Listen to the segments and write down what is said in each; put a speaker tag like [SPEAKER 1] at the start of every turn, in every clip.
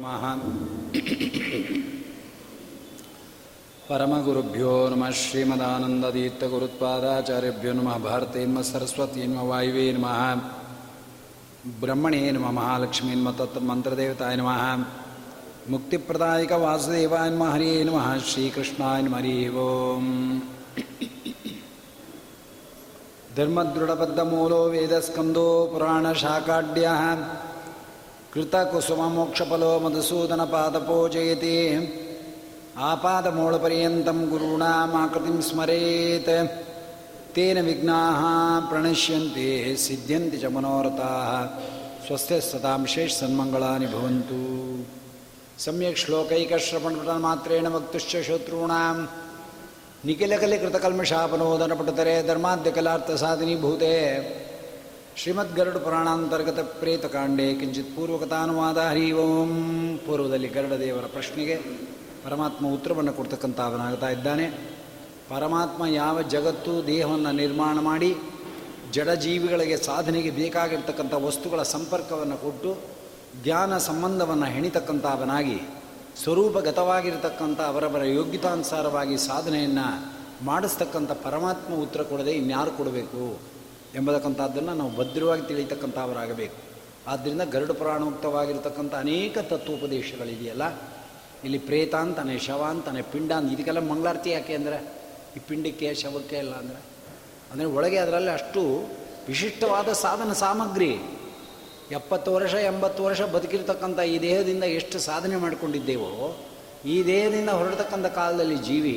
[SPEAKER 1] ನಮಃ ಪರಮಗುರುಭ್ಯೋ ನಮಃ ಶ್ರೀಮದಾನಂದತೀರ್ಥಗುರುತ್ಪಾದಾಚಾರ್ಯಭ್ಯೋ ನಮಃ ಭಾರತೀನ್ಮ ಸರಸ್ವತೀನ್ಮ ವಾಯುವೇ ನಮಃ ಬ್ರಹ್ಮಣೇ ನಮಃ ಮಹಾಲಕ್ಷ್ಮೀನ್ಮ ತತ್ ಮಂತ್ರದೇವತಾಯ ನಮಃ ಮುಕ್ತಿಪ್ರದಾಯಕ ವಾಸುದೇವಾಯ ನಮಃ ಹರಿಯೇ ನಮಃ ಶ್ರೀಕೃಷ್ಣಾಯ ನಮಃ ಹರಿ ಓಂ ಧರ್ಮದೃಢಬದ್ಧಮೂಲೋ ವೇದಸ್ಕಂದೋ कृतकुसुममोक्षपलो मधुसूदनपादपोजयति आपादमूलपर्यन्तं गुरूणामाकृतिं स्मरेत्। तेन विघ्नाः प्रणश्यन्ते सिद्ध्यन्ति च मनोरथाः। स्वस्य सतां शैस्सन्मङ्गलानि भवन्तु। सम्यक् श्लोकैकश्रवणकृतन्मात्रेण वक्तुश्च शोत्रूणां। निखिलकलिकृतकल्मषापनोदनपटतरे धर्माद्यकलार्थसाधिनी भूते भूते ಗರುಡ ಪುರಾಣಾಂತರ್ಗತ ಪ್ರೇತಕಾಂಡೆ, ಕಿಂಚಿತ್ ಪೂರ್ವಕತಾನುವಾದ ಹರಿ ಓಂ. ಪೂರ್ವದಲ್ಲಿ ಗರುಡ ದೇವರ ಪ್ರಶ್ನೆಗೆ ಪರಮಾತ್ಮ ಉತ್ತರವನ್ನು ಕೊಡ್ತಕ್ಕಂಥ ಅವನಾಗ್ತಾ ಇದ್ದಾನೆ. ಪರಮಾತ್ಮ ಯಾವ ಜಗತ್ತು, ದೇಹವನ್ನು ನಿರ್ಮಾಣ ಮಾಡಿ ಜಡಜೀವಿಗಳಿಗೆ ಸಾಧನೆಗೆ ಬೇಕಾಗಿರ್ತಕ್ಕಂಥ ವಸ್ತುಗಳ ಸಂಪರ್ಕವನ್ನು ಕೊಟ್ಟು ಜ್ಞಾನ ಸಂಬಂಧವನ್ನು ಹೆಣಿತಕ್ಕಂಥ ಅವನಾಗಿ ಸ್ವರೂಪಗತವಾಗಿರ್ತಕ್ಕಂಥ ಅವರವರ ಯೋಗ್ಯತಾನುಸಾರವಾಗಿ ಸಾಧನೆಯನ್ನು ಮಾಡಿಸ್ತಕ್ಕಂಥ ಪರಮಾತ್ಮ ಉತ್ತರ ಕೊಡದೆ ಇನ್ಯಾರು ಕೊಡಬೇಕು? ಎಂಬತಕ್ಕಂಥದ್ದನ್ನು ನಾವು ಭದ್ರವಾಗಿ ತಿಳಿತಕ್ಕಂಥವರಾಗಬೇಕು ಆದ್ದರಿಂದ ಗರುಡ ಪುರಾಣೋಕ್ತವಾಗಿರ್ತಕ್ಕಂಥ ಅನೇಕ ತತ್ವೋಪದೇಶಗಳಿದೆಯಲ್ಲ? ಇಲ್ಲಿ ಪ್ರೇತ ಅಂತಾನೆ ಶವ ಅಂತಾನೆ ಪಿಂಡ ಅಂತ, ಇದಕ್ಕೆಲ್ಲ ಮಂಗಳಾರತಿ ಯಾಕೆ ಅಂದರೆ? ಈ ಪಿಂಡಕ್ಕೆ, ಶವಕ್ಕೆ ಇಲ್ಲ ಅಂದರೆ? ಅಂದರೆ ಒಳಗೆ ಅದರಲ್ಲಿ ಅಷ್ಟು ವಿಶಿಷ್ಟವಾದ ಸಾಧನ ಸಾಮಗ್ರಿ. ಎಪ್ಪತ್ತು ವರ್ಷ, ಎಂಬತ್ತು ವರ್ಷ ಬದುಕಿರ್ತಕ್ಕಂಥ ಈ ದೇಹದಿಂದ ಎಷ್ಟು ಸಾಧನೆ ಮಾಡಿಕೊಂಡಿದ್ದೇವೋ, ಈ ದೇಹದಿಂದ ಹೊರಡ್ತಕ್ಕಂಥ ಕಾಲದಲ್ಲಿ ಜೀವಿ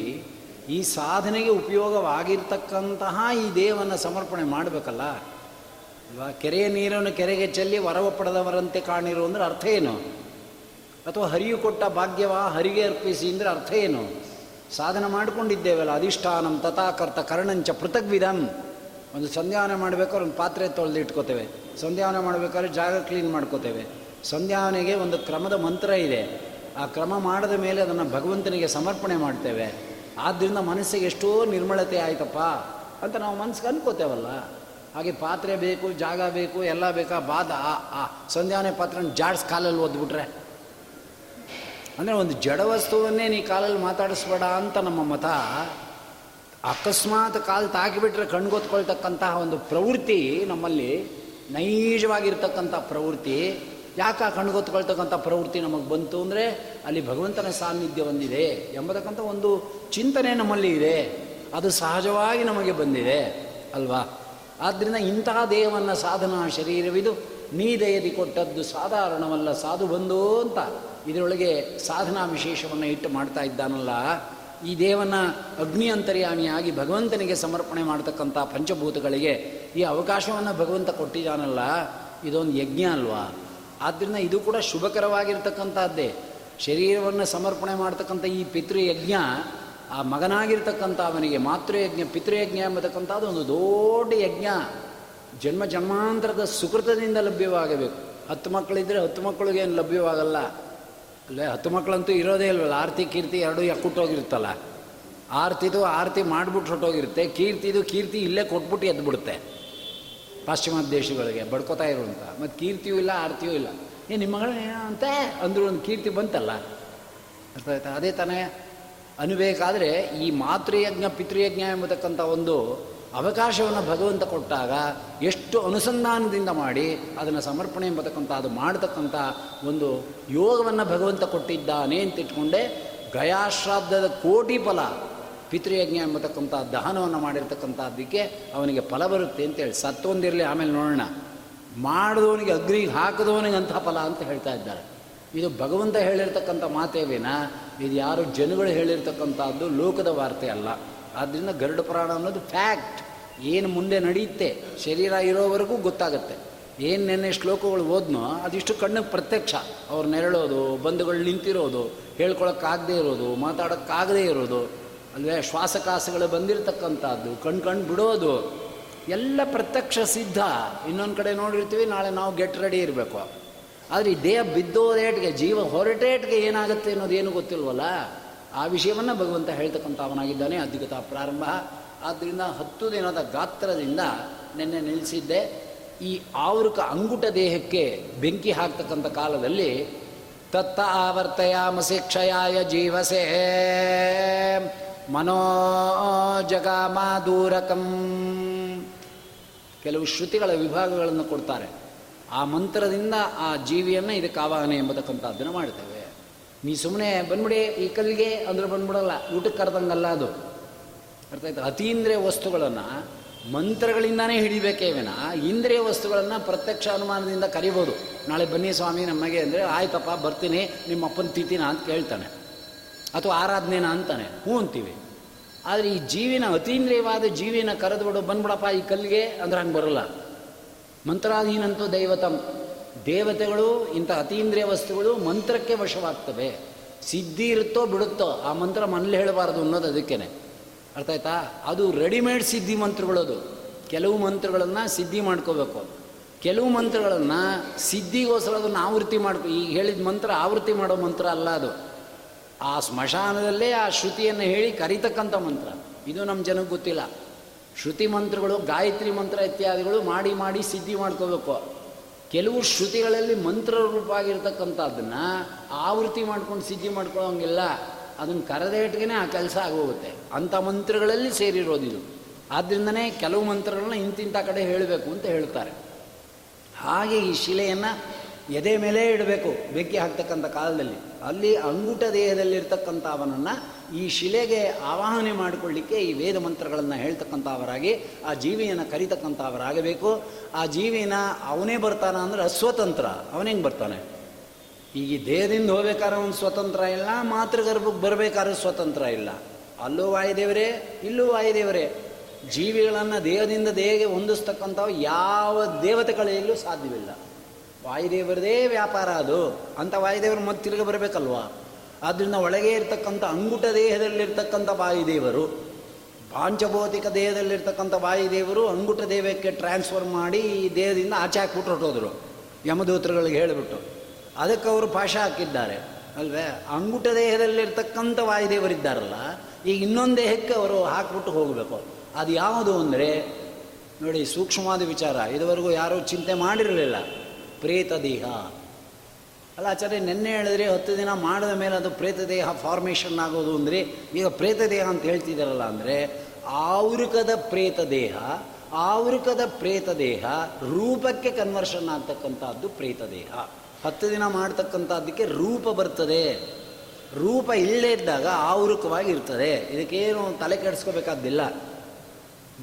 [SPEAKER 1] ಈ ಸಾಧನೆಗೆ ಉಪಯೋಗವಾಗಿರ್ತಕ್ಕಂತಹ ಈ ದೇವನ ಸಮರ್ಪಣೆ ಮಾಡಬೇಕಲ್ಲ? ಅಲ್ವಾ ಕೆರೆಯ ನೀರನ್ನು ಕೆರೆಗೆ ಚೆಲ್ಲಿ ವರವ ಪಡೆದವರಂತೆ ಕಾಣಿರು ಅಂದರೆ ಅರ್ಥ ಏನು? ಅಥವಾ ಹರಿಯು ಕೊಟ್ಟ ಭಾಗ್ಯವ ಹರಿಗೆ ಅರ್ಪಿಸಿ ಅಂದರೆ ಅರ್ಥ ಏನು? ಸಾಧನೆ ಮಾಡಿಕೊಂಡಿದ್ದೇವಲ್ಲ, ಅಧಿಷ್ಠಾನಂ ತಥಾಕರ್ತ ಕರ್ಣಂಚ ಪೃಥಗ್ವಿಧಂ. ಒಂದು ಸಂಧ್ಯಾವನೆ ಮಾಡಬೇಕಾದ್ರೆ ಒಂದು ಪಾತ್ರೆ ತೊಳೆದು ಇಟ್ಕೋತೇವೆ. ಸಂಧ್ಯಾವನೆ ಮಾಡಬೇಕಾದ್ರೆ ಜಾಗ ಕ್ಲೀನ್ ಮಾಡ್ಕೋತೇವೆ. ಸಂಧ್ಯಾನೆಗೆ ಒಂದು ಕ್ರಮದ ಮಂತ್ರ ಇದೆ. ಆ ಕ್ರಮ ಮಾಡಿದ ಮೇಲೆ ಅದನ್ನು ಭಗವಂತನಿಗೆ ಸಮರ್ಪಣೆ ಮಾಡ್ತೇವೆ. ಆದ್ದರಿಂದ ಮನಸ್ಸಿಗೆ ಎಷ್ಟೋ ನಿರ್ಮಳತೆ ಆಯ್ತಪ್ಪ ಅಂತ ನಾವು ಮನಸ್ಸಿಗೆ ಅನ್ಕೋತೇವಲ್ಲ. ಹಾಗೆ ಪಾತ್ರೆ ಬೇಕು, ಜಾಗ ಬೇಕು, ಎಲ್ಲ ಬೇಕಾ? ಬಾದ, ಆ ಸಂಧ್ಯಾನೆ ಪಾತ್ರನ ಜಾಡ್ಸ್ ಕಾಲಲ್ಲಿ ಓದ್ಬಿಟ್ರೆ. ಅಂದರೆ ಒಂದು ಜಡ ವಸ್ತುವನ್ನೇ ನೀ ಕಾಲಲ್ಲಿ ಮಾತಾಡಿಸ್ಬೇಡ ಅಂತ ನಮ್ಮ ಮತ. ಅಕಸ್ಮಾತ್ ಕಾಲು ತಾಕಿಬಿಟ್ರೆ ಕಣ್ಗೊತ್ಕೊಳ್ತಕ್ಕಂತಹ ಒಂದು ಪ್ರವೃತ್ತಿ ನಮ್ಮಲ್ಲಿ ನೈಜವಾಗಿರ್ತಕ್ಕಂಥ ಪ್ರವೃತ್ತಿ. ಯಾಕೆ ಕಣ್ಗೊತ್ಕೊಳ್ತಕ್ಕಂಥ ಪ್ರವೃತ್ತಿ ನಮಗೆ ಬಂತು ಅಂದರೆ ಅಲ್ಲಿ ಭಗವಂತನ ಸಾನ್ನಿಧ್ಯ ಒಂದಿದೆ ಎಂಬತಕ್ಕಂಥ ಒಂದು ಚಿಂತನೆ ನಮ್ಮಲ್ಲಿ ಇದೆ. ಅದು ಸಹಜವಾಗಿ ನಮಗೆ ಬಂದಿದೆ, ಅಲ್ವಾ? ಆದ್ದರಿಂದ ಇಂತಹ ದೇಹವನ್ನು ಸಾಧನಾ ಶರೀರವಿದು, ನೀ ದಯದಿ ಕೊಟ್ಟದ್ದು ಸಾಧಾರಣವಲ್ಲ, ಸಾಧು ಬಂದು ಅಂತ ಇದರೊಳಗೆ ಸಾಧನಾ ವಿಶೇಷವನ್ನು ಇಟ್ಟು ಮಾಡ್ತಾ ಇದ್ದಾನಲ್ಲ. ಈ ದೇವನ ಅಗ್ನಿ ಅಂತರ್ಯಾಮಿಯಾಗಿ ಭಗವಂತನಿಗೆ ಸಮರ್ಪಣೆ ಮಾಡ್ತಕ್ಕಂಥ ಪಂಚಭೂತಗಳಿಗೆ ಈ ಅವಕಾಶವನ್ನು ಭಗವಂತ ಕೊಟ್ಟಿದ್ದಾನಲ್ಲ. ಇದೊಂದು ಯಜ್ಞ ಅಲ್ವಾ? ಆದ್ದರಿಂದ ಇದು ಕೂಡ ಶುಭಕರವಾಗಿರ್ತಕ್ಕಂಥದ್ದೇ. ಶರೀರವನ್ನು ಸಮರ್ಪಣೆ ಮಾಡ್ತಕ್ಕಂಥ ಈ ಪಿತೃಯಜ್ಞ, ಆ ಮಗನಾಗಿರ್ತಕ್ಕಂಥ ಅವನಿಗೆ ಮಾತೃಯಜ್ಞ, ಪಿತೃಯಜ್ಞ ಎಂಬತಕ್ಕಂಥದ್ದು ಒಂದು ದೊಡ್ಡ ಯಜ್ಞ. ಜನ್ಮ ಜನ್ಮಾಂತರದ ಸುಕೃತದಿಂದ ಲಭ್ಯವಾಗಬೇಕು. ಹತ್ತು ಮಕ್ಕಳಿದ್ದರೆ ಹತ್ತು ಮಕ್ಕಳಿಗೆ ಏನು ಲಭ್ಯವಾಗಲ್ಲ. ಅಲ್ಲೇ ಹತ್ತು ಮಕ್ಕಳಂತೂ ಇರೋದೇ ಇಲ್ವಲ್ಲ, ಆರತಿ, ಕೀರ್ತಿ ಎರಡೂ ಎಕ್ಕುಟ್ಟೋಗಿರುತ್ತಲ್ಲ ಆರ್ತಿದು ಆರತಿ ಮಾಡಿಬಿಟ್ಟು ಹೊಟ್ಟೋಗಿರುತ್ತೆ ಕೀರ್ತಿದು ಕೀರ್ತಿ ಇಲ್ಲೇ ಕೊಟ್ಬಿಟ್ಟು ಎದ್ಬಿಡುತ್ತೆ. ಪಾಶ್ಚಿಮಾತ್ಯ ದೇಶಗಳಿಗೆ ಬಡ್ಕೋತಾ ಇರುವಂಥ ಮತ್ತು ಕೀರ್ತಿಯೂ ಇಲ್ಲ, ಆರ್ತಿಯೂ ಇಲ್ಲ. ಏ ನಿಮ್ಮ ಮಗಳ ಅಂತೆ? ಅಂದರು ಒಂದು ಕೀರ್ತಿ ಬಂತಲ್ಲ. ಅರ್ಥ ಆಯ್ತಾ? ಅದೇ ತಾನೇ. ಅನ್ಬೇಕಾದ್ರೆ ಈ ಮಾತೃಯಜ್ಞ, ಪಿತೃಯಜ್ಞ ಎಂಬತಕ್ಕಂಥ ಒಂದು ಅವಕಾಶವನ್ನು ಭಗವಂತ ಕೊಟ್ಟಾಗ ಎಷ್ಟು ಅನುಸಂಧಾನದಿಂದ ಮಾಡಿ ಅದನ್ನು ಸಮರ್ಪಣೆ ಎಂಬತಕ್ಕಂಥ ಅದು ಮಾಡತಕ್ಕಂಥ ಒಂದು ಯೋಗವನ್ನು ಭಗವಂತ ಕೊಟ್ಟಿದ್ದಾನೆ ಅಂತ ಇಟ್ಕೊಂಡೆ ಗಯಾಶ್ರಾದ್ದದ ಕೋಟಿ ಫಲ. ಪಿತೃಯಜ್ಞ ಎಂಬತಕ್ಕಂಥ ದಹನವನ್ನು ಮಾಡಿರ್ತಕ್ಕಂಥದ್ದಕ್ಕೆ ಅವನಿಗೆ ಫಲ ಬರುತ್ತೆ ಅಂತೇಳಿ ಸತ್ತೊಂದಿರಲಿ, ಆಮೇಲೆ ನೋಡೋಣ. ಮಾಡಿದವನಿಗೆ ಅಗ್ರಿಗೆ ಹಾಕಿದವನಿಗೆ ಅಂಥ ಫಲ ಅಂತ ಹೇಳ್ತಾ ಇದ್ದಾರೆ. ಇದು ಭಗವಂತ ಹೇಳಿರ್ತಕ್ಕಂಥ ಮಾತೇವಿನ? ಇದು ಯಾರು ಜನಗಳು ಹೇಳಿರ್ತಕ್ಕಂಥದ್ದು ಲೋಕದ ವಾರ್ತೆ ಅಲ್ಲ. ಆದ್ದರಿಂದ ಗರುಡ ಪುರಾಣ ಅನ್ನೋದು ಫ್ಯಾಕ್ಟ್. ಏನು ಮುಂದೆ ನಡೆಯುತ್ತೆ? ಶರೀರ ಇರೋವರೆಗೂ ಗೊತ್ತಾಗುತ್ತೆ. ಏನು ನೆನ್ನೆ ಶ್ಲೋಕಗಳು ಓದ್ನೋ, ಅದಿಷ್ಟು ಕಣ್ಣಿಗೆ ಪ್ರತ್ಯಕ್ಷ. ಅವ್ರು ನೆರಳೋದು, ಬಂಧುಗಳು ನಿಂತಿರೋದು, ಹೇಳ್ಕೊಳಕ್ಕಾಗದೇ ಇರೋದು, ಮಾತಾಡೋಕ್ಕಾಗದೇ ಇರೋದು. ಅಲ್ವೇ ಶ್ವಾಸಕಾಸಗಳು ಬಂದಿರತಕ್ಕಂಥದ್ದು, ಕಣ್ ಬಿಡೋದು, ಎಲ್ಲ ಪ್ರತ್ಯಕ್ಷ ಸಿದ್ಧ. ಇನ್ನೊಂದು ಕಡೆ ನೋಡಿರ್ತೀವಿ, ನಾಳೆ ನಾವು ಗೆಟ್ ರೆಡಿ ಇರಬೇಕು. ಆದರೆ ಈ ದೇಹ ಬಿದ್ದೋದೇಟ್ಗೆ ಜೀವ ಹೊರಟೇಟ್ಗೆ ಏನಾಗುತ್ತೆ ಅನ್ನೋದು ಏನು ಗೊತ್ತಿಲ್ವಲ್ಲ? ಆ ವಿಷಯವನ್ನು ಭಗವಂತ ಹೇಳ್ತಕ್ಕಂಥ ಅವನಾಗಿದ್ದಾನೆ ಅಧಿಕತ ಪ್ರಾರಂಭ. ಆದ್ದರಿಂದ ಹತ್ತು ದಿನದ ಗಾತ್ರದಿಂದ ನಿನ್ನೆ ನಿಲ್ಲಿಸಿದ್ದೆ. ಈ ಆವೃಕ ಅಂಗುಟ ದೇಹಕ್ಕೆ ಬೆಂಕಿ ಹಾಕ್ತಕ್ಕಂಥ ಕಾಲದಲ್ಲಿ ತತ್ತ ಆವರ್ತಯಾಮಸಿ ಕ್ಷಯಾಯ ಜೀವಸೆ. ಮನೋಜಗಾಮಾದೂರಕಂ ಕೆಲವು ಶ್ರುತಿಗಳ ವಿಭಾಗಗಳನ್ನು ಕೊಡ್ತಾರೆ. ಆ ಮಂತ್ರದಿಂದ ಆ ಜೀವಿಯನ್ನು ಇದಕ್ಕೆ ಆವಾಹನೆ ಎಂಬತಕ್ಕಂಥದ್ದನ್ನು ಮಾಡ್ತೇವೆ. ನೀ ಸುಮ್ಮನೆ ಬಂದ್ಬಿಡಿ, ಈ ಕಲ್ಲಿಗೆ ಅಂದ್ರೆ ಬಂದ್ಬಿಡಲ್ಲ, ಊಟಕ್ಕೆ ಕರೆದಂಗಲ್ಲ ಅದು. ಅರ್ಥ ಆಯ್ತು? ಅತೀಂದ್ರಿಯ ವಸ್ತುಗಳನ್ನು ಮಂತ್ರಗಳಿಂದಾನೇ ಹಿಡಿಬೇಕೇ ವಿನ, ಇಂದ್ರಿಯ ವಸ್ತುಗಳನ್ನು ಪ್ರತ್ಯಕ್ಷ ಅನುಮಾನದಿಂದ ಕರಿಬೋದು. ನಾಳೆ ಬನ್ನಿ ಸ್ವಾಮಿ ನಮಗೆ ಅಂದರೆ, ಆಯ್ತಪ್ಪ, ಬರ್ತೀನಿ ನಿಮ್ಮ ಅಪ್ಪನ ಅಂತ ಕೇಳ್ತಾನೆ. ಅಥವಾ ಆರಾಧನೆನ ಅಂತಾನೆ ಹ್ಞೂ ಅಂತೀವಿ ಆದರೆ ಈ ಜೀವಿನ ಅತೀಂದ್ರಿಯವಾದ ಜೀವಿನ ಕರೆದುಬಿಡು ಬಂದ್ಬಿಡಪ್ಪ ಈ ಕಲ್ಲಿಗೆ ಅಂದ್ರೆ ಹಂಗೆ ಬರಲ್ಲ. ಮಂತ್ರಾಧೀನಂತೂ ದೈವತಂ. ದೇವತೆಗಳು, ಇಂಥ ಅತೀಂದ್ರಿಯ ವಸ್ತುಗಳು ಮಂತ್ರಕ್ಕೆ ವಶವಾಗ್ತವೆ. ಸಿದ್ಧಿ ಇರುತ್ತೋ ಬಿಡುತ್ತೋ ಆ ಮಂತ್ರ ಮನೇಲಿ ಹೇಳಬಾರ್ದು ಅನ್ನೋದು ಅದಕ್ಕೇನೆ. ಅರ್ಥ ಆಯ್ತಾ? ಅದು ರೆಡಿಮೇಡ್ ಸಿದ್ಧಿ ಮಂತ್ರಗಳದು. ಕೆಲವು ಮಂತ್ರಗಳನ್ನು ಸಿದ್ಧಿ ಮಾಡ್ಕೋಬೇಕು. ಕೆಲವು ಮಂತ್ರಗಳನ್ನು ಸಿದ್ಧಿಗೋಸ್ಕರ ಅದನ್ನು ಆವೃತ್ತಿ ಮಾಡ್ಕೊ ಈಗ ಹೇಳಿದ ಮಂತ್ರ ಆವೃತ್ತಿ ಮಾಡೋ ಮಂತ್ರ ಅಲ್ಲ ಅದು. ಆ ಸ್ಮಶಾನದಲ್ಲೇ ಆ ಶ್ರುತಿಯನ್ನು ಹೇಳಿ ಕರಿತಕ್ಕಂಥ ಮಂತ್ರ. ಇದು ನಮ್ಮ ಜನಕ್ಕೆ ಗೊತ್ತಿಲ್ಲ. ಶ್ರುತಿ ಮಂತ್ರಗಳು, ಗಾಯತ್ರಿ ಮಂತ್ರ ಇತ್ಯಾದಿಗಳು ಮಾಡಿ ಮಾಡಿ ಸಿದ್ಧಿ ಮಾಡ್ಕೋಬೇಕು. ಕೆಲವು ಶ್ರುತಿಗಳಲ್ಲಿ ಮಂತ್ರ ರೂಪ ಆಗಿರ್ತಕ್ಕಂಥದ್ದನ್ನು ಆವೃತ್ತಿ ಮಾಡ್ಕೊಂಡು ಸಿದ್ಧಿ ಮಾಡ್ಕೊಳ್ಳೋಂಗಿಲ್ಲ. ಅದನ್ನು ಕರೆದೇಟ್ಗೆ ಆ ಕೆಲಸ ಆಗೋಗುತ್ತೆ. ಅಂಥ ಮಂತ್ರಗಳಲ್ಲಿ ಸೇರಿರೋದಿದು ಆದ್ದರಿಂದನೇ ಕೆಲವು ಮಂತ್ರಗಳನ್ನ ಇಂತಿಂಥ ಕಡೆ ಹೇಳಬೇಕು ಅಂತ ಹೇಳ್ತಾರೆ. ಹಾಗೆ ಈ ಶಿಲೆಯನ್ನು ಎದೆ ಮೇಲೆ ಇಡಬೇಕು, ಬೆಂಕಿ ಹಾಕ್ತಕ್ಕಂಥ ಕಾಲದಲ್ಲಿ. ಅಲ್ಲಿ ಅಂಗುಟ ದೇಹದಲ್ಲಿರ್ತಕ್ಕಂಥ ಅವನನ್ನು ಈ ಶಿಲೆಗೆ ಆವಾಹನೆ ಮಾಡಿಕೊಳ್ಳಿಕ್ಕೆ ಈ ವೇದ ಮಂತ್ರಗಳನ್ನು ಹೇಳ್ತಕ್ಕಂಥವರಾಗಿ, ಆ ಜೀವಿಯನ್ನು ಕರಿತಕ್ಕಂಥವರಾಗಬೇಕು. ಆ ಜೀವಿನ ಅವನೇ ಬರ್ತಾನ ಅಂದ್ರೆ ಅಸ್ವತಂತ್ರ ಅವನೇಂಗೆ ಬರ್ತಾನೆ? ಈಗ ಈ ದೇಹದಿಂದ ಹೋಗ್ಬೇಕಾದ್ರೆ ಅವನು ಸ್ವತಂತ್ರ ಇಲ್ಲ, ಮಾತೃಗರ್ಭಕ್ಕೆ ಬರಬೇಕಾದ್ರೆ ಸ್ವತಂತ್ರ ಇಲ್ಲ. ಅಲ್ಲೂ ವಾಯುದೇವರೇ, ಇಲ್ಲೂ ವಾಯುದೇವರೇ. ಜೀವಿಗಳನ್ನು ದೇಹದಿಂದ ದೇಹಗೆ ಹೊಂದಿಸ್ತಕ್ಕಂಥವು ಯಾವ ದೇವತೆಗಳಲ್ಲೂ ಸಾಧ್ಯವಿಲ್ಲ. ವಾಯುದೇವರದೇ ವ್ಯಾಪಾರ ಅದು. ಅಂತ ವಾಯುದೇವರು ಮತ್ತೆ ತಿರುಗಿ ಬರಬೇಕಲ್ವಾ? ಆದ್ದರಿಂದ ಒಳಗೆ ಇರ್ತಕ್ಕಂಥ ಅಂಗುಟ ದೇಹದಲ್ಲಿರ್ತಕ್ಕಂಥ ವಾಯುದೇವರು, ಪಾಂಚಭೌತಿಕ ದೇಹದಲ್ಲಿರ್ತಕ್ಕಂಥ ವಾಯುದೇವರು ಅಂಗುಟ ದೇಹಕ್ಕೆ ಟ್ರಾನ್ಸ್ಫರ್ ಮಾಡಿ ಈ ದೇಹದಿಂದ ಆಚೆ ಹಾಕ್ಬಿಟ್ಟು ಹೊರಟೋದ್ರು. ಯಮದೂತರುಗಳಿಗೆ ಹೇಳಿಬಿಟ್ಟು. ಅದಕ್ಕೆ ಅವರು ಪಾಶ ಹಾಕಿದ್ದಾರೆ. ಅಲ್ವೇ? ಅಂಗುಟ ದೇಹದಲ್ಲಿರ್ತಕ್ಕಂಥ ವಾಯುದೇವರಿದ್ದಾರಲ್ಲ, ಈಗ ಇನ್ನೊಂದು ದೇಹಕ್ಕೆ ಅವರು ಹಾಕ್ಬಿಟ್ಟು ಹೋಗಬೇಕು. ಅದು ಯಾವುದು ಅಂದರೆ, ನೋಡಿ ಸೂಕ್ಷ್ಮವಾದ ವಿಚಾರ, ಇದುವರೆಗೂ ಯಾರೂ ಚಿಂತೆ ಮಾಡಿರಲಿಲ್ಲ. ಪ್ರೇತ ದೇಹ ಅಲ್ಲ ಆಚಾರ್ಯ, ನಿನ್ನೆ ಹೇಳಿದ್ರೆ ಹತ್ತು ದಿನ ಮಾಡಿದ ಮೇಲೆ ಅದು ಪ್ರೇತ ದೇಹ ಫಾರ್ಮೇಷನ್ ಆಗೋದು ಅಂದರೆ ಈಗ ಪ್ರೇತ ದೇಹ ಅಂತ ಹೇಳ್ತಿದ್ದಾರಲ್ಲ ಅಂದರೆ ಆವೃಕದ ಪ್ರೇತ ದೇಹ ಆವೃಕದ ಪ್ರೇತ ದೇಹ ರೂಪಕ್ಕೆ ಕನ್ವರ್ಷನ್ ಆಗ್ತಕ್ಕಂಥದ್ದು ಪ್ರೇತ ದೇಹ ಹತ್ತು ದಿನ ಮಾಡ್ತಕ್ಕಂಥದ್ದಕ್ಕೆ ರೂಪ ಬರ್ತದೆ. ರೂಪ ಇಲ್ಲೇ ಇದ್ದಾಗ ಆವೃಕವಾಗಿ ಇರ್ತದೆ ಇದಕ್ಕೇನು ತಲೆ ಕೆಡಿಸ್ಕೋಬೇಕಾದ್ದಿಲ್ಲ.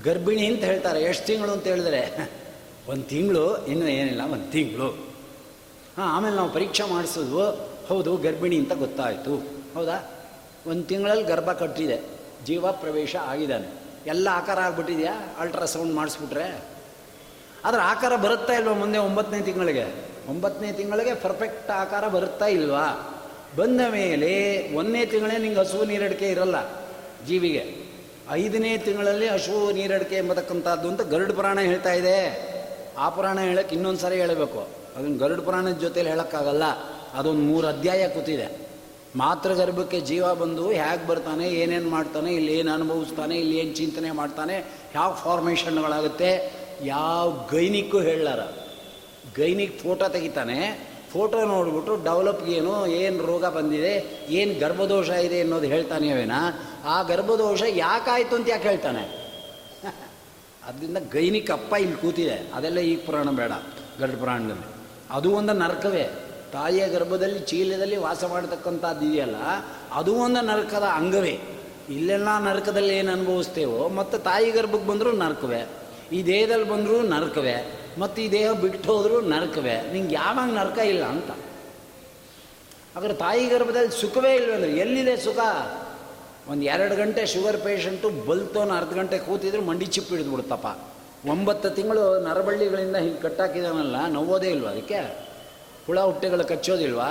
[SPEAKER 1] ಗರ್ಭಿಣಿ ಅಂತ ಹೇಳ್ತಾರೆ. ಎಷ್ಟು ತಿಂಗಳು ಅಂತ ಹೇಳಿದ್ರೆ. ಒಂದು ತಿಂಗಳು, ಇನ್ನೂ ಏನಿಲ್ಲ, ಒಂದು ತಿಂಗಳು. ಹಾಂ, ಆಮೇಲೆ ನಾವು ಪರೀಕ್ಷೆ ಮಾಡಿಸಿದ್ವು. ಹೌದು, ಗರ್ಭಿಣಿ ಅಂತ ಗೊತ್ತಾಯಿತು. ಹೌದಾ? ಒಂದು ತಿಂಗಳಲ್ಲಿ ಗರ್ಭ ಕಟ್ಟಿದೆ. ಜೀವ ಪ್ರವೇಶ ಆಗಿದ್ದಾನೆ. ಎಲ್ಲ ಆಕಾರ ಆಗಿಬಿಟ್ಟಿದೆಯಾ? ಅಲ್ಟ್ರಾಸೌಂಡ್ ಮಾಡಿಸ್ಬಿಟ್ರೆ? ಆದರೆ ಆಕಾರ ಬರುತ್ತಾ ಇಲ್ವಾ ಮುಂದೆ ಒಂಬತ್ತನೇ ತಿಂಗಳಿಗೆ? ಒಂಬತ್ತನೇ ತಿಂಗಳಿಗೆ ಪರ್ಫೆಕ್ಟ್ ಆಕಾರ ಬರುತ್ತಾ ಇಲ್ವಾ? ಬಂದ ಮೇಲೆ ಒಂದನೇ ತಿಂಗಳೇ ನಿಂಗೆ ಹಸುವು ನೀರಡಿಕೆ ಇರಲ್ಲ ಜೀವಿಗೆ. ಐದನೇ ತಿಂಗಳಲ್ಲಿ ಹಸುವು ನೀರಡಿಕೆ ಎಂಬತಕ್ಕಂಥದ್ದು ಅಂತ ಗರುಡ ಪುರಾಣ ಹೇಳ್ತಾ ಇದೆ. ಆ ಪುರಾಣ ಹೇಳಕ್ಕೆ ಇನ್ನೊಂದು ಸಾರಿ ಹೇಳಬೇಕು. ಅದನ್ನು ಗರುಡ ಪುರಾಣದ ಜೊತೆಲಿ ಹೇಳೋಕ್ಕಾಗಲ್ಲ. ಅದೊಂದು ಮೂರು ಅಧ್ಯಾಯ ಕೂತಿದೆ. ಮಾತೃಗರ್ಭಕ್ಕೆ ಜೀವ ಬಂದು ಹೇಗೆ ಬರ್ತಾನೆ, ಏನೇನು ಮಾಡ್ತಾನೆ, ಇಲ್ಲಿ ಏನು ಅನುಭವಿಸ್ತಾನೆ, ಇಲ್ಲಿ ಏನು ಚಿಂತನೆ ಮಾಡ್ತಾನೆ, ಯಾವ ಫಾರ್ಮೇಷನ್ಗಳಾಗುತ್ತೆ ಯಾವ ಗೈನಿಕ್ಕು ಹೇಳಲಾರ. ಗೈನಿಕ್ ಫೋಟೋ ತೆಗಿತಾನೆ. ಫೋಟೋ ನೋಡಿಬಿಟ್ಟು ಡೆವಲಪ್ಗೆ ಏನು ಏನು ರೋಗ ಬಂದಿದೆ, ಏನು ಗರ್ಭದೋಷ ಇದೆ ಅನ್ನೋದು ಹೇಳ್ತಾನೆ ಅವೇನ. ಆ ಗರ್ಭದೋಷ ಯಾಕಾಯಿತು ಅಂತ ಯಾಕೆ ಹೇಳ್ತಾನೆ? ಅದರಿಂದ ಗೈನಿಕ ಅಪ್ಪ ಇಲ್ಲಿ ಕೂತಿದೆ. ಅದೆಲ್ಲ ಈ ಪುರಾಣ ಬೇಡ, ಗರುಡ ಪುರಾಣದಲ್ಲಿ. ಅದು ಒಂದು ನರಕವೇ. ತಾಯಿಯ ಗರ್ಭದಲ್ಲಿ, ಚೀಲದಲ್ಲಿ ವಾಸ ಮಾಡತಕ್ಕಂಥದ್ದು ಇದೆಯಲ್ಲ, ಅದು ಒಂದು ನರಕದ ಅಂಗವೇ. ಇಲ್ಲೆಲ್ಲ ನರಕದಲ್ಲಿ ಏನು ಅನುಭವಿಸ್ತೇವೋ, ಮತ್ತು ತಾಯಿ ಗರ್ಭಕ್ಕೆ ಬಂದರೂ ನರಕವೇ. ಈ ದೇಹದಲ್ಲಿ ಬಂದರೂ ನರಕವೇ. ಮತ್ತು ಈ ದೇಹ ಬಿಟ್ಟು ಹೋದರೂ ನರಕವೇ. ನಿಂಗೆ ಯಾವಾಗ ನರಕ ಇಲ್ಲ ಅಂತ. ಆದರೆ ತಾಯಿ ಗರ್ಭದಲ್ಲಿ ಸುಖವೇ ಇಲ್ವಂದ್ರೆ ಎಲ್ಲಿದೆ ಸುಖ? ಒಂದು ಎರಡು ಗಂಟೆ ಶುಗರ್ ಪೇಷಂಟು ಬಲ್ತೋನು ಅರ್ಧ ಗಂಟೆ ಕೂತಿದ್ರು ಮಂಡಿ ಚಿಪ್ಪು ಹಿಡಿದು ಬಿಡುತ್ತಪ್ಪ ಒಂಬತ್ತು ತಿಂಗಳು ನರಬಳ್ಳಿಗಳಿಂದ ಹಿಂಗೆ ಕಟ್ಟಾಕಿದಾನಲ್ಲ, ನೋವೋದೇ ಇಲ್ವಾ ಅದಕ್ಕೆ? ಹುಳ ಹುಟ್ಟೆಗಳು ಕಚ್ಚೋದಿಲ್ವಾ?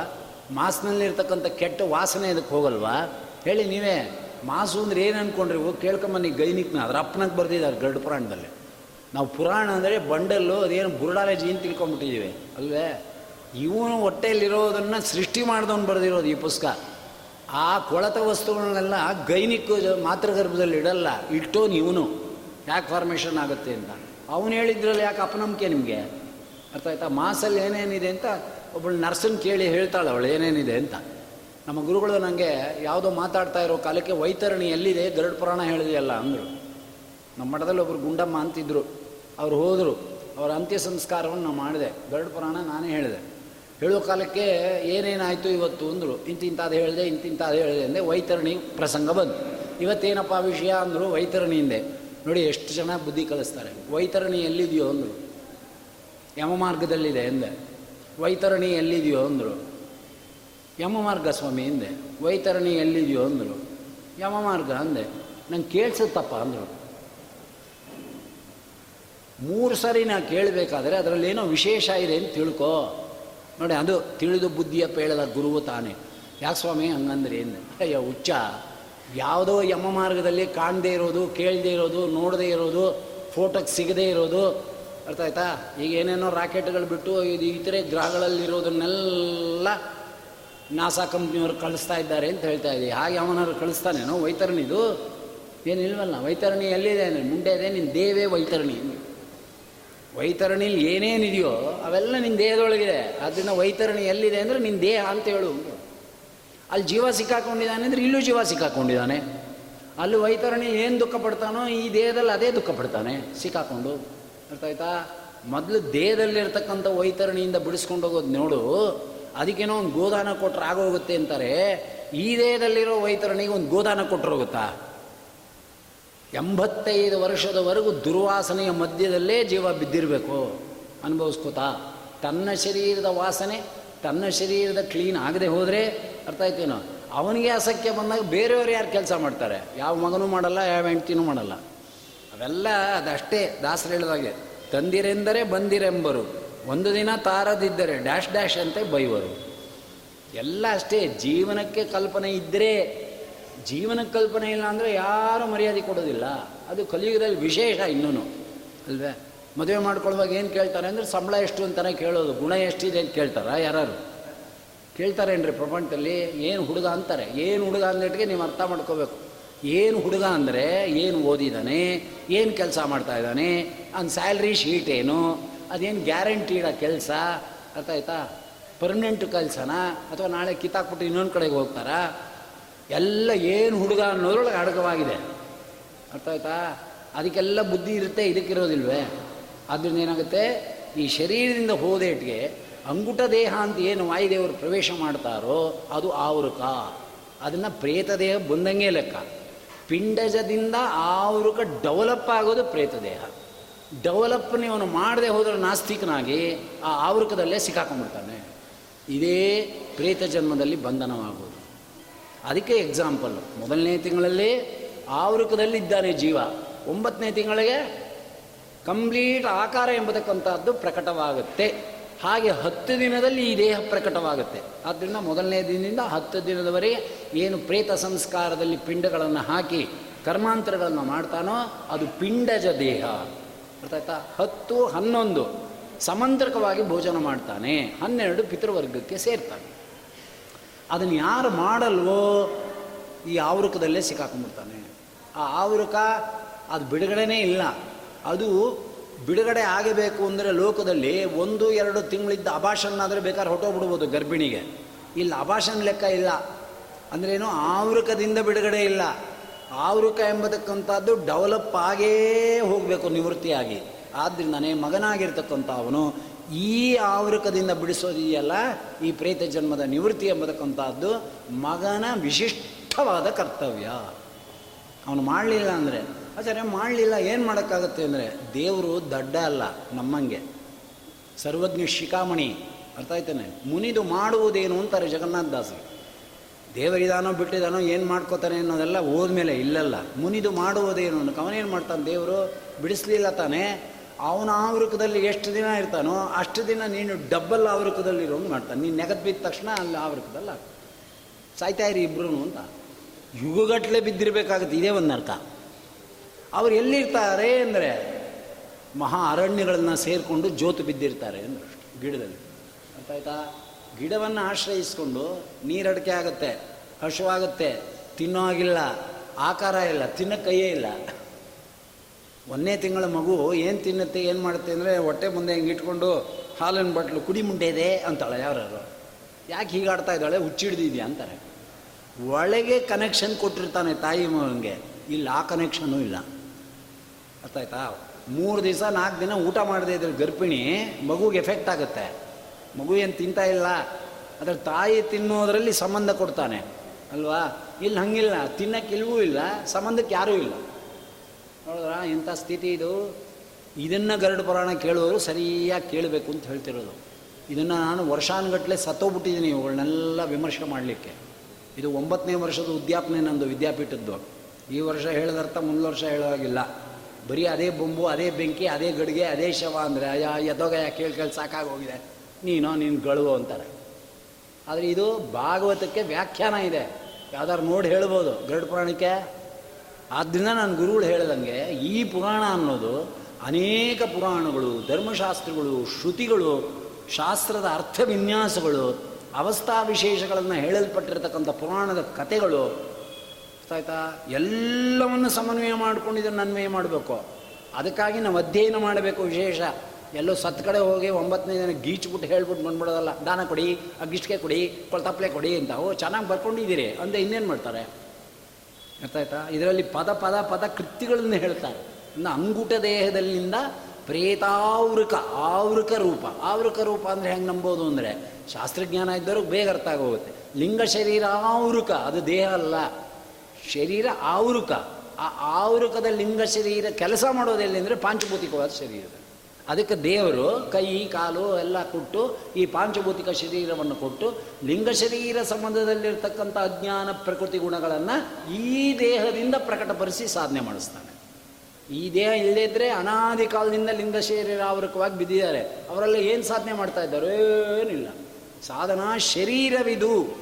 [SPEAKER 1] ಮಾಸ್ನಲ್ಲಿರ್ತಕ್ಕಂಥ ಕೆಟ್ಟ ವಾಸನೆ ಇದಕ್ಕೆ ಹೋಗಲ್ವಾ? ಹೇಳಿ ನೀವೇ, ಮಾಸು ಅಂದ್ರೆ ಏನು ಅನ್ಕೊಂಡ್ರಿ? ಹೋಗಿ ಕೇಳ್ಕೊಂಬನ್ನಿ ಗೈನಿಕ್ನ, ಅದ್ರ ಅಪ್ಪನಕ್ಕೆ ಬರ್ದಿದ್ದಾರೆ ಗರುಡ ಪುರಾಣದಲ್ಲಿ. ನಾವು ಪುರಾಣ ಅಂದರೆ ಬಂಡಲ್ಲು, ಅದೇನು ಬುರುಡಾಲಜಿ ಅಂತ ತಿಳ್ಕೊಂಬಿಟ್ಟಿದ್ದೀವಿ ಅಲ್ವೇ? ಇವನು ಹೊಟ್ಟೆಯಲ್ಲಿರೋದನ್ನು ಸೃಷ್ಟಿ ಮಾಡಿದವನು ಬರೆದಿರೋದು ಈ ಪುಸ್ತಕ. ಆ ಕೊಳತ ವಸ್ತುಗಳನ್ನೆಲ್ಲ ಗೈನಿಕ್ ಮಾತೃಗರ್ಭದಲ್ಲಿ ಇಡಲ್ಲ, ಇಟ್ಟೋನು ಇವನು. ಯಾಕೆ ಫಾರ್ಮೇಷನ್ ಆಗುತ್ತೆ ಅಂತ? ಅವನು ಹೇಳಿದ್ರಲ್ಲಿ ಯಾಕೆ ಅಪನಂಬಿಕೆ ನಿಮಗೆ? ಅರ್ಥ ಆಯ್ತಾ? ಮಾಸಲ್ಲಿ ಏನೇನಿದೆ ಅಂತ ಒಬ್ಬಳು ನರ್ಸನ್ ಕೇಳಿ ಹೇಳ್ತಾಳೆ, ಅವಳು ಏನೇನಿದೆ ಅಂತ. ನಮ್ಮ ಗುರುಗಳು ನನಗೆ ಯಾವುದೋ ಮಾತಾಡ್ತಾ ಇರೋ ಕಾಲಕ್ಕೆ ವೈತರಣಿ ಎಲ್ಲಿದೆ? ಗರುಡ ಪುರಾಣ ಹೇಳಿದೆಯಲ್ಲ ಅಂದರು. ನಮ್ಮ ಮಠದಲ್ಲಿ ಒಬ್ಬರು ಗುಂಡಮ್ಮ ಅಂತಿದ್ರು. ಅವ್ರು ಹೋದರು. ಅವರ ಅಂತ್ಯ ಸಂಸ್ಕಾರವನ್ನು ನಾವು ಮಾಡಿದೆ. ಗರುಡ ಪುರಾಣ ನಾನೇ ಹೇಳಿದೆ. ಹೇಳೋ ಕಾಲಕ್ಕೆ ಏನೇನಾಯಿತು ಇವತ್ತು ಅಂದರು, ಇಂತಿಂತಾದು ಹೇಳಿದೆ ಇಂತಿಂತಾದು ಹೇಳಿದೆ ಅಂದರೆ ವೈತರಣಿ ಪ್ರಸಂಗ ಬಂತು. ಇವತ್ತೇನಪ್ಪ ವಿಷಯ ಅಂದರು, ವೈತರಣಿಯಿಂದೆ. ನೋಡಿ ಎಷ್ಟು ಜನ ಬುದ್ಧಿ ಕಲಿಸ್ತಾರೆ. ವೈತರಣಿ ಎಲ್ಲಿದೆಯೋ ಅಂದರು. ಯಮ ಮಾರ್ಗದಲ್ಲಿದೆ ಎಂದೆ. ವೈತರಣಿ ಎಲ್ಲಿದೆಯೋ ಅಂದರು. ಯಮ ಮಾರ್ಗ ಸ್ವಾಮಿ ಹಿಂದೆ ವೈತರಣಿ ಎಲ್ಲಿದೆಯೋ ಅಂದರು. ಯಮ ಮಾರ್ಗ ಅಂದೆ. ನಂಗೆ ಕೇಳಿಸುತ್ತಪ್ಪ ಅಂದರು. ಮೂರು ಸರಿ ನಾ ಕೇಳಬೇಕಾದ್ರೆ ಅದರಲ್ಲೇನೋ ವಿಶೇಷ ಇದೆ ಅಂತ ತಿಳ್ಕೊ. ನೋಡಿ, ಅದು ತಿಳಿದು ಬುದ್ಧಿಯ ಪೇಳದ ಗುರುವು ತಾನೆ. ಯಾಕೆ ಸ್ವಾಮಿ? ಹಂಗಂದ್ರೆ ಏನು? ಅಯ್ಯೋ, ಹುಚ್ಚ. ಯಾವುದೋ ಯಮ ಮಾರ್ಗದಲ್ಲಿ ಕಾಣದೇ ಇರೋದು, ಕೇಳದೇ ಇರೋದು, ನೋಡದೇ ಇರೋದು ಫೋಟೋಕ್ಕೆ ಸಿಗದೇ ಇರೋದು. ಅರ್ಥ ಆಯ್ತಾ? ಈಗ ಏನೇನೋ ರಾಕೆಟ್ಗಳು ಬಿಟ್ಟು ಇದು ಇತರೆ ಗ್ರಹಗಳಲ್ಲಿರೋದನ್ನೆಲ್ಲ ನಾಸಾ ಕಂಪ್ನಿಯವರು ಕಳಿಸ್ತಾ ಇದ್ದಾರೆ ಅಂತ ಹೇಳ್ತಾ ಇದ್ದೀವಿ ಹಾಗೆ ಅವನಾದ್ರು ಕಳಿಸ್ತಾನೇನೋ? ವೈತರಣಿದು? ಏನಿಲ್ವಲ್ಲ, ವೈತರಣಿ ಎಲ್ಲಿದೆ ಮುಂದೆ ಇದೆ ನಿನ್ನ ದೇವೇ ವೈತರಣಿ. ವೈತರಣಿಲಿ ಏನೇನಿದೆಯೋ ಅವೆಲ್ಲ ನಿನ್ನ ದೇಹದೊಳಗಿದೆ. ಆದ್ದರಿಂದ ವೈತರಣಿ ಎಲ್ಲಿದೆ ಅಂದರೆ ನಿನ್ನ ದೇಹ ಅಂತ ಹೇಳು. ಅಲ್ಲಿ ಜೀವ ಸಿಕ್ಕಾಕೊಂಡಿದ್ದಾನೆ ಅಂದರೆ ಇಲ್ಲೂ ಜೀವ ಸಿಕ್ಕಾಕೊಂಡಿದ್ದಾನೆ. ಅಲ್ಲಿ ವೈತರಣಿ ಏನು ದುಃಖ ಪಡ್ತಾನೋ ಈ ದೇಹದಲ್ಲಿ ಅದೇ ದುಃಖ ಪಡ್ತಾನೆ. ಸಿಕ್ಕಾಕೊಂಡು. ಅರ್ಥ ಆಯ್ತಾ? ಮೊದಲು ದೇಹದಲ್ಲಿರ್ತಕ್ಕಂಥ ವೈತರಣಿಯಿಂದ ಬಿಡಿಸ್ಕೊಂಡು ಹೋಗೋದು ನೋಡು. ಅದಕ್ಕೇನೋ ಒಂದು ಗೋದಾನ ಕೊಟ್ಟರೆ ಆಗೋಗುತ್ತೆ ಅಂತಾರೆ. ಈ ದೇಹದಲ್ಲಿರೋ ವೈತರಣಿಗೆ ಒಂದು ಗೋದಾನ ಕೊಟ್ಟರೆ ಹೋಗುತ್ತಾ? ಎಂಬತ್ತೈದು ವರ್ಷದವರೆಗೂ ದುರ್ವಾಸನೆಯ ಮಧ್ಯದಲ್ಲೇ ಜೀವ ಬಿದ್ದಿರಬೇಕು. ಅನುಭವಿಸ್ಕೋತಾ, ತನ್ನ ಶರೀರದ ವಾಸನೆ, ತನ್ನ ಶರೀರದ ಕ್ಲೀನ್ ಆಗದೆ ಹೋದರೆ ಅರ್ಥ ಆಯ್ತೇನೋ? ಅವನಿಗೆ ಅಸಖ್ಯ ಬಂದಾಗ ಬೇರೆಯವರು ಯಾರು ಕೆಲಸ ಮಾಡ್ತಾರೆ? ಯಾವ ಮಗನೂ ಮಾಡಲ್ಲ, ಯಾವ ಹೆಂಡ್ತಿನೂ ಮಾಡಲ್ಲ. ಅವೆಲ್ಲ ಅದಷ್ಟೇ, ದಾಸರು ಹೇಳಿದಾಗೆ ತಂದಿರೆಂದರೆ ಬಂದಿರೆಂಬರು. ಒಂದು ದಿನ ತಾರದಿದ್ದರೆ ಡ್ಯಾಶ್ ಡ್ಯಾಶ್ ಅಂತ ಬೈವರು. ಎಲ್ಲ ಅಷ್ಟೇ, ಜೀವನಕ್ಕೆ ಕಲ್ಪನೆ ಇದ್ದರೆ ಜೀವನಕ್ಕೆ ಕಲ್ಪನೆ ಇಲ್ಲ ಅಂದರೆ ಯಾರೂ ಮರ್ಯಾದೆ ಕೊಡೋದಿಲ್ಲ. ಅದು ಕಲಿಯುಗದಲ್ಲಿ ವಿಶೇಷ ಇನ್ನೂ ಅಲ್ವೇ? ಮದುವೆ ಮಾಡ್ಕೊಳ್ಳುವಾಗ ಏನು ಕೇಳ್ತಾರೆ ಅಂದರೆ ಸಂಬಳ ಎಷ್ಟು ಅಂತಾನೆ ಕೇಳೋದು. ಗುಣ ಎಷ್ಟಿದೆ ಅಂತ ಕೇಳ್ತಾರಾ ಯಾರು ಕೇಳ್ತಾರೇನ್ರಿ ಪ್ರಪಂಚದಲ್ಲಿ? ಏನು ಹುಡುಗ ಅಂತಾರೆ? ಏನು ಹುಡುಗ ಅಂದಿಟ್ಟಿಗೆ ನೀವು ಅರ್ಥ ಮಾಡ್ಕೋಬೇಕು. ಏನು ಹುಡುಗ ಅಂದರೆ ಏನು ಓದಿದ್ದಾನೆ ಏನು ಕೆಲಸ ಮಾಡ್ತಾ ಇದ್ದಾನೆ? ಅವ್ನ ಸ್ಯಾಲ್ರಿ ಶೀಟ್ ಏನು? ಅದೇನು ಗ್ಯಾರಂಟಿಡ ಕೆಲಸ? ಅರ್ಥ ಆಯ್ತಾ? ಪರ್ಮನೆಂಟ್ ಕೆಲಸನ? ಅಥವಾ ನಾಳೆ ಕಿತ್ತಾಕ್ಬಿಟ್ಟು ಇನ್ನೊಂದು ಕಡೆಗೆ ಹೋಗ್ತಾರಾ? ಎಲ್ಲ ಏನು ಹುಡುಗ ಅನ್ನೋದ್ರೊಳಗೆ ಅಡಕವಾಗಿದೆ. ಅರ್ಥ ಆಯ್ತಾ? ಅದಕ್ಕೆಲ್ಲ ಬುದ್ಧಿ ಇರುತ್ತೆ, ಇದಕ್ಕಿರೋದಿಲ್ವೇ? ಆದ್ದರಿಂದ ಏನಾಗುತ್ತೆ? ಈ ಶರೀರದಿಂದ ಹೋದೇಟ್ಗೆ ಅಂಗುಟ ದೇಹ ಅಂತ ಏನು ವಾಯುದೇವರು ಪ್ರವೇಶ ಮಾಡ್ತಾರೋ, ಅದು ಆವೃಕ. ಅದನ್ನು ಪ್ರೇತ ದೇಹ ಬಂದಂಗೆ ಲೆಕ್ಕ. ಪಿಂಡಜದಿಂದ ಆವೃಕ ಡೆವಲಪ್ ಆಗೋದು ಪ್ರೇತ ದೇಹ. ಡೆವಲಪ್ ಅವನು ಮಾಡದೆ ಹೋದ್ರೆ ನಾಸ್ತಿಕನಾಗಿ ಆ ಆವೃಕದಲ್ಲೇ ಸಿಕ್ಕಾಕೊಂಡ್ಬಿಡ್ತಾನೆ. ಇದೇ ಪ್ರೇತ ಜನ್ಮದಲ್ಲಿ ಬಂಧನವಾಗುವುದು ಅದಕ್ಕೆ ಎಕ್ಸಾಂಪಲ್ ಮೊದಲನೇ ತಿಂಗಳಲ್ಲಿ ಆವೃಕದಲ್ಲಿದ್ದಾನೆ ಜೀವ. ಒಂಬತ್ತನೇ ತಿಂಗಳಿಗೆ ಕಂಪ್ಲೀಟ್ ಆಕಾರ ಎಂಬತಕ್ಕಂಥದ್ದು ಪ್ರಕಟವಾಗುತ್ತೆ. ಹಾಗೆ ಹತ್ತು ದಿನದಲ್ಲಿ ಈ ದೇಹ ಪ್ರಕಟವಾಗುತ್ತೆ. ಆದ್ದರಿಂದ ಮೊದಲನೇ ದಿನದಿಂದ ಹತ್ತು ದಿನದವರೆಗೆ ಏನು ಪ್ರೇತ ಸಂಸ್ಕಾರದಲ್ಲಿ ಪಿಂಡಗಳನ್ನು ಹಾಕಿ ಕರ್ಮಾಂತರಗಳನ್ನು ಮಾಡ್ತಾನೋ ಅದು ಪಿಂಡಜ ದೇಹ. ಅರ್ಥಾಯ್ತಾ ಹತ್ತು, ಹನ್ನೊಂದು ಸಮಂತ್ರಕವಾಗಿ ಭೋಜನ ಮಾಡ್ತಾನೆ. ಹನ್ನೆರಡು ಪಿತೃವರ್ಗಕ್ಕೆ ಸೇರ್ತಾನೆ. ಅದನ್ನು ಯಾರು ಮಾಡಲ್ವೋ ಈ ಆವೃಕದಲ್ಲೇ ಸಿಕ್ಕಾಕೊಂಡ್ಬಿಡ್ತಾನೆ. ಆ ಆವೃಕ ಅದು ಬಿಡುಗಡೆನೇ ಇಲ್ಲ. ಅದು ಬಿಡುಗಡೆ ಆಗಬೇಕು ಅಂದರೆ ಲೋಕದಲ್ಲಿ ಒಂದು, ಎರಡು ತಿಂಗಳಿದ್ದ ಅಭಾಷಣಾದರೆ ಬೇಕಾದ್ರೆ ಹೊಟ್ಟೋಗ್ಬಿಡ್ಬೋದು ಗರ್ಭಿಣಿಗೆ. ಇಲ್ಲಿ, ಅಭಾಷಣ ಲೆಕ್ಕ ಇಲ್ಲ. ಅಂದ್ರೇನು ಆವೃಕದಿಂದ ಬಿಡುಗಡೆ ಇಲ್ಲ. ಆವೃಕ ಎಂಬತಕ್ಕಂಥದ್ದು ಡೆವಲಪ್ ಆಗೇ ಹೋಗಬೇಕು ನಿವೃತ್ತಿಯಾಗಿ. ಆದ್ದರಿಂದನೇ ಮಗನಾಗಿರ್ತಕ್ಕಂಥ ಅವನು ಈ ಆವೃಕದಿಂದ ಬಿಡಿಸೋದಿದೆಯಲ್ಲ, ಈ ಪ್ರೇತ ಜನ್ಮದ ನಿವೃತ್ತಿ ಎಂಬತಕ್ಕಂಥದ್ದು ಮಗನ ವಿಶಿಷ್ಟವಾದ ಕರ್ತವ್ಯ. ಅವನು ಮಾಡಲಿಲ್ಲ ಅಂದರೆ, ಆಚಾರ್ಯ, ಮಾಡಲಿಲ್ಲ, ಏನು ಮಾಡೋಕ್ಕಾಗುತ್ತೆ ಅಂದರೆ, ದೇವರು ದಡ್ಡ ಅಲ್ಲ, ನಮ್ಮಂಗೆ. ಸರ್ವಜ್ಞ ಶಿಖಾಮಣಿ, ಅರ್ಥ ಆಯ್ತಾನೆ? ಮುನಿದು ಮಾಡುವುದೇನು ಅಂತಾರೆ ಜಗನ್ನಾಥ ದಾಸರು. ದೇವರಿದಾನೋ ಬಿಟ್ಟಿದಾನೋ ಏನು ಮಾಡ್ಕೋತಾನೆ ಅನ್ನೋದೆಲ್ಲ ಹೋದ್ಮೇಲೆ ಇಲ್ಲಲ್ಲ, ಮುನಿದು ಮಾಡುವುದೇನು ಅವನು ಅವನೇನು ಮಾಡ್ತಾನೆ ದೇವರು? ಬಿಡಿಸ್ಲಿಲ್ಲ ತಾನೇ? ಅವನ ಆವೃಕದಲ್ಲಿ ಎಷ್ಟು ದಿನ ಇರ್ತಾನೋ ಅಷ್ಟು ದಿನ ನೀನು ಡಬ್ಬಲ್ ಆವೃಕದಲ್ಲಿ ಇರೋಂಗೆ ಮಾಡ್ತಾನೆ. ನೀನು ನೆಗದ್ ಬಿದ್ದ ತಕ್ಷಣ ಅಲ್ಲಿ ಆವೃಕದಲ್ಲಿ ಆಗ್ತದೆ ಸಾಯ್ತಾ ಇರಿ ಅಂತ. ಯುಗಗಟ್ಟಲೆ ಬಿದ್ದಿರಬೇಕಾಗುತ್ತೆ, ಇದೇ ಒಂದು ಅರ್ಥ ಅವ್ರು ಎಲ್ಲಿರ್ತಾರೆ ಅಂದರೆ ಮಹಾ ಅರಣ್ಯಗಳನ್ನು ಸೇರಿಕೊಂಡು ಜೋತು ಬಿದ್ದಿರ್ತಾರೆ ಅಂದ್ರೆ ಗಿಡದಲ್ಲಿ. ಅರ್ಥ ಆಯ್ತಾ ಗಿಡವನ್ನು ಆಶ್ರಯಿಸಿಕೊಂಡು ನೀರಡಿಕೆ ಆಗುತ್ತೆ, ಹಸುವಾಗುತ್ತೆ, ತಿನ್ನೋ ಆಗಿಲ್ಲ ಆಕಾರ ಇಲ್ಲ, ತಿನ್ನೋ ಕೈಯೇ ಇಲ್ಲ. ಒಂದನೇ ತಿಂಗಳ ಮಗು ಏನು ತಿನ್ನುತ್ತೆ, ಏನು ಮಾಡುತ್ತೆ ಅಂದರೆ ಹೊಟ್ಟೆ ಮುಂದೆ ಹಿಂಗೆ ಇಟ್ಕೊಂಡು ಹಾಲಿನ ಬಟ್ಲು ಕುಡಿ ಮುಂಡೆ ಇದೆ ಅಂತಾಳೆ ಯಾರು ಯಾಕೆ ಹೀಗಾಡ್ತಾ ಇದ್ದಾಳೆ? ಹುಚ್ಚಿಡ್ದಿದ್ಯಾ ಅಂತಾರೆ. ಒಳಗೆ ಕನೆಕ್ಷನ್ ಕೊಟ್ಟಿರ್ತಾನೆ ತಾಯಿ ಮಗನಿಗೆ. ಇಲ್ಲಿ, ಆ ಕನೆಕ್ಷನು ಇಲ್ಲ. ಅರ್ಥ ಆಯ್ತಾ? ಮೂರು ದಿವಸ, ನಾಲ್ಕು ದಿನ ಊಟ ಮಾಡದೇ ಇದ್ರೆ ಗರ್ಭಿಣಿ ಮಗುಗೆ ಎಫೆಕ್ಟ್ ಆಗುತ್ತೆ. ಮಗು ಏನು ತಿಂತಾ ಇಲ್ಲ. ಅದ್ರ ತಾಯಿ ತಿನ್ನೋದ್ರಲ್ಲಿ ಸಂಬಂಧ ಕೊಡ್ತಾನೆ. ಅಲ್ವಾ? ಇಲ್ಲಿ, ಹಂಗಿಲ್ಲ. ಇಲ್ವೂ ಇಲ್ಲ, ಸಂಬಂಧಕ್ಕೆ ಯಾರೂ ಇಲ್ಲ. ನೋಡಿದ್ರ? ಇಂಥ ಸ್ಥಿತಿ ಇದು. ಇದನ್ನು ಗರುಡ ಪುರಾಣ ಕೇಳುವವರು ಸರಿಯಾಗಿ ಕೇಳಬೇಕು ಅಂತ ಹೇಳ್ತಿರೋದು. ಇದನ್ನು ನಾನು ವರ್ಷಾನುಗಟ್ಟಲೆ ಸತ್ತೋಗ್ಬಿಟ್ಟಿದ್ದೀನಿ ಇವುಗಳನ್ನೆಲ್ಲ ವಿಮರ್ಶೆ ಮಾಡಲಿಕ್ಕೆ. ಇದು ಒಂಬತ್ತನೇ ವರ್ಷದ ಉದ್ಯಾಪನೆ ನಂದು ವಿದ್ಯಾಪೀಠದ್ದು. ಈ ವರ್ಷ ಹೇಳಿದರ್ಥ ಮುಂದೆ ವರ್ಷ ಹೇಳೋವಾಗಿಲ್ಲ ಬರೀ ಅದೇ ಬೊಂಬು, ಅದೇ ಬೆಂಕಿ, ಅದೇ ಗಡಿಗೆ, ಅದೇ ಶವ ಅಂದರೆ, ಅಯ್ಯ, ಎದ್ದೋಗಯ್ಯ, ಕೇಳಿ ಕೇಳಿ ಸಾಕಾಗೋಗಿದೆ. ನೀನೋ, ನೀನು ಗಳು ಅಂತಾರೆ. ಆದರೆ ಇದು ಭಾಗವತಕ್ಕೆ ವ್ಯಾಖ್ಯಾನ ಇದೆ. ಯಾವ್ದಾರು ನೋಡಿ ಹೇಳ್ಬೋದು ಗರುಡ ಪುರಾಣಕ್ಕೆ. ಆದ್ದರಿಂದ ನಾನು ಗುರುಗಳು ಹೇಳ್ದಂಗೆ ಈ ಪುರಾಣ ಅನ್ನೋದು ಅನೇಕ ಪುರಾಣಗಳು, ಧರ್ಮಶಾಸ್ತ್ರಗಳು, ಶ್ರುತಿಗಳು, ಶಾಸ್ತ್ರದ ಅರ್ಥ ವಿನ್ಯಾಸಗಳು ಅವಸ್ಥಾ ವಿಶೇಷಗಳನ್ನು ಹೇಳಲ್ಪಟ್ಟಿರತಕ್ಕಂಥ ಪುರಾಣದ ಕಥೆಗಳು ಆಯ್ತಾ ಎಲ್ಲವನ್ನು ಸಮನ್ವಯ ಮಾಡಿಕೊಂಡು ಇದನ್ನು ಅನ್ವಯ ಮಾಡಬೇಕು. ಅದಕ್ಕಾಗಿ ನಾವು ಅಧ್ಯಯನ ಮಾಡಬೇಕು ವಿಶೇಷ. ಎಲ್ಲೋ ಸತ್ ಕಡೆ ಹೋಗಿ ಒಂಬತ್ತನೇ ದಿನ ಗೀಚ್ಬಿಟ್ಟು ಹೇಳ್ಬಿಟ್ಟು ಬಂದ್ಬಿಡೋದಲ್ಲ, ದಾನ ಕೊಡಿ ಅಗ್ಗಿಷ್ಟಿಗೆ ಕೊಡಿ ಕೊಳ್ತಪ್ಲೆ ಕೊಡಿ ಅಂತ. ಓ, ಚೆನ್ನಾಗಿ ಬರ್ಕೊಂಡಿದ್ದೀರಿ. ಅಂದರೆ ಇನ್ನೇನು ಮಾಡ್ತಾರೆ? ಅರ್ಥ ಆಯ್ತಾ ಇದರಲ್ಲಿ ಪದ ಪದ ಪದ ಕೃತ್ಯಗಳನ್ನು ಹೇಳ್ತಾರೆ. ಇನ್ನು ಅಂಗುಟ ದೇಹದಲ್ಲಿಂದ ಪ್ರೇತಾವೃಕ, ಆವೃಕ ರೂಪ. ಆವೃಕ ರೂಪ ಅಂದರೆ ಹೆಂಗೆ ನಂಬೋದು ಅಂದರೆ ಶಾಸ್ತ್ರಜ್ಞಾನ ಇದ್ದವ್ರಿಗೆ ಬೇಗ ಅರ್ಥ ಆಗೋಗುತ್ತೆ. ಲಿಂಗ ಶರೀರ ಆವೃಕ, ಅದು ದೇಹ ಅಲ್ಲ. ಶರೀರ ಆವೃಕ. ಆ ಆವೃಕದ ಲಿಂಗ ಶರೀರ ಕೆಲಸ ಮಾಡೋದೆಲ್ಲಿ ಅಂದರೆ ಪಾಂಚಭೂತಿಕವಾದ ಶರೀರ ಅದಕ್ಕೆ ದೇವರು ಕೈ, ಕಾಲು ಎಲ್ಲ ಕೊಟ್ಟು ಈ ಪಾಂಚಭೌತಿಕ ಶರೀರವನ್ನು ಕೊಟ್ಟು ಲಿಂಗ ಶರೀರ ಸಂಬಂಧದಲ್ಲಿರ್ತಕ್ಕಂಥ ಅಜ್ಞಾನ ಪ್ರಕೃತಿ ಗುಣಗಳನ್ನು ಈ ದೇಹದಿಂದ ಪ್ರಕಟಪಡಿಸಿ ಸಾಧನೆ ಮಾಡಿಸ್ತಾನೆ. ಈ ದೇಹ ಇಲ್ಲದೇ ಇದ್ದರೆ ಅನಾದಿ ಕಾಲದಿಂದ ಲಿಂಗ ಶರೀರ ಆವೃಕವಾಗಿ ಬಿದ್ದಿದ್ದಾರೆ. ಅವರೆಲ್ಲ ಏನು ಸಾಧನೆ ಮಾಡ್ತಾ ಇದ್ದಾರೆ? ಏನಿಲ್ಲ. ಸಾಧನಾ ಶರೀರವಿದು.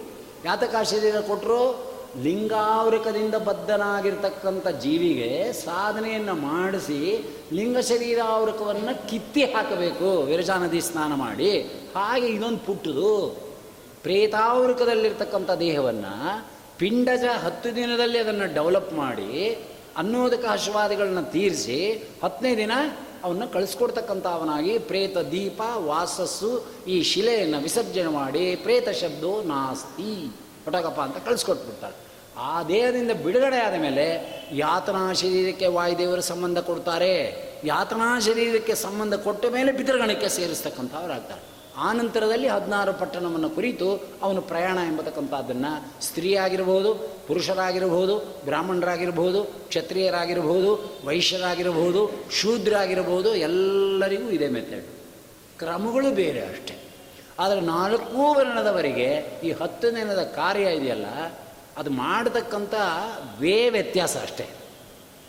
[SPEAKER 1] ಯಾತಕ ಶರೀರ ಕೊಟ್ಟರು ಲಿಂಗಾವೃಕದಿಂದ ಬದ್ಧನಾಗಿರ್ತಕ್ಕಂಥ ಜೀವಿಗೆ ಸಾಧನೆಯನ್ನು ಮಾಡಿಸಿ ಲಿಂಗ ಶರೀರಾವೃಕವನ್ನು ಕಿತ್ತಿ ಹಾಕಬೇಕು. ವಿರಜಾ ನದಿ ಸ್ನಾನ ಮಾಡಿ. ಹಾಗೆ ಇದೊಂದು ಪುಟ್ಟದು. ಪ್ರೇತಾವೃಕದಲ್ಲಿರ್ತಕ್ಕಂಥ ದೇಹವನ್ನು ಪಿಂಡಜ ಹತ್ತು ದಿನದಲ್ಲಿ ಅದನ್ನು ಡೆವಲಪ್ ಮಾಡಿ ಅನ್ನೋದಕ ಆಶೀರ್ವಾದಗಳನ್ನ ತೀರಿಸಿ ಹತ್ತನೇ ದಿನ ಅವನ್ನ ಕಳಿಸ್ಕೊಡ್ತಕ್ಕಂಥ ಅವನಾಗಿ ಪ್ರೇತ ದೀಪ, ವಾಸಸ್ಸು ಈ ಶಿಲೆಯನ್ನು ವಿಸರ್ಜನೆ ಮಾಡಿ ಪ್ರೇತ ಶಬ್ದೋ ನಾಸ್ತಿ ಪಟಕಪ್ಪ ಅಂತ ಕಳಿಸ್ಕೊಟ್ಬಿಡ್ತಾರೆ ಆ ದೇಹದಿಂದ ಬಿಡುಗಡೆ ಆದ ಮೇಲೆ ಯಾತನಾ ಶರೀರಕ್ಕೆ ವಾಯುದೇವರು ಸಂಬಂಧ ಕೊಡ್ತಾರೆ. ಯಾತನಾ ಶರೀರಕ್ಕೆ ಸಂಬಂಧ ಕೊಟ್ಟ ಮೇಲೆ ಪಿತೃಗಣಕ್ಕೆ ಸೇರಿಸ್ತಕ್ಕಂಥವರಾಗ್ತಾರೆ. ಆ ನಂತರದಲ್ಲಿ ಹದಿನಾರು ಪಟ್ಟಣವನ್ನು ಕುರಿತು ಅವನು ಪ್ರಯಾಣ ಎಂಬತಕ್ಕಂಥದ್ದನ್ನು ಸ್ತ್ರೀಯಾಗಿರ್ಬೋದು, ಪುರುಷರಾಗಿರ್ಬೋದು, ಬ್ರಾಹ್ಮಣರಾಗಿರ್ಬೋದು, ಕ್ಷತ್ರಿಯರಾಗಿರ್ಬೋದು, ವೈಶ್ಯರಾಗಿರ್ಬೋದು, ಶೂದ್ರಾಗಿರ್ಬೋದು, ಎಲ್ಲರಿಗೂ ಇದೆ ಮೆಥಡ್ ಕ್ರಮಗಳು ಬೇರೆ ಅಷ್ಟೆ. ಆದರೆ ನಾಲ್ಕೂ ವರ್ಣದವರಿಗೆ ಈ ಹತ್ತು ದಿನದ ಕಾರ್ಯ ಇದೆಯಲ್ಲ ಅದು ಮಾಡತಕ್ಕಂಥ ವೇ ವ್ಯತ್ಯಾಸ ಅಷ್ಟೇ.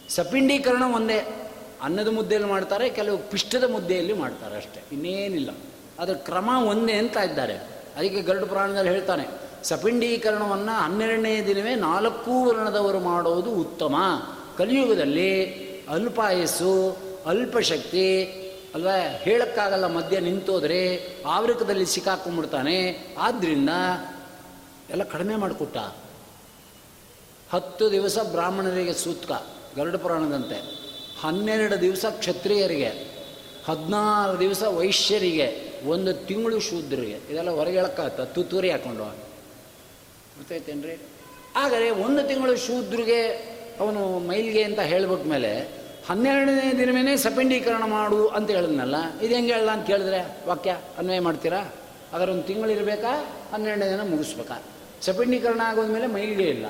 [SPEAKER 1] ಸಪಿಂಡೀಕರಣ ಒಂದೇ, ಅನ್ನದ ಮುದ್ದೆಯಲ್ಲಿ ಮಾಡ್ತಾರೆ, ಕೆಲವು ಪಿಷ್ಟದ ಮುದ್ದೆಯಲ್ಲಿ ಮಾಡ್ತಾರೆ ಅಷ್ಟೇ, ಇನ್ನೇನಿಲ್ಲ. ಅದರ ಕ್ರಮ ಒಂದೇ ಅಂತ ಇದ್ದಾರೆ. ಅದಕ್ಕೆ ಗರುಡ ಪುರಾಣದಲ್ಲಿ ಹೇಳ್ತಾನೆ, ಸಪಿಂಡೀಕರಣವನ್ನು ಹನ್ನೆರಡನೇ ದಿನವೇ ನಾಲ್ಕು ವರ್ಣದವರು ಮಾಡೋದು ಉತ್ತಮ. ಕಲಿಯುಗದಲ್ಲಿ ಅಲ್ಪಾಯಸ್ಸು ಅಲ್ಪಶಕ್ತಿ ಅಲ್ವಾ? ಹೇಳಕ್ಕಾಗಲ್ಲ, ಮಧ್ಯ ನಿಂತೋದ್ರೆ ಆವೃಕದಲ್ಲಿ ಸಿಕ್ಕಾಕೊಂಡ್ಬಿಡ್ತಾನೆ. ಆದ್ದರಿಂದ ಎಲ್ಲ ಕಡಿಮೆ ಮಾಡಿಕೊಟ್ಟ. ಹತ್ತು ದಿವಸ ಬ್ರಾಹ್ಮಣರಿಗೆ ಸೂತ್ಕ ಗರುಡ ಪುರಾಣದಂತೆ. ಹನ್ನೆರಡು ದಿವಸ ಕ್ಷತ್ರಿಯರಿಗೆ, ಹದಿನಾರು ದಿವಸ ವೈಶ್ಯರಿಗೆ, ಒಂದು ತಿಂಗಳು ಶೂದ್ರಿಗೆ ಇದೆಲ್ಲ ಹೊರಗೆ ಹೇಳಕ್ಕಾಗತ್ತ? ತುತ್ತೂರಿ ಹಾಕೊಂಡು. ಗೊತ್ತಾಯ್ತೇನ್ರಿ? ಆದರೆ ಒಂದು ತಿಂಗಳು ಶೂದ್ರಿಗೆ ಅವನು ಮೈಲ್ಗೆ ಅಂತ ಹೇಳ್ಬಿಟ್ಟ ಮೇಲೆ ಹನ್ನೆರಡನೇ ದಿನವೇ ಸಪಿಂಡೀಕರಣ ಮಾಡು ಅಂತ ಹೇಳಿದ್ನಲ್ಲ, ಇದು ಹೆಂಗೆ ಹೇಳಲ್ಲ ಅಂತ ಕೇಳಿದ್ರೆ? ವಾಕ್ಯ, ಅನ್ವಯ ಮಾಡ್ತೀರಾ? ಅದರ ಒಂದು ತಿಂಗಳಿರಬೇಕಾ ಹನ್ನೆರಡನೇ ದಿನ ಮುಗಿಸ್ಬೇಕಾ? ಸಪಿಂಡೀಕರಣ ಆಗೋದ್ಮೇಲೆ ಮೈಲ್ಗೆ ಇಲ್ಲ.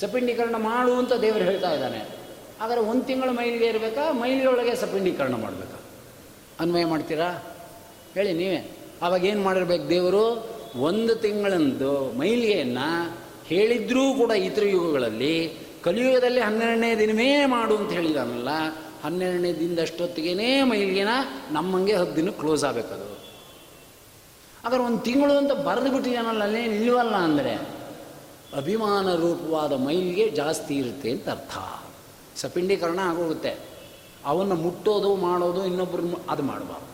[SPEAKER 1] ಸಪಿಂಡೀಕರಣ ಮಾಡು ಅಂತ ದೇವರು ಹೇಳ್ತಾ ಇದ್ದಾನೆ. ಆದರೆ ಒಂದು ತಿಂಗಳು ಮೈಲಿಗೆ ಇರಬೇಕಾ? ಮೈಲಿಯೊಳಗೆ ಸಪಿಂಡೀಕರಣ ಮಾಡಬೇಕಾ? ಅನ್ವಯ ಮಾಡ್ತೀರಾ? ಹೇಳಿ ನೀವೇ. ಆವಾಗ ಏನು ಮಾಡಿರ್ಬೇಕು ದೇವರು? ಒಂದು ತಿಂಗಳಂದು ಮೈಲಿಗೆಯನ್ನು ಹೇಳಿದ್ರೂ ಕೂಡ ಇತರ ಯುಗಗಳಲ್ಲಿ ಕಲಿಯುಗದಲ್ಲಿ ಹನ್ನೆರಡನೇ ದಿನವೇ ಮಾಡು ಅಂತ ಹೇಳಿದಾನಲ್ಲ, ಹನ್ನೆರಡನೇ ದಿನದಷ್ಟೊತ್ತಿಗೇ ಮೈಲಿಗೆನ ನಮ್ಮಂಗೆ ಹತ್ತು ದಿನ ಕ್ಲೋಸ್ ಆಗಬೇಕದು. ಆದರೆ ಒಂದು ತಿಂಗಳು ಅಂತ ಬರೆದು ಬಿಟ್ಟಿದ್ದಾನಲ್ಲ ಅಲ್ಲೇ ನಿಲ್ವಲ್ಲ ಅಂದರೆ? ಅಭಿಮಾನ ರೂಪವಾದ ಮೈಲಿಗೆ ಜಾಸ್ತಿ ಇರುತ್ತೆ ಅಂತ ಅರ್ಥ. ಸಪಿಂಡೀಕರಣ ಆಗೋಗುತ್ತೆ. ಅವನ್ನು ಮುಟ್ಟೋದು, ಮಾಡೋದು ಇನ್ನೊಬ್ಬರು ಅದು ಮಾಡಬಾರ್ದು.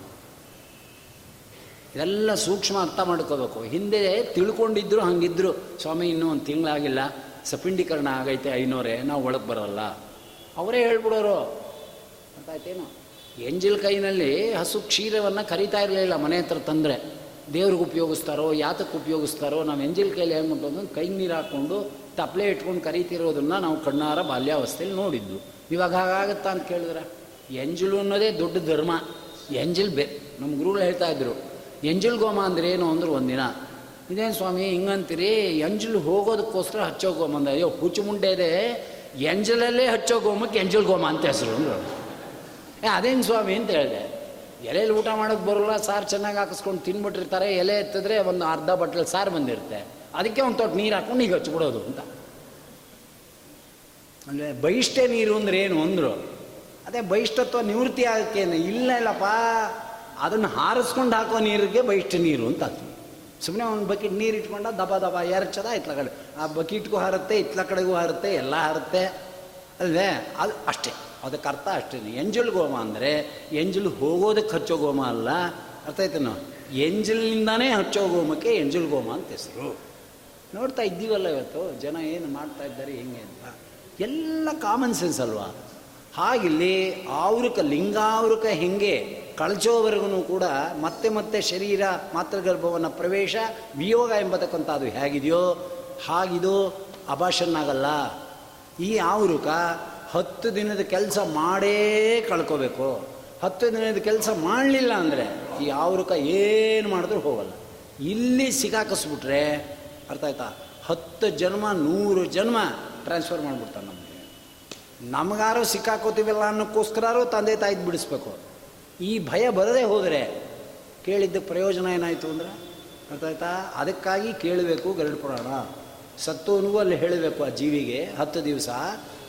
[SPEAKER 1] ಇದೆಲ್ಲ ಸೂಕ್ಷ್ಮ ಅರ್ಥ ಮಾಡ್ಕೋಬೇಕು. ಹಿಂದೆ ತಿಳ್ಕೊಂಡಿದ್ರು, ಹಂಗಿದ್ರು, ಸ್ವಾಮಿ, ಇನ್ನೂ ಒಂದು ತಿಂಗಳಾಗಿಲ್ಲ, ಸಪಿಂಡೀಕರಣ ಆಗೈತೆ ಐನೂರೇ, ನಾವು ಒಳಗೆ ಬರೋಲ್ಲ. ಅವರೇ ಹೇಳ್ಬಿಡೋರು. ಗೊತ್ತಾಯ್ತೇನು ಎಂಜಿಲ್ ಕೈನಲ್ಲಿ ಹಸು ಕ್ಷೀರವನ್ನು ಕರಿತಾ ಇರಲಿಲ್ಲ, ಮನೆ ಹತ್ರ ತಂದರೆ. ದೇವ್ರಿಗೆ ಉಪಯೋಗಿಸ್ತಾರೋ, ಯಾತಕ್ಕೆ ಉಪಯೋಗಿಸ್ತಾರೋ, ನಾವು ಎಂಜಿಲ್ ಕೈಲಿ ಏನು ಮಾಡೋದು ಕೈ ನೀರು ಹಾಕ್ಕೊಂಡು ತಪ್ಪಲೆ ಇಟ್ಕೊಂಡು ಕರಿತಿರೋದನ್ನು ನಾವು ಕಣ್ಣಾರ ಬಾಲ್ಯಾವಸ್ಥೆಯಲ್ಲಿ ನೋಡಿದ್ದು. ಇವಾಗ ಹಾಗಾಗತ್ತಾ ಅಂತ ಕೇಳಿದ್ರೆ ಎಂಜಲು ಅನ್ನೋದೇ ದೊಡ್ಡ ಧರ್ಮ. ಎಂಜಲ್ ಬೆ ನಮ್ಮ ಗುರುಗಳು ಹೇಳ್ತಾ ಇದ್ರು ಎಂಜಿಲ್ ಗೋಮ ಅಂದ್ರೆ ಏನು ಅಂದ್ರೆ ಒಂದಿನ. ಇದೇನು ಸ್ವಾಮಿ, ಹಿಂಗಂತೀರಿ ಎಂಜಲು ಹೋಗೋದಕ್ಕೋಸ್ಕರ ಹಚ್ಚೋ ಗೋಮ ಅಂದ. ಅಯ್ಯೋ, ಹುಚ್ಚು ಮುಂಡೆ ಇದೆ. ಎಂಜಲಲ್ಲೇ ಹಚ್ಚೋ ಗೋಮಕ್ಕೆ ಎಂಜಲ್ ಗೋಮ ಅಂತ ಹೆಸರು ಅಂದ್ರು. ಅದೇನು ಸ್ವಾಮಿ ಅಂತ ಹೇಳಿದೆ. ಎಲೆಯಲ್ಲಿ ಊಟ ಮಾಡೋಕ್ಕೆ ಬರೋಲ್ಲ, ಸಾರು ಚೆನ್ನಾಗಿ ಹಾಕಿಸ್ಕೊಂಡು ತಿನ್ಬಿಟ್ಟಿರ್ತಾರೆ. ಎಲೆ ಎತ್ತಿದ್ರೆ ಒಂದು ಅರ್ಧ ಬಟ್ಲಲ್ಲಿ ಸಾರು ಬಂದಿರುತ್ತೆ. ಅದಕ್ಕೆ ಒಂದು ತೊಟ್ಟು ನೀರು ಹಾಕ್ಕೊಂಡು ಈಗ ಹಚ್ಚಿಬಿಡೋದು ಅಂತ. ಅಂದರೆ ಬಹಿಷ್ಠೆ ನೀರು ಅಂದ್ರೆ ಏನು ಅಂದರು. ಅದೇ ಬಹಿಷ್ಠತ್ವ ನಿವೃತ್ತಿ ಆಗಕ್ಕೆ ಇಲ್ಲ, ಇಲ್ಲಪ್ಪ. ಅದನ್ನು ಹಾರಿಸ್ಕೊಂಡು ಹಾಕೋ ನೀರಿಗೆ ಬಹಿಷ್ಠ ನೀರು ಅಂತ ಸುಮ್ಮನೆ ಒಂದು ಬಕೆಟ್ ನೀರು ಇಟ್ಕೊಂಡ ದಬ ದಬ ಎರಚದ ಇತ್ಲ ಕಡೆ. ಆ ಬಕೆಟ್ಗೂ ಹಾರುತ್ತೆ, ಇತ್ಲ ಕಡೆಗೂ ಹಾರುತ್ತೆ, ಎಲ್ಲ ಹಾರುತ್ತೆ. ಅಲ್ವೇ? ಅದು ಅಷ್ಟೇ. ಅದಕ್ಕೆ ಅರ್ಥ ಅಷ್ಟೇ. ಎಂಜಲ್ ಗೋಮ ಅಂದರೆ ಎಂಜಲ್ ಹೋಗೋದಕ್ಕೆ ಹಚ್ಚೋ ಗೋಮ ಅಲ್ಲ. ಅರ್ಥ ಆಯ್ತೇನೋ? ಎಂಜಲ್ನಿಂದಾನೇ ಹಚ್ಚೋ ಗೋಮಕ್ಕೆ ಎಂಜಲ್ ಗೋಮ ಅಂತ ಹೆಸರು. ನೋಡ್ತಾ ಇದ್ದೀವಲ್ಲ ಇವತ್ತು, ಜನ ಏನು ಮಾಡ್ತಾ ಇದ್ದಾರೆ, ಹೆಂಗೆ ಅಂತ. ಎಲ್ಲ ಕಾಮನ್ ಸೆನ್ಸ್ ಅಲ್ವಾ? ಹಾಗಿಲ್ಲಿ ಆವೃಕ, ಲಿಂಗಾವೃಕ ಹೆಂಗೆ ಕಳಚೋವರೆಗೂ ಕೂಡ ಮತ್ತೆ ಮತ್ತೆ ಶರೀರ, ಮಾತೃಗರ್ಭವನ್ನು ಪ್ರವೇಶ, ವಿಯೋಗ ಎಂಬತಕ್ಕಂಥದ್ದು ಹೇಗಿದೆಯೋ, ಹಾಗಿದು, ಅಭಾಷನ್ನಾಗಲ್ಲ. ಈ ಆವೃಕ ಹತ್ತು ದಿನದ ಕೆಲಸ ಮಾಡೇ ಕಳ್ಕೋಬೇಕು. ಹತ್ತು ದಿನದ ಕೆಲಸ ಮಾಡಲಿಲ್ಲ ಅಂದರೆ ಈ ಏನು ಮಾಡಿದ್ರೂ ಹೋಗಲ್ಲ. ಇಲ್ಲಿ ಸಿಕ್ಕಾಕಿಸ್ಬಿಟ್ರೆ ಅರ್ಥ ಆಯ್ತಾ? ಹತ್ತು ಜನ್ಮ, ನೂರು ಜನ್ಮ ಟ್ರಾನ್ಸ್ಫರ್ ಮಾಡಿಬಿಡ್ತಾನೆ ನಮಗೆ. ನಮಗಾರು ಸಿಕ್ಕಾಕೋತೀವಲ್ಲ ಅನ್ನೋಕ್ಕೋಸ್ಕರಾರು ತಂದೆ ತಾಯಿದ್ ಬಿಡಿಸ್ಬೇಕು. ಈ ಭಯ ಬರದೇ ಹೋದರೆ ಕೇಳಿದ್ದ ಪ್ರಯೋಜನ ಏನಾಯಿತು ಅಂದರೆ ಅರ್ಥ ಆಯ್ತಾ? ಅದಕ್ಕಾಗಿ ಕೇಳಬೇಕು ಗರುಡ ಪುರಾಣ. ಸತ್ತೋನಿಗೂ ಅಲ್ಲಿ ಹೇಳಬೇಕು ಆ ಜೀವಿಗೆ ಹತ್ತು ದಿವಸ.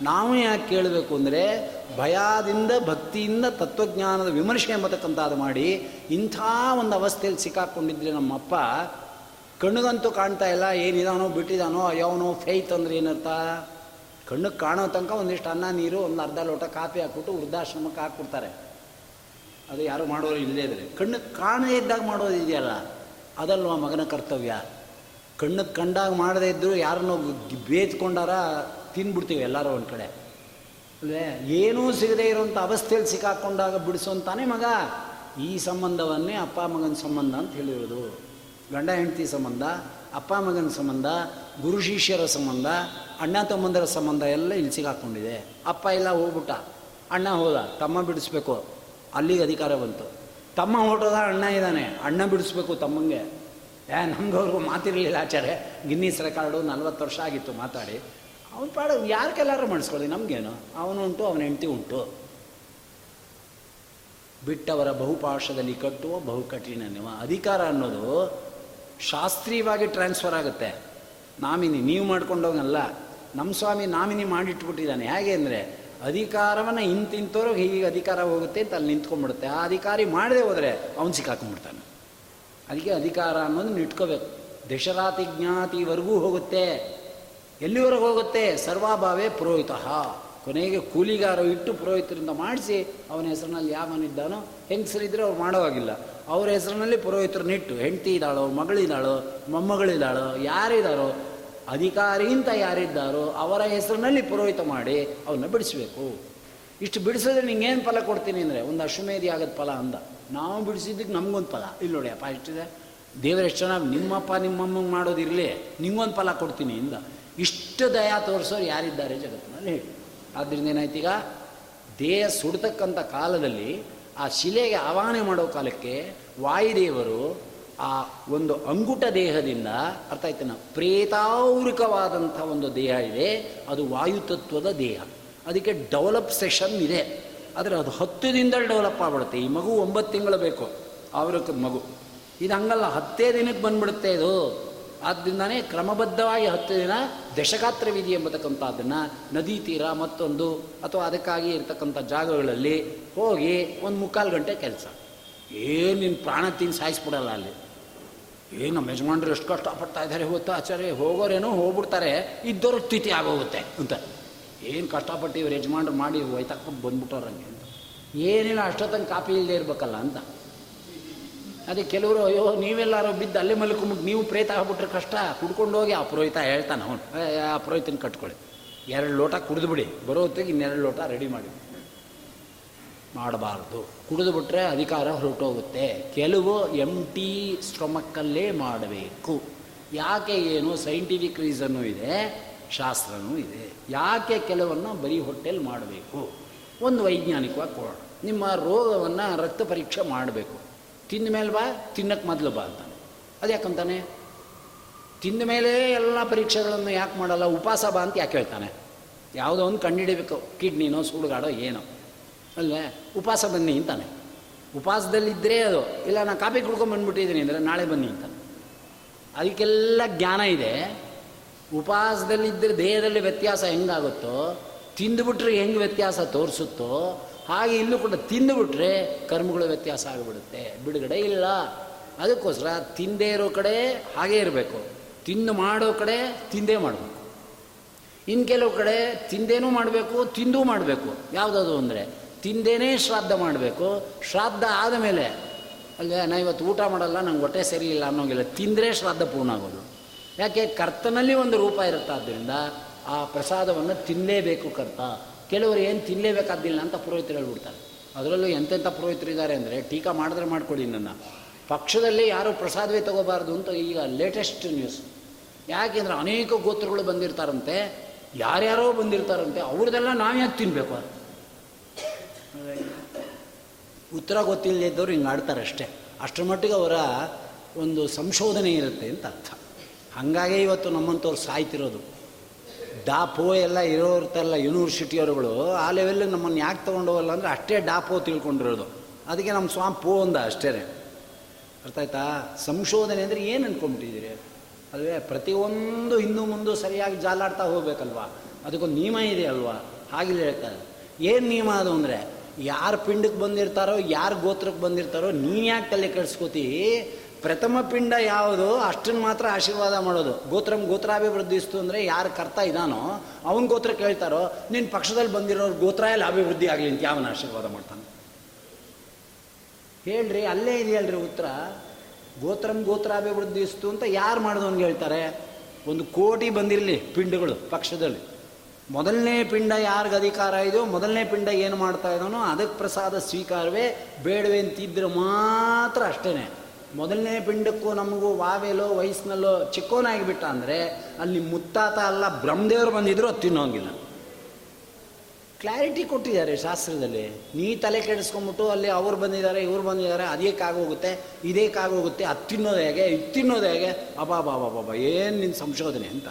[SPEAKER 1] ನಾವು ಯಾಕೆ ಕೇಳಬೇಕು ಅಂದರೆ ಭಯದಿಂದ, ಭಕ್ತಿಯಿಂದ, ತತ್ವಜ್ಞಾನದ ವಿಮರ್ಶೆ ಎಂಬತಕ್ಕಂಥದ್ದು ಮಾಡಿ ಇಂಥ ಒಂದು ಅವಸ್ಥೆಯಲ್ಲಿ ಸಿಕ್ಕಾಕ್ಕೊಂಡಿದ್ರೆ ನಮ್ಮಪ್ಪ ಕಣ್ಣಿಗಂತೂ ಕಾಣ್ತಾ ಇಲ್ಲ, ಏನಿದಾನೋ ಬಿಟ್ಟಿದಾನೋ, ಅಯ್ಯವನೋ ಫೇತ್ ಅಂದ್ರೆ ಏನರ್ಥ? ಕಣ್ಣಿಗೆ ಕಾಣೋ ತನಕ ಒಂದಿಷ್ಟು ಅನ್ನ, ನೀರು, ಒಂದು ಅರ್ಧ ಲೋಟ ಕಾಫಿ ಹಾಕ್ಬಿಟ್ಟು ವೃದ್ಧಾಶ್ರಮಕ್ಕೆ ಹಾಕ್ಬಿಡ್ತಾರೆ. ಅದು ಯಾರು ಮಾಡೋರು ಇಲ್ಲದೇ ಇದ್ರೆ. ಕಣ್ಣಿಗೆ ಕಾಣದೇ ಇದ್ದಾಗ ಮಾಡೋದು ಇದೆಯಲ್ಲ? ಅದಲ್ವ ಮಗನ ಕರ್ತವ್ಯ? ಕಣ್ಣಿಗೆ ಕಂಡಾಗ ಮಾಡದೇ ಇದ್ದರೂ ಯಾರನ್ನೋ ಬೇತ್ಕೊಂಡಾರ ತಿಂದ್ಬಿಡ್ತೀವಿ ಎಲ್ಲರೂ ಒಂದು ಕಡೆ. ಅಲ್ವೇ? ಏನೂ ಸಿಗದೇ ಇರೋಂಥ ಅವಸ್ಥೆಯಲ್ಲಿ ಸಿಕ್ಕಾಕೊಂಡಾಗ ಬಿಡಿಸೋಂತಾನೆ ಮಗ. ಈ ಸಂಬಂಧವನ್ನೇ ಅಪ್ಪ ಮಗನ ಸಂಬಂಧ ಅಂತ ಹೇಳಿರೋದು. ಗಂಡ, ಹೆಂಡತಿ ಸಂಬಂಧ, ಅಪ್ಪ ಮಗನ ಸಂಬಂಧ, ಗುರು, ಶಿಷ್ಯರ ಸಂಬಂಧ, ಅಣ್ಣ, ತಮ್ಮಂದರ ಸಂಬಂಧ ಎಲ್ಲ ಇಲ್ಲಿ ಸಿಗಾಕೊಂಡಿದೆ ಅಪ್ಪ ಇಲ್ಲ ಹೋಗ್ಬಿಟ್ಟ. ಅಣ್ಣ ಹೋದ, ತಮ್ಮ ಬಿಡಿಸ್ಬೇಕು. ಅಲ್ಲಿಗೆ ಅಧಿಕಾರ ಬಂತು. ತಮ್ಮ ಹೊರಟೋದ ಅಣ್ಣ ಇದ್ದಾನೆ. ಅಣ್ಣ ಬಿಡಿಸ್ಬೇಕು ತಮ್ಮಂಗೆ. ಏ ನಮಗವ್ರಿಗೂ ಮಾತಿರಲಿಲ್ಲ ಆಚಾರ್ಯ. ಗಿನ್ನಿಸ್ ರೆಕಾರ್ಡು ನಲ್ವತ್ತು ವರ್ಷ ಆಗಿತ್ತು ಮಾತಾಡಿ. ಅವ್ನ ಪಾಡ ಯಾರ ಕೆಲಾರು ಮಾಡಿಸ್ಕೊಳ್ಳಿ, ನಮಗೇನು? ಅವನು ಉಂಟು, ಅವನ ಹೆಂಡತಿ ಉಂಟು. ಬಿಟ್ಟವರ ಬಹುಪಾಶದಲ್ಲಿ ಕಟ್ಟುವ ಬಹು ಕಠಿಣ ನೀವು ಅಧಿಕಾರ ಅನ್ನೋದು ಶಾಸ್ತ್ರೀಯವಾಗಿ ಟ್ರಾನ್ಸ್ಫರ್ ಆಗುತ್ತೆ. ನಾಮಿನಿ, ನೀವು ಮಾಡ್ಕೊಂಡೋಗಲ್ಲ ನಮ್ಮ ಸ್ವಾಮಿ ನಾಮಿನಿ ಮಾಡಿಟ್ಬಿಟ್ಟಿದ್ದಾನೆ. ಹೇಗೆ ಅಂದರೆ, ಅಧಿಕಾರವನ್ನು ಇಂತಿಂತವ್ರಿಗೆ ಹೀಗೆ ಅಧಿಕಾರ ಹೋಗುತ್ತೆ ಅಂತ ಅಲ್ಲಿ ನಿಂತ್ಕೊಂಡ್ಬಿಡುತ್ತೆ. ಆ ಅಧಿಕಾರಿ ಮಾಡದೆ ಹೋದರೆ ಅವನು ಸಿಕ್ಕಾಕೊಂಡ್ಬಿಡ್ತಾನೆ. ಅದಕ್ಕೆ ಅಧಿಕಾರ ಅನ್ನೋದನ್ನ ಇಟ್ಕೋಬೇಕು. ದಶರಾತಿ ಜ್ಞಾತಿವರೆಗೂ ಹೋಗುತ್ತೆ. ಎಲ್ಲಿವರೆಗೂ ಹೋಗುತ್ತೆ? ಸರ್ವಾಭಾವೇ ಪುರೋಹಿತ. ಕೊನೆಗೆ ಕೂಲಿಗಾರ ಇಟ್ಟು ಪುರೋಹಿತರಿಂದ ಮಾಡಿಸಿ ಅವನ ಹೆಸರಿನಲ್ಲಿ ಯಾವನಿದ್ದಾನೋ ಹೆಂಗಸರಿದ್ರೆ ಅವ್ರು ಮಾಡೋವಾಗಿಲ್ಲ ಅವ್ರ ಹೆಸರಿನಲ್ಲಿ ಪುರೋಹಿತರನ್ನಿಟ್ಟು ಹೆಂಡತಿ ಇದ್ದಾಳೋ ಮಗಳಿದ್ದಾಳೋ ಮೊಮ್ಮಗಳಿದ್ದಾಳೋ ಯಾರಿದ್ದಾರೋ ಅಧಿಕಾರಿ ಅಂತ ಯಾರಿದ್ದಾರೋ ಅವರ ಹೆಸರಿನಲ್ಲಿ ಪುರೋಹಿತ ಮಾಡಿ ಅವನ್ನ ಬಿಡಿಸಬೇಕು. ಇಷ್ಟು ಬಿಡಿಸಿದ್ರೆ ನಿಂಗೇನು ಫಲ ಕೊಡ್ತೀನಿ ಅಂದರೆ, ಒಂದು ಅಶ್ವಮೇಧಿ ಆಗದ ಫಲ ಅಂದ. ನಾವು ಬಿಡಿಸಿದ್ದಕ್ಕೆ ನಮಗೊಂದು ಫಲ. ಇಲ್ಲಿ ನೋಡಿ ಅಪ್ಪ, ಇಷ್ಟಿದೆ. ದೇವರ ಎಷ್ಟು ಚೆನ್ನಾಗಿ, ನಿಮ್ಮಪ್ಪ ನಿಮ್ಮಮ್ಮಂಗೆ ಮಾಡೋದಿರಲಿ, ನಿಂಗೊಂದು ಫಲ ಕೊಡ್ತೀನಿ ಇಂದ ಇಷ್ಟು ದಯಾ ತೋರಿಸೋರು ಯಾರಿದ್ದಾರೆ ಜಗತ್ತಿನಲ್ಲಿ? ಹೇಳಿ ಆದ್ದರಿಂದ ಏನಾಯ್ತು ಈಗ? ದೇಹ ಸುಡ್ತಕ್ಕಂಥ ಕಾಲದಲ್ಲಿ ಆ ಶಿಲೆಗೆ ಆವಾಹನೆ ಮಾಡೋ ಕಾಲಕ್ಕೆ ವಾಯುದೇವರು ಆ ಒಂದು ಅಂಗುಟ ದೇಹದಿಂದ, ಅರ್ಥ ಆಯ್ತನ? ಪ್ರೇತಾವೃಕವಾದಂಥ ಒಂದು ದೇಹ ಇದೆ. ಅದು ವಾಯುತತ್ವದ ದೇಹ. ಅದಕ್ಕೆ ಡೆವಲಪ್ ಸೆಷನ್ ಇದೆ. ಆದರೆ ಅದು ಹತ್ತು ದಿನದಲ್ಲಿ ಡೆವಲಪ್ ಆಗ್ಬಿಡುತ್ತೆ. ಈ ಮಗು ಒಂಬತ್ತು ತಿಂಗಳು ಬೇಕು. ಆವೃಕದ ಮಗು. ಇದು ಹಂಗಲ್ಲ, ಹತ್ತೇ ದಿನಕ್ಕೆ ಬಂದ್ಬಿಡುತ್ತೆ ಇದು. ಆದ್ದರಿಂದನೇ ಕ್ರಮಬದ್ಧವಾಗಿ ಹತ್ತು ದಿನ ದಶಗಾತ್ರ ವಿಧಿ ಎಂಬತಕ್ಕಂಥದ್ದನ್ನು ನದಿ ತೀರ ಮತ್ತೊಂದು ಅಥವಾ ಅದಕ್ಕಾಗಿ ಇರತಕ್ಕಂಥ ಜಾಗಗಳಲ್ಲಿ ಹೋಗಿ ಒಂದು ಮುಕ್ಕಾಲು ಗಂಟೆ ಕೆಲಸ. ಏನು ನಿನ್ನ ಪ್ರಾಣ ತಿಂದು ಸಾಯಿಸ್ಬಿಡಲ್ಲ ಅಲ್ಲಿ. ಏನು ನಮ್ಮ ಯಜಮಾನ್ರು ಎಷ್ಟು ಕಷ್ಟಪಡ್ತಾ ಇದ್ದಾರೆ ಹೋಗ್ತಾ ಆಚಾರ್ಯ? ಹೋಗೋರೇನೋ ಹೋಗ್ಬಿಡ್ತಾರೆ ಇದ್ದವ್ರ ಸ್ಥಿತಿ ಆಗೋಗುತ್ತೆ ಅಂತ. ಏನು ಕಷ್ಟಪಟ್ಟು ಇವ್ರು ಯಜಮಾನ್ರು ಮಾಡಿ ಒಯ್ತಕ್ಕೊಂಡು ಬಂದ್ಬಿಟ್ಟವ್ರಂಗೆ ಅಂತ. ಏನಿಲ್ಲ, ಅಷ್ಟೊತ್ತಂಗೆ ಕಾಪಿ ಇಲ್ಲದೆ ಇರಬೇಕಲ್ಲ ಅಂತ. ಅದೇ ಕೆಲವರು, ಅಯ್ಯೋ, ನೀವೆಲ್ಲಾರು ಬಿದ್ದು ಅಲ್ಲೇ ಮಲ್ಕೊಂಬಿಟ್ಟು ನೀವು ಪ್ರೇತ ಆಗ್ಬಿಟ್ರೆ ಕಷ್ಟ. ಕುಡ್ಕೊಂಡು ಹೋಗಿ ಆ ಪುರೋಹಿತ ಹೇಳ್ತಾನೆ ಅವನು. ಆ ಪುರೋಹಿತನ ಕಟ್ಕೊಳ್ಳಿ. ಎರಡು ಲೋಟ ಕುಡಿದು ಬಿಡಿ. ಬರೋ ಹೊತ್ತಿಗೆ ಇನ್ನೆರಡು ಲೋಟ ರೆಡಿ ಮಾಡಿ. ಮಾಡಬಾರ್ದು. ಕುಡಿದು ಬಿಟ್ರೆ ಅಧಿಕಾರ ಹೊರಟೋಗುತ್ತೆ. ಕೆಲವು ಎಂ ಟಿ ಸ್ಟೊಮಕ್ಕಲ್ಲೇ ಮಾಡಬೇಕು. ಯಾಕೆ ಏನು ಸೈಂಟಿಫಿಕ್ ರೀಸನ್ನು ಇದೆ, ಶಾಸ್ತ್ರನೂ ಇದೆ. ಯಾಕೆ ಕೆಲವನ್ನು ಬರೀ ಹೊಟ್ಟೆಲಿ ಮಾಡಬೇಕು? ಒಂದು ವೈಜ್ಞಾನಿಕವಾಗಿ ಕೊಡೋಣ. ನಿಮ್ಮ ರೋಗವನ್ನು ರಕ್ತ ಪರೀಕ್ಷೆ ಮಾಡಬೇಕು. ತಿಂದ ಮೇಲೆ ಬಾ ತಿನ್ನಕ್ಕೆ ಮೊದಲು ಬಾ ಅಂತಾನೆ. ಅದು ಯಾಕಂತಾನೆ? ತಿಂದ ಮೇಲೆ ಎಲ್ಲ ಪರೀಕ್ಷೆಗಳನ್ನು ಯಾಕೆ ಮಾಡಲ್ಲ? ಉಪವಾಸ ಬಾ ಅಂತ ಯಾಕೆ ಹೇಳ್ತಾನೆ? ಯಾವುದೋ ಒಂದು ಕಂಡುಹಿಡಿಬೇಕು ಕಿಡ್ನಿನೋ ಸುಡುಗಾಡೋ ಏನೋ. ಅಲ್ವೇ? ಉಪವಾಸ ಬನ್ನಿ ಅಂತಾನೆ. ಉಪವಾಸದಲ್ಲಿದ್ದರೆ ಅದು, ಇಲ್ಲ ನಾನು ಕಾಫಿ ಕುಡ್ಕೊಂಡು ಬಂದ್ಬಿಟ್ಟಿದ್ದೀನಿ ಅಂದರೆ ನಾಳೆ ಬನ್ನಿ ಅಂತಾನೆ. ಅದಕ್ಕೆಲ್ಲ ಜ್ಞಾನ ಇದೆ. ಉಪವಾಸದಲ್ಲಿದ್ದರೆ ದೇಹದಲ್ಲಿ ವ್ಯತ್ಯಾಸ ಹೆಂಗಾಗುತ್ತೋ, ತಿಂದುಬಿಟ್ರೆ ಹೆಂಗೆ ವ್ಯತ್ಯಾಸ ತೋರಿಸುತ್ತೋ ಹಾಗೆ ಇಲ್ಲೂ ಕೂಡ ತಿಂದುಬಿಟ್ರೆ ಕರ್ಮಗಳು ವ್ಯತ್ಯಾಸ ಆಗಿಬಿಡುತ್ತೆ. ಬಿಡುಗಡೆ ಇಲ್ಲ. ಅದಕ್ಕೋಸ್ಕರ ತಿಂದೇ ಇರೋ ಕಡೆ ಹಾಗೇ ಇರಬೇಕು. ತಿಂದು ಮಾಡೋ ಕಡೆ ತಿಂದೇ ಮಾಡಬೇಕು. ಇನ್ನು ಕೆಲವು ಕಡೆ ತಿಂದೇನೂ ಮಾಡಬೇಕು, ತಿಂದೂ ಮಾಡಬೇಕು. ಯಾವುದಾದ್ರು ಅಂದರೆ ತಿಂದೇನೇ ಶ್ರಾದ್ದ ಮಾಡಬೇಕು. ಶ್ರಾದ್ದ ಆದಮೇಲೆ ಅಲ್ಲೇ ನಾ ಇವತ್ತು ಊಟ ಮಾಡಲ್ಲ, ನಂಗೆ ಹೊಟ್ಟೆ ಸರಿಯಿಲ್ಲ ಅನ್ನೋಂಗಿಲ್ಲ ತಿಂದರೆ ಶ್ರಾದ್ದ ಪೂರ್ಣ ಆಗೋದು. ಯಾಕೆ? ಕರ್ತನಲ್ಲಿ ಒಂದು ರೂಪ ಇರುತ್ತಾದ್ದರಿಂದ ಆ ಪ್ರಸಾದವನ್ನು ತಿನ್ನಲೇಬೇಕು ಕರ್ತ. ಕೆಲವರು ಏನು ತಿನ್ನಲೇಬೇಕಾದಿಲ್ಲ ಅಂತ ಪುರೋಹಿತರು ಹೇಳ್ಬಿಡ್ತಾರೆ. ಅದರಲ್ಲೂ ಎಂತೆಂಥ ಪುರೋಹಿತರು ಇದ್ದಾರೆ ಅಂದರೆ ಟೀಕಾ ಮಾಡಿದ್ರೆ ಮಾಡ್ಕೊಡಿ ನನ್ನ. ಪಕ್ಷದಲ್ಲಿ ಯಾರೂ ಪ್ರಸಾದವೇ ತಗೋಬಾರ್ದು ಅಂತ ಈಗ ಲೇಟೆಸ್ಟ್ ನ್ಯೂಸ್ ಯಾಕೆಂದರೆ ಅನೇಕ ಗೋತ್ರಗಳು ಬಂದಿರ್ತಾರಂತೆ, ಯಾರ್ಯಾರೋ ಬಂದಿರ್ತಾರಂತೆ, ಅವ್ರದ್ದೆಲ್ಲ ನಾವು ಯಾಕೆ ತಿನ್ನಬೇಕು ಉತ್ತರ ಗೊತ್ತಿಲ್ಲದೆ ಇದ್ದವ್ರು ಹಿಂಗೆ ಆಡ್ತಾರೆ ಅಷ್ಟೇ. ಅಷ್ಟರ ಮಟ್ಟಿಗೆ ಅವರ ಒಂದು ಸಂಶೋಧನೆ ಇರುತ್ತೆ ಅಂತ ಅರ್ಥ. ಹಾಗಾಗಿ ಇವತ್ತು ನಮ್ಮಂಥವ್ರು ಸಾಯ್ತಿರೋದು. ಡಾಪೋ ಎಲ್ಲ ಇರೋರ್ತಲ್ಲ ಯೂನಿವರ್ಸಿಟಿಯವರುಗಳು ಆ ಲೆವೆಲ್ಲು ನಮ್ಮನ್ನು ಯಾಕೆ ತೊಗೊಂಡೋಗಲ್ಲ ಅಂದರೆ ಅಷ್ಟೇ ಡಾಪೋ ತಿಳ್ಕೊಂಡಿರೋದು. ಅದಕ್ಕೆ ನಮ್ಮ ಸ್ವಾಮಿ ಪೋ ಅಂದ ಅಷ್ಟೇ ಅರ್ಥ ಆಯ್ತಾ? ಸಂಶೋಧನೆ ಅಂದರೆ ಏನು ಅಂದ್ಕೊಂಬಿಟ್ಟಿದ್ದೀರಿ ಅಲ್ವೇ, ಪ್ರತಿಯೊಂದು ಹಿಂದೂ ಮುಂದೆ ಸರಿಯಾಗಿ ಜಾಲಾಡ್ತಾ ಹೋಗ್ಬೇಕಲ್ವಾ? ಅದಕ್ಕೊಂದು ನಿಯಮ ಇದೆ ಅಲ್ವಾ? ಹಾಗಿಲ್ಲ ಹೇಳ್ತಾರೆ ಏನು ನಿಯಮ ಅದು ಅಂದರೆ, ಯಾರು ಪಿಂಡಕ್ಕೆ ಬಂದಿರ್ತಾರೋ, ಯಾರು ಗೋತ್ರಕ್ಕೆ ಬಂದಿರ್ತಾರೋ, ನೀನು ಯಾಕೆ ತಲೆ ಕೆಡಿಸ್ಕೋತಿ? ಪ್ರಥಮ ಪಿಂಡ ಯಾವುದು? ಅಷ್ಟನ್ನು ಮಾತ್ರ ಆಶೀರ್ವಾದ ಮಾಡೋದು. ಗೋತ್ರಂ ಗೋತ್ರಾಭಿವೃದ್ಧಿಸ್ತು ಅಂದರೆ ಯಾರು ಕರ್ತ ಇದ್ದಾನೋ ಅವನ ಗೋತ್ರ ಕೇಳ್ತಾರೋ ನಿನ್ನ ಪಕ್ಷದಲ್ಲಿ ಬಂದಿರೋರು ಗೋತ್ರ ಎಲ್ಲ ಅಭಿವೃದ್ಧಿ ಆಗಲಿ ಅಂತ ಯಾವನ ಆಶೀರ್ವಾದ ಮಾಡ್ತಾನೆ? ಹೇಳ್ರಿ, ಅಲ್ಲೇ ಇದೆಯಲ್ರಿ ಉತ್ತರ. ಗೋತ್ರಂ ಗೋತ್ರಾಭಿವೃದ್ಧಿಸ್ತು ಅಂತ ಯಾರು ಮಾಡಿದವನ್ಗೆ ಹೇಳ್ತಾರೆ? ಒಂದು ಕೋಟಿ ಬಂದಿರಲಿ ಪಿಂಡಗಳು ಪಕ್ಷದಲ್ಲಿ. ಮೊದಲನೇ ಪಿಂಡ ಯಾರಿಗೆ ಅಧಿಕಾರ ಇದೆಯೋ, ಮೊದಲನೇ ಪಿಂಡ ಏನು ಮಾಡ್ತಾ ಇದ್ದಾನೋ ಅದಕ್ಕೆ ಪ್ರಸಾದ ಸ್ವೀಕಾರವೇ ಬೇಡವೆ ಅಂತಿದ್ರೆ ಮಾತ್ರ ಅಷ್ಟೇ ಮೊದಲನೇ ಪಿಂಡಕ್ಕೂ ನಮಗೂ ವಾವೆಲೋ ವಯಸ್ಸಿನಲ್ಲೋ ಚಿಕ್ಕೋನಾಗಿಬಿಟ್ಟ ಅಂದರೆ ಅಲ್ಲಿ ಮುತ್ತಾತ ಅಲ್ಲ, ಬ್ರಹ್ಮದೇವರು ಬಂದಿದ್ರು, ಅದು ತಿನ್ನೋಂಗಿಲ್ಲ. ಕ್ಲಾರಿಟಿ ಕೊಟ್ಟಿದ್ದಾರೆ ಶಾಸ್ತ್ರದಲ್ಲಿ. ನೀ ತಲೆ ಕೆಡಿಸ್ಕೊಂಬಿಟ್ಟು ಅಲ್ಲಿ ಅವ್ರು ಬಂದಿದ್ದಾರೆ, ಇವ್ರು ಬಂದಿದ್ದಾರೆ ಅದೇಕಾಗೋಗುತ್ತೆ ಇದೇಕಾಗೋಗುತ್ತೆ ಅದು ತಿನ್ನೋದು ಹೇಗೆ, ಇದು ತಿನ್ನೋದು ಹೇಗೆ ಅಬಾ ಬಾಬಾ ಬಾಬಾ ಏನು ನಿನ್ನ ಸಂಶೋಧನೆ ಅಂತ.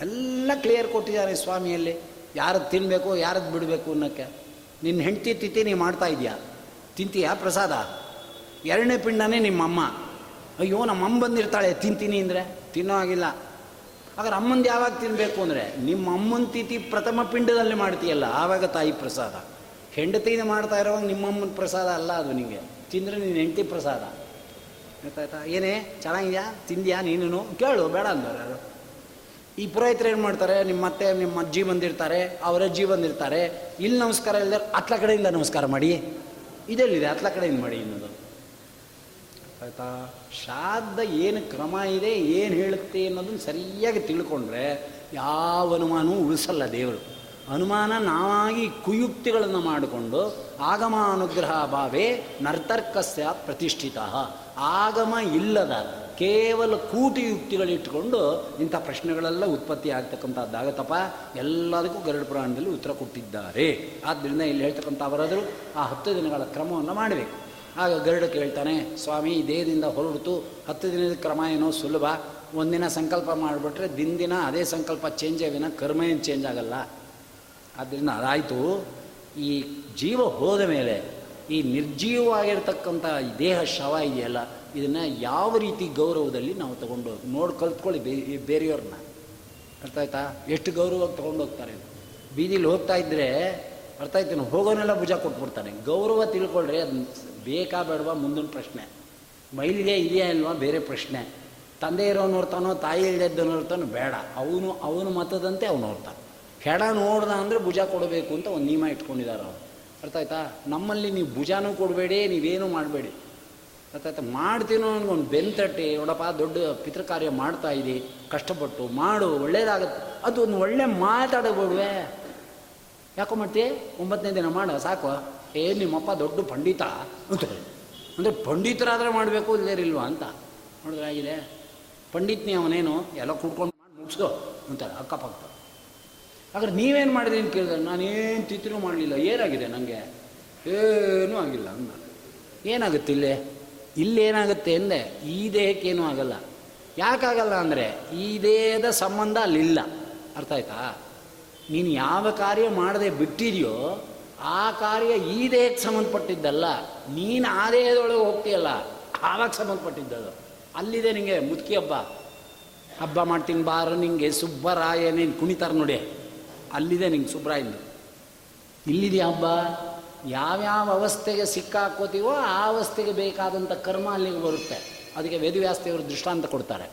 [SPEAKER 1] ಎಲ್ಲ ಕ್ಲಿಯರ್ ಕೊಟ್ಟಿದ್ದಾರೆ ಸ್ವಾಮಿಯಲ್ಲಿ. ಯಾರದ್ದು ತಿನ್ನಬೇಕು ಯಾರದ್ದು ಬಿಡಬೇಕು ಅನ್ನೋಕ್ಕೆ. ನಿನ್ನ ಹೆಂಡತಿ ತಿಥಿ ನೀ ಮಾಡ್ತಾ ಇದೆಯಾ? ತಿಂತೀಯಾ ಪ್ರಸಾದ? ಎರಡನೇ ಪಿಂಡನೇ ನಿಮ್ಮಮ್ಮ. ಅಯ್ಯೋ, ನಮ್ಮಮ್ಮ ಬಂದಿರ್ತಾಳೆ, ತಿಂತೀನಿ ಅಂದರೆ? ತಿನ್ನೋ ಆಗಿಲ್ಲ ಹಾಗಾದ್ರೆ ಅಮ್ಮಂದು ಯಾವಾಗ ತಿನ್ನಬೇಕು ಅಂದರೆ? ನಿಮ್ಮ ಅಮ್ಮನ ತಿಥಿ ಪ್ರಥಮ ಪಿಂಡದಲ್ಲಿ ಮಾಡ್ತೀಯಲ್ಲ, ಆವಾಗ ತಾಯಿ ಪ್ರಸಾದ. ಹೆಂಡತಿನ ಮಾಡ್ತಾ ಇರೋವಾಗ ನಿಮ್ಮಮ್ಮನ ಪ್ರಸಾದ ಅಲ್ಲ ಅದು ನಿಮಗೆ ತಿಂದರೆ ನೀನು ಹೆಂಡತಿ ಪ್ರಸಾದ. ಗೊತ್ತಾಯ್ತಾ? ಏನೇ, ಚೆನ್ನಾಗಿದೆಯಾ? ತಿಂದ್ಯಾ ನೀನು ಕೇಳು, ಬೇಡ ಅಂದರು ಅದು ಈ ಪುರೋಹಿತರು ಏನು ಮಾಡ್ತಾರೆ? ನಿಮ್ಮ ಅತ್ತೆ ನಿಮ್ಮ ಅಜ್ಜಿ ಬಂದಿರ್ತಾರೆ, ಅವರ ಅಜ್ಜಿ ಬಂದಿರ್ತಾರೆ. ಇಲ್ಲಿ ನಮಸ್ಕಾರ ಇಲ್ಲದೆ ಅತ್ಲ ಕಡೆಯಿಂದ ನಮಸ್ಕಾರ ಮಾಡಿ. ಇದೆಲ್ಲಿದೆ? ಅತ್ಲ ಕಡೆಯಿಂದ ಮಾಡಿ ಅನ್ನೋದು ಆಯ್ತಾ ಶ್ರಾದ್ದ ಏನು ಕ್ರಮ ಇದೆ, ಏನು ಹೇಳುತ್ತೆ ಅನ್ನೋದನ್ನು ಸರಿಯಾಗಿ ತಿಳ್ಕೊಂಡ್ರೆ ಯಾವ ಅನುಮಾನವೂ ಉಳಿಸಲ್ಲ ದೇವರು. ಅನುಮಾನ ನಾವಾಗಿ ಕುಯುಕ್ತಿಗಳನ್ನು ಮಾಡಿಕೊಂಡು ಆಗಮ ಅನುಗ್ರಹ ಭಾವೇ ನರ್ತರ್ಕಸ್ಯ ಪ್ರತಿಷ್ಠಿತ. ಆಗಮ ಇಲ್ಲದ ಕೇವಲ ಕೂಟಿ ಯುಕ್ತಿಗಳಿಟ್ಕೊಂಡು ಇಂಥ ಪ್ರಶ್ನೆಗಳೆಲ್ಲ ಉತ್ಪತ್ತಿ ಆಗ್ತಕ್ಕಂಥದ್ದಾಗತ್ತಪ್ಪ. ಎಲ್ಲದಕ್ಕೂ ಗರುಡ ಪುರಾಣದಲ್ಲಿ ಉತ್ತರ ಕೊಟ್ಟಿದ್ದಾರೆ. ಆದ್ದರಿಂದ ಇಲ್ಲಿ ಹೇಳ್ತಕ್ಕಂಥ ಅವರಾದರೂ ಆ ಹತ್ತು ದಿನಗಳ ಕ್ರಮವನ್ನು ಮಾಡಬೇಕು. ಆಗ ಗರುಡ ಕೇಳ್ತಾನೆ, ಸ್ವಾಮಿ ದೇಹದಿಂದ ಹೊರಡ್ತು, ಹತ್ತು ದಿನದ ಕ್ರಮ ಏನೋ ಸುಲಭ. ಒಂದಿನ ಸಂಕಲ್ಪ ಮಾಡಿಬಿಟ್ರೆ ದಿನ ದಿನ ಅದೇ ಸಂಕಲ್ಪ ಚೇಂಜ್ ವಿನ ಕರ್ಮ ಏನು ಚೇಂಜ್ ಆಗಲ್ಲ. ಆದ್ದರಿಂದ ಅದಾಯಿತು. ಈ ಜೀವ ಹೋದ ಮೇಲೆ, ಈ ನಿರ್ಜೀವವಾಗಿರ್ತಕ್ಕಂಥ ದೇಹ ಶವ ಇದೆಯಲ್ಲ, ಇದನ್ನು ಯಾವ ರೀತಿ ಗೌರವದಲ್ಲಿ ನಾವು ತಗೊಂಡು ನೋಡಿ, ಕಲ್ತ್ಕೊಳ್ಳಿ ಬೇ ಬೇರೆಯವ್ರನ್ನ. ಅರ್ಥ ಆಯ್ತಾ? ಎಷ್ಟು ಗೌರವವಾಗಿ ತೊಗೊಂಡು ಹೋಗ್ತಾರೆ ಬೀದಿಲಿ ಹೋಗ್ತಾ ಇದ್ದರೆ ಅರ್ಥ ಆಯ್ತು ಹೋಗೋನೆಲ್ಲ ಭುಜ ಕೊಟ್ಬಿಡ್ತಾನೆ. ಗೌರವ ತಿಳ್ಕೊಳ್ರಿ ಅದು ಬೇಕಾ ಬೇಡವಾ ಮುಂದಿನ ಪ್ರಶ್ನೆ. ಮೈಲಿಗೆ ಇದೆಯಾ ಇಲ್ವಾ ಬೇರೆ ಪ್ರಶ್ನೆ. ತಂದೆ ಇರೋ ನೋಡ್ತಾನೋ ತಾಯಿ ಇಲ್ಲದ್ದು ನೋಡ್ತಾನೋ ಬೇಡ. ಅವನು ಅವನು ಮತದಂತೆ ಅವನು ನೋಡ್ತಾನೆ ಕೆಡ ನೋಡ್ದ ಅಂದರೆ ಭುಜ ಕೊಡಬೇಕು ಅಂತ ಒಂದು ನಿಯಮ ಇಟ್ಕೊಂಡಿದ್ದಾರೆ ಅವರು. ಅರ್ಥ ಆಯ್ತಾ? ನಮ್ಮಲ್ಲಿ ನೀವು ಭುಜನೂ ಕೊಡಬೇಡಿ, ನೀವೇನು ಮಾಡಬೇಡಿ. ಅರ್ಥ ಆಯ್ತಾ? ಮಾಡ್ತೀನೋ ಒಂದು ತಟ್ಟಿ ನೋಡಪ್ಪ, ದೊಡ್ಡ ಪಿತೃಕಾರ್ಯ ಮಾಡ್ತಾ ಇದ್ದೀ ಕಷ್ಟಪಟ್ಟು ಮಾಡು, ಒಳ್ಳೇದಾಗತ್ತೆ. ಅದು ಒಂದು ಒಳ್ಳೆ ಮಾತಾಡಬೇಡ್ವೆ ಯಾಕೋ ಮಾಡ್ತೀಯ ಒಂಬತ್ತನೇ ದಿನ ಮಾಡು, ಸಾಕು. ಏ ನಿಮ್ಮಪ್ಪ ದೊಡ್ಡ ಪಂಡಿತ. ಅಂತ ಅಂದರೆ ಪಂಡಿತರಾದರೆ ಮಾಡಬೇಕು ಇಲ್ಲೇರಿಲ್ವಾ ಅಂತ. ನೋಡಿದ್ರೆ ಆಗಿದೆ. ಪಂಡಿತ್ನಿ ಅವನೇನು ಎಲ್ಲ ಕುಡ್ಕೊಂಡು ಮಾಡಿ ಮುಗಿಸೋ ಅಂತಾರೆ ಅಕ್ಕಪಕ್ಕ. ಆದರೆ ನೀವೇನು ಮಾಡಿದ್ರಿ ಅಂತ ಕೇಳಿದ್ರೆ ನಾನೇನು ತಿತ್ತಿನೂ ಮಾಡಲಿಲ್ಲ. ಏನಾಗಿದೆ ನನಗೆ ಏನೂ ಆಗಿಲ್ಲ ಅಂದ ಏನಾಗುತ್ತೆ ಇಲ್ಲೇ? ಇಲ್ಲೇನಾಗುತ್ತೆ ಅಂದೆ ಈ ದೇಹಕ್ಕೇನೂ ಆಗಲ್ಲ. ಯಾಕಾಗಲ್ಲ ಅಂದರೆ ಈ ದೇಹದ ಸಂಬಂಧ ಅಲ್ಲಿಲ್ಲ. ಅರ್ಥ ಆಯ್ತಾ? ನೀನು ಯಾವ ಕಾರ್ಯ ಮಾಡದೆ ಬಿಟ್ಟಿದೆಯೋ ಆ ಕಾರ್ಯ ಈ ದೇಹಕ್ಕೆ ಸಂಬಂಧಪಟ್ಟಿದ್ದಲ್ಲ, ನೀನು ಆ ದೇಹದೊಳಗೆ ಹೋಗ್ತೀಯಲ್ಲ, ಆವಾಗ ಸಂಬಂಧಪಟ್ಟಿದ್ದದು. ಅಲ್ಲಿದೆ ನಿಮಗೆ ಮುದುಕಿ ಹಬ್ಬ. ಹಬ್ಬ ಮಾಡ್ತೀನಿ ಬಾರ ನಿಂಗೆ, ಸುಬ್ಬರಾಯ, ನೀನು ಕುಣಿತಾರೆ ನೋಡಿ. ಅಲ್ಲಿದೆ ನಿಂಗೆ ಸುಬ್ರಾಯಂದು ಇಲ್ಲಿದೆಯಾ ಹಬ್ಬ. ಯಾವ್ಯಾವ ಅವಸ್ಥೆಗೆ ಸಿಕ್ಕಾಕೋತೀವೋ ಆ ಅವಸ್ಥೆಗೆ ಬೇಕಾದಂಥ ಕರ್ಮ ಅಲ್ಲಿಗೆ ಬರುತ್ತೆ. ಅದಕ್ಕೆ ವೇದವ್ಯಾಸ್ತಿಯವರು ದೃಷ್ಟಾಂತ ಕೊಡ್ತಾರೆ.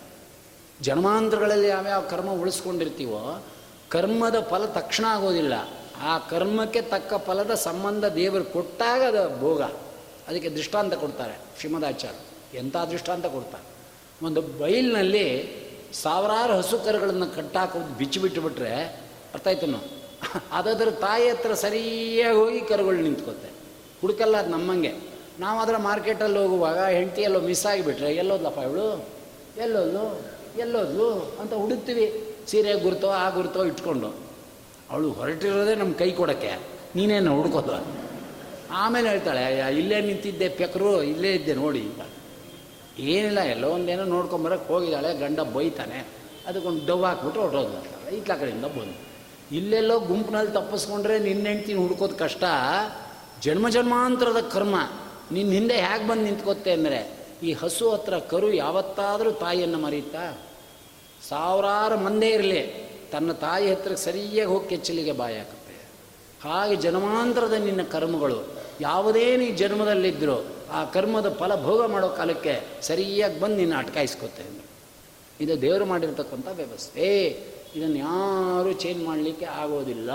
[SPEAKER 1] ಜನ್ಮಾಂತರಗಳಲ್ಲಿ ಯಾವ್ಯಾವ ಕರ್ಮ ಉಳಿಸ್ಕೊಂಡಿರ್ತೀವೋ, ಕರ್ಮದ ಫಲ ತಕ್ಷಣ ಆಗೋದಿಲ್ಲ. ಆ ಕರ್ಮಕ್ಕೆ ತಕ್ಕ ಫಲದ ಸಂಬಂಧ ದೇವರು ಕೊಟ್ಟಾಗ ಅದು ಭೋಗ. ಅದಕ್ಕೆ ದೃಷ್ಟಾಂತ ಕೊಡ್ತಾರೆ ಶ್ರೀಮದಾಚಾರ್ಯ ಎಂಥ ದೃಷ್ಟಾಂತ ಕೊಡ್ತಾರೆ? ಒಂದು ಬೈಲ್ನಲ್ಲಿ ಸಾವಿರಾರು ಹಸು ಕರುಗಳನ್ನು ಕಟ್ಟಾಕೋದು ಬಿಚ್ಚಿ ಬಿಟ್ಟುಬಿಟ್ರೆ ಅರ್ಥ ಆಯ್ತು ನಾವು ಅದಾದ್ರೆ ತಾಯಿ ಹತ್ರ ಸರಿಯಾಗಿ ಹೋಗಿ ಕರುಗಳು ನಿಂತ್ಕೋತೆ. ಹುಡುಕಲ್ಲ ಅದು ನಮ್ಮಂಗೆ. ನಾವು ಅದರ ಮಾರ್ಕೆಟಲ್ಲಿ ಹೋಗುವಾಗ ಹೆಂಡತಿಯಲ್ಲೋ ಮಿಸ್ ಆಗಿಬಿಟ್ರೆ ಎಲ್ಲೋದ್ಲಪ್ಪ ಇವಳು? ಎಲ್ಲೋದ್ಲು? ಎಲ್ಲೋದ್ಲು? ಅಂತ ಹುಡುಕ್ತೀವಿ. ಸೀರೆ ಗುರ್ತೋ ಆ ಗುರ್ತೋ ಇಟ್ಕೊಂಡು. ಅವಳು ಹೊರಟಿರೋದೇ ನಮ್ಮ ಕೈ ಕೊಡೋಕ್ಕೆ. ನೀನೇನು ಹುಡ್ಕೋದು? ಆಮೇಲೆ ಹೇಳ್ತಾಳೆ "ಅಯ್ಯ, ಇಲ್ಲೇ ನಿಂತಿದ್ದೆ ಪೆಕರು ಇಲ್ಲೇ ಇದ್ದೆ ನೋಡಿ ಏನಿಲ್ಲ ಎಲ್ಲೋ ಒಂದೇನೋ ನೋಡ್ಕೊಂಬರಕ್ಕೆ ಹೋಗಿದ್ದಾಳೆ ಗಂಡ ಬೈತಾನೆ. ಅದಕ್ಕೊಂದು ಡವ್ ಹಾಕ್ಬಿಟ್ಟು ಹೊರಟೋದು ಈತ್ಲ ಕಡೆಯಿಂದ ಬಂದು. ಇಲ್ಲೆಲ್ಲೋ ಗುಂಪಿನಲ್ಲಿ ತಪ್ಪಿಸ್ಕೊಂಡ್ರೆ ನಿನ್ನ ಹೆಂಡ್ತಿನ ಹುಡ್ಕೋದು ಕಷ್ಟ? ಜನ್ಮ ಜನ್ಮಾಂತರದ ಕರ್ಮ. ನಿನ್ನ ಹಿಂದೆ ಹೇಗೆ ಬಂದು ನಿಂತ್ಕೋತೆ ಅಂದರೆ ಈ ಹಸು ಹತ್ರ ಕರು ಯಾವತ್ತಾದರೂ ತಾಯಿಯನ್ನು ಮರೀತಾ? ಸಾವಿರಾರು ಮಂದೇ ಇರಲಿ. ತನ್ನ ತಾಯಿ ಹತ್ರಕ್ಕೆ ಸರಿಯಾಗಿ ಹೋಗಿ ಕೆಚ್ಚಲಿಗೆ ಬಾಯಾಕತ್ತೆ ಹಾಗೆ ಜನ್ಮಾಂತರದ ನಿನ್ನ ಕರ್ಮಗಳು, ಯಾವುದೇ ನೀ ಜನ್ಮದಲ್ಲಿದ್ದರೂ ಆ ಕರ್ಮದ ಫಲ ಭೋಗ ಮಾಡೋ ಕಾಲಕ್ಕೆ ಸರಿಯಾಗಿ ಬಂದು ನಿನ್ನ ಅಟ್ಕಾಯಿಸ್ಕೊತೆ ಇದು ದೇವರು ಮಾಡಿರ್ತಕ್ಕಂಥ ವ್ಯವಸ್ಥೆ. ಇದನ್ನು ಯಾರೂ ಚೇಂಜ್ ಮಾಡಲಿಕ್ಕೆ ಆಗೋದಿಲ್ಲ.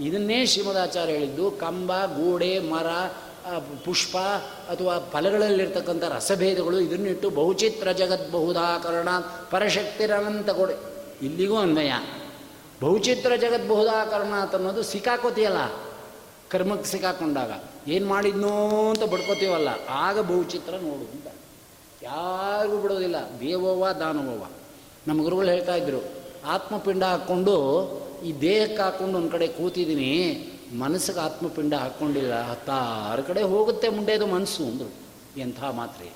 [SPEAKER 1] ಇದನ್ನೇ ಶ್ರೀಮದಾಚಾರ್ಯ ಹೇಳಿದ್ದು, ಕಂಬ, ಗೋಡೆ, ಮರ ಪುಷ್ಪ ಅಥವಾ ಫಲಗಳಲ್ಲಿರ್ತಕ್ಕಂಥ ರಸಭೇದಗಳು ಇದನ್ನಿಟ್ಟು ಬಹುಚಿತ್ರ ಜಗತ್ ಬಹುದಾಕರಣ, ಪರಶಕ್ತಿರನಂತ ಕೊಡೆ. ಇಲ್ಲಿಗೂ ಅನ್ವಯ. ಬಹುಚಿತ್ರ ಜಗತ್ ಬಹುದಾಕರಣ ಅನ್ನೋದು ಸಿಕ್ಕಾಕೋತಿಯಲ್ಲ. ಕರ್ಮಕ್ಕೆ ಸಿಕ್ಕಾಕೊಂಡಾಗ. ಏನು ಮಾಡಿದ್ನೋ ಅಂತ ಬಡ್ಕೋತೀವಲ್ಲ. ಆಗ ಬಹುಚಿತ್ರ ನೋಡು ಅಂತ. ಯಾರಿಗೂ ಬಿಡೋದಿಲ್ಲ. ದೇವೋವ ದಾನವೋವ ನಮ್ಮ ಗುರುಗಳು ಹೇಳ್ತಾ ಇದ್ರು. ಆತ್ಮಪಿಂಡ ಹಾಕ್ಕೊಂಡು ಈ ದೇಹಕ್ಕೆ ಹಾಕ್ಕೊಂಡು ಒಂದು ಕಡೆ ಕೂತಿದ್ದೀನಿ. ಮನಸ್ಸಿಗೆ ಆತ್ಮಪಿಂಡ ಹಾಕ್ಕೊಂಡಿಲ್ಲ. ಹತ್ತಾರು ಕಡೆ ಹೋಗುತ್ತೆ ಮುಂಡೆದು ಮನಸ್ಸು ಅಂದರು. ಎಂಥ ಮಾತ್ರೆ.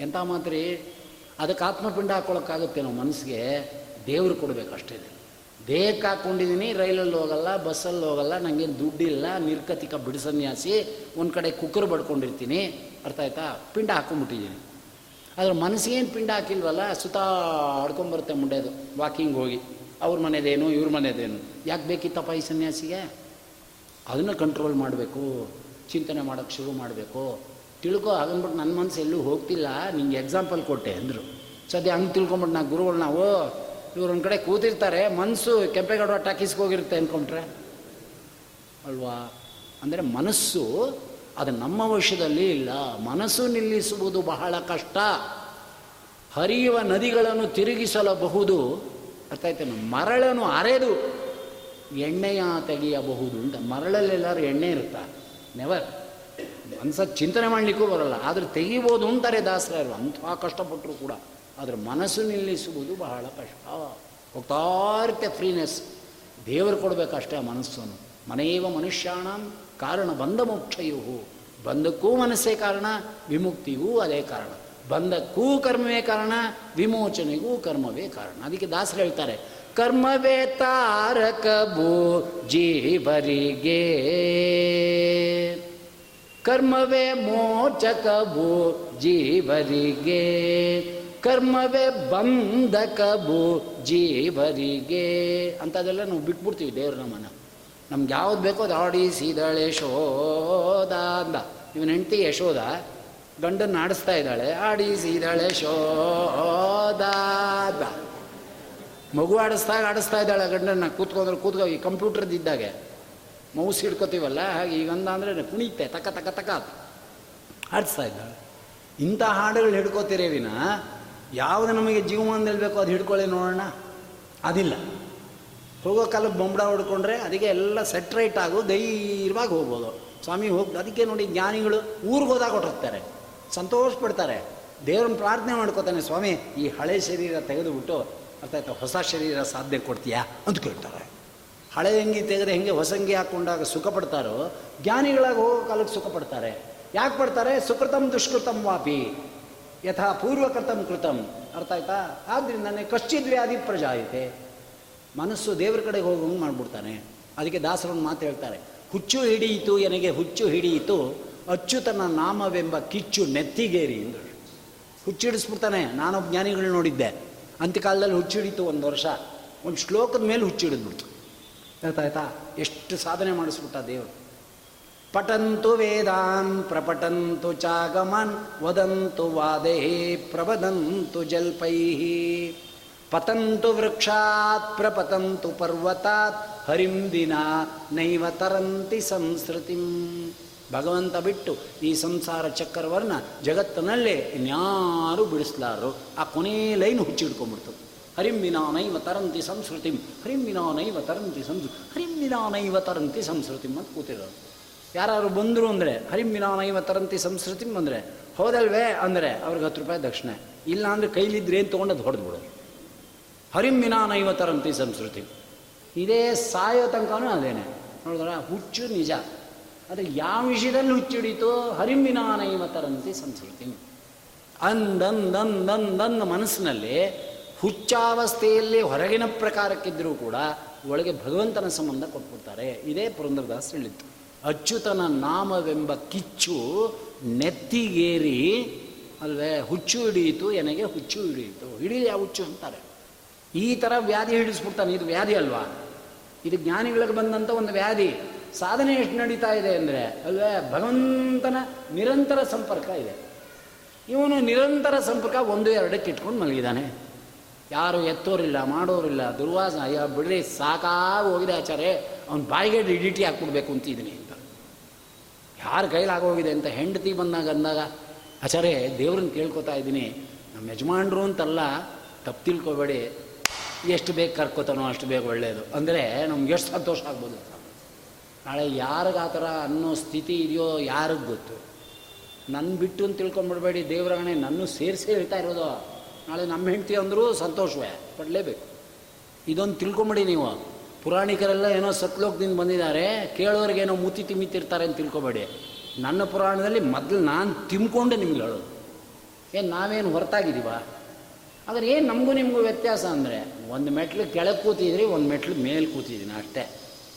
[SPEAKER 1] ಎಂಥ ಮಾತ್ರೆ? ಅದಕ್ಕೆ ಆತ್ಮಪಿಂಡ ಹಾಕ್ಕೊಳಕ್ಕಾಗುತ್ತೆ ನಾವು ಮನಸ್ಸಿಗೆ. ದೇವ್ರು ಕೊಡಬೇಕು ಅಷ್ಟೇ. ದೇಹಕ್ಕೆ ಹಾಕ್ಕೊಂಡಿದ್ದೀನಿ ರೈಲಲ್ಲಿ ಹೋಗಲ್ಲ, ಬಸ್ಸಲ್ಲಿ ಹೋಗಲ್ಲ ನನಗೇನು ದುಡ್ಡಿಲ್ಲ ನಿರ್ಕತಿಕ ಬಿಡಿಸನ್ಯಾಸಿ ಒಂದು ಕಡೆ ಕುಕ್ಕರ್ ಬಡ್ಕೊಂಡಿರ್ತೀನಿ. ಅರ್ಥ ಆಯ್ತಾ? ಪಿಂಡ ಹಾಕ್ಕೊಂಬಿಟ್ಟಿದ್ದೀನಿ ಆದರೆ ಮನಸ್ಸಿಗೇನು ಪಿಂಡ ಹಾಕಿಲ್ವಲ್ಲ, ಸುತ ಆಡ್ಕೊಂಬರುತ್ತೆ ಮುಂಡೆದು ವಾಕಿಂಗ್ ಹೋಗಿ. ಅವ್ರ ಮನೆದೇನು, ಇವ್ರ ಮನೆದೇನು. ಯಾಕೆ ಬೇಕಿತ್ತಪ್ಪ ಈ ಸನ್ಯಾಸಿಗೆ? ಅದನ್ನು ಕಂಟ್ರೋಲ್ ಮಾಡಬೇಕು, ಚಿಂತನೆ ಮಾಡೋಕ್ಕೆ ಶುರು ಮಾಡಬೇಕು. ತಿಳ್ಕೊ ಹಾಗಂದ್ಬಿಟ್ಟು ನನ್ನ ಮನಸ್ಸು ಎಲ್ಲೂ ಹೋಗ್ತಿಲ್ಲ, ನಿಂಗೆ ಎಕ್ಸಾಂಪಲ್ ಕೊಟ್ಟೆ ಅಂದರು. ಸದ್ಯ ಹಂಗೆ ತಿಳ್ಕೊಂಬಿಟ್ಟು ನಾ ಗುರುಗಳು ನಾವು ಇವ್ರು ಒಂದು ಕಡೆ ಕೂತಿರ್ತಾರೆ ಮನಸ್ಸು ಕೆಂಪೇಗೌಡ ಟಾಕೀಸ್ಗೆ ಹೋಗಿರುತ್ತೆ ಅಂದ್ಕೊಂಡ್ರೆ ಅಲ್ವಾ? ಅಂದರೆ ಮನಸ್ಸು ಅದು ನಮ್ಮ ವಶದಲ್ಲಿ ಇಲ್ಲ. ಮನಸ್ಸು ನಿಲ್ಲಿಸುವುದು ಬಹಳ ಕಷ್ಟ. ಹರಿಯುವ ನದಿಗಳನ್ನು ತಿರುಗಿಸಲಬಹುದು. ಅರ್ಥ ಮರಳನ್ನು ಅರೆದು ಎಣ್ಣೆಯ ತೆಗೆಯಬಹುದು ಅಂತ. ಮರಳಲ್ಲೆಲ್ಲರೂ ಎಣ್ಣೆ ಇರುತ್ತಾ? ನೆವರ್ ಮನಸ್ಸ ಚಿಂತನೆ ಮಾಡಲಿಕ್ಕೂ ಬರಲ್ಲ. ಆದರೆ ತೆಗಿಬೋದು ಅಂತಾರೆ ದಾಸರ ಅಂಥ ಕಷ್ಟಪಟ್ಟರು ಕೂಡ. ಆದರೆ ಮನಸ್ಸು ನಿಲ್ಲಿಸುವುದು ಬಹಳ ಕಷ್ಟ. ಹೋಗ್ತಾ ಇರುತ್ತೆ ಫ್ರೀನೆಸ್. ದೇವರು ಕೊಡಬೇಕಷ್ಟೇ ಆ ಮನಸ್ಸನ್ನು. ಮನೆಯವ ಮನುಷ್ಯಾಣ ಕಾರಣ ಬಂದ ಮೋಕ್ಷಯು. ಬಂದಕ್ಕೂ ಮನಸ್ಸೇ ಕಾರಣ, ವಿಮುಕ್ತಿಗೂ ಅದೇ ಕಾರಣ. ಬಂದಕ್ಕೂ ಕರ್ಮವೇ ಕಾರಣ, ವಿಮೋಚನೆಗೂ ಕರ್ಮವೇ ಕಾರಣ. ಅದಕ್ಕೆ ದಾಸರು ಹೇಳ್ತಾರೆ, ಕರ್ಮವೇ ತಾರಕ ಭೂ ಜೀವರಿಗೆ. ಕರ್ಮವೇ ಮೋಚಕ ಭೂ ಜೀವರಿಗೆ. ಕರ್ಮವೇ ಬಂಧಕ ಭೂ ಜೀವರಿಗೆ ಅಂಥದ್ದೆಲ್ಲ ನಾವು ಬಿಟ್ಬಿಡ್ತೀವಿ ದೇವ್ರ ನಮ್ಮನ್ನು. ನಮ್ಗೆ ಯಾವ್ದು ಬೇಕೋ ಅದು ಸೀದಾಳೆ ಯಶೋದ ಅಂದ. ಇವನ ಹೆಂಡತಿ ಯಶೋದ ಗಂಡನ್ನ ಆಡಿಸ್ತಾ ಇದ್ದಾಳೆ ಆಡಿಸಿದಳೆ ಶೋದ ಅಂದ. ಮಗು ಆಡಿಸ್ದಾಗ ಆಡಿಸ್ತಾ ಇದ್ದಾಳೆ ಗಂಡನ್ನ, ಕೂತ್ಕೊಂಡ್ರೆ ಕೂತ್ಕೋ, ಈ ಕಂಪ್ಯೂಟರ್ದು ಇದ್ದಾಗೆ. ಮೌಸ್ ಹಿಡ್ಕೋತೀವಲ್ಲ, ಹಾಗೆ ಈಗ ಅಂದ ಅಂದರೆ ಕುಣಿತೆ ತಕ ತಕ ತಕ ಆಡಿಸ್ತಾ ಇದ್ದಾಳೆ. ಇಂಥ ಹಾಡುಗಳು ಹಿಡ್ಕೋತೀರೇ ಯಾವುದು ನಮಗೆ ಜೀವಮಾನದಲ್ಲಿ ಬೇಕೋ ಅದು ಹಿಡ್ಕೊಳ್ಳಿ ನೋಡೋಣ. ಅದಿಲ್ಲ. ಹೋಗೋ ಕಾಲ ಬೊಂಬಡ ಹೊಡ್ಕೊಂಡ್ರೆ ಅದಕ್ಕೆ ಎಲ್ಲ ಸೆಟ್ರೇಟ್ ಆಗು, ಧೈರ್ಯವಾಗಿ ಹೋಗ್ಬೋದು. ಸ್ವಾಮಿ ಹೋಗಿ, ಅದಕ್ಕೆ ನೋಡಿ ಜ್ಞಾನಿಗಳು ಊರಿಗೆ ಹೋದಾಗ ಹೊರಟೋಗ್ತಾರೆ. ಸಂತೋಷ ಪಡ್ತಾರೆ ದೇವ್ರನ್ನ ಪ್ರಾರ್ಥನೆ ಮಾಡ್ಕೋತಾನೆ, ಸ್ವಾಮಿ, ಈ ಹಳೆ ಶರೀರ ತೆಗೆದುಬಿಟ್ಟು, ಅರ್ಥ ಆಯ್ತಾ, ಹೊಸ ಶರೀರ ಸಾಧ್ಯ ಕೊಡ್ತೀಯಾ? ಅಂತ ಕೇಳ್ತಾರೆ. ಹಳೆ ಅಂಗಿ ತೆಗೆದ್ರೆ ಹೆಂಗೆ ಹೊಸಂಗಿ ಹಾಕ್ಕೊಂಡಾಗ ಸುಖ ಪಡ್ತಾರೋ, ಜ್ಞಾನಿಗಳಾಗಿ ಹೋಗೋ ಕಾಲಕ್ಕೆ ಸುಖ ಪಡ್ತಾರೆ. ಯಾಕೆ ಪಡ್ತಾರೆ? ಸುಕೃತಂ ದುಷ್ಕೃತಂ ವಾಪಿ. ಯಥಾ ಪೂರ್ವಕೃತಂ ಕೃತಂ. ಅರ್ಥ ಆಯ್ತಾ? ಆದ್ದರಿಂದ ಕಶ್ಚಿದ್ ವ್ಯಾಧಿ ಪ್ರಜಾಯಿತೆ. ಮನಸ್ಸು ದೇವ್ರ ಕಡೆಗೆ ಹೋಗಂಗೆ ಮಾಡ್ಬಿಡ್ತಾನೆ. ಅದಕ್ಕೆ ದಾಸರನ್ನು ಮಾತು ಹೇಳ್ತಾರೆ. ಹುಚ್ಚು ಹಿಡಿಯಿತು ನನಗೆ ಹುಚ್ಚು ಹಿಡಿಯಿತು ಅಚ್ಚುತನ ನಾಮವೆಂಬ ಕಿಚ್ಚು ನೆತ್ತಿಗೇರಿ ಎಂದು. ಹುಚ್ಚು ಹಿಡಿಸ್ಬಿಡ್ತಾನೆ. ನಾನೊಬ್ಬ ಜ್ಞಾನಿಗಳು ನೋಡಿದ್ದೆ. ಅಂತ್ಯಕಾಲದಲ್ಲಿ ಹುಚ್ಚು ಹಿಡಿತು ಒಂದು ವರ್ಷ. ಒಂದು ಶ್ಲೋಕದ ಮೇಲೆ ಹುಚ್ಚು ಹಿಡಿದ್ಬಿಡ್ತು. ಅರ್ಥ ಆಯ್ತಾ? ಎಷ್ಟು ಸಾಧನೆ ಮಾಡಿಸ್ಬಿಟ್ಟ ದೇವರು. ಪಠಂತು ವೇದಾನ್ ಪ್ರಪಟಂತು ಚಾಗಮನ್ ವದಂತು ವಾದೇ ಪ್ರವದಂತು ಜಲ್ಪೈ ಪತಂತು ವೃಕ್ಷಾತ್ ಪ್ರಪತಂತು ಪರ್ವತಾತ್ ಹರಿಂ ದಿನ ನೈವ ತರಂತಿ ಸಂಸ್ಕೃತಿಂ ಭಗವಂತ ಬಿಟ್ಟು ಈ ಸಂಸಾರ ಚಕ್ರವನ್ನ ಜಗತ್ತಿನಲ್ಲೇ ಇನ್ಯಾರು ಬಿಡಿಸ್ಲಾರು, ಆ ಕೊನೇ ಲೈನ್ ಹುಚ್ಚಿಡ್ಕೊಂಡ್ಬಿಡ್ತು. ಹರಿಂ ವಿನಾ ನೈವ ತರಂತಿ ಸಂಸ್ಕೃತಿಂ, ಹರಿಂ ನೈವ ತರಂತಿ ಹರಿಂ ವಿನಾ ನೈವ ತರಂತಿ ಸಂಸ್ಕೃತಿಂ ಅಂತ ಕೂತಿರೋರು. ಯಾರು ಬಂದರು ಅಂದರೆ ಹರಿಮಿನಾನೈವ ತರಂತಿ ಸಂಸ್ಕೃತಿ ಅಂದರೆ, ಹೋದಲ್ವೇ? ಅಂದರೆ, ಅವ್ರಿಗೆ ಹತ್ತು ರೂಪಾಯಿ ದಕ್ಷಿಣೆ. ಇಲ್ಲ ಅಂದರೆ ಕೈಲಿದ್ರೆ ಏನು ತೊಗೊಂಡದ್ದು ಹೊಡೆದು ಬಿಡೋದು ಹರಿಂ ವಿನಾ ನೈವ ತರಂತಿ ಸಂಸ್ಕೃತಿ. ಇದೇ ಸಾಯೋ ತನಕನೂ ಅದೇನೆ. ನೋಡಿದ್ರ? ಹುಚ್ಚು ನಿಜ. ಆದರೆ ಯಾವ ವಿಷಯದಲ್ಲಿ ಹುಚ್ಚು ಹರಿಮಿನಾನೈವ ತರಂತಿ ಸಂಸ್ಕೃತಿ. ಅಂದಂದಂದಂದಂದ ಮನಸ್ಸಿನಲ್ಲಿ ಹುಚ್ಚಾವಸ್ಥೆಯಲ್ಲಿ ಹೊರಗಿನ ಪ್ರಕಾರಕ್ಕಿದ್ದರೂ ಕೂಡ, ಒಳಗೆ ಭಗವಂತನ ಸಂಬಂಧ ಕೊಟ್ಬಿಡ್ತಾರೆ. ಇದೇ ಪುರಂದರದಾಸ್ ಹೇಳಿತ್ತು ಅಚ್ಯುತನ ನಾಮವೆಂಬ ಕಿಚ್ಚು ನೆತ್ತಿಗೇರಿ, ಅಲ್ವೇ, ಹುಚ್ಚು ಹಿಡಿಯಿತು, ಎನಗೆ ಹುಚ್ಚು ಹಿಡಿಯಿತು. ಹಿಡೀಲಿ ಆ ಹುಚ್ಚು ಅಂತಾರೆ. ಈ ಥರ ವ್ಯಾಧಿ ಹಿಡಿಸ್ಬಿಡ್ತಾನೆ. ಇದು ವ್ಯಾಧಿ ಅಲ್ವಾ? ಇದು ಜ್ಞಾನಿಗಳಿಗೆ ಬಂದಂಥ ಒಂದು ವ್ಯಾಧಿ. ಸಾಧನೆ ಎಷ್ಟು ನಡೀತಾ ಇದೆ ಅಂದರೆ, ಅಲ್ವೇ, ಭಗವಂತನ ನಿರಂತರ ಸಂಪರ್ಕ ಇದೆ. ಇವನು ನಿರಂತರ ಸಂಪರ್ಕ ಒಂದು, ಎರಡಕ್ಕೆ ಇಟ್ಕೊಂಡು ಮಲಗಿದ್ದಾನೆ ಯಾರು ಎತ್ತೋರಿಲ್ಲ, ಮಾಡೋರಿಲ್ಲ ದುರ್ವಾಸ ಅಯ್ಯ ಬಿಡ್ರಿ, ಸಾಕಾಗಿ ಹೋಗಿದೆ ಆಚಾರೆ ಅವ್ನ ಬಾಯಿಗೆ ಡಿಡಿಟಿ ಹಾಕ್ಬಿಡ್ಬೇಕು ಅಂತಿದ್ದೀನಿ ಅಂತ ಯಾರ ಕೈಲಾಗೋಗಿದೆ ಅಂತ ಹೆಂಡತಿ ಬಂದಾಗ ಅಂದಾಗ ಆಚಾರೆ ದೇವ್ರನ್ನ ಕೇಳ್ಕೊತಾ ಇದ್ದೀನಿ. ನಮ್ಮ ಯಜಮಾನ್ರು ಅಂತಲ್ಲ, ತಪ್ಪು ತಿಳ್ಕೊಬೇಡಿ. ಎಷ್ಟು ಬೇಗ ಕರ್ಕೋತಾನೋ ಅಷ್ಟು ಬೇಗ ಒಳ್ಳೆಯದು ಅಂದರೆ ನಮ್ಗೆ ಎಷ್ಟು ಸಂತೋಷ ಆಗ್ಬೋದು. ನಾಳೆ ಯಾರಿಗೆ ಆ ಥರ ಅನ್ನೋ ಸ್ಥಿತಿ ಇದೆಯೋ ಯಾರಿಗೆ ಗೊತ್ತು. ನನ್ನ ಬಿಟ್ಟು ಅಂತ ತಿಳ್ಕೊಂಬಿಡ್ಬೇಡಿ ದೇವರಾಣೆ ನನ್ನೂ ಸೇರಿಸಿ ಹೇಳ್ತಾ ಇರೋದು. ನಾಳೆ ನಮ್ಮ ಹೆಂಡ್ತಿ ಅಂದರೂ ಸಂತೋಷವೇ, ಪಡಲೇಬೇಕು. ಇದೊಂದು ತಿಳ್ಕೊಂಬಿಡಿ ನೀವು. ಪುರಾಣಿಕರೆಲ್ಲ ಏನೋ ಸತ್ಲೋಕದಿಂದ ಬಂದಿದ್ದಾರೆ ಕೇಳೋರಿಗೆ ಏನೋ ಮುತಿ ತಿಮ್ಮಿತಿರ್ತಾರೆ ಅಂತ ತಿಳ್ಕೊಬೇಡಿ. ನನ್ನ ಪುರಾಣದಲ್ಲಿ ಮೊದಲು ನಾನು ತಿಮ್ಕೊಂಡೆ ನಿಮ್ಗೆ ಹೇಳೋದು. ಏನು ನಾವೇನು ಹೊರತಾಗಿದ್ದೀವ? ಆದರೆ ಏನು ನಮಗೂ ನಿಮಗೂ ವ್ಯತ್ಯಾಸ ಅಂದರೆ, ಒಂದು ಮೆಟ್ಲು ಕೆಳಗೆ ಕೂತಿದ್ರಿ, ಒಂದು ಮೆಟ್ಲು ಮೇಲೆ ಕೂತಿದ್ದೀನಿ ಅಷ್ಟೇ.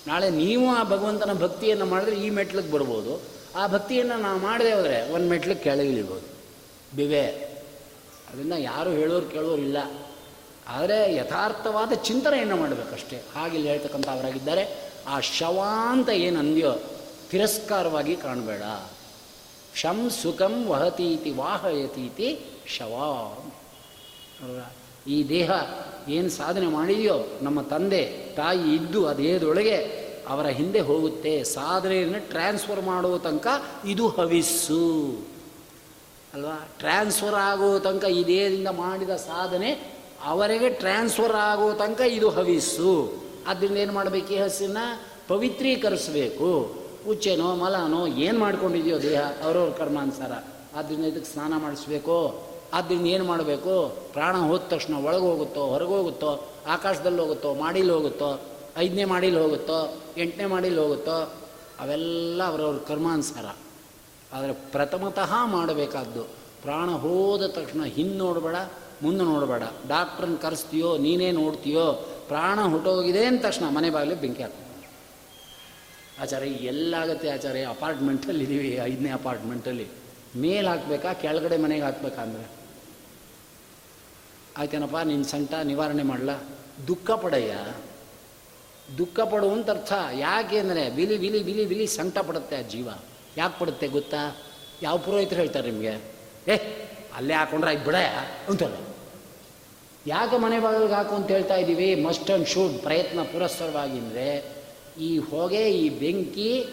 [SPEAKER 1] ನಾಳೆ ನೀವು ಆ ಭಗವಂತನ ಭಕ್ತಿಯನ್ನು ಮಾಡಿದ್ರೆ ಈ ಮೆಟ್ಲಿಗೆ ಬರ್ಬೋದು. ಆ ಭಕ್ತಿಯನ್ನು ನಾವು ಮಾಡದೆ ಹೋದರೆ ಒಂದು ಮೆಟ್ಲಿಗೆ ಕೆಳಗಿಳಿಬೋದು. ಬಿವೆ, ಅದನ್ನು ಯಾರು ಹೇಳೋರು ಕೇಳೋರು ಇಲ್ಲ. ಆದರೆ ಯಥಾರ್ಥವಾದ ಚಿಂತನೆಯನ್ನು ಮಾಡಬೇಕಷ್ಟೇ. ಹಾಗಿಲ್ಲಿ ಹೇಳ್ತಕ್ಕಂಥ ಅವರಾಗಿದ್ದಾರೆ ಆ ಶವ ಅಂತ ಏನು ಅಂದ್ಯೋ ತಿರಸ್ಕಾರವಾಗಿ ಕಾಣಬೇಡ. ಶಂ ಸುಖಂ ವಹತೀತಿ ವಾಹಯತೀತಿ ಶವ. ಈ ದೇಹ ಏನು ಸಾಧನೆ ಮಾಡಿದೆಯೋ ನಮ್ಮ ತಂದೆ, ತಾಯಿ ಇದ್ದು ಅದೇದೊಳಗೆ ಅವರ ಹಿಂದೆ ಹೋಗುತ್ತೆ. ಸಾಧನೆಯನ್ನು ಟ್ರಾನ್ಸ್ಫರ್ ಮಾಡುವ ತನಕ ಇದು ಹವಿಸ್ಸು. ಅಲ್ವಾ? ಟ್ರಾನ್ಸ್ಫರ್ ಆಗೋ ತನಕ ಈ ದೇಹದಿಂದ ಮಾಡಿದ ಸಾಧನೆ ಅವರಿಗೆ ಟ್ರಾನ್ಸ್ಫರ್ ಆಗೋ ತನಕ ಇದು ಹವಿಸ್ಸು. ಅದರಿಂದ ಏನು ಮಾಡಬೇಕು ಈ ಹಸಿನ? ಪವಿತ್ರೀಕರಿಸಬೇಕು. ಉಚ್ಚೆನೋ, ಮಲನೋ, ಏನು ಮಾಡ್ಕೊಂಡಿದೆಯೋ ದೇಹ, ಅವ್ರವ್ರ ಕರ್ಮಾನುಸಾರ. ಆದ್ದರಿಂದ ಇದಕ್ಕೆ ಸ್ನಾನ ಮಾಡಿಸ್ಬೇಕು. ಆದ್ದರಿಂದ ಏನು ಮಾಡಬೇಕು? ಪ್ರಾಣ ಹೋದ ತಕ್ಷಣ ಒಳಗೆ ಹೋಗುತ್ತೋ, ಹೊರಗೆ ಹೋಗುತ್ತೋ, ಆಕಾಶದಲ್ಲಿ ಹೋಗುತ್ತೋ, ಮಾಡಿಲಿ ಹೋಗುತ್ತೋ, ಐದನೇ ಮಾಡಿಲಿ ಹೋಗುತ್ತೋ, ಎಂಟನೇ ಮಾಡಿಲಿ ಹೋಗುತ್ತೋ, ಅವೆಲ್ಲ ಅವರವ್ರ ಕರ್ಮಾನುಸಾರ. ಆದರೆ ಪ್ರಥಮತಃ ಮಾಡಬೇಕಾದ್ದು, ಪ್ರಾಣ ಹೋದ ತಕ್ಷಣ ಹಿಂದೆ ನೋಡಬೇಡ ಮುಂದೆ ನೋಡಬೇಡ. ಡಾಕ್ಟ್ರನ್ನ ಕರೆಸ್ತೀಯೋ, ನೀನೇ ನೋಡ್ತೀಯೋ, ಪ್ರಾಣ ಹೊಟ್ಟೋಗಿದೆ ಅಂದ ತಕ್ಷಣ ಮನೆ ಬಾಗಿಲಿಗೆ ಬೆಂಕಿ ಹಾಕ್ತಾರೆ ಆಚಾರ್ಯ ಎಲ್ಲಾಗತ್ತೆ ಆಚಾರ್ಯ ಅಪಾರ್ಟ್ಮೆಂಟಲ್ಲಿ ಇದ್ದೀವಿ ಐದನೇ ಅಪಾರ್ಟ್ಮೆಂಟಲ್ಲಿ ಮೇಲೆ ಹಾಕ್ಬೇಕಾ, ಕೆಳಗಡೆ ಮನೆಗೆ ಹಾಕ್ಬೇಕಾ ಅಂದರೆ? ಆಯ್ತೇನಪ್ಪ ನಿನ್ನ ಸಂಟ ನಿವಾರಣೆ ಮಾಡಲ? ದುಃಖ ಪಡಯ್ಯ. ದುಃಖ ಪಡು ಅಂತ ಅರ್ಥ. ಯಾಕೆ ಅಂದರೆ, ಬಿಲಿ ಬಿಲಿ ಬಿಲಿ ಬಿಲಿ ಸಂಕಟ ಪಡುತ್ತೆ ಆ ಜೀವ. ಯಾಕೆ ಪಡುತ್ತೆ ಗೊತ್ತಾ? ಯಾವ ಪುರೋಹಿತರು ಹೇಳ್ತಾರೆ ನಿಮಗೆ? ಏ ಅಲ್ಲೇ ಹಾಕೊಂಡ್ರೆ ಆಯ್ತು ಬಿಡ. ಅಂತಲ್ಲ. ಯಾಕೆ ಮನೆ ಬಾಗಿಲಿಗೆ ಹಾಕು ಅಂತ ಹೇಳ್ತಾ ಇದ್ದೀವಿ ಮಸ್ಟ್ ಆ್ಯಂಡ್ ಶೂಡ್ ಪ್ರಯತ್ನ ಪುರಸ್ಸರವಾಗಿ ಅಂದರೆ ಈ ಹೊಗೆ ಈ ಬೆಂಕಿ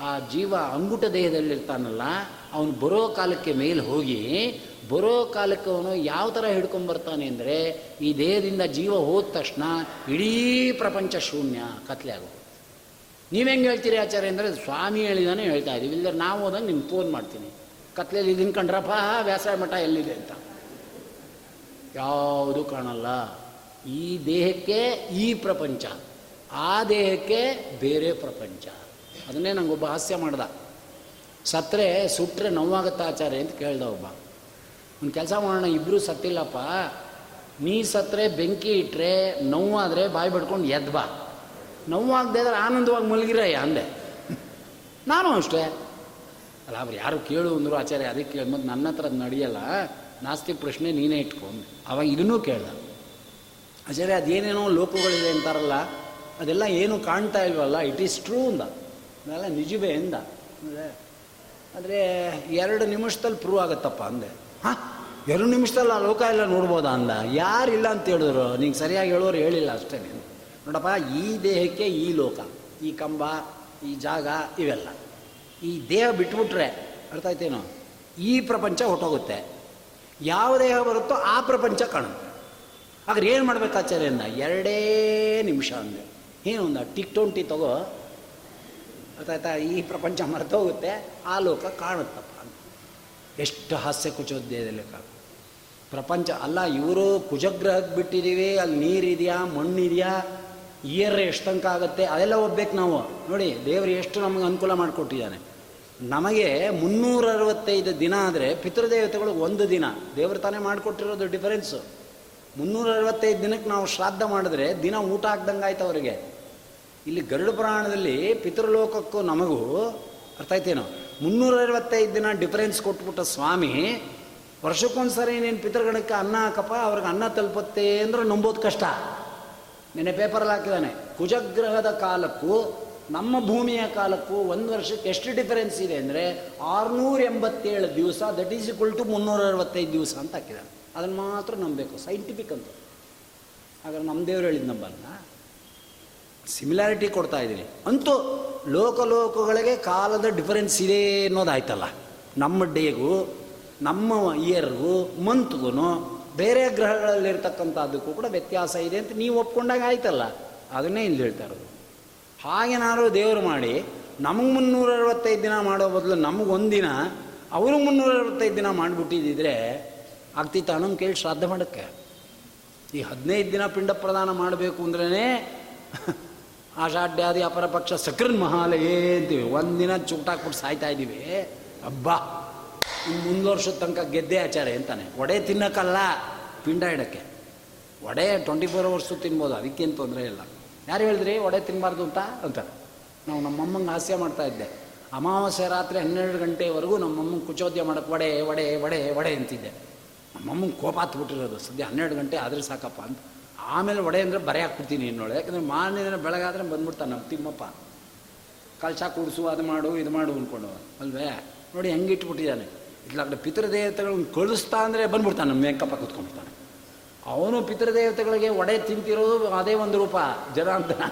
[SPEAKER 1] ಆ ಜೀವ ಅಂಗುಟ ದೇಹದಲ್ಲಿರ್ತಾನಲ್ಲ ಅವನು ಬರೋ ಕಾಲಕ್ಕೆ ಮೇಲೆ ಹೋಗಿ ಬರೋ ಕಾಲಕ್ಕೆ ಅವನು ಯಾವ ಥರ ಹಿಡ್ಕೊಂಬರ್ತಾನೆ ಅಂದರೆ ಈ ದೇಹದಿಂದ ಜೀವ ಹೋದ ತಕ್ಷಣ ಇಡೀ ಪ್ರಪಂಚ ಶೂನ್ಯ ಕತ್ಲೆ ಆಗೋದು. ನೀವು ಹೆಂಗೆ ಹೇಳ್ತೀರಿ ಆಚಾರ್ಯ ಅಂದರೆ ಸ್ವಾಮಿ ಹೇಳಿದಾನೆ ಹೇಳ್ತಾ ಇದ್ದೀವಿ ಇಲ್ಲದ್ರೆ ನಾವು ಹೋದಂಗೆ ನಿಮ್ಗೆ ಫೋನ್ ಮಾಡ್ತೀನಿ. ಕತ್ಲೆಯಲ್ಲಿ ಇದನ್ನು ಕಂಡ್ರಪ್ಪ ವ್ಯಾಸಾಯ ಮಠ ಎಲ್ಲಿದೆ ಅಂತ? ಯಾವುದು ಕಾಣಲ್ಲ. ಈ ದೇಹಕ್ಕೆ ಈ ಪ್ರಪಂಚ, ಆ ದೇಹಕ್ಕೆ ಬೇರೆ ಪ್ರಪಂಚ. ಅದನ್ನೇ ನನಗೊಬ್ಬ ಹಾಸ್ಯ ಮಾಡ್ದ. ಸತ್ತರೆ ಸುಟ್ಟರೆ ನೋವಾಗತ್ತಾ ಆಚಾರ್ಯ ಅಂತ ಕೇಳ್ದ ಒಬ್ಬ. ಒಂದು ಕೆಲಸ ಮಾಡೋಣ ಇಬ್ಬರು ಸತ್ತಿಲ್ಲಪ್ಪ. ನೀ ಸತ್ತರೆ ಬೆಂಕಿ ಇಟ್ಟರೆ ನೋವಾದರೆ ಬಾಯಿ ಬಿಡ್ಕೊಂಡು ಎದ್ಬಾ ನೋವಾಗದೆ ಇದ್ರೆ ಆನಂದವಾಗಿ ಮಲಗಿರಯ್ಯ ಅಂದೆ. ನಾನು ಅಷ್ಟೇ. ಅಲ್ಲ, ಅವ್ರು ಯಾರು ಕೇಳು ಅಂದರು ಆಚಾರ್ಯ, ಅದಕ್ಕೆ ಕೇಳಿ. ಮತ್ತು ನನ್ನ ಹತ್ರ ಅದು ನಡೆಯಲ್ಲ. ನಾಸ್ತಿ ಪ್ರಶ್ನೆ ನೀನೇ ಇಟ್ಕೊಂಡು. ಅವಾಗ ಇದನ್ನೂ ಕೇಳ್ದ. ಆಚಾರ್ಯ, ಅದೇನೇನೋ ಲೋಕಗಳಿದೆ ಅಂತಾರಲ್ಲ, ಅದೆಲ್ಲ ಏನು ಕಾಣ್ತಾ ಇಲ್ವಲ್ಲ ಇಟ್ ಈಸ್ ಟ್ರೂ ಅಂದ. ಅದೆಲ್ಲ ನಿಜವೇ ಎಂದ ಆದರೆ ಎರಡು ನಿಮಿಷದಲ್ಲಿ ಪ್ರೂವ್ ಆಗುತ್ತಪ್ಪ ಅಂದೆ. ಹಾಂ? ಎರಡು ನಿಮಿಷದಲ್ಲಿ ಆ ಲೋಕ ಎಲ್ಲ ನೋಡ್ಬೋದಾ ಅಂದ. ಯಾರಿಲ್ಲ ಅಂತ ಹೇಳಿದ್ರು. ನಿಂಗೆ ಸರಿಯಾಗಿ ಹೇಳೋರು ಹೇಳಿಲ್ಲ ಅಷ್ಟೇ ನೀನು. ನೋಡಪ್ಪ, ಈ ದೇಹಕ್ಕೆ ಈ ಲೋಕ, ಈ ಕಂಬ, ಈ ಜಾಗ ಇವೆಲ್ಲ. ಈ ದೇಹ ಬಿಟ್ಬಿಟ್ರೆ ಅರ್ಥ ಆಯ್ತೇನೋ? ಈ ಪ್ರಪಂಚ ಹೊಟ್ಟೋಗುತ್ತೆ. ಯಾವ ದೇಹ ಬರುತ್ತೋ ಆ ಪ್ರಪಂಚ ಕಾಣುತ್ತೆ. ಆದ್ರೆ ಏನು ಮಾಡ್ಬೇಕು ಆಚಾರ್ಯ ಎರಡೇ ನಿಮಿಷ ಅಂದೆ ಏನು ಒಂದು ಟಿಕ್ ಟೊಂಟಿ ತಗೋ. ಅರ್ಥಾಯ್ತಾ ಈ ಪ್ರಪಂಚ ಮರೆತೋಗುತ್ತೆ, ಆ ಲೋಕ ಕಾಣುತ್ತಪ್ಪ ಅಂತ. ಎಷ್ಟು ಹಾಸ್ಯ ಕುಚೋದ್ಯದಲ್ಲಿ ಲೆಕ್ಕ ಪ್ರಪಂಚ ಅಲ್ಲ, ಇವರು ಕುಜಗ್ರಹಕ್ಕೆ ಬಿಟ್ಟಿದ್ದೀವಿ ಅಲ್ಲಿ ನೀರಿದೆಯಾ, ಮಣ್ಣಿದೆಯಾ ಇಯರ್ ಎಷ್ಟು ತನಕ ಆಗುತ್ತೆ, ಅದೆಲ್ಲ ಹೋಗ್ಬೇಕು ನಾವು. ನೋಡಿ, ದೇವರು ಎಷ್ಟು ನಮಗೆ ಅನುಕೂಲ ಮಾಡಿಕೊಟ್ಟಿದ್ದಾನೆ. ನಮಗೆ ಮುನ್ನೂರ ಅರವತ್ತೈದು ದಿನ ಆದರೆ ಪಿತೃದೇವತೆಗಳು ಒಂದು ದಿನ. ದೇವರು ತಾನೇ ಮಾಡಿಕೊಟ್ಟಿರೋದು ಡಿಫರೆನ್ಸು ಮುನ್ನೂರ ಅರವತ್ತೈದು ದಿನಕ್ಕೆ ನಾವು ಶ್ರಾದ್ದ ಮಾಡಿದ್ರೆ ದಿನ ಊಟ ಆಗ್ದಂಗೆ ಆಯ್ತು ಅವರಿಗೆ. ಇಲ್ಲಿ ಗರುಡ ಪುರಾಣದಲ್ಲಿ ಪಿತೃಲೋಕಕ್ಕೂ ನಮಗೂ ಅರ್ಥ ಆಯ್ತೇನೋ? ಮುನ್ನೂರ ಅರವತ್ತೈದು ದಿನ ಡಿಫರೆನ್ಸ್ ಕೊಟ್ಬಿಟ್ಟ ಸ್ವಾಮಿ, ವರ್ಷಕ್ಕೊಂದ್ಸರಿ ನೀನು ಪಿತೃಗಣಕ್ಕೆ ಅನ್ನ ಹಾಕಪ್ಪ, ಅವ್ರಿಗೆ ಅನ್ನ ತಲುಪುತ್ತೆ ಅಂದ್ರೆ ನಂಬೋದು ಕಷ್ಟ. ನಿನ್ನೆ ಪೇಪರಲ್ಲಿ ಹಾಕಿದ್ದಾನೆ, ಕುಜಗ್ರಹದ ಕಾಲಕ್ಕೂ ನಮ್ಮ ಭೂಮಿಯ ಕಾಲಕ್ಕೂ ಒಂದು ವರ್ಷಕ್ಕೆ ಎಷ್ಟು ಡಿಫರೆನ್ಸ್ ಇದೆ ಅಂದರೆ ಆರುನೂರ ಎಂಬತ್ತೇಳು ದಿವಸ ದಟ್ ಈಸ್ ಇಕ್ವಲ್ ಟು ಮುನ್ನೂರ ಅರವತ್ತೈದು ದಿವಸ ಅಂತ ಹಾಕಿದ್ದಾನೆ ಅದನ್ನು ಮಾತ್ರ ನಂಬಬೇಕು ಸೈಂಟಿಫಿಕ್ ಅಂತ. ಹಾಗಾದ್ರೆ ನಮ್ಮ ದೇವರು ಹೇಳಿದ ನಂಬಲ್ಲ ಸಿಮಿಲಾರಿಟಿ ಕೊಡ್ತಾ ಇದ್ದೀನಿ. ಅಂತೂ ಲೋಕಲೋಕಗಳಿಗೆ ಕಾಲದ ಡಿಫರೆನ್ಸ್ ಇದೆ ಅನ್ನೋದಾಯ್ತಲ್ಲ ನಮ್ಮ ಡೇಗೂ, ನಮ್ಮ ಇಯರ್ಗೂ ಮಂತ್ಗೂ ಬೇರೆ ಗ್ರಹಗಳಲ್ಲಿರ್ತಕ್ಕಂಥದ್ದಕ್ಕೂ ಕೂಡ ವ್ಯತ್ಯಾಸ ಇದೆ ಅಂತ ನೀವು ಒಪ್ಕೊಂಡಾಗ ಆಯ್ತಲ್ಲ. ಅದನ್ನೇ ಇಲ್ಲಿ ಹೇಳ್ತಾ ಇರೋದು. ಹಾಗೇನಾದ್ರು ದೇವರು ಮಾಡಿ, ನಮಗೆ ಮುನ್ನೂರ ಅರವತ್ತೈದು ದಿನ ಮಾಡೋ ಬದಲು ನಮಗೊಂದಿನ ಅವರು ಮುನ್ನೂರ ಅರವತ್ತೈದು ದಿನ ಮಾಡಿಬಿಟ್ಟಿದ್ದಿದ್ರೆ ಆಗ್ತಿತ್ತು ಅನ್ನೋಂಗೆ ಕೇಳಿ ಶ್ರಾದ್ದ ಮಾಡೋಕ್ಕೆ. ಈ ಹದಿನೈದು ದಿನ ಪಿಂಡ ಪ್ರದಾನ ಮಾಡಬೇಕು ಅಂದ್ರೇ ಆಷಾಢ್ಯಾದಿ ಅಪರ ಪಕ್ಷ ಸಕ್ರನ್ ಮಹಾಲಯೇ ಅಂತೀವಿ. ಒಂದಿನ ಚುಕ್ಟಾಕ್ಬಿಟ್ಟು ಸಾಯ್ತಾ ಇದ್ದೀವಿ ಅಬ್ಬಾ! ಇನ್ನು ವರ್ಷದ ತನಕ ಗೆದ್ದೆ ಆಚಾರ ಅಂತಾನೆ. ಒಡೆ ತಿನ್ನಕ್ಕಲ್ಲ, ಪಿಂಡ ಇಡಕ್ಕೆ. ಒಡೆ ಟ್ವೆಂಟಿ ಫೋರ್ ಅವರ್ಸು ತಿನ್ಬೋದು, ಅದಕ್ಕೇನು ತೊಂದರೆ ಇಲ್ಲ. ಯಾರು ಹೇಳಿದ್ರಿ? ವಡೆ ತಿನ್ನಬಾರ್ದು ಅಂತ? ಅಂತಾರೆ ನಾವು ನಮ್ಮಮ್ಮಂಗೆ ಹಾಸ್ಯ ಮಾಡ್ತಾ ಇದ್ದೆ. ಅಮಾವಾಸ್ಯೆ ರಾತ್ರಿ ಹನ್ನೆರಡು ಗಂಟೆವರೆಗೂ ನಮ್ಮಮ್ಮಂಗೆ ಕುಚೋದ್ಯ ಮಾಡಕ್ಕೆ ವಡೆ ವಡೆ ವಡೆ ಒಡೆ ಅಂತಿದ್ದೆ. ನಮ್ಮಮ್ಮಂಗೆ ಕೋಪ ಹತ್ಬಿಟ್ಟಿರೋದು. ಸದ್ಯ ಹನ್ನೆರಡು ಗಂಟೆ ಆದರೆ ಸಾಕಪ್ಪ ಅಂತ. ಆಮೇಲೆ ವಡೆ ಅಂದರೆ ಬರೆ ಹಾಕ್ಬಿಡ್ತೀನಿ ಇನ್ನೊಳೆ ಯಾಕಂದರೆ ಮಾರನೇ ದಿನ ಬೆಳಗಾದ್ರೆ ಬಂದ್ಬಿಡ್ತಾನೆ ನಮ್ಮ ತಿಮ್ಮಪ್ಪ. ಕಲ್ಸ ಕೂಡಿಸು, ಅದು ಮಾಡು, ಇದು ಮಾಡು ಅಂದ್ಕೊಂಡು ಅಲ್ವೇ? ನೋಡಿ, ಹೆಂಗೆ ಇಟ್ಬಿಟ್ಟಿದ್ದಾನೆ. ಇಟ್ಲಾಗಡೆ ಪಿತೃದೇವತೆಗಳನ್ನ ಕಳಿಸ್ತಾ ಅಂದರೆ ಬಂದ್ಬಿಡ್ತಾನೆ ನಮ್ಮ ವೆಂಕಪ್ಪ ಕೂತ್ಕೊಂಡ್ಬಿಡ್ತಾನೆ ಅವನು ಪಿತೃದೇವತೆಗಳಿಗೆ ಒಡೆ ತಿಂತಿರೋದು ಅದೇ ಒಂದು ರೂಪ, ಜನಾರ್ದನ.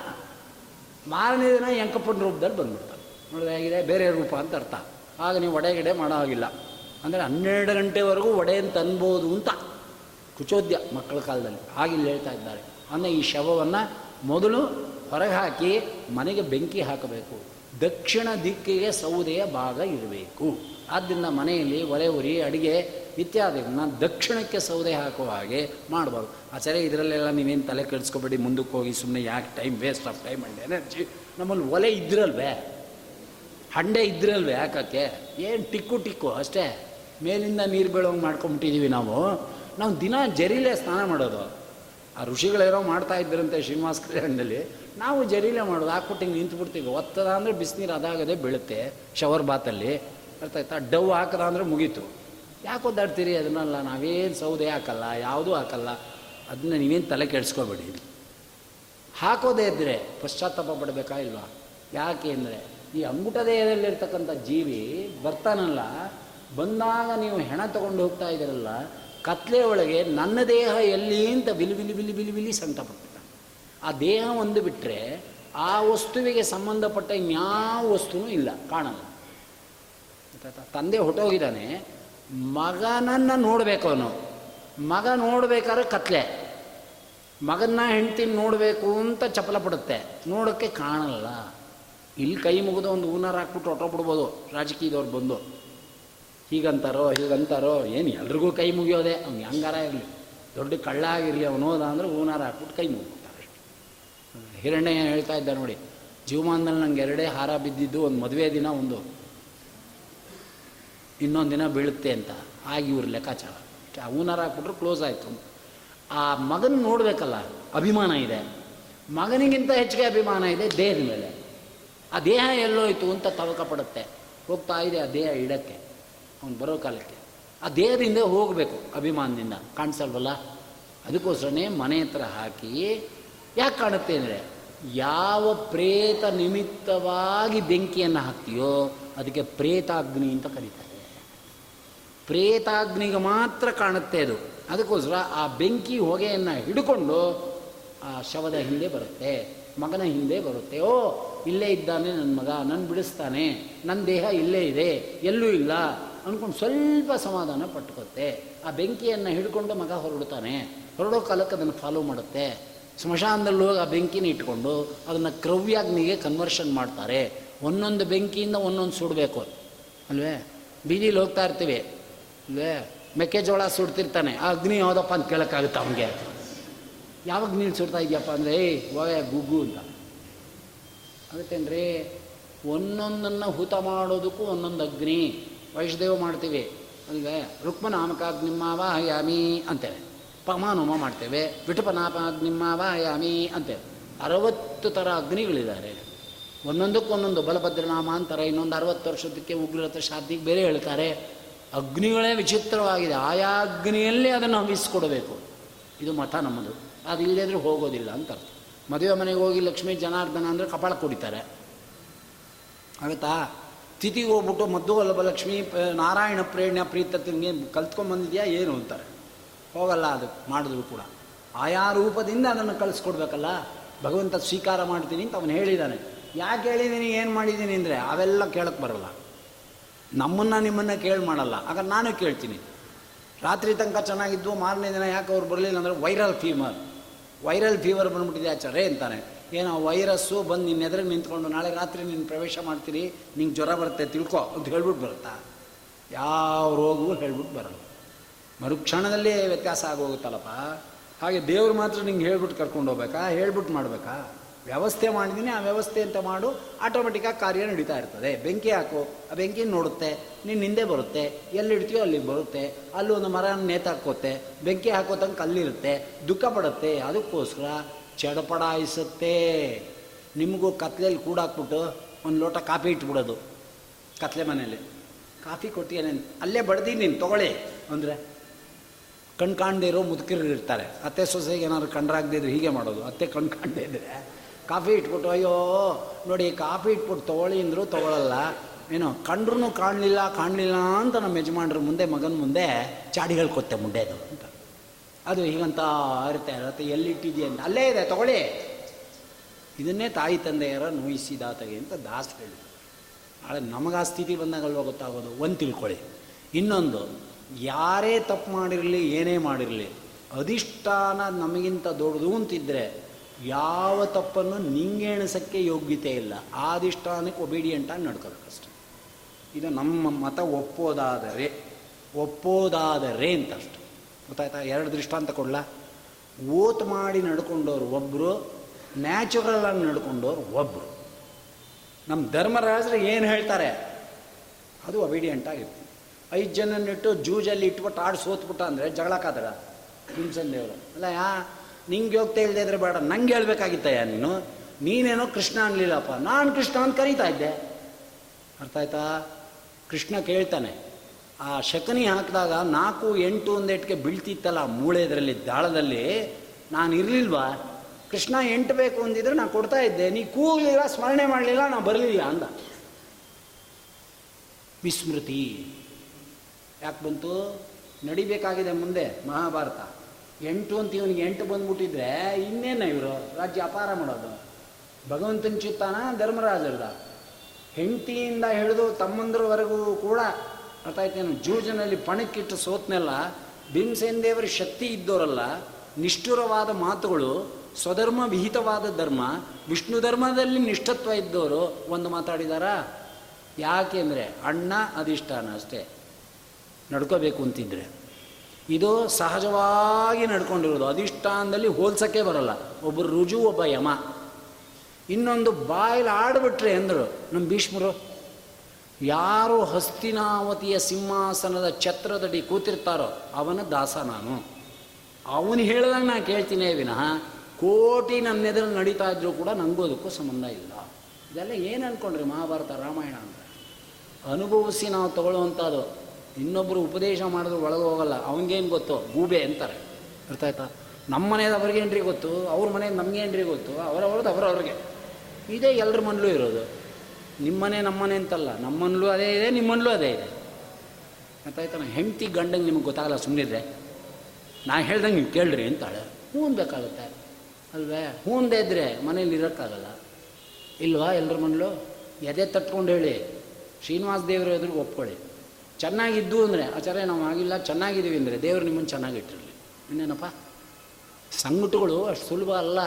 [SPEAKER 1] ಮಾರನೇ ದಿನ ಎಂಕಪ್ಪನ ರೂಪದಲ್ಲಿ ಬಂದ್ಬಿಡ್ತಾರೆ. ನೋಡಿದ್ರೆ ಹೇಗಿದೆ? ಬೇರೆ ರೂಪ ಅಂತ ಅರ್ಥ. ಆಗ ನೀವು ಒಡೆ ಗಿಡೆ ಮಾಡೋ ಹಾಗಿಲ್ಲ. ಅಂದರೆ ಹನ್ನೆರಡು ಗಂಟೆವರೆಗೂ ಒಡೆಯನ್ನು ತನ್ಬೋದು ಅಂತ ಕುಚೋದ್ಯ ಮಕ್ಕಳ ಕಾಲದಲ್ಲಿ. ಆಗಿಲ್ಲಿ ಹೇಳ್ತಾ ಇದ್ದಾರೆ. ಅಂದರೆ ಈ ಶವವನ್ನು ಮೊದಲು ಹೊರಗೆ ಹಾಕಿ ಮನೆಗೆ ಬೆಂಕಿ ಹಾಕಬೇಕು. ದಕ್ಷಿಣ ದಿಕ್ಕಿಗೆ ಸೌದೆಯ ಭಾಗ ಇರಬೇಕು. ಆದ್ದರಿಂದ ಮನೆಯಲ್ಲಿ ಒಲೆ ಉರಿ, ಅಡಿಗೆ ಇತ್ಯಾದಿಗಳನ್ನ ದಕ್ಷಿಣಕ್ಕೆ ಸೌದೆ ಹಾಕುವ ಹಾಗೆ ಮಾಡಬಾರ್ದು ಆಚಾರ್ಯ ಇದರಲ್ಲೆಲ್ಲ ನೀವೇನು ತಲೆ ಕೆಡಿಸ್ಕೊಬೇಡಿ, ಮುಂದಕ್ಕೆ ಹೋಗಿ ಸುಮ್ಮನೆ ಯಾಕೆ time waste of time and energy ನಮ್ಮಲ್ಲಿ ಒಲೆ ಇದ್ರಲ್ವೇ? ಹಂಡೆ ಇದ್ರಲ್ವೇ ಯಾಕಕ್ಕೆ ಏನು ಟಿಕ್ಕು ಟಿಕ್ಕು ಅಷ್ಟೇ? ಮೇಲಿಂದ ನೀರು ಬೀಳೋಂಗೆ ಮಾಡ್ಕೊಂಬಿಟ್ಟಿದ್ದೀವಿ ನಾವು. ನಾವು ದಿನ ಜರಿಲೇ ಸ್ನಾನ ಮಾಡೋದು. ಆ ಋಷಿಗಳೇನೋ ಮಾಡ್ತಾ ಇದ್ದರಂತೆ ಶ್ರೀನಿವಾಸ ಕಲ್ಯಾಣದಲ್ಲಿ. ನಾವು ಜರಿಲೇ ಮಾಡೋದು. ಹಾಕ್ಬಿಟ್ಟು ಹಿಂಗೆ ನಿಂತ್ಬಿಡ್ತೀವಿ. ಒತ್ತದ ಅಂದರೆ ಬಿಸಿನೀರು ಅದಾಗದೆ ಬೀಳುತ್ತೆ. ಶವರ್ ಬಾತಲ್ಲಿ ಅರ್ಥ ಆಯ್ತಾ? ಡವ್ ಹಾಕದ ಅಂದರೆ ಮುಗೀತು. ಯಾಕೆ ಒದ್ದಾಡ್ತೀರಿ ಅದನ್ನಲ್ಲ, ನಾವೇನು ಸೌದೆ ಹಾಕಲ್ಲ, ಯಾವುದೂ ಹಾಕಲ್ಲ. ಅದನ್ನ ನೀವೇನು ತಲೆ ಕೆಡಿಸ್ಕೋಬೇಡಿ. ಹಾಕೋದೇ ಇದ್ದರೆ ಪಶ್ಚಾತ್ತಾಪ ಪಡಬೇಕಾ ಇಲ್ವಾ? ಯಾಕೆ ಅಂದರೆ, ಈ ಅಂಗುಟ ದೇಹದಲ್ಲಿರ್ತಕ್ಕಂಥ ಜೀವಿ ಬರ್ತಾನಲ್ಲ, ಬಂದಾಗ ನೀವು ಹೆಣ ತಗೊಂಡು ಹೋಗ್ತಾ ಇದ್ದೀರಲ್ಲ, ಕತ್ಲೆ ಒಳಗೆ ನನ್ನ ದೇಹ ಎಲ್ಲಿ ಅಂತ ಬಿಲಿ ಬಿಲಿ ಬಿಲಿ ಬಿಲಿ ಬಿಲಿ ಸಂಕಟಪಟ್ಟ ಆ ದೇಹ ಒಂದು ಬಿಟ್ಟರೆ ಆ ವಸ್ತುವಿಗೆ ಸಂಬಂಧಪಟ್ಟ ಇನ್ಯಾವ ವಸ್ತುನೂ ಇಲ್ಲ, ಕಾಣಲ್ಲ? ತಂದೆ ಹೊಟ್ಟೋಗಿದ್ದಾನೆ ಮಗನನ್ನು ನೋಡಬೇಕು ಅವನು. ಮಗ ನೋಡ್ಬೇಕಾದ್ರೆ ಕತ್ಲೆ. ಮಗನ್ನ ಹೆಂಡ್ತಿ ನೋಡಬೇಕು ಅಂತ ಚಪಲ ಪಡುತ್ತೆ. ನೋಡೋಕ್ಕೆ ಕಾಣಲ್ಲ. ಇಲ್ಲಿ ಕೈ ಮುಗಿದು ಒಂದು ಹೂನಾರ ಹಾಕ್ಬಿಟ್ಟು ಹೊಟ್ಟೋಗ್ಬಿಡ್ಬೋದು ರಾಜಕೀಯದವ್ರು ಬಂದು. ಹೀಗಂತಾರೋ ಹೀಗಂತಾರೋ, ಏನು ಎಲ್ರಿಗೂ ಕೈ ಮುಗಿಯೋದೆ. ಅವ್ನು ಹೆಂಗಾರ ಇರಲಿ. ದೊಡ್ಡ ಕಳ್ಳ ಆಗಿರಲಿ ಅವನು ಹೋದ ಅಂದ್ರೆ ಹೂನಾರ ಹಾಕ್ಬಿಟ್ಟು ಕೈ ಮುಗಿಬಿಡ್ತಾರೆ ಹಿರಣ್ಯ ಏನು ಹೇಳ್ತಾ ಇದ್ದ ನೋಡಿ, ಜೀವಮಾನದಲ್ಲಿ ನಂಗೆ ಎರಡೇ ಹಾರ ಬಿದ್ದಿದ್ದು ಒಂದು ಮದುವೆ ದಿನ ಒಂದು. ಇನ್ನೊಂದು ದಿನ ಬೀಳುತ್ತೆ ಅಂತ. ಆಗಿ ಇವ್ರ ಲೆಕ್ಕಾಚಾರ. ಊನಾರ ಹಾಕ್ಬಿಟ್ರು ಕ್ಲೋಸ್ ಆಯಿತು. ಆ ಮಗನ ನೋಡಬೇಕಲ್ಲ, ಅಭಿಮಾನ ಇದೆ. ಮಗನಿಗಿಂತ ಹೆಚ್ಚಿಗೆ ಅಭಿಮಾನ ಇದೆ ದೇಹದ ಮೇಲೆ. ಆ ದೇಹ ಎಲ್ಲೋಯ್ತು ಅಂತ ತವಕ ಪಡುತ್ತೆ. ಹೋಗ್ತಾ ಇದೆ ಆ ದೇಹ ಇಡಕ್ಕೆ, ಅವ್ನು ಬರೋ ಕಾಲಕ್ಕೆ. ಆ ದೇಹದಿಂದ ಹೋಗಬೇಕು ಅಭಿಮಾನದಿಂದ. ಕಾಣಿಸಲ್ವಲ್ಲ? ಅದಕ್ಕೋಸ್ಕರನೇ ಮನೆ ಹತ್ರ ಹಾಕಿ, ಯಾಕೆ ಕಾಣುತ್ತೆ ಅಂದರೆ, ಯಾವ ಪ್ರೇತ ನಿಮಿತ್ತವಾಗಿ ಬೆಂಕಿಯನ್ನು ಹಾಕ್ತೀಯೋ, ಅದಕ್ಕೆ ಪ್ರೇತಾಗ್ನಿ ಅಂತ ಕರೀತಾರೆ. ಪ್ರೇತಾಗ್ನಿಗೆ ಮಾತ್ರ ಕಾಣುತ್ತೆ ಅದು. ಅದಕ್ಕೋಸ್ಕರ ಆ ಬೆಂಕಿ ಹೊಗೆಯನ್ನು ಹಿಡ್ಕೊಂಡು ಆ ಶವದ ಹಿಂದೆ ಬರುತ್ತೆ, ಮಗನ ಹಿಂದೆ ಬರುತ್ತೆ. ಓ, ಇಲ್ಲೇ ಇದ್ದಾನೆ ನನ್ನ ಮಗ ನನ್ನ ಬಿಡಿಸ್ತಾನೆ ನನ್ನ ದೇಹ ಇಲ್ಲೇ ಇದೆ, ಎಲ್ಲೂ ಇಲ್ಲ ಅಂದ್ಕೊಂಡು ಸ್ವಲ್ಪ ಸಮಾಧಾನ ಪಟ್ಕೊತ್ತೆ. ಆ ಬೆಂಕಿಯನ್ನು ಹಿಡ್ಕೊಂಡು ಮಗ ಹೊರಡ್ತಾನೆ. ಹೊರಡೋ ಕಾಲಕ್ಕೆ ಅದನ್ನು ಫಾಲೋ ಮಾಡುತ್ತೆ. ಸ್ಮಶಾನದಲ್ಲಿ ಹೋಗಿ ಆ ಬೆಂಕಿನ ಇಟ್ಕೊಂಡು ಅದನ್ನು ಕ್ರವ್ಯಾಗ್ನಿಗೆ ಕನ್ವರ್ಷನ್ ಮಾಡ್ತಾರೆ. ಒಂದೊಂದು ಬೆಂಕಿಯಿಂದ ಒಂದೊಂದು ಸುಡಬೇಕು. ಅಲ್ವೇ? ಬೀದಿಲಿ ಹೋಗ್ತಾ ಇರ್ತೀವಿ. ಮೆಕ್ಕೆಜೋಳ ಸುಡ್ತಿರ್ತಾನೆ. ಆ ಅಗ್ನಿ ಯಾವುದಪ್ಪ ಅಂತ ಕೇಳೋಕ್ಕಾಗುತ್ತೆ ಅವನಿಗೆ? ಯಾವಾಗ ನೀನು ಸುಡ್ತಾ ಇದೆಯಪ್ಪ ಅಂದರೆ, ಏಯ್ ಹೋಗ ಗುಗ್ಗು ಅಂತ. ಅದಕ್ಕೇನ್ರಿ, ಒಂದೊಂದನ್ನು ಹುತ ಮಾಡೋದಕ್ಕೂ ಒಂದೊಂದು ಅಗ್ನಿ. ವೈಷ್ಣದೇವ ಮಾಡ್ತೀವಿ. ಅಲ್ವೇ ರುಕ್ಮನಾಮಕಾಗ್ನಿಮ್ಮಾವ ಹಯಾಮಿ ಅಂತೇವೆ. ಪಮಾನೋಮ ಮಾಡ್ತೇವೆ. ವಿಠುಪನಾಪಾಗ್ನಿಮ್ಮಾವ ಯಾಮಿ ಅಂತೇವೆ. ಅರವತ್ತು ಥರ ಅಗ್ನಿಗಳಿದ್ದಾರೆ ಒಂದೊಂದಕ್ಕೂ ಒಂದೊಂದು. ಬಲಭದ್ರನಾಮ ಅಂತಾರೆ ಇನ್ನೊಂದು ಅರವತ್ತು ವರ್ಷದಕ್ಕೆ ಉಗ್ರತ ಶಾದಿಗೆ ಬೇರೆ ಹೇಳ್ತಾರೆ. ಅಗ್ನಿಗಳೇ ವಿಚಿತ್ರವಾಗಿದೆ. ಆಯಾ ಅಗ್ನಿಯಲ್ಲೇ ಅದನ್ನು ಹವಿಸ್ಕೊಡ್ಬೇಕು ಇದು ಮಠ ನಮ್ಮದು. ಅದು ಇಲ್ಲದ್ರೆ ಹೋಗೋದಿಲ್ಲ ಅಂತ ಅರ್ಥ. ಮದುವೆ ಮನೆಗೆ ಹೋಗಿ ಲಕ್ಷ್ಮೀ ಜನಾರ್ದನ ಅಂದರೆ ಕಪಾಳ ಕುಡಿತಾರೆ. ಆಗುತ್ತಾ? ತಿಥಿಗೆ ಹೋಗ್ಬಿಟ್ಟು ಮದ್ದು ಅಲ್ಲಬ ಲಕ್ಷ್ಮೀ ನಾರಾಯಣ ಪ್ರೇರಣೆ ಪ್ರೀತ ತಿಂಗೆ ಕಲ್ತ್ಕೊಂಡ್ಬಂದಿದ್ಯಾ ಏನು ಅಂತಾರೆ. ಹೋಗಲ್ಲ ಅದು, ಮಾಡಿದ್ರು ಕೂಡ. ಆಯಾ ರೂಪದಿಂದ ಅದನ್ನು ಕಳಿಸ್ಕೊಡ್ಬೇಕಲ್ಲ? ಭಗವಂತ ಸ್ವೀಕಾರ ಮಾಡ್ತೀನಿ ಅಂತ ಅವನು ಹೇಳಿದ್ದಾನೆ ಯಾಕೆ ಹೇಳಿದ್ದೀನಿ ಏನು ಮಾಡಿದ್ದೀನಿ ಅಂದರೆ, ಅವೆಲ್ಲ ಕೇಳಕ್ಕೆ ಬರಲ್ಲ. ನಮ್ಮನ್ನು ನಿಮ್ಮನ್ನು ಕೇಳಿ ಮಾಡಲ್ಲ. ಆಗ ನಾನು ಕೇಳ್ತೀನಿ. ರಾತ್ರಿ ತನಕ ಚೆನ್ನಾಗಿದ್ದು ಮಾರನೇ ದಿನ ಯಾಕೆ ಅವ್ರು ಬರಲಿಲ್ಲ ಅಂದರೆ ವೈರಲ್ ಫೀವರ್. ವೈರಲ್ ಫೀವರ್ ಬಂದುಬಿಟ್ಟಿದೆ ಆಚಾರೇ ಅಂತಾನೆ ಏನೋ ವೈರಸ್ಸು ಬಂದು ನಿನ್ನ ಎದುರು ನಿಂತ್ಕೊಂಡು ನಾಳೆ ರಾತ್ರಿ ನೀನು ಪ್ರವೇಶ ಮಾಡ್ತೀರಿ, ನಿಂಗೆ ಜ್ವರ ಬರುತ್ತೆ, ತಿಳ್ಕೊ. ಅಂತ ಹೇಳ್ಬಿಟ್ಟು ಬರುತ್ತಾ ಯಾವ ರೋಗವೂ ಹೇಳ್ಬಿಟ್ಟು ಬರಲ್ಲ. ಮರುಕ್ಷಣದಲ್ಲೇ ವ್ಯತ್ಯಾಸ ಆಗೋಗುತ್ತಲ್ಲಪ್ಪ? ಹಾಗೆ ದೇವ್ರು ಮಾತ್ರ ನಿಂಗೆ ಹೇಳ್ಬಿಟ್ಟು ಕರ್ಕೊಂಡು ಹೋಗ್ಬೇಕಾ? ಹೇಳ್ಬಿಟ್ಟು ಮಾಡಬೇಕಾ? ವ್ಯವಸ್ಥೆ ಮಾಡಿದ್ದೀನಿ ಆ ವ್ಯವಸ್ಥೆ ಅಂತ ಮಾಡು ಆಟೋಮೆಟಿಕ್ಕಾಗಿ ಕಾರ್ಯ ನಡೀತಾ ಇರ್ತದೆ. ಬೆಂಕಿ ಹಾಕು, ಆ ಬೆಂಕಿ ನೋಡುತ್ತೆ, ನೀನು ಹಿಂದೆ ಬರುತ್ತೆ ಎಲ್ಲಿಡ್ತೀಯೋ ಅಲ್ಲಿ ಬರುತ್ತೆ, ಅಲ್ಲಿ ಒಂದು ಮರ ನೇತಾಕೋತ್ತೆ ಬೆಂಕಿ ಹಾಕೋ ತನಕ ಅಲ್ಲಿರುತ್ತೆ ದುಃಖ ಪಡುತ್ತೆ, ಅದಕ್ಕೋಸ್ಕರ ಚಡಪಡಾಯಿಸುತ್ತೆ ನಿಮಗೂ ಕತ್ಲೆಯಲ್ಲಿ ಕೂಡಾಕ್ಬಿಟ್ಟು ಒಂದು ಲೋಟ ಕಾಫಿ ಇಟ್ಬಿಡೋದು, ಕತ್ಲೆ ಮನೇಲಿ ಕಾಫಿ ಕೊಟ್ಟಿಯೇನೆ ಅಲ್ಲೇ ಬಡ್ದಿ ನೀನು, ತೊಗೊಳ್ಳಿ. ಅಂದರೆ ಇರೋ ಮುದುಕಿರು ಇರ್ತಾರೆ. ಅತ್ತೆ ಸೊಸೆಗೆ ಏನಾದ್ರು ಕಂಡ್ರಾಗದಿದ್ರೆ ಹೀಗೆ ಮಾಡೋದು. ಅತ್ತೆ ಕಣ್ ಕಾಣದೇ ಇದ್ರೆ ಕಾಫಿ ಇಟ್ಬಿಟ್ಟು, ಅಯ್ಯೋ, ನೋಡಿ, ಕಾಫಿ ಇಟ್ಬಿಟ್ಟು ತೊಗೊಳ್ಳಿ ಅಂದರು ತೊಗೊಳಲ್ಲ. ಏನೋ ಕಂಡ್ರೂ ಕಾಣಲಿಲ್ಲ ಕಾಣಲಿಲ್ಲ ಅಂತ ನಮ್ಮ ಯಜಮಾನ್ರ ಮುಂದೆ, ಮಗನ ಮುಂದೆ ಚಾಡಿ ಹೇಳ್ಕೊತ್ತೆ ಮುಂಡೆದು ಅಂತ. ಅದು ಹೀಗಂತ ಇರುತ್ತೆ ಇರುತ್ತೆ ಎಲ್ಲಿಟ್ಟಿದೆಯಾ ಅಲ್ಲೇ ಇದೆ, ತೊಗೊಳ್ಳಿ. ಇದನ್ನೇ ತಾಯಿ ತಂದೆಯರ ನೋಯಿಸಿದಾತಗೆ ಅಂತ ದಾಸ್ ಹೇಳಿ ನಾಳೆ ನಮಗೆ ಆ ಸ್ಥಿತಿ ಬಂದಾಗಲ್ವ ಗೊತ್ತಾಗೋದು? ಒಂದು ತಿಳ್ಕೊಳ್ಳಿ. ಇನ್ನೊಂದು, ಯಾರೇ ತಪ್ಪು ಮಾಡಿರಲಿ, ಏನೇ ಮಾಡಿರಲಿ, ಅಧಿಷ್ಠಾನ ನಮಗಿಂತ ದೊಡ್ಡದು ಅಂತಿದ್ರೆ ಯಾವ ತಪ್ಪನ್ನು ನಿಂಗೆಣಿಸಕ್ಕೆ ಯೋಗ್ಯತೆ ಇಲ್ಲ. ಆದಿಷ್ಟಾನಕ್ಕೆ ಒಬಿಡಿಯಂಟಾಗಿ ಒಬಿಡಿಯಂಟಾಗಿ ನಡ್ಕೋಬೇಕಷ್ಟೆ ಇದು ನಮ್ಮ ಮತ ಒಪ್ಪೋದಾದರೆ ಒಪ್ಪೋದಾದರೆ ಅಂತ ಅಷ್ಟು ಗೊತ್ತಾಯ್ತಾ? ಎರಡು ದೃಷ್ಟಾಂತ ಕೊಡಲ. ಓತ್ ಮಾಡಿ ನಡ್ಕೊಂಡವ್ರು ಒಬ್ಬರು ನ್ಯಾಚುರಲ್ ಆಗಿ ನಡ್ಕೊಂಡವ್ರು ಒಬ್ಬರು ನಮ್ಮ ಧರ್ಮರಾಜರು ಏನು ಹೇಳ್ತಾರೆ? ಅದು ಒಬಿಡಿಯಂಟ್ ಆಗಿತ್ತು ಐದು ಜನನ್ನಿಟ್ಟು ಜೂಜಲ್ಲಿ ಇಟ್ಬಿಟ್ಟು ಆಡಿ ಸೋತ್ಬಿಟ್ಟ ಅಂದರೆ ಜಗಳಕ್ಕಾದ್ರ ಹಿಂಸನ್ ದೇವರು. ಅಲ್ಲ ಯಾ ನಿಂಗೆ ಹೋಗ್ತಾ ಇಲ್ಲದೆ ಇದ್ರೆ ಬೇಡ, ನಂಗೆ ಹೇಳ್ಬೇಕಾಗಿತ್ತಯ್ಯ ನೀನು. ನೀನೇನೋ ಕೃಷ್ಣ ಅನ್ಲಿಲ್ಲಪ್ಪ, ನಾನು ಕೃಷ್ಣ ಅಂತ ಕರೀತಾ ಇದ್ದೆ. ಅರ್ಥ ಆಯ್ತಾ? ಕೃಷ್ಣ ಕೇಳ್ತಾನೆ, ಆ ಶಕನಿ ಹಾಕಿದಾಗ ನಾಲ್ಕು ಎಂಟು ಒಂದೆಟ್ಗೆ ಬೀಳ್ತಿತ್ತಲ್ಲ ಮೂಳೆ ಇದರಲ್ಲಿ, ದಾಳದಲ್ಲಿ, ನಾನು ಇರಲಿಲ್ವಾ? ಕೃಷ್ಣ ಎಂಟು ಬೇಕು ಅಂದಿದ್ರೆ ನಾನು ಕೊಡ್ತಾ ಇದ್ದೆ, ನೀ ಕೂಗಲಿಲ್ಲ, ಸ್ಮರಣೆ ಮಾಡಲಿಲ್ಲ, ನಾನು ಬರಲಿಲ್ಲ ಅಂದ. ವಿಸ್ಮೃತಿ. ಯಾಕೆ ಬಂತು? ನಡಿಬೇಕಾಗಿದೆ ಮುಂದೆ, ಮಹಾಭಾರತ. ಎಂಟು ಅಂತ ಇವನಿಗೆ ಎಂಟು ಬಂದ್ಬಿಟ್ಟಿದ್ರೆ ಇನ್ನೇನ ಇವರು? ರಾಜ್ಯ ಅಪಾರ ಮಾಡೋದು. ಭಗವಂತನ ಚಿತ್ತಾನ ಧರ್ಮರಾಜರದ. ಹೆಂಡತಿಯಿಂದ ಹಿಡಿದು ತಮ್ಮಂದ್ರವರೆಗೂ ಕೂಡ ಅರ್ಥ ಆಯ್ತೇನು ಜೂಜನಲ್ಲಿ ಪಣಕ್ಕಿಟ್ಟು ಸೋತ್ನೆಲ್ಲ ಭೀಮಸೇನ್ ದೇವರ ಶಕ್ತಿ ಇದ್ದವರಲ್ಲ ನಿಷ್ಠುರವಾದ ಮಾತುಗಳು, ಸ್ವಧರ್ಮ ವಿಹಿತವಾದ ಧರ್ಮ, ವಿಷ್ಣು ಧರ್ಮದಲ್ಲಿ ನಿಷ್ಠತ್ವ ಇದ್ದವರು ಒಂದು ಮಾತಾಡಿದಾರಾ? ಯಾಕೆಂದರೆ ಅಣ್ಣ ಅಧಿಷ್ಠಾನ ಅಷ್ಟೇ. ನಡ್ಕೋಬೇಕು ಅಂತಿದ್ರೆ. ಇದು ಸಹಜವಾಗಿ ನಡ್ಕೊಂಡಿರೋದು. ಅಧಿಷ್ಠಾನದಲ್ಲಿ ಹೋಲ್ಸಕ್ಕೆ ಬರಲ್ಲ. ಒಬ್ಬರು ರುಜು, ಒಬ್ಬ ಯಮ. ಇನ್ನೊಂದು ಬಾಯಲ್ಲಿ ಆಡ್ಬಿಟ್ರೆ ಅಂದರು ನಮ್ಮ ಭೀಷ್ಮರು, ಯಾರು ಹಸ್ತಿನಾವತಿಯ ಸಿಂಹಾಸನದ ಛತ್ರದಡಿ ಕೂತಿರ್ತಾರೋ, ಅವನ ದಾಸ ನಾನು. ಅವನು ಹೇಳ್ದಂಗೆ ನಾನು ಕೇಳ್ತೀನಿ ವಿನಃ, ಕೋಟಿ ನನ್ನೆದುರು ನಡೀತಾ ಇದ್ರೂ ಕೂಡ ನನಗೂ ಅದಕ್ಕೂ ಸಂಬಂಧ ಇಲ್ಲ. ಇದೆಲ್ಲ ಏನು ಅಂದ್ಕೊಂಡ್ರಿ ಮಹಾಭಾರತ ರಾಮಾಯಣ ಅಂತ ಅನುಭವಿಸಿ ನಾವು ತಗೊಳ್ಳುವಂಥದ್ದು. ಇನ್ನೊಬ್ಬರು ಉಪದೇಶ ಮಾಡಿದ್ರು ಒಳಗೆ ಹೋಗಲ್ಲ, ಅವನಿಗೇನು ಗೊತ್ತು? ಗೂಬೆ ಅಂತಾರೆ. ಅರ್ಥ ಆಯ್ತಾ? ನಮ್ಮ ಮನೆಯದು ಅವ್ರಿಗೇನ್ರಿ ಗೊತ್ತು? ಅವ್ರ ಮನೆ ನಮಗೇನ್ರಿ ಗೊತ್ತು? ಅವರವ್ರದ್ದು ಅವರವ್ರಿಗೆ ಇದೇ ಎಲ್ಲರ ಮನಲ್ಲೂ ಇರೋದು. ನಿಮ್ಮನೆ ನಮ್ಮನೆ ಅಂತಲ್ಲ ನಮ್ಮನಲ್ಲೂ ಅದೇ ಇದೆ ನಿಮ್ಮನಲ್ಲೂ ಅದೇ ಇದೆ. ಗೊತ್ತಾಯ್ತಾನ ಹೆಂಡತಿ ಗಂಡಂಗೆ ನಿಮಗೆ ಗೊತ್ತಾಗಲ್ಲ ಸುಮ್ಮನಿದ್ರೆ ನಾ ಹೇಳ್ದಂಗೆ ನೀವು ಕೇಳ್ರಿ ಅಂತಾಳೆ. ಹ್ಞೂ ಬೇಕಾಗುತ್ತೆ. ಅಲ್ವೇ? ಹೂಂದೇ ಇದ್ದರೆ ಮನೇಲಿ ಇರೋಕ್ಕಾಗಲ್ಲ. ಇಲ್ವಾ ಎಲ್ಲರ ಮನಲು? ಎದೆ ತಟ್ಕೊಂಡು ಹೇಳಿ. ಶ್ರೀನಿವಾಸ ದೇವರ ಎದುರು ಒಪ್ಕೊಳ್ಳಿ. ಚೆನ್ನಾಗಿದ್ದು ಅಂದರೆ, ಆಚಾರ್ಯ, ನಾವು ಆಗಿಲ್ಲ, ಚೆನ್ನಾಗಿದ್ದೀವಿ ಅಂದರೆ ದೇವರು ನಿಮ್ಮನ್ನು ಚೆನ್ನಾಗಿಟ್ಟಿರಲಿ ಇನ್ನೇನಪ್ಪ? ಸಂಗಟಗಳು ಅಷ್ಟು ಸುಲಭ ಅಲ್ಲ.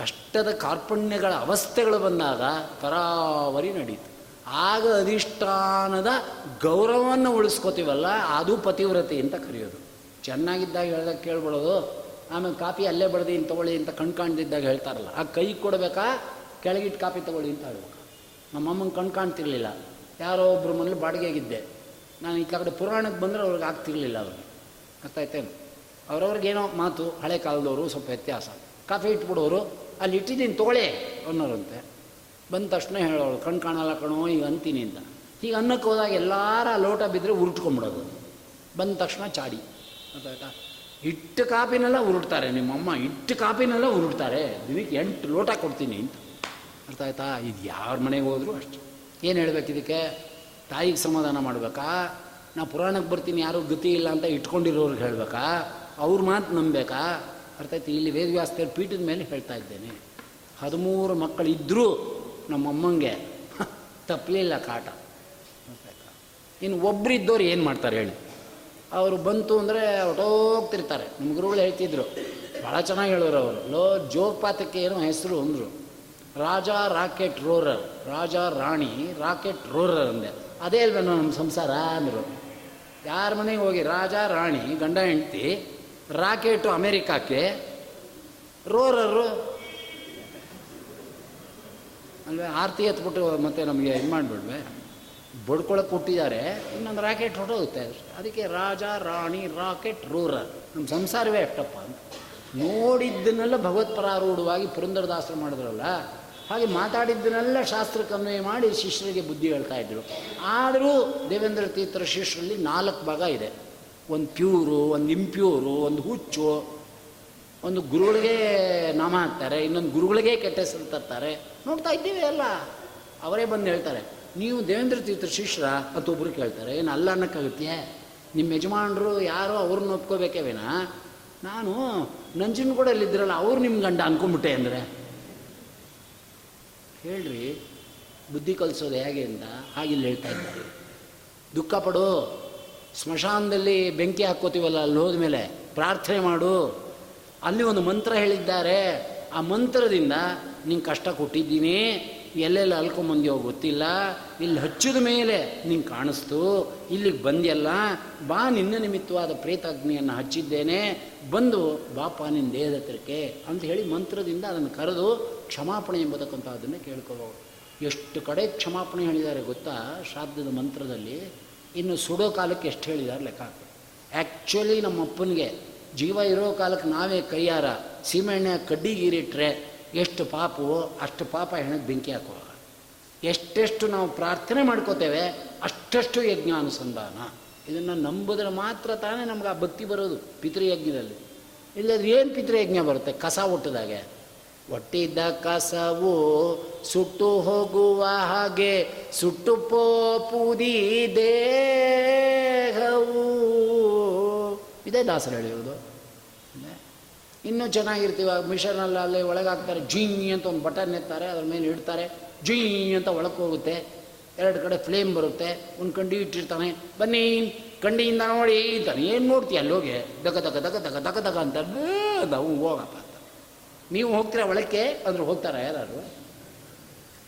[SPEAKER 1] ಕಷ್ಟದ ಕಾರ್ಪಣ್ಯಗಳ ಅವಸ್ಥೆಗಳು ಬಂದಾಗ ಪರಾವರಿ ನಡೀತು. ಆಗ ಅಧಿಷ್ಠಾನದ ಗೌರವವನ್ನು ಉಳಿಸ್ಕೋತೀವಲ್ಲ, ಅದು ಪತಿವ್ರತೆ ಅಂತ ಕರೆಯೋದು. ಚೆನ್ನಾಗಿದ್ದಾಗ ಹೇಳ್ದಾಗ ಕೇಳ್ಬಿಡೋದು, ಆಮೇಲೆ ಕಾಪಿ ಅಲ್ಲೇ ಬಡ್ದು ತೊಗೊಳ್ಳಿ ಅಂತ ಕಣ್ ಕಾಣ್ದಿದ್ದಾಗ ಹೇಳ್ತಾರಲ್ಲ, ಆ ಕೈ ಕೊಡಬೇಕಾ? ಕೆಳಗಿಟ್ಟು ಕಾಪಿ ತೊಗೊಳ್ಳಿ ಅಂತ ಹೇಳ್ಬೇಕು. ನಮ್ಮಮ್ಮನ ಕಣ್ ಕಾಣ್ತಿರಲಿಲ್ಲ ಯಾರೋ ಒಬ್ಬರು ಮನೇಲಿ ಬಾಡಿಗೆಗಿದ್ದೆ. ನಾನು ಈ ಕಡೆ ಪುರಾಣಕ್ಕೆ ಬಂದರೆ ಅವ್ರಿಗೆ ಆಗ್ತಿರ್ಲಿಲ್ಲ ಅವ್ರಿಗೆ. ಗೊತ್ತಾಯ್ತೇನು ಅವ್ರವ್ರಿಗೇನೋ ಮಾತು ಹಳೆ ಕಾಲದವರು ಸ್ವಲ್ಪ ವ್ಯತ್ಯಾಸ. ಕಾಫಿ ಇಟ್ಬಿಡೋರು, ಅಲ್ಲಿ ಇಟ್ಟಿದ್ದೀನಿ ತೊಗೊಳೆ ಅನ್ನೋರಂತೆ. ಬಂದ ತಕ್ಷಣ ಹೇಳೋರು, ಕಣ್ ಕಾಣಲ್ಲ ಕಣೋ, ಈಗ ಅಂತೀನಿ ಅಂತ. ಈಗ ಅನ್ನಕ್ಕೆ ಹೋದಾಗ ಎಲ್ಲಾರ ಲೋಟ ಬಿದ್ದರೆ ಉರುಟ್ಕೊಂಬಿಡೋದು. ಬಂದ ತಕ್ಷಣ ಚಾಡಿ. ಗೊತ್ತಾಯ್ತಾ ಇಟ್ಟು ಕಾಪಿನೆಲ್ಲ ಉರುಟ್ತಾರೆ ನಿಮ್ಮಮ್ಮ ಇಟ್ಟು ಕಾಪಿನೆಲ್ಲ ಉರುಟ್ತಾರೆ ದಿನಕ್ಕೆ ಎಂಟು ಲೋಟ ಕೊಡ್ತೀನಿ ಅಂತ. ಅರ್ಥ ಆಯ್ತಾ ಇದು ಯಾರ ಮನೆಗೆ ಹೋದರೂ ಅಷ್ಟೇ. ಏನು ಹೇಳ್ಬೇಕು ಇದಕ್ಕೆ? ತಾಯಿಗೆ ಸಮಾಧಾನ ಮಾಡಬೇಕಾ? ನಾ ಪುರಾಣಕ್ಕೆ ಬರ್ತೀನಿ, ಯಾರೂ ಗತಿ ಇಲ್ಲ ಅಂತ ಇಟ್ಕೊಂಡಿರೋರ್ಗೆ ಹೇಳಬೇಕಾ? ಅವ್ರ ಮಾತು ನಂಬಬೇಕಾ? ಅರ್ಥ ಆಯ್ತು? ಇಲ್ಲಿ ವೇದವ್ಯಾಸ್ತಿಯ ಪೀಠದ ಮೇಲೆ ಹೇಳ್ತಾ ಇದ್ದೇನೆ. ಹದಿಮೂರು ಮಕ್ಕಳಿದ್ದರೂ ನಮ್ಮಮ್ಮಂಗೆ ತಪ್ಪಲಿಲ್ಲ ಕಾಟ. ಇನ್ನು ಒಬ್ಬರಿದ್ದವ್ರು ಏನು ಮಾಡ್ತಾರೆ ಹೇಳಿ? ಅವರು ಬಂತು ಅಂದರೆ ಹೊಟ್ಟೋಗ್ತಿರ್ತಾರೆ ನಮ್ಮ ಗುರುಗಳು ಹೇಳ್ತಿದ್ರು. ಭಾಳ ಚೆನ್ನಾಗಿ ಹೇಳೋರು ಅವರು. ಲೋ, ಜೋಗಪಾತಕ್ಕೆ ಏನೋ ಹೆಸರು ಅಂದರು. Raja Rocket Roarer, Raja Rani Rocket Roarer ಅಂದೆ. ಅದೇ ಅಲ್ವೇನೋ ನಮ್ಮ ಸಂಸಾರ ಅಂದರು ಯಾರ ಮನೆಗೆ ಹೋಗಿ ರಾಜ, ರಾಣಿ, ಗಂಡ, ಹೆಂಡ್ತಿ, ರಾಕೆಟು ಅಮೇರಿಕಾಕ್ಕೆ, ರೋರರು, ಅಲ್ವೇ, ಆರತಿ ಎತ್ಬಿಟ್ಟು ಮತ್ತೆ ನಮಗೆ ಇದು ಮಾಡಿಬಿಡ್ವೆ. ಬಡ್ಕೊಳಕ್ಕೆ ಕೊಟ್ಟಿದ್ದಾರೆ ಇನ್ನೊಂದು ರಾಕೆಟ್ ಹೊಟ್ಟೋಗುತ್ತೆ ಅದಕ್ಕೆ ರಾಜ, ರಾಣಿ, ರಾಕೆಟ್, ರೋರರ್. ನಮ್ಮ ಸಂಸಾರವೇ ಅಷ್ಟಪ್ಪ ಅಂತ. ನೋಡಿದ್ದನ್ನೆಲ್ಲ ಭಗವತ್ಪರಾರೂಢವಾಗಿ ಪುರಂದರದಾಸರು ಮಾಡಿದ್ರಲ್ಲ ಹಾಗೆ ಮಾತಾಡಿದ್ದನ್ನೆಲ್ಲ ಅನ್ವಯ ಮಾಡಿ ಶಿಷ್ಯರಿಗೆ ಬುದ್ಧಿ ಹೇಳ್ತಾ ಇದ್ದರು ಆದರೂ ದೇವೇಂದ್ರ ತೀರ್ಥರ ಶಿಷ್ಯರಲ್ಲಿ ನಾಲ್ಕು ಭಾಗ ಇದೆ. ಒಂದು ಪ್ಯೂರು, ಒಂದು ಇಂಪ್ಯೂರು, ಒಂದು ಹುಚ್ಚು. ಒಂದು ಗುರುಗಳಿಗೆ ನಾಮ ಹಾಕ್ತಾರೆ, ಇನ್ನೊಂದು ಗುರುಗಳಿಗೆ ಕೆಟ್ಟ ಹೆಸರು ತರ್ತಾರೆ. ನೋಡ್ತಾ ಇದ್ದೀವಿ ಅಲ್ಲ ಅವರೇ ಬಂದು ಹೇಳ್ತಾರೆ, ನೀವು ದೇವೇಂದ್ರ ತೀರ್ಥ ಶಿಷ್ಯರ? ಒಬ್ಬರು ಕೇಳ್ತಾರೆ, ಏನು ಅಲ್ಲ ಅನ್ನೋಕ್ಕಾಗುತ್ತೆ ನಿಮ್ಮ ಯಜಮಾನರು ಯಾರೋ ಅವ್ರನ್ನ ಒಪ್ಕೋಬೇಕೇವೇನಾ ನಾನು ನಂಜನಗೂಡಲ್ಲಿದ್ದರಲ್ಲ ಅವ್ರು ನಿಮ್ಮ ಗಂಡ ಅಂದ್ಕೊಂಬಿಟ್ಟೆ ಅಂದರೆ? ಹೇಳ್ರಿ, ಬುದ್ಧಿ ಕಲಿಸೋದು ಹೇಗೆ ಅಂತ ಹಾಗಿಲ್ಲಿ ಹೇಳ್ತಾ ಇದ್ದಾರೆ. ದುಃಖ ಪಡು, ಸ್ಮಶಾನದಲ್ಲಿ ಬೆಂಕಿ ಹಾಕ್ಕೋತೀವಲ್ಲ, ಅಲ್ಲಿ ಹೋದ್ಮೇಲೆ ಪ್ರಾರ್ಥನೆ ಮಾಡು. ಅಲ್ಲಿ ಒಂದು ಮಂತ್ರ ಹೇಳಿದ್ದಾರೆ. ಆ ಮಂತ್ರದಿಂದ ನಿಂಗೆ ಕಷ್ಟ ಕೊಟ್ಟಿದ್ದೀನಿ. ಎಲ್ಲೆಲ್ಲಿ ಅಲ್ಕೊಂಬಂದ್ಯೋ ಗೊತ್ತಿಲ್ಲ. ಇಲ್ಲಿ ಹಚ್ಚಿದ ಮೇಲೆ ನಿಂಗೆ ಕಾಣಿಸ್ತು. ಇಲ್ಲಿಗೆ ಬಂದ್ಯಲ್ಲ, ಬಾ, ನಿನ್ನ ನಿಮಿತ್ತವಾದ ಪ್ರೇತಾಗ್ನಿಯನ್ನು ಹಚ್ಚಿದ್ದೇನೆ. ಬಂದು ಬಾಪ ನಿನ್ನ ದೇಹದ ಹತ್ರಕ್ಕೆ ಅಂತ ಹೇಳಿ ಮಂತ್ರದಿಂದ ಅದನ್ನು ಕರೆದು ಕ್ಷಮಾಪಣೆ ಎಂಬತಕ್ಕಂಥದ್ದನ್ನು ಕೇಳ್ಕೋಬಹುದು ಎಷ್ಟು ಕಡೆ ಕ್ಷಮಾಪಣೆ ಹೇಳಿದ್ದಾರೆ ಗೊತ್ತಾ? ಶ್ರಾದ್ದದ ಮಂತ್ರದಲ್ಲಿ ಇನ್ನು ಸುಡೋ ಕಾಲಕ್ಕೆ ಎಷ್ಟು ಹೇಳಿದ್ದಾರೆ ಲೆಕ್ಕ ಆ್ಯಕ್ಚುಲಿ ನಮ್ಮ ಅಪ್ಪನಿಗೆ ಜೀವ ಇರೋ ಕಾಲಕ್ಕೆ ನಾವೇ ಕೈಯಾರ ಸೀಮೆಎಣ್ಣೆ ಕಡ್ಡಿಗೀರಿಟ್ರೆ ಎಷ್ಟು ಪಾಪವೋ ಅಷ್ಟು ಪಾಪ ಹೆಣಕ್ಕೆ ಬೆಂಕಿ ಹಾಕುವ ಎಷ್ಟೆಷ್ಟು ನಾವು ಪ್ರಾರ್ಥನೆ ಮಾಡ್ಕೋತೇವೆ ಯಜ್ಞ ಅನುಸಂಧಾನ. ಇದನ್ನು ನಂಬಿದ್ರೆ ಮಾತ್ರ ತಾನೇ ನಮ್ಗೆ ಆ ಭಕ್ತಿ ಬರೋದು ಪಿತೃಯಜ್ಞದಲ್ಲಿ. ಇಲ್ಲದ್ರೆ ಏನು ಪಿತೃಯಜ್ಞ ಬರುತ್ತೆ? ಕಸ ಒಟ್ಟದಾಗೆ ಒಟ್ಟಿದ್ದ ಕಸವು ಸುಟ್ಟು ಹೋಗುವ ಹಾಗೆ ಸುಟ್ಟು ಪೋಪುದಿ ದೇಹವು ಇದೇ ದಾಸರು ಹೇಳಿರೋದು ಇನ್ನೂ ಚೆನ್ನಾಗಿರ್ತೀವ ಮಿಷನಲ್ಲಿ ಅಲ್ಲಿ ಒಳಗಾಗ್ತಾರೆ ಜೀ ಅಂತ ಒಂದು ಬಟನ್ ಎತ್ತಾರೆ ಅದ್ರ ಮೇಲೆ ಇಡ್ತಾರೆ ಜೀ ಅಂತ ಒಳಕ್ಕೆ ಎರಡು ಕಡೆ ಫ್ಲೇಮ್ ಬರುತ್ತೆ ಒಂದು ಕಂಡಿ ಇಟ್ಟಿರ್ತಾನೆ ಬನ್ನಿ ಕಂಡಿಯಿಂದ ನೋಡಿ ಅಂತಾನೆ ಏನು ನೋಡ್ತೀಯ ಅಲ್ಲಿ ಹೋಗಿ ದಗ ದಗ ದಗ ದಗ ದಗ ದಗ ಅಂತ ಹೋಗಪ್ಪ ನೀವು ಹೋಗ್ತೀರಾ ಒಳಕ್ಕೆ? ಅಂದ್ರೆ ಹೋಗ್ತಾರ ಯಾರು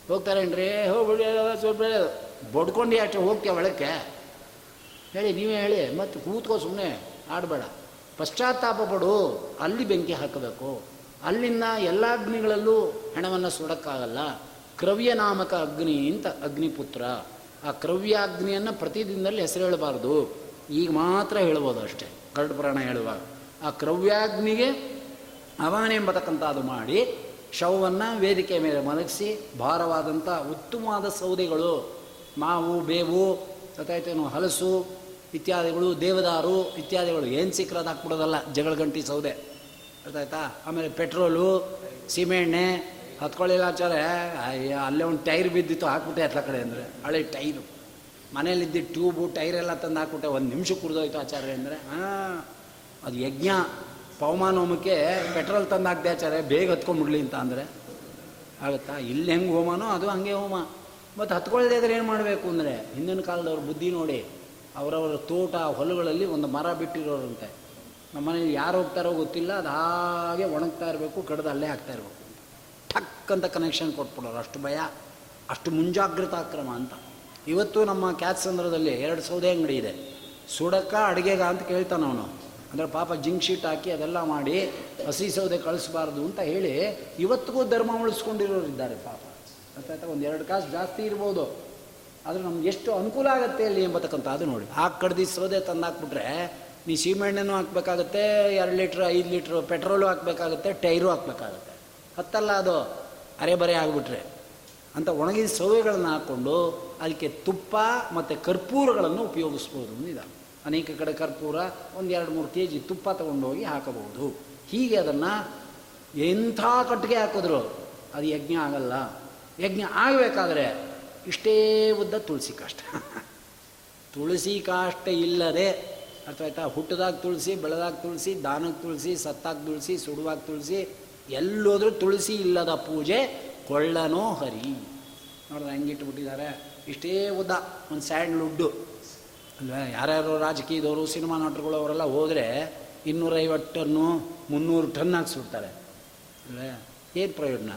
[SPEAKER 1] ಹೋಗ್ತಾರೇನ್ರಿ? ಹೋಗ್ಬಿಡಿ ಸ್ವಲ್ಪ ಬಡ್ಕೊಂಡು ಅಷ್ಟು ಹೋಗ್ತೀಯ ಒಳಕ್ಕೆ? ಹೇಳಿ, ನೀವೇ ಹೇಳಿ. ಮತ್ತು ಕೂತ್ಕೋ ಸುಮ್ಮನೆ ಆಡಬೇಡ. ಪಶ್ಚಾತ್ತಾಪ ಪಡು. ಅಲ್ಲಿ ಬೆಂಕಿ ಹಾಕಬೇಕು. ಅಲ್ಲಿಂದ ಎಲ್ಲ ಅಗ್ನಿಗಳಲ್ಲೂ ಹೆಣವನ್ನು ಸುಡೋಕ್ಕಾಗಲ್ಲ. ಕ್ರವ್ಯ ನಾಮಕ ಅಗ್ನಿ ಅಂತ ಅಗ್ನಿಪುತ್ರ. ಆ ಕ್ರವ್ಯಾಗ್ನಿಯನ್ನು ಪ್ರತಿದಿನದಲ್ಲಿ ಹೆಸರು ಹೇಳಬಾರ್ದು ಈಗ ಮಾತ್ರ ಹೇಳ್ಬೋದು ಅಷ್ಟೇ. ಕರಡು ಪ್ರಾಣ ಹೇಳುವಾಗ. ಆ ಕ್ರವ್ಯಾಗ್ನಿಗೆ ಅವನೇ ಅದು ಮಾಡಿ ಶವವನ್ನು ವೇದಿಕೆ ಮೇಲೆ ಮಲಗಿಸಿ ಭಾರವಾದಂಥ ಉತ್ತಮವಾದ ಸೌದೆಗಳು, ಮಾವು, ಬೇವು ಗೊತ್ತಾಯ್ತೇನು ಹಲಸು ಇತ್ಯಾದಿಗಳು, ದೇವದಾರು ಇತ್ಯಾದಿಗಳು ಏನು ಸಿಕ್ಕಿರೋದು ಹಾಕ್ಬಿಡೋದಲ್ಲ ಜಗಳ ಗಂಟಿ ಸೌದೆ. ಗೊತ್ತಾಯ್ತಾ ಆಮೇಲೆ ಪೆಟ್ರೋಲು ಸೀಮೆಎಣ್ಣೆ ಹತ್ಕೊಳ್ಳಿಲ್ಲ ಆಚಾರೆ ಅಲ್ಲೇ ಒಂದು ಟೈರ್ ಬಿದ್ದಿತ್ತು, ಹಾಕ್ಬಿಟ್ಟೆ ಹತ್ಲ ಕಡೆ ಅಂದರೆ. ಹಳೆ ಟೈರು. ಮನೇಲಿದ್ದ ಟ್ಯೂಬು, ಟೈರೆಲ್ಲ ತಂದು ಹಾಕ್ಬಿಟ್ಟೆ, ಒಂದು ನಿಮಿಷ ಕುಡಿದೋಯ್ತು ಆಚಾರ್ಯ ಅಂದರೆ, ಹಾಂ, ಅದು ಯಜ್ಞ. ಪವಮಾನೋಮಕ್ಕೆ ಪೆಟ್ರೋಲ್ ತಂದು ಹಾಕ್ದೆ ಆಚಾರ್ಯ, ಬೇಗ ಹತ್ಕೊಂಡ್ಬಿಡ್ಲಿ ಅಂತ ಅಂದರೆ? ಆಗುತ್ತಾ? ಇಲ್ಲಿ ಹೆಂಗೆ ಹೋಮನೋ ಅದು ಹಂಗೆ ಹೋಮ. ಮತ್ತು ಹತ್ಕೊಳ್ಳದೆ ಇದ್ರೆ ಏನು ಮಾಡಬೇಕು ಅಂದರೆ? ಹಿಂದಿನ ಕಾಲದವ್ರ ಬುದ್ಧಿ ನೋಡಿ, ಅವರವರ ತೋಟ, ಹೊಲಗಳಲ್ಲಿ ಒಂದು ಮರ ಬಿಟ್ಟಿರೋರಂತೆ. ನಮ್ಮ ಮನೇಲಿ ಯಾರು ಹೋಗ್ತಾರೋ ಗೊತ್ತಿಲ್ಲ, ಅದು ಹಾಗೆ ಒಣಗ್ತಾ ಇರಬೇಕು, ಕಡ್ದು ಅಲ್ಲೇ ಹಾಕ್ತಾ ಇರಬೇಕು. ಠಕ್ ಅಂತ ಕನೆಕ್ಷನ್ ಕೊಟ್ಬಿಡೋರು, ಅಷ್ಟು ಭಯ, ಅಷ್ಟು ಮುಂಜಾಗ್ರತಾ ಕ್ರಮ ಅಂತ. ಇವತ್ತು ನಮ್ಮ ಕ್ಯಾತ್ಸಂದ್ರದಲ್ಲಿ ಎರಡು ಸೌದೆ ಅಂಗಡಿ ಇದೆ. ಸುಡಕ್ಕ ಅಡುಗೆಗ ಅಂತ ಕೇಳ್ತಾನೆ ಅವನು. ಅಂದರೆ ಪಾಪ ಜಿಂಕ್ ಶೀಟ್ ಹಾಕಿ ಅದೆಲ್ಲ ಮಾಡಿ ಹಸಿ ಸೌದೆ ಕಳಿಸ್ಬಾರ್ದು ಅಂತ ಹೇಳಿ ಇವತ್ತಿಗೂ ಧರ್ಮ ಉಳಿಸ್ಕೊಂಡಿರೋರಿದ್ದಾರೆ ಪಾಪ. ಗೊತ್ತಾಯ್ತಾ? ಒಂದು ಎರಡು ಕಾಸು ಜಾಸ್ತಿ ಇರ್ಬೋದು. ಆದರೆ ನಮ್ಗೆ ಎಷ್ಟು ಅನುಕೂಲ ಆಗುತ್ತೆ ಅಲ್ಲಿ ಎಂಬತಕ್ಕಂಥ ಅದು ನೋಡಿ. ಹಾಕಿ ಕಡ್ದು ಸೌದೆ ತಂದು ಹಾಕ್ಬಿಟ್ರೆ ನೀ ಸೀಮೆಣ್ಣೆನೂ ಹಾಕಬೇಕಾಗುತ್ತೆ, ಎರಡು ಲೀಟ್ರ್, ಐದು ಲೀಟ್ರ್ ಪೆಟ್ರೋಲು ಹಾಕಬೇಕಾಗುತ್ತೆ, ಟೈರು ಹಾಕಬೇಕಾಗುತ್ತೆ. ಹತ್ತಲ್ಲ ಅದು. ಅರೆ ಬರೆ ಆಗಿಬಿಟ್ರೆ. ಅಂತ ಒಣಗಿದ ಸೌದೆಗಳನ್ನು ಹಾಕ್ಕೊಂಡು ಅದಕ್ಕೆ ತುಪ್ಪ ಮತ್ತು ಕರ್ಪೂರಗಳನ್ನು ಉಪಯೋಗಿಸ್ಬೋದು ಅಂದಿದ ಅನೇಕ ಕಡೆ ಕರ್ಪೂರ, ಒಂದೆರಡು ಮೂರು ಕೆ ಜಿ ತುಪ್ಪ ತಗೊಂಡೋಗಿ ಹಾಕಬಹುದು. ಹೀಗೆ ಅದನ್ನು ಎಂಥ ಕಟ್ಟಿಗೆ ಹಾಕಿದ್ರು? ಅದು ಯಜ್ಞ ಆಗಲ್ಲ. ಯಜ್ಞ ಆಗಬೇಕಾದ್ರೆ ಇಷ್ಟೇ ಉದ್ದ ತುಳಸಿ ಕಾಷ್ಟ. ತುಳಸಿ ಕಾಷ್ಟ ಇಲ್ಲದೆ ಅರ್ಥ ಆಯ್ತಾ ಹುಟ್ಟದಾಗ ತುಳಸಿ, ಬೆಳೆದಾಗ ತುಳಸಿ ದಾನಕ್ಕೆ ತುಳಸಿ, ಸತ್ತಾಗ ತುಳಸಿ, ಸುಡುವಾಗ ತುಳಸಿ, ಎಲ್ಲೋದ್ರೂ ತುಳಸಿ ಇಲ್ಲದ ಪೂಜೆ ಕೊಳ್ಳನೋ ಹರಿ. ನೋಡಿದ್ರೆ ಹೆಂಗಿಟ್ಬಿಟ್ಟಿದ್ದಾರೆ. ಇಷ್ಟೇ ಉದ್ದ, ಒಂದು ಸ್ಯಾಂಡ್ಲ್ವುಡ್ಡು ಅಲ್ವೇ ಯಾರ್ಯಾರು ರಾಜಕೀಯದವರು, ಸಿನಿಮಾ ನಟರುಗಳು ಅವರೆಲ್ಲ ಹೋದರೆ ಇನ್ನೂರೈವತ್ತು ಟನ್ನು ಮುನ್ನೂರು ಟನ್ ಹಾಕ್ಸ್ಬಿಡ್ತಾರೆ. ಅಲ್ವೇ? ಏನು ಪ್ರಯೋಜನ?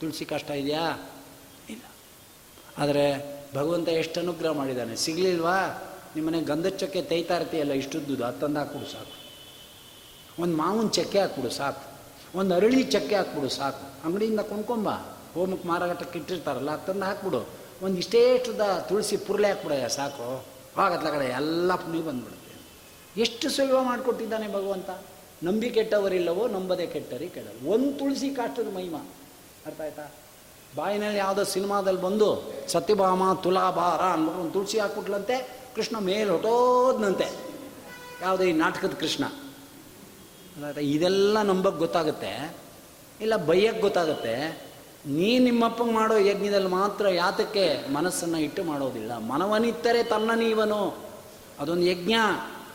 [SPEAKER 1] ತುಳಸಿ ಕಷ್ಟ ಇದೆಯಾ? ಇಲ್ಲ. ಆದರೆ ಭಗವಂತ ಎಷ್ಟು ಅನುಗ್ರಹ ಮಾಡಿದ್ದಾನೆ? ಸಿಗಲಿಲ್ವಾ? ನಿಮ್ಮನೆ ಗಂಧದ ಚಕ್ಕೆ ತೈತಾ ಇರ್ತೀಯಲ್ಲ ಇಷ್ಟುದ್ದು ಹತ್ತಂದು ಹಾಕ್ಬಿಡು ಸಾಕು. ಒಂದು ಮಾವಿನ ಚಕ್ಕೆ ಹಾಕ್ಬಿಡು ಸಾಕು. ಒಂದು ಅರಳಿ ಚಕ್ಕೆ ಹಾಕ್ಬಿಡು ಸಾಕು. ಅಂಗಡಿಯಿಂದ ಕೊಂಡ್ಕೊಂಬ ಹೋಮಕ್ಕೆ ಮಾರಾಟಕ್ಕೆ ಇಟ್ಟಿರ್ತಾರಲ್ಲ ತಂದು ಹಾಕ್ಬಿಡು. ಒಂದು ಇಷ್ಟೇ ಇಷ್ಟದ ತುಳಸಿ ಪುರ್ಲೆ ಹಾಕ್ಬಿಡಯ್ಯ, ಸಾಕು. ಕಡೆ ಎಲ್ಲ ಪುಣ್ಯ ಬಂದ್ಬಿಡುತ್ತೆ. ಎಷ್ಟು ಸುಲಭ ಮಾಡಿಕೊಟ್ಟಿದ್ದಾನೆ ಭಗವಂತ? ನಂಬಿ ಕೆಟ್ಟವರಿಲ್ಲವೋ ನಂಬದೆ ಕೆಟ್ಟರಿ ಕೆಡರು. ಒಂದು ತುಳಸಿ ಕಾಷ್ಟದ ಮಹಿಮ. ಅರ್ಥ ಆಯ್ತಾ? ಬಾಯಿನಲ್ಲಿ ಯಾವುದೋ ಸಿನಿಮಾದಲ್ಲಿ ಬಂದು, ಸತ್ಯಭಾಮ ತುಲಾಭಾರ ಅಂದ್ಬಿಟ್ಟು ಒಂದು ತುಳಸಿ ಹಾಕ್ಬಿಟ್ಲಂತೆ, ಕೃಷ್ಣ ಮೇಲೆ ಹೊಟ್ಟೋದ್ನಂತೆ ಯಾವುದೇ ಈ ನಾಟಕದ ಕೃಷ್ಣ. ಇದೆಲ್ಲ ನಂಬಕ್ಕೆ ಗೊತ್ತಾಗುತ್ತೆ? ಇಲ್ಲ ಬೈಯಕ್ಕೆ ಗೊತ್ತಾಗುತ್ತೆ? ನೀ ನಿಮ್ಮಪ್ಪ ಮಾಡೋ ಯಜ್ಞದಲ್ಲಿ ಮಾತ್ರ ಯಾತಕ್ಕೆ ಮನಸ್ಸನ್ನು ಇಟ್ಟು ಮಾಡೋದಿಲ್ಲ. ಮನವನಿತ್ತರೆ ತನ್ನ ನೀವನು. ಅದೊಂದು ಯಜ್ಞ.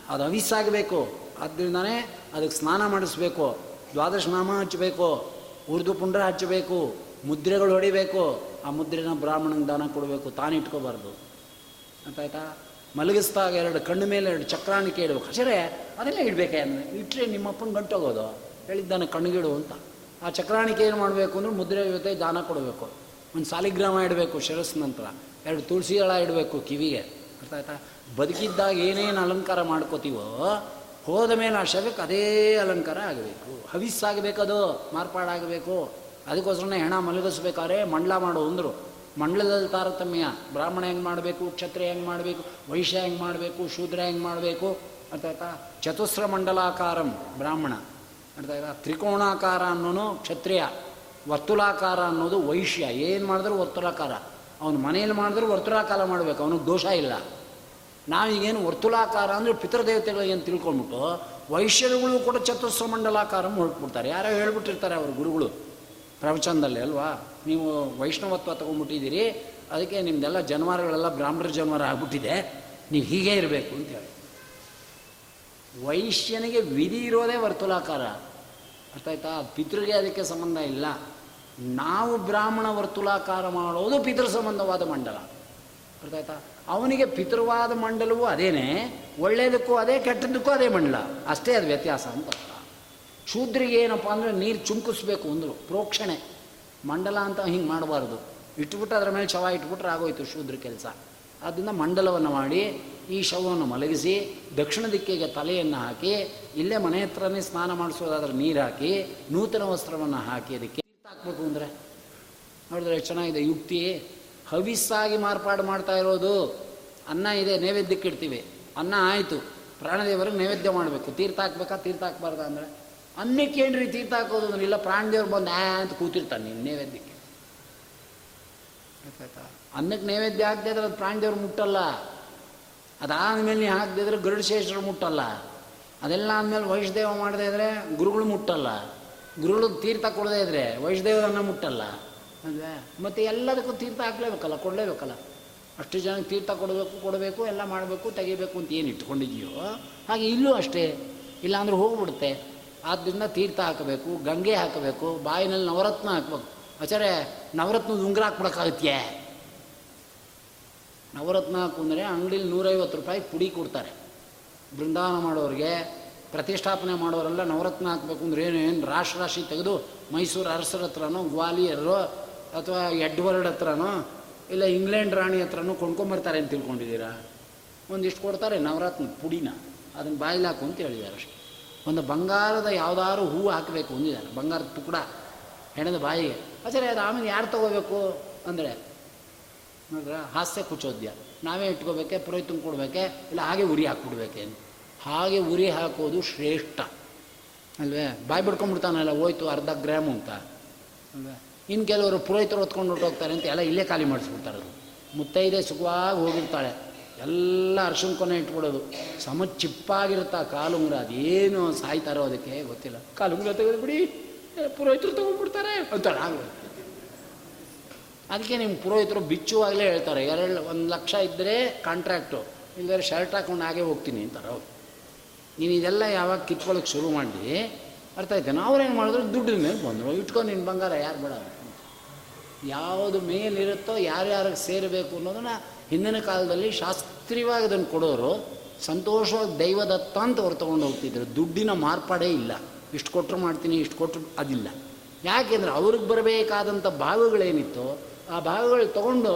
[SPEAKER 1] ಅದು ಅವಿಸಾಗಬೇಕು. ಆದ್ದರಿಂದನೇ ಅದಕ್ಕೆ ಸ್ನಾನ ಮಾಡಿಸ್ಬೇಕು. ದ್ವಾದಶ ನಾಮ ಹಚ್ಚಬೇಕು. ಉರ್ದು ಪುಂಡ್ರ ಹಚ್ಚಬೇಕು. ಮುದ್ರೆಗಳು ಹೊಡಿಬೇಕು. ಆ ಮುದ್ರೆನ ಬ್ರಾಹ್ಮಣಂಗೆ ದಾನ ಕೊಡಬೇಕು. ತಾನು ಇಟ್ಕೋಬಾರ್ದು. ಆಯ್ತಾ ಮಲಗಿಸ್ದಾಗ ಎರಡು ಕಣ್ಣು ಮೇಲೆ ಎರಡು ಚಕ್ರಾಣಿಕೆ ಇಡಬೇಕು. ಹಸರೆ ಅದೆಲ್ಲ ಇಡಬೇಕೆ? ಅಂದರೆ ಇಟ್ಟರೆ ನಿಮ್ಮಪ್ಪನ ಗಂಟೋಗೋದು ಹೇಳಿದ್ದಾನೆ ಕಣ್ಣಿಗಿಡು ಅಂತ. ಆ ಚಕ್ರಾಣಿಕೆ ಏನು ಮಾಡಬೇಕು ಅಂದ್ರೆ ಮುದ್ರೆ ಜೊತೆ ದಾನ ಕೊಡಬೇಕು. ಒಂದು ಸಾಲಿಗ್ರಾಮ ಇಡಬೇಕು ಶಿರಸ್ ನಂತರ, ಎರಡು ತುಳಸಿ ಹಳ ಇಡಬೇಕು ಕಿವಿಗೆ. ಅರ್ಥ ಆಯ್ತಾ? ಬದುಕಿದ್ದಾಗ ಏನೇನು ಅಲಂಕಾರ ಮಾಡ್ಕೋತೀವೋ, ಹೋದ ಮೇಲೆ ಆ ಶವಕ್ಕೆ ಅದೇ ಅಲಂಕಾರ ಆಗಬೇಕು. ಹವಿಸ್ಸಾಗಬೇಕದು ಮಾರ್ಪಾಡಾಗಬೇಕು ಅದಕ್ಕೋಸ್ಕರನೇ ಹೆಣ ಮಲಗಿಸ್ಬೇಕಾದ್ರೆ ಮಂಡಲ ಮಾಡು ಅಂದರು. ಮಂಡಲದಲ್ಲಿ ತಾರತಮ್ಯ, ಬ್ರಾಹ್ಮಣ ಹೆಂಗೆ ಮಾಡಬೇಕು, ಕ್ಷತ್ರಿಯ ಹೆಂಗೆ ಮಾಡಬೇಕು, ವೈಶ್ಯ ಹೆಂಗೆ ಮಾಡಬೇಕು, ಶೂದ್ರ ಹೆಂಗೆ ಮಾಡಬೇಕು? ಅರ್ಥ ಆಯ್ತಾ? ಚತುಸ್ರ ಮಂಡಲಾಕಾರಂ ಬ್ರಾಹ್ಮಣ. ಅರ್ಥ ಇದ್ದಾರೆ ತ್ರಿಕೋಣಾಕಾರ ಅನ್ನೋನು ಕ್ಷತ್ರಿಯ, ವರ್ತುಲಾಕಾರ ಅನ್ನೋದು ವೈಶ್ಯ. ಏನು ಮಾಡಿದ್ರು ವರ್ತುಲಾಕಾರ. ಅವನು ಮನೆಯಲ್ಲಿ ಮಾಡಿದ್ರು ವರ್ತುಲಾಕಾರ ಮಾಡಬೇಕು, ಅವನಿಗೆ ದೋಷ ಇಲ್ಲ. ನಾವೀಗೇನು ವರ್ತುಲಾಕಾರ ಅಂದರೆ ಪಿತೃದೇವತೆಗಳು ಏನು ತಿಳ್ಕೊಂಡ್ಬಿಟ್ಟು ವೈಶ್ಯರುಗಳು ಕೂಡ ಚತುಸ್ರ ಮಂಡಲಾಕಾರ ಹೊರಟ್ಬಿಡ್ತಾರೆ. ಯಾರೋ ಹೇಳ್ಬಿಟ್ಟಿರ್ತಾರೆ ಅವ್ರ ಗುರುಗಳು ಪ್ರವಚನದಲ್ಲಿ, ಅಲ್ವಾ? ನೀವು ವೈಷ್ಣವತ್ವ ತೊಗೊಂಡ್ಬಿಟ್ಟಿದ್ದೀರಿ, ಅದಕ್ಕೆ ನಿಮ್ದೆಲ್ಲ ಜನವಾರಗಳೆಲ್ಲ ಬ್ರಾಹ್ಮಣರ ಜನವಾರ ಆಗ್ಬಿಟ್ಟಿದೆ, ನೀವು ಹೀಗೆ ಇರಬೇಕು ಅಂತೇಳಿ ವೈಶ್ಯನಿಗೆ ವಿಧಿ ಇರೋದೇ ವರ್ತುಲಾಕಾರ. ಅರ್ಥ ಆಯ್ತಾ? ಪಿತೃಗೆ ಅದಕ್ಕೆ ಸಂಬಂಧ ಇಲ್ಲ. ನಾವು ಬ್ರಾಹ್ಮಣ ವರ್ತುಲಾಕಾರ ಮಾಡೋದು ಪಿತೃ ಸಂಬಂಧವಾದ ಮಂಡಲ. ಅರ್ಥ ಆಯ್ತಾ? ಅವನಿಗೆ ಪಿತೃವಾದ ಮಂಡಲವೂ ಅದೇನೆ, ಒಳ್ಳೆಯದಕ್ಕೂ ಅದೇ ಕೆಟ್ಟದಕ್ಕೂ ಅದೇ ಮಂಡಲ. ಅಷ್ಟೇ ಅದು ವ್ಯತ್ಯಾಸ ಅಂತ ಶೂದ್ರಿಗೆ ಏನಪ್ಪ ಅಂದರೆ ನೀರು ಚುಂಕಿಸ್ಬೇಕು ಅಂದರು, ಪ್ರೋಕ್ಷಣೆ. ಮಂಡಲ ಅಂತ ಹಿಂಗೆ ಮಾಡಬಾರ್ದು. ಇಟ್ಬಿಟ್ಟು ಅದರ ಮೇಲೆ ಶವ ಇಟ್ಬಿಟ್ರೆ ಆಗೋಯ್ತು ಶೂದ್ರ ಕೆಲಸ. ಆದ್ದರಿಂದ ಮಂಡಲವನ್ನು ಮಾಡಿ ಈ ಶವವನ್ನು ಮಲಗಿಸಿ ದಕ್ಷಿಣ ದಿಕ್ಕಿಗೆ ತಲೆಯನ್ನು ಹಾಕಿ ಇಲ್ಲೇ ಮನೆ ಹತ್ರನೇ ಸ್ನಾನ ಮಾಡಿಸೋದಾದ್ರೆ ನೀರು ಹಾಕಿ ನೂತನ ವಸ್ತ್ರವನ್ನು ಹಾಕಿ ಅದಕ್ಕೆ ಹಾಕಬೇಕು ಅಂದರೆ. ನೋಡಿದ್ರೆ ಚೆನ್ನಾಗಿದೆ ಯುಕ್ತಿ. ಹವಿಸ್ಸಾಗಿ ಮಾರ್ಪಾಡು ಮಾಡ್ತಾ ಇರೋದು. ಅನ್ನ ಇದೆ ನೈವೇದ್ಯಕ್ಕೆ ಇಡ್ತೀವಿ. ಅನ್ನ ಆಯಿತು. ಪ್ರಾಣದೇವರಿಗೆ ನೈವೇದ್ಯ ಮಾಡಬೇಕು. ತೀರ್ಥ ಹಾಕ್ಬೇಕಾ ತೀರ್ಥ ಹಾಕ್ಬಾರ್ದ ಅಂದರೆ. ಅನ್ನಕ್ಕೆ ಏನ್ರಿ ತೀರ್ಥ ಹಾಕೋದು ಅಂದ್ರೆ? ಇಲ್ಲ ಪ್ರಾಣದೇವ್ರು ಬಂದು ಆ ಅಂತ ಕೂತಿರ್ತಾನೆ ನೀನು ನೈವೇದ್ಯಕ್ಕೆ. ಅನ್ನಕ್ಕೆ ನೈವೇದ್ಯ ಆಗದೆ ಇದ್ರೆ ಅದು ಪ್ರಾಣದೇವ್ರು ಮುಟ್ಟಲ್ಲ. ಅದಾದಮೇಲೆ ನೀವು ಹಾಕದೇ ಇದ್ರೆ ಗರುಡಶೇಷರು ಮುಟ್ಟಲ್ಲ. ಅದೆಲ್ಲ ಆದಮೇಲೆ ವೈಷ್ಣದೇವ ಮಾಡದೇ ಇದ್ರೆ ಗುರುಗಳು ಮುಟ್ಟಲ್ಲ. ಗುರುಗಳು ತೀರ್ಥ ಕೊಡದೇ ಇದ್ರೆ ವೈಷ್ಣದೇವರನ್ನ ಮುಟ್ಟಲ್ಲ. ಅಲ್ವೇ? ಮತ್ತು ಎಲ್ಲದಕ್ಕೂ ತೀರ್ಥ ಹಾಕ್ಲೇಬೇಕಲ್ಲ, ಕೊಡಲೇಬೇಕಲ್ಲ. ಅಷ್ಟು ಜನಕ್ಕೆ ತೀರ್ಥ ಕೊಡಬೇಕು ಕೊಡಬೇಕು, ಎಲ್ಲ ಮಾಡಬೇಕು, ತೆಗಿಬೇಕು ಅಂತ ಏನು ಇಟ್ಕೊಂಡಿದೆಯೋ ಹಾಗೆ ಇಲ್ಲೂ ಅಷ್ಟೇ. ಇಲ್ಲಾಂದ್ರೆ ಹೋಗ್ಬಿಡುತ್ತೆ. ಆದ್ದರಿಂದ ತೀರ್ಥ ಹಾಕಬೇಕು, ಗಂಗೆ ಹಾಕಬೇಕು, ಬಾಯಿನಲ್ಲಿ ನವರತ್ನ ಹಾಕ್ಬೇಕು. ಆಚಾರೆ ನವರತ್ನದ ಉಂಗುರ ಹಾಕ್ಬಿಡೋಕ್ಕಾಗತ್ಯೆ? ನವರತ್ನ ಕುಂದರೆ ಅಂಗಡೀಲಿ ನೂರೈವತ್ತು ರೂಪಾಯಿ ಪುಡಿ ಕೊಡ್ತಾರೆ. ಬೃಂದಾವನ ಮಾಡೋರಿಗೆ, ಪ್ರತಿಷ್ಠಾಪನೆ ಮಾಡೋರೆಲ್ಲ ನವರತ್ನ ಹಾಕಬೇಕು ಅಂದ್ರೆ ಏನು ಏನು ರಾಶಿ ರಾಶಿ ತೆಗೆದು ಮೈಸೂರು ಅರಸರ ಹತ್ರನೋ ಗ್ವಾಲಿಯರೋ ಅಥವಾ ಎಡ್ವರ್ಡ್ ಹತ್ರನೋ, ಇಲ್ಲ ಇಂಗ್ಲೆಂಡ್ ರಾಣಿ ಹತ್ರನೂ ಕೊಂಡ್ಕೊಂಬರ್ತಾರೆ ಅಂತ ತಿಳ್ಕೊಂಡಿದ್ದೀರಾ? ಒಂದಿಷ್ಟು ಕೊಡ್ತಾರೆ ನವರತ್ನ ಪುಡಿನ. ಅದನ್ನು ಬಾಯಿಲ್ ಹಾಕು ಅಂತ ಹೇಳಿದ್ದಾರೆ ಅಷ್ಟೇ. ಒಂದು ಬಂಗಾರದ ಯಾವುದಾದ್ರು ಹೂವು ಹಾಕಬೇಕು ಅಂದಿದ್ದಾರೆ. ಬಂಗಾರದ ತುಕಡ ಹೆಣದ ಬಾಯಿಗೆ. ಆಚಾರೆ ಅದು ಆಮೇಲೆ ಯಾರು ತಗೋಬೇಕು? ಅಂದರೆ ನೋಡ್ರ ಹಾಸ್ಯ ಕುಚೋದ್ಯ. ನಾವೇ ಇಟ್ಕೋಬೇಕೆ, ಪುರೋಹಿತನ ಕೊಡಬೇಕೆ, ಇಲ್ಲ ಹಾಗೆ ಉರಿ ಹಾಕ್ಬಿಡ್ಬೇಕೆ ಹಾಗೆ ಉರಿ ಹಾಕೋದು ಶ್ರೇಷ್ಠ. ಅಲ್ವೇ? ಬಾಯಿ ಬಿಡ್ಕೊಂಡ್ಬಿಡ್ತಾನಲ್ಲ, ಹೋಯ್ತು ಅರ್ಧ ಗ್ರಾಮ್ ಅಂತ. ಅಲ್ವೇ? ಇನ್ನು ಕೆಲವರು ಪುರೋಹಿತರು ಹೊತ್ಕೊಂಡು ಹೊರಟೋಗ್ತಾರೆ ಅಂತ ಎಲ್ಲ ಇಲ್ಲೇ ಖಾಲಿ ಮಾಡಿಸ್ಬಿಡ್ತಾರೆ ಅದು. ಮುತ್ತೈದೆ ಸುಖವಾಗಿ ಹೋಗಿರ್ತಾಳೆ. ಎಲ್ಲ ಅರ್ಶಿನ ಕೊನೆ ಇಟ್ಬಿಡೋದು. ಸಮ ಚಿಪ್ಪಾಗಿರುತ್ತಾ ಕಾಲುಂಗ್ರ ಅದೇನು ಸಾಯ್ತಾರೋ ಅದಕ್ಕೆ ಗೊತ್ತಿಲ್ಲ. ಕಾಲುಂಗ್ರ ತೆಗೆದುಬಿಡಿ ಪುರೋಹಿತರು ತಗೊಂಡ್ಬಿಡ್ತಾರೆ ಅಂತಾಳೆ. ಆಗ್ಬೋದು ಅದಕ್ಕೆ ನಿಮ್ಮ ಪುರೋಹಿತರು ಬಿಚ್ಚುವಾಗಲೇ ಹೇಳ್ತಾರೆ, ಎರಡು, ಒಂದು ಲಕ್ಷ ಇದ್ದರೆ ಕಾಂಟ್ರಾಕ್ಟು ಇಲ್ಲದ್ರೆ ಶರ್ಟ್ ಹಾಕೊಂಡು ಹಾಗೆ ಹೋಗ್ತೀನಿ ಅಂತಾರೆ ಅವ್ರು. ನೀನು ಇದೆಲ್ಲ ಯಾವಾಗ ಕಿತ್ಕೊಳ್ಳೋಕೆ ಶುರು ಮಾಡಿ, ಅರ್ಥ ಆಯ್ತಾನೆ ಅವ್ರೇನು ಮಾಡಿದ್ರು ದುಡ್ಡಿನ ಮೇಲೆ ಬಂದರು. ಇಟ್ಕೊಂಡು ನಿನ್ನ ಬಂಗಾರ, ಯಾರು ಬೇಡ ಯಾವುದು ಮೇಲಿರುತ್ತೋ ಯಾರ್ಯಾರಿಗೆ ಸೇರಬೇಕು ಅನ್ನೋದನ್ನು ಹಿಂದಿನ ಕಾಲದಲ್ಲಿ ಶಾಸ್ತ್ರೀಯವಾಗಿ ಅದನ್ನು ಕೊಡೋರು ಸಂತೋಷವಾಗಿ ದೈವದತ್ತ ಅಂತ ಅವ್ರು ತೊಗೊಂಡು ಹೋಗ್ತಿದ್ರು. ದುಡ್ಡಿನ ಮಾರ್ಪಾಡೇ ಇಲ್ಲ. ಇಷ್ಟು ಕೊಟ್ಟರು ಮಾಡ್ತೀನಿ, ಇಷ್ಟು ಕೊಟ್ಟರು ಅದಿಲ್ಲ. ಯಾಕೆಂದರೆ ಅವ್ರಿಗೆ ಬರಬೇಕಾದಂಥ ಭಾಗಗಳೇನಿತ್ತು ಆ ಭಾಗಗಳು ತಗೊಂಡು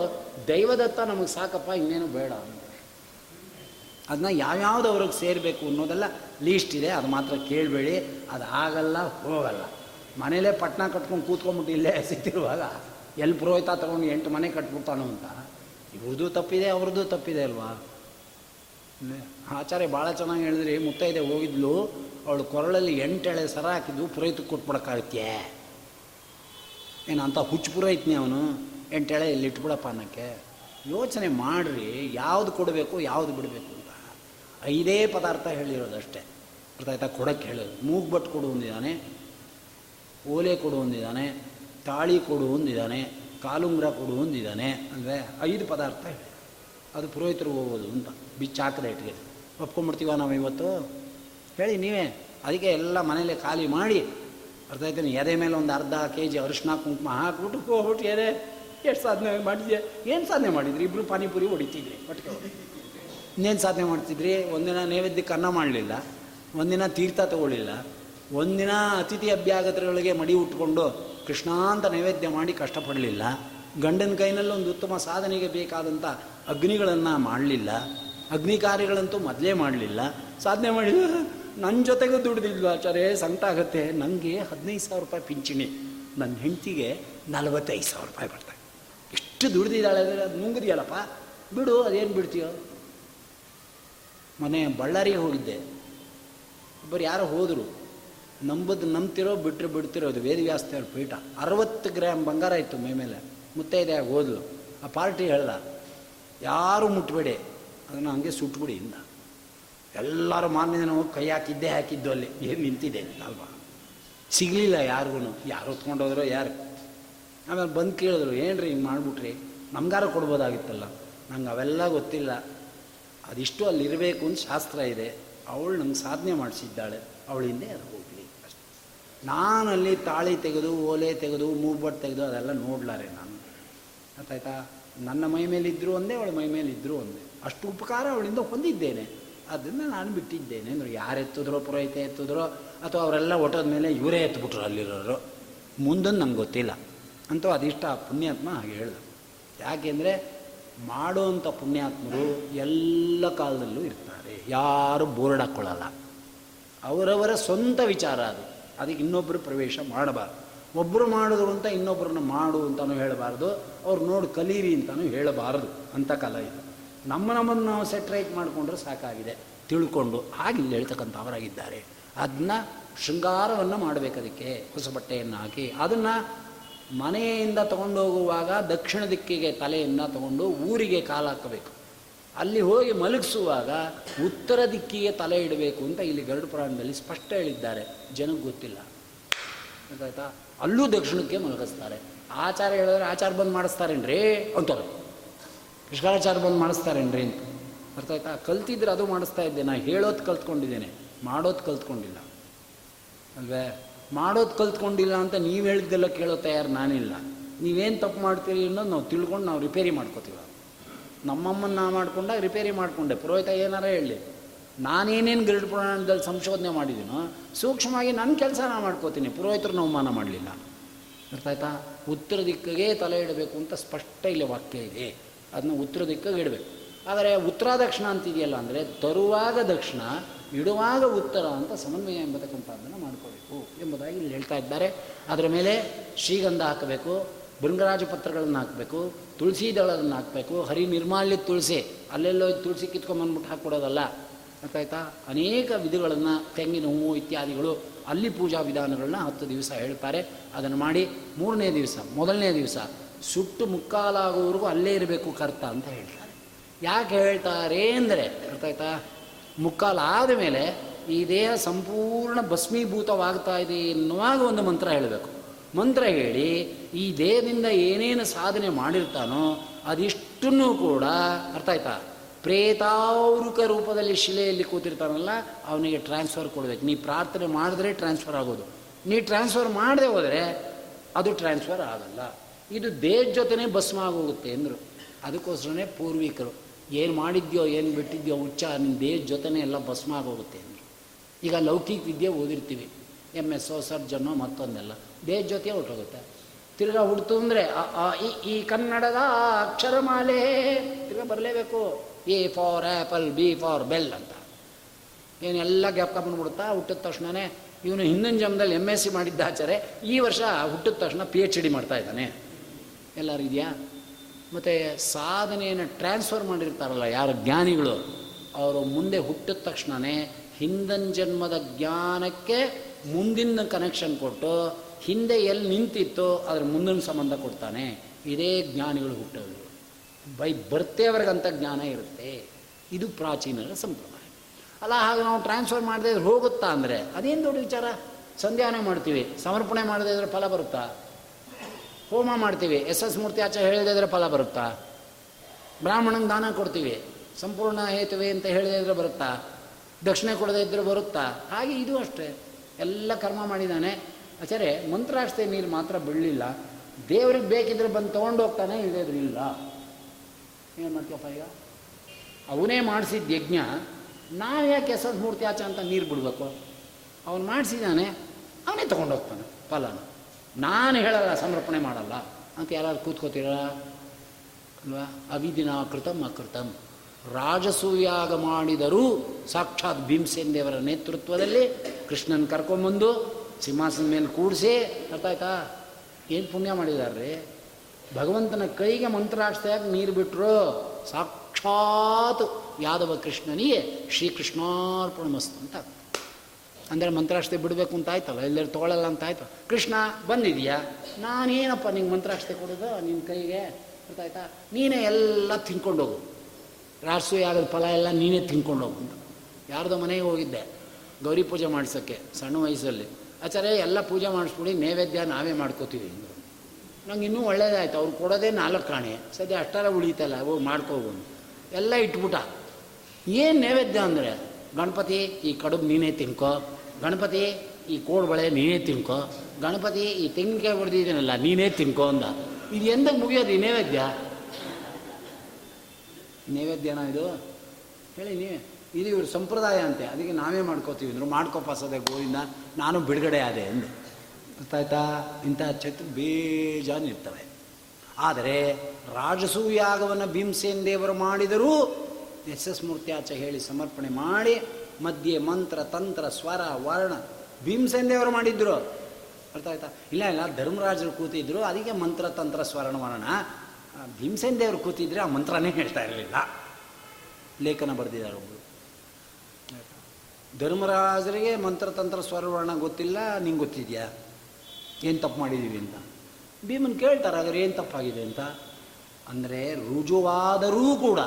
[SPEAKER 1] ದೈವದತ್ತ ನಮಗೆ ಸಾಕಪ್ಪ, ಇನ್ನೇನು ಬೇಡ ಅದನ್ನ ಯಾವ್ಯಾವ್ದು ಅವ್ರಿಗೆ ಸೇರಬೇಕು ಅನ್ನೋದೆಲ್ಲ ಲೀಸ್ಟ್ ಇದೆ, ಅದು ಮಾತ್ರ ಕೇಳಬೇಡಿ, ಅದು ಆಗಲ್ಲ, ಹೋಗಲ್ಲ. ಮನೇಲೇ ಪಟ್ಟಣ ಕಟ್ಕೊಂಡು ಕೂತ್ಕೊಂಬಿಟ್ಟು ಇಲ್ಲೇ ಸಿಕ್ತಿರುವಾಗ ಎಲ್ಲಿ ಪುರೋಹಿತ ತಗೊಂಡು ಎಂಟು ಮನೆ ಕಟ್ಬಿಡ್ತಾನೋ ಅಂತ ಇವ್ರದ್ದು ತಪ್ಪಿದೆ ಅವ್ರದ್ದು ತಪ್ಪಿದೆ ಅಲ್ವಾ? ಆಚಾರ್ಯ ಭಾಳ ಚೆನ್ನಾಗಿ ಹೇಳಿದ್ರಿ, ಮುತ್ತೈದೆ ಹೋಗಿದ್ಲು, ಅವಳು ಕೊರಳಲ್ಲಿ ಎಂಟೆಳೆ ಸರ ಹಾಕಿದ್ವು, ಪುರೋಹಿತಕ್ಕೆ ಕೊಟ್ಬಿಡಕ್ಕಾಗತ್ತೆ ಏನು, ಅಂತ ಹುಚ್ಚು ಪುರೋಹಿತ್ನಿ ಅವನು? ಎಂಟೆಳೆ ಇಲ್ಲಿ ಇಟ್ಬಿಡಪ್ಪ ಅನ್ನೋಕ್ಕೆ ಯೋಚನೆ ಮಾಡಿರಿ, ಯಾವುದು ಕೊಡಬೇಕು, ಯಾವುದು ಬಿಡಬೇಕು ಅಂತ. ಐದೇ ಪದಾರ್ಥ ಹೇಳಿರೋದಷ್ಟೇ ಅರ್ಥ ಆಯ್ತಾ? ಕೊಡೋಕ್ಕೆ ಹೇಳೋದು ಮೂಗ್ಬಟ್ಟು ಕೊಡು ಒಂದಿದ್ದಾನೆ ಓಲೆ ಕೊಡು ಒಂದಿದ್ದಾನೆ ತಾಳಿ ಕೊಡು ಒಂದಿದ್ದಾನೆ ಕಾಲುಂಗ್ರ ಕೊಡು ಒಂದಿದ್ದಾನೆ ಅಂದರೆ ಐದು ಪದಾರ್ಥ ಹೇಳಿ ಅದು ಪುರೋಹಿತರು ಹೋಗೋದು ಅಂತ. ಬಿಚ್ಚು ಹಾಕದೆ ಇಟ್ಟಿಗೆ ಒಪ್ಕೊಂಡ್ಬಿಡ್ತೀವ ನಾವು ಇವತ್ತು? ಹೇಳಿ ನೀವೇ. ಅದಕ್ಕೆ ಎಲ್ಲ ಮನೇಲೆ ಖಾಲಿ ಮಾಡಿ. ಅರ್ಥ ಆಯ್ತಾನೆ? ಎದೆ ಮೇಲೆ ಒಂದು ಅರ್ಧ ಕೆ ಜಿ ಅರಿಶಿನ ಕುಂಕುಮ ಹಾಕ್ಬಿಟ್ಟು ಹೋಗ್ಬಿಟ್ಟು ಎದೆ ಎಷ್ಟು ಸಾಧನೆ ಮಾಡಿದ್ಯ? ಏನು ಸಾಧನೆ ಮಾಡಿದ್ರಿ? ಇಬ್ಬರು ಪಾನಿಪುರಿ ಹೊಡಿತಿದ್ರಿ ಒಟ್ಟಿಗೆ. ಇನ್ನೇನು ಸಾಧನೆ ಮಾಡ್ತಿದ್ರಿ? ಒಂದಿನ ನೈವೇದ್ಯಕ್ಕೆ ಅನ್ನ ಮಾಡಲಿಲ್ಲ, ಒಂದಿನ ತೀರ್ಥ ತಗೊಳ್ಳಿಲ್ಲ, ಒಂದಿನ ಅತಿಥಿ ಅಭ್ಯಾಗತರೊಳಗೆ ಮಡಿ ಉಟ್ಕೊಂಡು ಕೃಷ್ಣಾಂತ ನೈವೇದ್ಯ ಮಾಡಿ ಕಷ್ಟಪಡಲಿಲ್ಲ, ಗಂಡನ ಕೈನಲ್ಲಿ ಒಂದು ಉತ್ತಮ ಸಾಧನೆಗೆ ಬೇಕಾದಂಥ ಅಗ್ನಿಗಳನ್ನು ಮಾಡಲಿಲ್ಲ, ಅಗ್ನಿ ಕಾರ್ಯಗಳಂತೂ ಮೊದಲೇ ಮಾಡಲಿಲ್ಲ. ಸಾಧನೆ ಮಾಡಿಲ್ಲ ನನ್ನ ಜೊತೆಗೂ ದುಡ್ದಿಲ್ವ ಆಚಾರ್ಯ? ಸಂಕಟ ಆಗುತ್ತೆ. ನನಗೆ ಹದಿನೈದು ಸಾವಿರ ರೂಪಾಯಿ ಪಿಂಚಣಿ. ನನ್ನ ಹೆಂಡತಿಗೆ ನಲವತ್ತೈದು ಸಾವಿರ ರೂಪಾಯಿ ಬರ್ತಾರೆ ಎಷ್ಟು ದುಡ್ದಿದ್ದಾಳೆ ಅಂದರೆ ಅದು ನುಂಗಿದೆಯಲ್ಲಪ್ಪ? ಬಿಡು, ಅದೇನು ಬಿಡ್ತೀಯೋ? ಮನೆ ಬಳ್ಳಾರಿಗೆ ಹೋಗಿದ್ದೆ. ಒಬ್ಬರು ಯಾರೋ ಹೋದರು. ನಂಬದು ನಂಬ್ತಿರೋ ಬಿಟ್ಟರೆ ಬಿಡ್ತಿರೋದು ವೇದವ್ಯಾಸ್ತಿಯವ್ರ ಪೀಠ. ಅರವತ್ತು ಗ್ರಾಮ್ ಬಂಗಾರ ಇತ್ತು ಮೈ ಮೇಲೆ. ಮುತ್ತೈದೆಯಾಗಿ ಹೋದ್ಲು. ಆ ಪಾರ್ಟಿ ಹೇಳ್ದ, ಯಾರು ಮುಟ್ಬೇಡಿ. ಅದನ್ನು ಹಂಗೆ ಸುಟ್ಬಿಡಿ ಇಂದ. ಎಲ್ಲರೂ ಮಾನ್ಯ ಕೈ ಹಾಕಿದ್ದೇ ಹಾಕಿದ್ದು ಅಲ್ಲಿ. ಏನು ನಿಂತಿದೆ ಅಲ್ವಾ? ಸಿಗಲಿಲ್ಲ ಯಾರಿಗೂ ಯಾರು ಹೊತ್ಕೊಂಡೋದ್ರೋ ಯಾರು? ಆಮೇಲೆ ಬಂದು ಕೇಳಿದ್ರು, ಏನ್ರಿ ಹಿಂಗೆ ಮಾಡಿಬಿಟ್ರಿ? ನಮ್ಗಾರ ಕೊಡ್ಬೋದಾಗಿತ್ತಲ್ಲ. ನಂಗೆ ಅವೆಲ್ಲ ಗೊತ್ತಿಲ್ಲ. ಅದಿಷ್ಟು ಅಲ್ಲಿ ಇರಬೇಕು ಅಂತ ಶಾಸ್ತ್ರ ಇದೆ. ಅವಳು ನಂಗೆ ಸಾಧನೆ ಮಾಡಿಸಿದ್ದಾಳೆ. ಅವಳಿಂದೆ ಅದು ಹೋಗಲಿ ನಾನು ನಾನಲ್ಲಿ ತಾಳಿ ತೆಗೆದು, ಓಲೆ ತೆಗೆದು ಮೂಗ್ಬಟ್ಟು ತೆಗೆದು ಅದೆಲ್ಲ ನೋಡ್ಲಾರೆ ನಾನು. ಗೊತ್ತಾಯ್ತಾ ನನ್ನ ಮೈ ಮೇಲಿದ್ದರೂ ಒಂದೇ, ಅವಳ ಮೈ ಮೇಲಿದ್ದರೂ ಒಂದೇ. ಅಷ್ಟು ಉಪಕಾರ ಅವಳಿಂದ ಹೊಂದಿದ್ದೇನೆ. ಅದನ್ನು ನಾನು ಬಿಟ್ಟಿದ್ದೇನೆ. ಅಂದರು ಯಾರು ಎತ್ತಿದ್ರೋ, ಪುರೋಹಿತ ಎತ್ತಿದ್ರೋ, ಅಥವಾ ಅವರೆಲ್ಲ ಒಟ್ಟದ ಮೇಲೆ ಇವರೇ ಎತ್ಬಿಟ್ರು ಅಲ್ಲಿರೋರು? ಮುಂದೊಂದು ನಂಗೆ ಗೊತ್ತಿಲ್ಲ. ಅಂತೂ ಅದಿಷ್ಟ ಪುಣ್ಯಾತ್ಮ ಹಾಗೆ ಹೇಳ್ದ. ಯಾಕೆಂದರೆ ಮಾಡುವಂಥ ಪುಣ್ಯಾತ್ಮರು ಎಲ್ಲ ಕಾಲದಲ್ಲೂ ಇರ್ತಾರೆ. ಯಾರು ಬೋರ್ಡ್ ಹಾಕ್ಕೊಳ್ಳಲ್ಲ ಅವರವರ ಸ್ವಂತ ವಿಚಾರ ಅದು. ಅದಕ್ಕೆ ಇನ್ನೊಬ್ಬರು ಪ್ರವೇಶ ಮಾಡಬಾರ್ದು. ಒಬ್ಬರು ಮಾಡಿದ್ರು ಅಂತ ಇನ್ನೊಬ್ಬರನ್ನ ಮಾಡು ಅಂತಲೂ ಹೇಳಬಾರ್ದು. ಅವ್ರು ನೋಡಿ ಕಲೀರಿ ಅಂತಲೂ ಹೇಳಬಾರದು ಅಂತ ಕಾಲ ಇದು. ನಮ್ಮ ನಮ್ಮನ್ನು ನಾವು ಸೆಟ್ರೈಟ್ ಮಾಡಿಕೊಂಡ್ರೆ ಸಾಕಾಗಿದೆ. ತಿಳ್ಕೊಂಡು ಹಾಗೆ ಇಲ್ಲಿ ಹೇಳ್ತಕ್ಕಂಥವರಾಗಿದ್ದಾರೆ. ಅದನ್ನ ಶೃಂಗಾರವನ್ನು ಮಾಡಬೇಕು ಅದಕ್ಕೆ. ಹೊಸ ಬಟ್ಟೆಯನ್ನು ಹಾಕಿ ಅದನ್ನು ಮನೆಯಿಂದ ಹೋಗುವಾಗ ದಕ್ಷಿಣ ದಿಕ್ಕಿಗೆ ತಲೆಯನ್ನು ತಗೊಂಡು ಊರಿಗೆ ಕಾಲ ಹಾಕಬೇಕು ಅಲ್ಲಿ ಹೋಗಿ ಮಲಗಿಸುವಾಗ ಉತ್ತರ ದಿಕ್ಕಿಗೆ ತಲೆ ಇಡಬೇಕು ಅಂತ ಇಲ್ಲಿ ಗರುಡ ಪುರಾಣದಲ್ಲಿ ಸ್ಪಷ್ಟ ಹೇಳಿದ್ದಾರೆ. ಜನಕ್ಕೆ ಗೊತ್ತಿಲ್ಲ. ಗೊತ್ತಾಯ್ತಾ? ಅಲ್ಲೂ ದಕ್ಷಿಣಕ್ಕೆ ಮಲಗಿಸ್ತಾರೆ. ಆಚಾರ ಹೇಳಿದ್ರೆ ಆಚಾರ ಬಂದ್ ಮಾಡಿಸ್ತಾರೇನ್ರಿ ಅಂತಾರೆ ಕೃಷ್ಣಾಚಾರ ಬಂದ್ ಮಾಡಿಸ್ತಾರೇನ್ರಿ ಅಂತ. ಅರ್ಥ ಆಯ್ತಾ ಕಲ್ತಿದ್ರೆ ಅದು ಮಾಡಿಸ್ತಾ ಇದ್ದೆ. ನಾ ಹೇಳೋದು ಕಲ್ತ್ಕೊಂಡಿದ್ದೇನೆ. ಮಾಡೋದು ಕಲ್ತ್ಕೊಂಡಿಲ್ಲ. ಅಲ್ವೇ? ಮಾಡೋದು ಕಲ್ತ್ಕೊಂಡಿಲ್ಲ ಅಂತ ನೀವು ಹೇಳಿದ್ದೆಲ್ಲ ಕೇಳೋ ತಯಾರು ನಾನಿಲ್ಲ. ನೀವೇನು ತಪ್ಪು ಮಾಡ್ತೀರಿ ಅನ್ನೋದು ನಾವು ತಿಳ್ಕೊಂಡು ನಾವು ರಿಪೇರಿ ಮಾಡ್ಕೋತೀವಿ ನಮ್ಮಮ್ಮನ್ನ ನಾ ಮಾಡ್ಕೊಂಡಾಗ ರಿಪೇರಿ ಮಾಡಿಕೊಂಡೆ. ಪುರೋಹಿತ ಏನಾರ ಹೇಳಿ, ನಾನೇನೇನು ಗರುಡ ಪುರಾಣದಲ್ಲಿ ಸಂಶೋಧನೆ ಮಾಡಿದ್ದೀನೋ ಸೂಕ್ಷ್ಮವಾಗಿ ನನ್ನ ಕೆಲಸ ನಾ ಮಾಡ್ಕೋತೀನಿ. ಪುರೋಹಿತರನ್ನ ಅವಮಾನ ಮಾಡಲಿಲ್ಲ. ಅರ್ಥ ಆಯ್ತಾ? ಉತ್ತರ ದಿಕ್ಕಿಗೆ ತಲೆ ಇಡಬೇಕು ಅಂತ ಸ್ಪಷ್ಟ ಇಲ್ಲಿ ವಾಕ್ಯ ಇದೆ. ಅದನ್ನ ಉತ್ತರ ದಿಕ್ಕಿಗೆ ಇಡಬೇಕು. ಆದರೆ ಉತ್ತರ ದಕ್ಷಿಣ ಅಂತಿದೆಯಲ್ಲ ಅಂದರೆ ತರುವಾಗ ದಕ್ಷಿಣ ಇಡುವಾಗ ಉತ್ತರ ಅಂತ ಸಮನ್ವಯ ಎಂಬತಕ್ಕಂಥದ್ದನ್ನು ಮಾಡ್ಕೋಬೇಕು ಎಂಬುದಾಗಿ ಇಲ್ಲಿ ಹೇಳ್ತಾ ಇದ್ದಾರೆ. ಅದರ ಮೇಲೆ ಶ್ರೀಗಂಧ ಹಾಕಬೇಕು, ಭೃಂಗರಾಜ ಪತ್ರಗಳನ್ನು ಹಾಕಬೇಕು, ತುಳಸಿ ದಳಗಳನ್ನು ಹಾಕಬೇಕು, ಹರಿ ನಿರ್ಮಾಲ್ಯ ತುಳಸಿ, ಅಲ್ಲೆಲ್ಲೋ ತುಳಸಿ ಕಿತ್ಕೊಂಬಂದ್ಬಿಟ್ಟು ಹಾಕ್ಕೊಡೋದಲ್ಲ ಗೊತ್ತಾಯ್ತಾ ಅನೇಕ ವಿಧಗಳನ್ನು ತೆಂಗಿನ ಹೂವು ಇತ್ಯಾದಿಗಳು ಅಲ್ಲಿ ಪೂಜಾ ವಿಧಾನಗಳನ್ನ ಹತ್ತು ದಿವಸ ಹೇಳ್ತಾರೆ. ಅದನ್ನು ಮಾಡಿ ಮೂರನೇ ದಿವಸ, ಮೊದಲನೇ ದಿವಸ ಸುಟ್ಟು ಮುಕ್ಕಾಲಾಗುವವರೆಗೂ ಅಲ್ಲೇ ಇರಬೇಕು ಕರ್ತ ಅಂತ ಹೇಳ್ತಾರೆ. ಯಾಕೆ ಹೇಳ್ತಾರೆ ಅಂದರೆ ಗೊತ್ತಾಯ್ತಾ ಮುಕ್ಕಾಲಾದ ಮೇಲೆ ಈ ದೇಹ ಸಂಪೂರ್ಣ ಭಸ್ಮೀಭೂತವಾಗ್ತಾ ಇದೆ ಎನ್ನುವಾಗ ಒಂದು ಮಂತ್ರ ಹೇಳಬೇಕು. ಮಂತ್ರ ಹೇಳಿ, ಈ ದೇಹದಿಂದ ಏನೇನು ಸಾಧನೆ ಮಾಡಿರ್ತಾನೋ ಅದಿಷ್ಟನ್ನು ಕೂಡ ಅರ್ಥ ಆಯ್ತಾ? ಪ್ರೇತಾವೃಕ ರೂಪದಲ್ಲಿ ಶಿಲೆಯಲ್ಲಿ ಕೂತಿರ್ತಾನಲ್ಲ, ಅವನಿಗೆ ಟ್ರಾನ್ಸ್ಫರ್ ಕೊಡಬೇಕು. ನೀ ಪ್ರಾರ್ಥನೆ ಮಾಡಿದ್ರೆ ಟ್ರಾನ್ಸ್ಫರ್ ಆಗೋದು. ನೀ ಟ್ರಾನ್ಸ್ಫರ್ ಮಾಡದೆ ಹೋದರೆ ಅದು ಟ್ರಾನ್ಸ್ಫರ್ ಆಗಲ್ಲ. ಇದು ದೇಹದ ಜೊತೆನೇ ಭಸ್ಮ ಆಗೋಗುತ್ತೆ ಅಂದರು ಅದಕ್ಕೋಸ್ಕರನೇ ಪೂರ್ವಿಕರು ಏನು ಮಾಡಿದ್ಯೋ, ಏನು ಬಿಟ್ಟಿದ್ಯೋ, ಹುಚ್ಚ ನಿಮ್ಮ ದೇಹದ ಜೊತೆನೇ ಎಲ್ಲ ಭಸ್ಮ ಆಗೋಗುತ್ತೆ ಅಂದರು. ಈಗ ಲೌಕಿಕ ವಿದ್ಯೆ ಓದಿರ್ತೀವಿ. ಎಂ ಎಸ್ ಓ ಸರ್ಜನ್ನೋ ಮತ್ತೊಂದೆಲ್ಲ. ದೇಹದ ಜೊತೆ ಹೊರಟೋಗುತ್ತೆ. ತಿರ್ಗಾ ಹುಡ್ತು ಅಂದರೆ ಈ ಕನ್ನಡದ ಅಕ್ಷರಮಾಲೆ ತಿರ್ಗಾ ಬರಲೇಬೇಕು. A for apple B for bell ಅಂತ. ಏನೆಲ್ಲ ಗ್ಯಾಪ್ ಬಂದ್ಬಿಡುತ್ತಾ, ಹುಟ್ಟಿದ ತಕ್ಷಣವೇ ಇವನು ಹಿಂದಿನ ಜನ್ಮದಲ್ಲಿ ಎಂ ಎಸ್ ಸಿ ಮಾಡಿದ್ದ ಆಚಾರೆ ಈ ವರ್ಷ ಹುಟ್ಟಿದ ತಕ್ಷಣ ಪಿ ಎಚ್ ಡಿ ಮಾಡ್ತಾ ಇದ್ದಾನೆ. ಎಲ್ಲರೂ ಇದೆಯಾ? ಮತ್ತು ಸಾಧನೆಯನ್ನು ಟ್ರಾನ್ಸ್ಫರ್ ಮಾಡಿರ್ತಾರಲ್ಲ, ಯಾರು ಜ್ಞಾನಿಗಳು, ಅವರು ಮುಂದೆ ಹುಟ್ಟಿದ ತಕ್ಷಣವೇ ಹಿಂದಿನ ಜನ್ಮದ ಜ್ಞಾನಕ್ಕೆ ಮುಂದಿನ ಕನೆಕ್ಷನ್ ಕೊಟ್ಟು, ಹಿಂದೆ ಎಲ್ಲಿ ನಿಂತಿತ್ತು ಅದ್ರ ಮುಂದಿನ ಸಂಬಂಧ ಕೊಡ್ತಾನೆ. ಇದೇ ಜ್ಞಾನಿಗಳು ಹುಟ್ಟೋದು. ಬೈ ಬರ್ತೇವರೆಗಂತ ಜ್ಞಾನ ಇರುತ್ತೆ. ಇದು ಪ್ರಾಚೀನರ ಸಂಪ್ರದಾಯ. ಅಲ್ಲ, ಹಾಗೆ ನಾವು ಟ್ರಾನ್ಸ್ಫರ್ ಮಾಡದೇ ಹೋಗುತ್ತಾ ಅಂದರೆ, ಅದೇನು ದೊಡ್ಡ ವಿಚಾರ? ಸಂಧ್ಯಾನ ಮಾಡ್ತೀವಿ, ಸಮರ್ಪಣೆ ಮಾಡದೇ ಫಲ ಬರುತ್ತಾ? ಹೋಮ ಮಾಡ್ತೀವಿ. ಎಸ್ ಎಸ್ ಮೂರ್ತಿ ಆಚಾರ ಹೇಳಿದ್ರೆ ಫಲ ಬರುತ್ತಾ? ಬ್ರಾಹ್ಮಣನ ದಾನ ಕೊಡ್ತೀವಿ. ಸಂಪೂರ್ಣ ಹೇತುವೆ ಅಂತ ಹೇಳಿದ್ರೆ ಬರುತ್ತಾ? ದಕ್ಷಿಣೆ ಕೊಡದೇ ಇದ್ದರೆ ಬರುತ್ತಾ? ಹಾಗೆ ಇದು ಅಷ್ಟೇ. ಎಲ್ಲ ಕರ್ಮ ಮಾಡಿದ್ದಾನೆ ಆಚಾರೆ ಮಂತ್ರಾಷ್ಟೇ ನೀರು ಮಾತ್ರ ಬೀಳಲಿಲ್ಲ. ದೇವ್ರಿಗೆ ಬೇಕಿದ್ರೆ ಬಂದು ತೊಗೊಂಡು ಹೋಗ್ತಾನೆ ಇಲ್ಲದ್ರೆ ಇಲ್ಲ. ಏನು ಮಾಡ್ತೀವಪ್ಪ ಈಗ? ಅವನೇ ಮಾಡಿಸಿದ ಯಜ್ಞ. ನಾವು ಯಾಕೆ ಎಸ್ ಎಸ್ ಮೂರ್ತಿ ಆಚ ಅಂತ ನೀರು ಬಿಡಬೇಕು? ಅವನು ಮಾಡಿಸಿದ್ದಾನೆ ಅವನೇ ತೊಗೊಂಡೋಗ್ತಾನೆ ಫಲನ. ನಾನು ಹೇಳಲ್ಲ ಸಮರ್ಪಣೆ ಮಾಡಲ್ಲ. ಅಂತ ಯಾರಾದ್ರು ಕೂತ್ಕೋತೀರ ಅಲ್ವಾ? ಅವಿದಿನ ಕೃತಮ್ ಅಕೃತಮ್ ರಾಜಸೂಯಾಗ ಮಾಡಿದರೂ ಸಾಕ್ಷಾತ್ ಭೀಮಸೇನ್ ದೇವರ ನೇತೃತ್ವದಲ್ಲಿ ಕೃಷ್ಣನ ಕರ್ಕೊಂಬಂದು ಸಿಂಹಾಸನ ಮೇಲೆ ಕೂಡಿಸಿ, ಅರ್ಥ ಏನು ಪುಣ್ಯ ಮಾಡಿದಾರ್ರಿ? ಭಗವಂತನ ಕೈಗೆ ಮಂತ್ರಾಷ್ಟಯಾಗಿ ನೀರು ಬಿಟ್ಟರು ಸಾಕ್ಷಾತ್ ಯಾದವ ಕೃಷ್ಣನಿಗೆ ಶ್ರೀಕೃಷ್ಣಾರ್ಪಣ ಮಸ್ತು ಅಂತ ಅಂದರೆ ಮಂತ್ರಾಷ್ಟೆ ಬಿಡಬೇಕು ಅಂತ ಆಯ್ತಲ್ಲ? ಎಲ್ಲರೂ ತೊಗೊಳ್ಳಲ್ಲ ಅಂತ ಆಯ್ತು. ಕೃಷ್ಣ, ಬಂದಿದೆಯಾ? ನಾನೇನಪ್ಪ ನಿಂಗೆ ಮಂತ್ರಾಷ್ಟೆ ಕೊಡೋದು? ನಿನ್ನ ಕೈಗೆ? ಗೊತ್ತಾಯ್ತಾ ನೀನೇ ಎಲ್ಲ ತಿನ್ಕೊಂಡು ಹೋಗು. ರಾಸು ಆಗದ ಫಲ ಎಲ್ಲ ನೀನೇ ತಿನ್ಕೊಂಡು ಹೋಗು ಅಂತ. ಯಾರ್ದೋ ಮನೆಗೆ ಹೋಗಿದ್ದೆ, ಗೌರಿ ಪೂಜೆ ಮಾಡಿಸೋಕ್ಕೆ ಸಣ್ಣ ವಯಸ್ಸಲ್ಲಿ. ಆಚಾರೆ ಎಲ್ಲ ಪೂಜೆ ಮಾಡಿಸ್ಬಿಡಿ, ನೈವೇದ್ಯ ನಾವೇ ಮಾಡ್ಕೋತೀವಿ ಅಂದರು. ನಂಗೆ ಇನ್ನೂ ಒಳ್ಳೇದಾಯ್ತು. ಅವ್ರು ಕೊಡೋದೇ ನಾಲ್ಕು ಕಾಣೆ. ಸದ್ಯ ಅಷ್ಟರ ಉಳಿತಲ್ಲ ಹೋಗಿ ಮಾಡ್ಕೋಬೋದು ಎಲ್ಲ ಇಟ್ಬಿಟ್ಟ. ಏನು ನೈವೇದ್ಯ ಅಂದರೆ, ಗಣಪತಿ, ಈ ಕಡುಬು ನೀನೇ ತಿನ್ಕೋ. ಗಣಪತಿ, ಈ ಕೋಡ್ಬಳೆ ನೀನೇ ತಿನ್ಕೋ. ಗಣಪತಿ, ಈ ತೆಂಗಿನಕಾಯಿ ಹೊಡೆದಿದ್ದೀನಲ್ಲ ನೀನೇ ತಿನ್ಕೋ ಅಂದ. ಇದು ಎಂದಾಗ ಮುಗಿಯೋದು, ಈ ನೈವೇದ್ಯ? ನೈವೇದ್ಯನ ಇದು? ಹೇಳಿ ನೀವೇ. ಇದು ಇವ್ರ ಸಂಪ್ರದಾಯ ಅಂತೆ. ಅದಕ್ಕೆ ನಾವೇ ಮಾಡ್ಕೋತೀವಿ. ಅಂದರು ಮಾಡ್ಕೊಪ್ಪ ಸದೆ ಗೋವಿಂದ, ನಾನು ಬಿಡುಗಡೆ ಆದೆ ಅಂದೆ ಗೊತ್ತಾಯ್ತಾ? ಇಂಥ ಚತುರ್ ಬೇಜಾನ್ ಇರ್ತವೆ. ಆದರೆ ರಾಜಸೂಯಾಗವನ್ನು ಭೀಮಸೇನ್ ದೇವರು ಮಾಡಿದರೂ ಎಸ್ ಎಸ್ ಮೂರ್ತ್ಯಾಚ ಹೇಳಿ ಸಮರ್ಪಣೆ ಮಾಡಿ ಮಧ್ಯೆ ಮಂತ್ರ, ತಂತ್ರ, ಸ್ವರ, ವರ್ಣ ಭೀಮಸೇನ್ ದೇವರು ಮಾಡಿದ್ರು. ಅರ್ಥ ಆಯ್ತಾ? ಇಲ್ಲ ಇಲ್ಲ, ಧರ್ಮರಾಜರು ಕೂತಿದ್ರು, ಅದಕ್ಕೆ ಮಂತ್ರ, ತಂತ್ರ, ಸ್ವರಣ, ವರ್ಣ. ಭೀಮಸೇನ ದೇವರು ಕೂತಿದ್ರೆ ಆ ಮಂತ್ರನೇ ಹೇಳ್ತಾ ಇರಲಿಲ್ಲ. ಲೇಖನ ಬರೆದಿದ್ದಾರೆ ಒಬ್ಬರು ಧರ್ಮರಾಜರಿಗೆ ಮಂತ್ರತಂತ್ರ ಸ್ವರವರ್ಣ ಗೊತ್ತಿಲ್ಲ, ನಿಂಗೆ ಗೊತ್ತಿದೆಯಾ? ಏನು ತಪ್ಪು ಮಾಡಿದ್ದೀವಿ ಅಂತ. ಭೀಮನ್ ಕೇಳ್ತಾರೆ ಆದರೆ ಏನು ತಪ್ಪಾಗಿದೆ? ಅಂತ. ಅಂದರೆ ರುಜುವಾದರೂ ಕೂಡ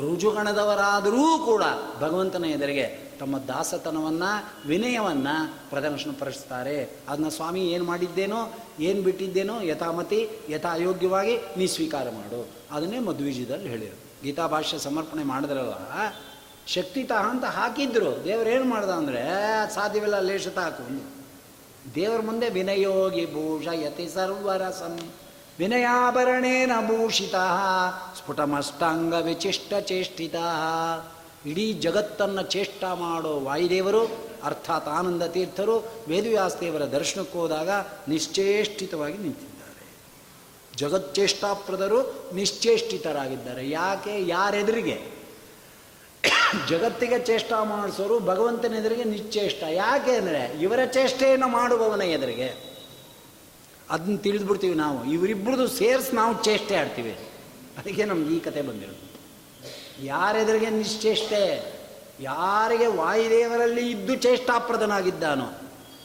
[SPEAKER 1] ರುಜುಗಣದವರಾದರೂ ಕೂಡ ಭಗವಂತನ ಎದುರಿಗೆ ತಮ್ಮ ದಾಸತನವನ್ನು, ವಿನಯವನ್ನು ಪ್ರದರ್ಶನ ಪಡಿಸ್ತಾರೆ ಅದನ್ನ ಸ್ವಾಮಿ ಏನು ಮಾಡಿದ್ದೇನೋ, ಏನು ಬಿಟ್ಟಿದ್ದೇನೋ ಯಥಾಮತಿ, ಯಥಾಯೋಗ್ಯವಾಗಿ ನೀ ಸ್ವೀಕಾರ ಮಾಡು. ಅದನ್ನೇ ಮಧ್ವೀಜದಲ್ಲಿ ಹೇಳಿದರು ಗೀತಾ ಭಾಷ್ಯ ಸಮರ್ಪಣೆ ಮಾಡಿದ್ರಲ್ಲ ಶಕ್ತಿತಃ ಅಂತ ಹಾಕಿದ್ರು. ಏನು ಮಾಡ್ದ ಅಂದರೆ ಸಾಧ್ಯವಿಲ್ಲ, ಲೇಷತ ಹಾಕು ದೇವರ ಮುಂದೆ ವಿನಯೋಗಿ ಭೂಷ ಯತಿ ಸರ್ವರಸಂ. ವಿನಯಾಭರಣೇನ ಭೂಷಿತ ಸ್ಫುಟಮಷ್ಟಾಂಗ ವಿಚಿಷ್ಟ ಚೇಷ್ಟಿತ ಇಡೀ ಜಗತ್ತನ್ನು ಚೇಷ್ಟ ಮಾಡೋ ವಾಯುದೇವರು, ಅರ್ಥಾತ್ ಆನಂದ ತೀರ್ಥರು ವೇದವ್ಯಾಸದೇವರ ದರ್ಶನಕ್ಕೆ ಹೋದಾಗ ನಿಶ್ಚೇಷ್ಟಿತವಾಗಿ ನಿಂತಿದ್ದಾರೆ. ಜಗಚ್ಚೇಷ್ಟಾಪ್ರದರು ನಿಶ್ಚೇಷ್ಟಿತರಾಗಿದ್ದಾರೆ. ಯಾಕೆ? ಯಾರೆದುರಿಗೆ? ಜಗತ್ತಿಗೆ ಚೇಷ್ಟ ಮಾಡಿಸೋರು ಭಗವಂತನ ಎದುರಿಗೆ ನಿಶ್ಚೇಷ್ಟ. ಯಾಕೆ ಅಂದರೆ ಇವರ ಚೇಷ್ಟೆಯನ್ನು ಮಾಡುವವನ ಎದುರಿಗೆ. ಅದನ್ನ ತಿಳಿದ್ಬಿಡ್ತೀವಿ ನಾವು. ಇವರಿಬ್ಬರದು ಸೇರಿಸಿ ನಾವು ಚೇಷ್ಟೆ ಆಡ್ತೀವಿ. ಅದಕ್ಕೆ ನಮ್ಗೆ ಈ ಕತೆ ಬಂದಿರೋದು. ಯಾರೆದುರಿಗೆ ನಿಶ್ಚೇಷ್ಟೆ, ಯಾರಿಗೆ ವಾಯುದೇವರಲ್ಲಿ ಇದ್ದು ಚೇಷ್ಟಾಪ್ರದನಾಗಿದ್ದಾನೋ,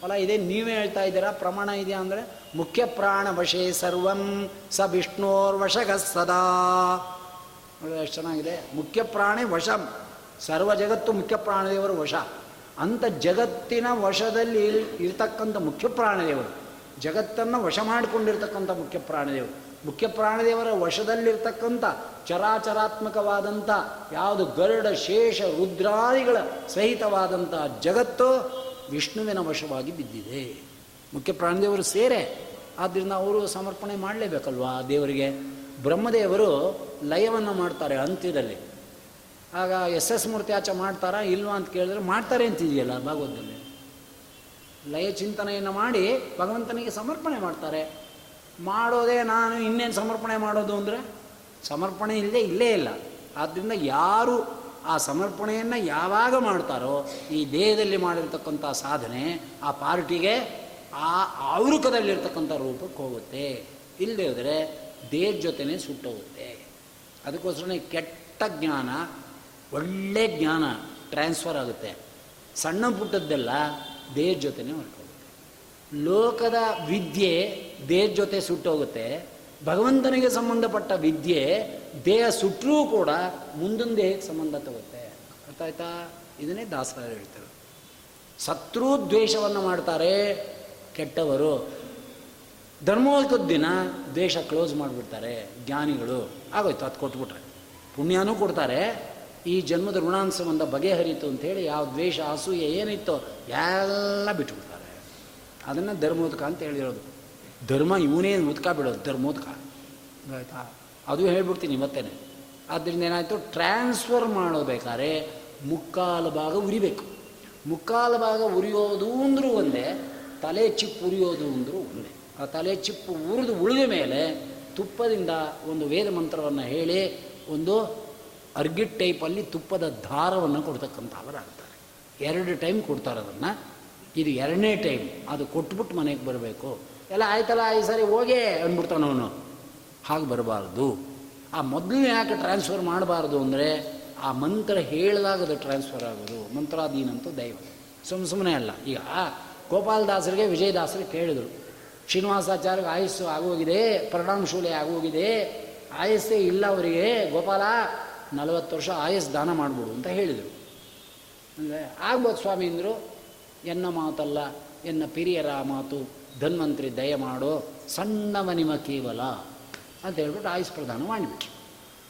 [SPEAKER 1] ಅಲ್ಲ, ಇದೇ ನೀವೇ ಹೇಳ್ತಾ ಇದ್ದೀರಾ, ಪ್ರಮಾಣ ಇದೆಯಾ ಅಂದರೆ, ಮುಖ್ಯ ಪ್ರಾಣ ವಶೇ ಸರ್ವಂ ಸ ವಿಷ್ಣೋರ್ವಶಗ ಸದಾ. ಎಷ್ಟು ಚೆನ್ನಾಗಿದೆ. ಮುಖ್ಯ ಪ್ರಾಣಿ ವಶಂ. ಸರ್ವ ಜಗತ್ತು ಮುಖ್ಯ ಪ್ರಾಣದೇವರು ವಶ. ಅಂಥ ಜಗತ್ತಿನ ವಶದಲ್ಲಿ ಇರ್- ಇರ್ತಕ್ಕಂಥ ಮುಖ್ಯ ಪ್ರಾಣದೇವರು. ಜಗತ್ತನ್ನು ವಶ ಮಾಡಿಕೊಂಡಿರ್ತಕ್ಕಂಥ ಮುಖ್ಯ ಪ್ರಾಣದೇವರು. ಮುಖ್ಯ ಪ್ರಾಣದೇವರ ವಶದಲ್ಲಿರ್ತಕ್ಕಂಥ ಚರಾಚರಾತ್ಮಕವಾದಂಥ ಯಾವುದು ಗರುಡ, ಶೇಷ, ರುದ್ರಾದಿಗಳ ಸಹಿತವಾದಂಥ ಜಗತ್ತು ವಿಷ್ಣುವಿನ ವಶವಾಗಿ ಬಿದ್ದಿದೆ. ಮುಖ್ಯ ಪ್ರಾಣದೇವರು ಸೇರೆ. ಆದ್ದರಿಂದ ಅವರು ಸಮರ್ಪಣೆ ಮಾಡಲೇಬೇಕಲ್ವಾ ದೇವರಿಗೆ? ಬ್ರಹ್ಮದೇವರು ಲಯವನ್ನು ಮಾಡ್ತಾರೆ ಅಂತ್ಯದಲ್ಲಿ. ಆಗ ಎಸ್ ಎಸ್ ಮೂರ್ತಿ ಆಚೆ ಮಾಡ್ತಾರಾ, ಇಲ್ವಾ ಅಂತ ಕೇಳಿದ್ರೆ ಮಾಡ್ತಾರೆ ಅಂತಿದೆಯಲ್ಲ ಭಾಗವತದಲ್ಲಿ. ಲಯ ಚಿಂತನೆಯನ್ನು ಮಾಡಿ ಭಗವಂತನಿಗೆ ಸಮರ್ಪಣೆ ಮಾಡ್ತಾರೆ. ಮಾಡೋದೇ ನಾನು ಇನ್ನೇನು ಸಮರ್ಪಣೆ ಮಾಡೋದು ಅಂದರೆ? ಸಮರ್ಪಣೆ ಇಲ್ಲದೆ ಇಲ್ಲೇ ಇಲ್ಲ. ಆದ್ದರಿಂದ ಯಾರು ಆ ಸಮರ್ಪಣೆಯನ್ನು ಯಾವಾಗ ಮಾಡ್ತಾರೋ ಈ ದೇಹದಲ್ಲಿ ಮಾಡಿರ್ತಕ್ಕಂಥ ಸಾಧನೆ ಆ ಪಾರ್ಟಿಗೆ ಆ ಆವೃಕದಲ್ಲಿರ್ತಕ್ಕಂಥ ರೂಪಕ್ಕೆ ಹೋಗುತ್ತೆ. ಇಲ್ಲದೆ ಹೋದರೆ ದೇಹದ ಜೊತೆನೇ ಸುಟ್ಟೋಗುತ್ತೆ. ಅದಕ್ಕೋಸ್ಕರನೇ ಕೆಟ್ಟ ಜ್ಞಾನ, ಒಳ್ಳೆ ಜ್ಞಾನ ಟ್ರಾನ್ಸ್ಫರ್ ಆಗುತ್ತೆ. ಸಣ್ಣ ಪುಟ್ಟದ್ದೆಲ್ಲ ದೇಹದ ಜೊತೆನೇ ಹೊರಟೋಗುತ್ತೆ ಲೋಕದ ವಿದ್ಯೆ ದೇಹದ ಜೊತೆ ಸುಟ್ಟೋಗುತ್ತೆ. ಭಗವಂತನಿಗೆ ಸಂಬಂಧಪಟ್ಟ ವಿದ್ಯೆ ದೇಹ ಸುಟ್ಟರೂ ಕೂಡ ಮುಂದಿನ ದೇಹಕ್ಕೆ ಸಂಬಂಧ ತಗುತ್ತೆ. ಅರ್ಥ ಆಯ್ತಾ? ಇದನ್ನೇ ದಾಸರ ಹೇಳ್ತಾರೆ. ಶತ್ರು ದ್ವೇಷವನ್ನು ಮಾಡ್ತಾರೆ ಕೆಟ್ಟವರು. ಧರ್ಮೋತ್ಸವದ ದಿನ ದ್ವೇಷ ಕ್ಲೋಸ್ ಮಾಡಿಬಿಡ್ತಾರೆ ಜ್ಞಾನಿಗಳು. ಆಗೋಯ್ತು, ಅದು ಕೊಟ್ಬಿಟ್ರೆ. ಪುಣ್ಯನೂ ಕೊಡ್ತಾರೆ. ಈ ಜನ್ಮದ ಋಣಾಂಶವನ್ನು ಬಗೆಹರಿತು ಅಂತೇಳಿ ಯಾವ ದ್ವೇಷ ಅಸೂಯೆ ಏನಿತ್ತೋ ಎಲ್ಲ ಬಿಟ್ಬಿಡ್ತಾರೆ ಅದನ್ನು ಧರ್ಮೋದಕ ಅಂತ ಹೇಳಿರೋದು. ಧರ್ಮ ಇವನೇ ಮುದ್ಕ ಬಿಡೋದು ಧರ್ಮೋದಕ. ಆಯ್ತಾ? ಅದು ಹೇಳ್ಬಿಡ್ತೀನಿ ಮತ್ತೇನೆ. ಆದ್ದರಿಂದ ಏನಾಯಿತು? ಟ್ರಾನ್ಸ್ಫರ್ ಮಾಡಬೇಕಾದ್ರೆ ಮುಕ್ಕಾಲು ಭಾಗ ಉರಿಬೇಕು. ಮುಕ್ಕಾಲು ಭಾಗ ಉರಿಯೋದು ಅಂದರೂ ಒಂದೇ ತಲೆ ಚಿಪ್ಪು ಉರಿಯೋದು ಅಂದರೂ ಒಂದೇ. ಆ ತಲೆ ಚಿಪ್ಪು ಉರಿದು ಉಳಿದ ಮೇಲೆ ತುಪ್ಪದಿಂದ ಒಂದು ವೇದ ಮಂತ್ರವನ್ನು ಹೇಳಿ ಒಂದು ಅರ್ಗಿಟ್ ಟೈಪಲ್ಲಿ ತುಪ್ಪದ ದಾರವನ್ನು ಕೊಡ್ತಕ್ಕಂಥವರಾಗ್ತಾರೆ ಎರಡು ಟೈಮ್ ಕೊಡ್ತಾರೆ ಅದನ್ನು. ಇದು ಎರಡನೇ ಟೈಮ್ ಅದು ಕೊಟ್ಬಿಟ್ಟು ಮನೆಗೆ ಬರಬೇಕು. ಎಲ್ಲ ಆಯ್ತಲ್ಲ, ಈ ಸರಿ ಹೋಗೇ ಅಂದ್ಬಿಡ್ತಾನೆ ಅವನು. ಹಾಗೆ ಬರಬಾರ್ದು. ಆ ಮೊದಲು ಯಾಕೆ ಟ್ರಾನ್ಸ್ಫರ್ ಮಾಡಬಾರ್ದು ಅಂದರೆ, ಆ ಮಂತ್ರ ಹೇಳಿದಾಗ ಅದು ಟ್ರಾನ್ಸ್ಫರ್ ಆಗೋದು. ಮಂತ್ರಾಧೀನಂತೂ ದೈವ. ಸುಮ್ಮ ಸುಮ್ಮನೆ ಅಲ್ಲ. ಈಗ ಗೋಪಾಲದಾಸರಿಗೆ, ವಿಜಯದಾಸರಿಗೆ ಕೇಳಿದರು. ಶ್ರೀನಿವಾಸಾಚಾರ್ಯ ಆಯಸ್ಸು ಆಗೋಗಿದೆ, ಪರಿಣಾಮಶೂಲೆ ಆಗೋಗಿದೆ. ಆಯಸ್ಸೇ ಇಲ್ಲ ಅವರಿಗೆ. ಗೋಪಾಲ ನಲವತ್ತು ವರ್ಷ ಆಯಸ್ ದಾನ ಮಾಡ್ಬಿಡು ಅಂತ ಹೇಳಿದರು. ಅಂದರೆ ಆಗ್ಬೋದು ಸ್ವಾಮಿ ಅಂದರು ಎನ್ನ ಮಾತಲ್ಲ, ಎನ್ನ ಪಿರಿಯರ ಮಾತು, ಧನ್ವಂತ್ರಿ ದಯ ಮಾಡೋ ಸಣ್ಣ ಮನಿಮ ಕೇವಲ ಅಂತ ಹೇಳ್ಬಿಟ್ಟು ಆಯುಸ್ ಪ್ರದಾನ ಮಾಡಿಬಿಟ್ರು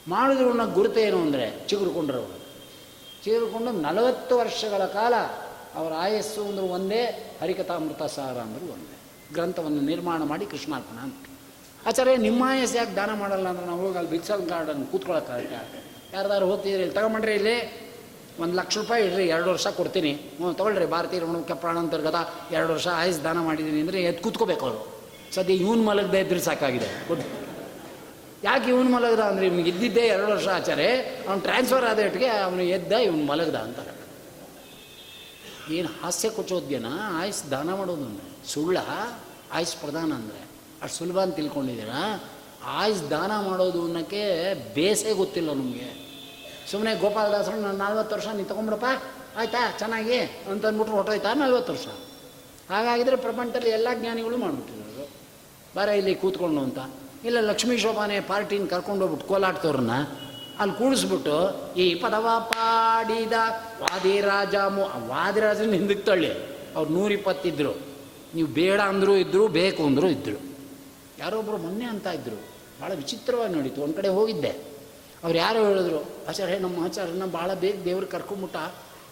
[SPEAKER 1] ಮಾಡಿದ್ರು ಗುರುತೇನು ಅಂದರೆ ಚಿಗುರುಕೊಂಡ್ರವರು ಚಿಗುರುಕೊಂಡು ನಲವತ್ತು ವರ್ಷಗಳ ಕಾಲ ಅವರ ಆಯಸ್ಸು ಅಂದರು ಒಂದೇ ಹರಿಕಥಾಮೃತ ಸಾರ ಅಂದರು ಒಂದೇ. ಗ್ರಂಥವನ್ನು ನಿರ್ಮಾಣ ಮಾಡಿ ಕೃಷ್ಣಾರ್ಪಣ ಅಂತ. ಆಚಾರ್ಯ, ನಿಮ್ಮ ಆಯಸ್ಸು ಯಾಕೆ ದಾನ ಮಾಡಲ್ಲ ಅಂದ್ರೆ ನಾವು ಹೋಗಿ ಅಲ್ಲಿ ಬಿಕ್ಸಲ್ ಗಾರ್ಡನ್ ಕೂತ್ಕೊಳ್ಳೋಕ್ಕಾಗತ್ತೆ ಯಾರ್ದಾರು ಹೋಗ್ತಿದ್ರಿ ಇಲ್ಲಿ ತಗೊಂಬಂಡ್ರಿ ಇಲ್ಲಿ ಒಂದು ಲಕ್ಷ ರೂಪಾಯಿ ಇಡ್ರಿ, ಎರಡು ವರ್ಷ ಕೊಡ್ತೀನಿ. ಹ್ಞೂ, ತೊಗೊಳ್ರಿ, ಭಾರತೀಯ ಋಣಮುಖ್ಯ ಪ್ರಾಣಾಂತರ್ಗತ ಎರಡು ವರ್ಷ ಆಯುಸ್ ದಾನ ಮಾಡಿದ್ದೀನಿ ಅಂದರೆ ಎದ್ದು ಕೂತ್ಕೋಬೇಕು ಅವರು. ಸದ್ಯ ಇವನು ಮಲಗದೆ ಇದ್ರೆ ಸಾಕಾಗಿದೆ. ಯಾಕೆ ಇವನು ಮಲಗದ ಅಂದರೆ ಇವ್ನಿಗೆ ಇದ್ದಿದ್ದೇ ಎರಡು ವರ್ಷ ಆಚಾರೆ, ಅವ್ನು ಟ್ರಾನ್ಸ್ಫರ್ ಆದ ಇಟ್ಟಿಗೆ ಅವನು ಎದ್ದ ಇವನು ಮಲಗದ ಅಂತಾರೆ. ಏನು ಹಾಸ್ಯ ಕೊಚ್ಚೋದ್ಯನ? ಆಯುಸ್ ದಾನ ಮಾಡೋದು ಅಂದರೆ ಸುಳ್ಳ? ಆಯುಸ್ ಪ್ರಧಾನ ಅಂದರೆ? ಅಷ್ಟು ಸುಲಭ ಅಂತ ತಿಳ್ಕೊಂಡಿದ್ದೀರಾ? ಆಯುಸ್ ದಾನ ಮಾಡೋದು ಅನ್ನೋಕ್ಕೆ ಬೇಸೇ ಗೊತ್ತಿಲ್ಲ ನಮಗೆ. ಸುಮ್ಮನೆ ಗೋಪಾಲದಾಸರು ನಾನು ನಲ್ವತ್ತು ವರ್ಷ ನೀನು ತೊಗೊಂಬಿಡಪ್ಪ ಆಯ್ತಾ, ಚೆನ್ನಾಗಿ ಅಂತ ಅಂದ್ಬಿಟ್ರು ಹೊಟ್ಟೋಯ್ತಾ ನಲ್ವತ್ತು ವರ್ಷ. ಹಾಗಾಗಿದ್ರೆ ಪ್ರಪಂಚದಲ್ಲಿ ಎಲ್ಲ ಜ್ಞಾನಿಗಳು ಮಾಡಿಬಿಟ್ಟಿರೋರು ಬರ ಇಲ್ಲಿ ಕೂತ್ಕೊಂಡು ಅಂತ. ಇಲ್ಲ ಲಕ್ಷ್ಮೀ ಶೋಭಾನೆ ಪಾರ್ಟಿನ ಕರ್ಕೊಂಡೋಗ್ಬಿಟ್ಟು ಕೋಲಾಟದವ್ರನ್ನ, ಅಲ್ಲಿ ಕೂಡಿಸ್ಬಿಟ್ಟು ಈ ಪದವ ಪಾಡಿದ ವಾದಿರಾಜ ಮು ವಾದಿರಾಜನ ಹಿಂದಕ್ಕೆ ತಳ್ಳಿ? ಅವ್ರು ನೂರಿಪ್ಪತ್ತಿದ್ರು. ನೀವು ಬೇಡ ಅಂದರೂ ಇದ್ದರು ಬೇಕು ಅಂದರೂ ಇದ್ದರು ಯಾರೊಬ್ಬರು ಮೊನ್ನೆ ಅಂತ ಇದ್ದರು ಭಾಳ ವಿಚಿತ್ರವಾಗಿ ನೋಡಿತ್ತು. ಒಂದು ಕಡೆ ಹೋಗಿದ್ದೆ. ಅವ್ರು ಯಾರೋ ಹೇಳಿದ್ರು, ಆಚಾರ್ಯ, ನಮ್ಮ ಆಚಾರ್ಯನ ಭಾಳ ಬೇಗ ದೇವ್ರು ಕರ್ಕೊಂಬಿಟ್ಟ.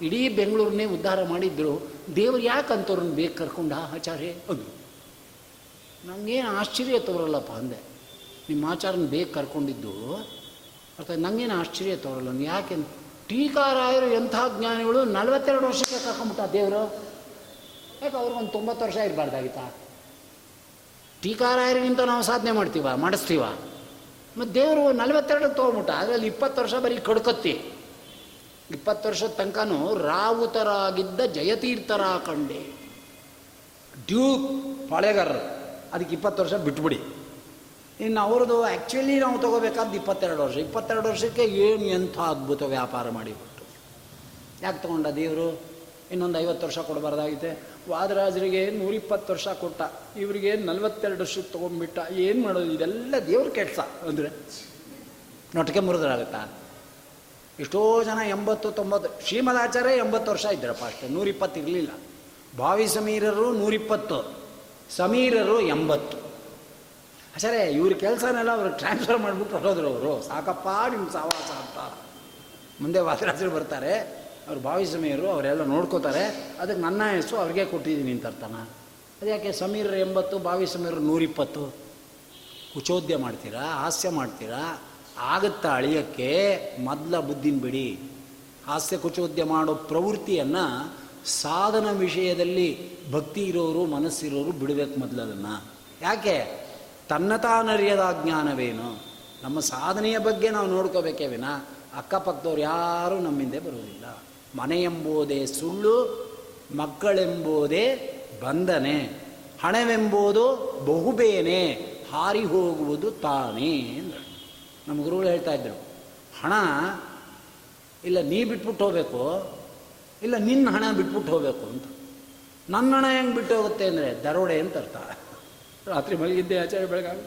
[SPEAKER 1] ಇಡೀ ಬೆಂಗಳೂರನ್ನೇ ಉದ್ಧಾರ ಮಾಡಿದ್ರು. ದೇವ್ರು ಯಾಕೆ ಅಂಥವ್ರನ್ನ ಬೇಗ ಕರ್ಕೊಂಡ, ಆಚಾರ್ಯ? ಅದು ನನಗೇನು ಆಶ್ಚರ್ಯ ತೋರಲ್ಲಪ್ಪ ಅಂದೆ. ನಿಮ್ಮ ಆಚಾರನ ಬೇಗ ಕರ್ಕೊಂಡಿದ್ದು. ಅರ್ಥ ನನಗೇನು ಆಶ್ಚರ್ಯ ತೋರಲ್ಲ ಯಾಕೆ ಟೀಕಾರಾಯರು ಎಂಥ ಜ್ಞಾನಿಗಳು ನಲವತ್ತೆರಡು ವರ್ಷಕ್ಕೆ ಕರ್ಕೊಂಬಿಟ್ಟ ದೇವರು? ಯಾಕೆ ಅವ್ರಿಗೊಂದು ತೊಂಬತ್ತು ವರ್ಷ ಇರಬಾರ್ದಾಗಿತ್ತಾ? ಟೀಕಾರಾಯರಿಗಿಂತ ನಾವು ಸಾಧನೆ ಮಾಡ್ತೀವ? ಮಾಡಿಸ್ತೀವ? ಮತ್ತು ದೇವರು ನಲವತ್ತೆರಡಕ್ಕೆ ತೊಗೊಂಬಿಟ್ಟ ಅದರಲ್ಲಿ ಇಪ್ಪತ್ತು ವರ್ಷ ಬರೀ ಕಡ್ಕತ್ತಿ. ಇಪ್ಪತ್ತು ವರ್ಷದ ತನಕನೂ ರಾವುತರಾಗಿದ್ದ ಜಯತೀರ್ಥರ ಕಂಡೆ. ಡ್ಯೂಕ್ ಪಾಳೆಗಾರರು ಅದಕ್ಕೆ ಇಪ್ಪತ್ತು ವರ್ಷ ಬಿಟ್ಬಿಡಿ. ಇನ್ನು ಅವ್ರದ್ದು ಆ್ಯಕ್ಚುಲಿ ನಾವು ತೊಗೋಬೇಕಾದ್ದು ಇಪ್ಪತ್ತೆರಡು ವರ್ಷ. ಇಪ್ಪತ್ತೆರಡು ವರ್ಷಕ್ಕೆ ಏನು ಎಂಥ ಅದ್ಭುತ ವ್ಯಾಪಾರ ಮಾಡಿಬಿಟ್ಟು. ಯಾಕೆ ತೊಗೊಂಡ ದೇವರು? ಇನ್ನೊಂದು ಐವತ್ತು ವರ್ಷ ಕೊಡಬಾರ್ದಾಗಿದೆ ವಾದರಾಜರಿಗೆ ನೂರಿಪ್ಪತ್ತು ವರ್ಷ ಕೊಟ್ಟ, ಇವರಿಗೆ ನಲ್ವತ್ತೆರಡು ವರ್ಷ ತೊಗೊಂಡ್ಬಿಟ್ಟ, ಏನು ಮಾಡೋದು? ಇದೆಲ್ಲ ದೇವ್ರ ಕೆಲಸ ಅಂದರೆ. ನೊಟ್ಟಿಗೆ ಮುರಿದ್ರಾಗುತ್ತಾ? ಎಷ್ಟೋ ಜನ ಎಂಬತ್ತು, ತೊಂಬತ್ತು, ಶ್ರೀಮದಾಚಾರ್ಯ ಎಂಬತ್ತು ವರ್ಷ ಇದ್ದರಪ್ಪ ಅಷ್ಟೇ, ನೂರಿಪ್ಪತ್ತು ಇರಲಿಲ್ಲ. ಭಾವಿ ಸಮೀರರು ನೂರಿಪ್ಪತ್ತು, ಸಮೀರರು ಎಂಬತ್ತು. ಸರಿ ಇವ್ರ ಕೆಲಸನೆಲ್ಲ ಅವ್ರಿಗೆ ಟ್ರಾನ್ಸ್ಫರ್ ಮಾಡಿಬಿಟ್ಟು ಹೊರೋದ್ರು ಅವರು. ಸಾಕಪ್ಪ ನಿಮ್ಮ ಸಾವಾಸ ಅಂತ. ಮುಂದೆ ವಾದರಾಜರು ಬರ್ತಾರೆ. ಅವ್ರು ಭಾವಿ ಸಮೀರರು ಅವರೆಲ್ಲ ನೋಡ್ಕೋತಾರೆ. ಅದಕ್ಕೆ ನನ್ನ ಹೆಸರು ಅವ್ರಿಗೆ ಕೊಟ್ಟಿದ್ದೀನಿ ಅಂತ ಅರ್ಥನ. ಅದ್ಯಾಕೆ ಸಮೀರ್ ಎಂಬತ್ತು ಭಾವಿ ಸಮೀರರು ನೂರಿಪ್ಪತ್ತು? ಕುಚೋದ್ಯ ಮಾಡ್ತೀರಾ? ಹಾಸ್ಯ ಮಾಡ್ತೀರಾ? ಆಗುತ್ತಾ ಅಳಿಯೋಕ್ಕೆ ಮೊದಲ ಬುದ್ಧಿನ ಬಿಡಿ. ಹಾಸ್ಯ ಕುಚೋದ್ಯ ಮಾಡೋ ಪ್ರವೃತ್ತಿಯನ್ನು ಸಾಧನ ವಿಷಯದಲ್ಲಿ ಭಕ್ತಿ ಇರೋರು, ಮನಸ್ಸಿರೋರು ಬಿಡಬೇಕು ಮೊದಲು ಅದನ್ನು. ಯಾಕೆ? ತನ್ನ ತಾನರಿಯದ ಜ್ಞಾನವೇನು? ನಮ್ಮ ಸಾಧನೆಯ ಬಗ್ಗೆ ನಾವು ನೋಡ್ಕೋಬೇಕೇ ವಿನ. ಅಕ್ಕಪಕ್ಕದವ್ರು ಯಾರೂ ನಮ್ಮಿಂದೆ ಬರುವುದಿಲ್ಲ. ಮನೆ ಎಂಬುದೇ ಸುಳ್ಳು, ಮಕ್ಕಳೆಂಬುದೇ ಬಂಧನೆ. ಹಣವೆಂಬುದು ಬಹುಬೇನೆ ಹಾರಿ ಹೋಗುವುದು ತಾನೇ ಅಂದರು ನಮ್ಮ ಗುರುಗಳು ಹೇಳ್ತಾ ಇದ್ರು, ಹಣ ಇಲ್ಲ ನೀ ಬಿಟ್ಬಿಟ್ಟು ಹೋಗಬೇಕು, ಇಲ್ಲ ನಿನ್ನ ಹಣ ಬಿಟ್ಬಿಟ್ಟು ಹೋಗಬೇಕು ಅಂತ. ನನ್ನ ಹಣ ಹೆಂಗೆ ಬಿಟ್ಟು ಹೋಗುತ್ತೆ ಅಂದರೆ ದರೋಡೆ ಅಂತ ಅರ್ಥ. ರಾತ್ರಿ ಮಲಗಿದ್ದೆ, ಆಚಾರ್ಯ ಬೆಳಗಾಗ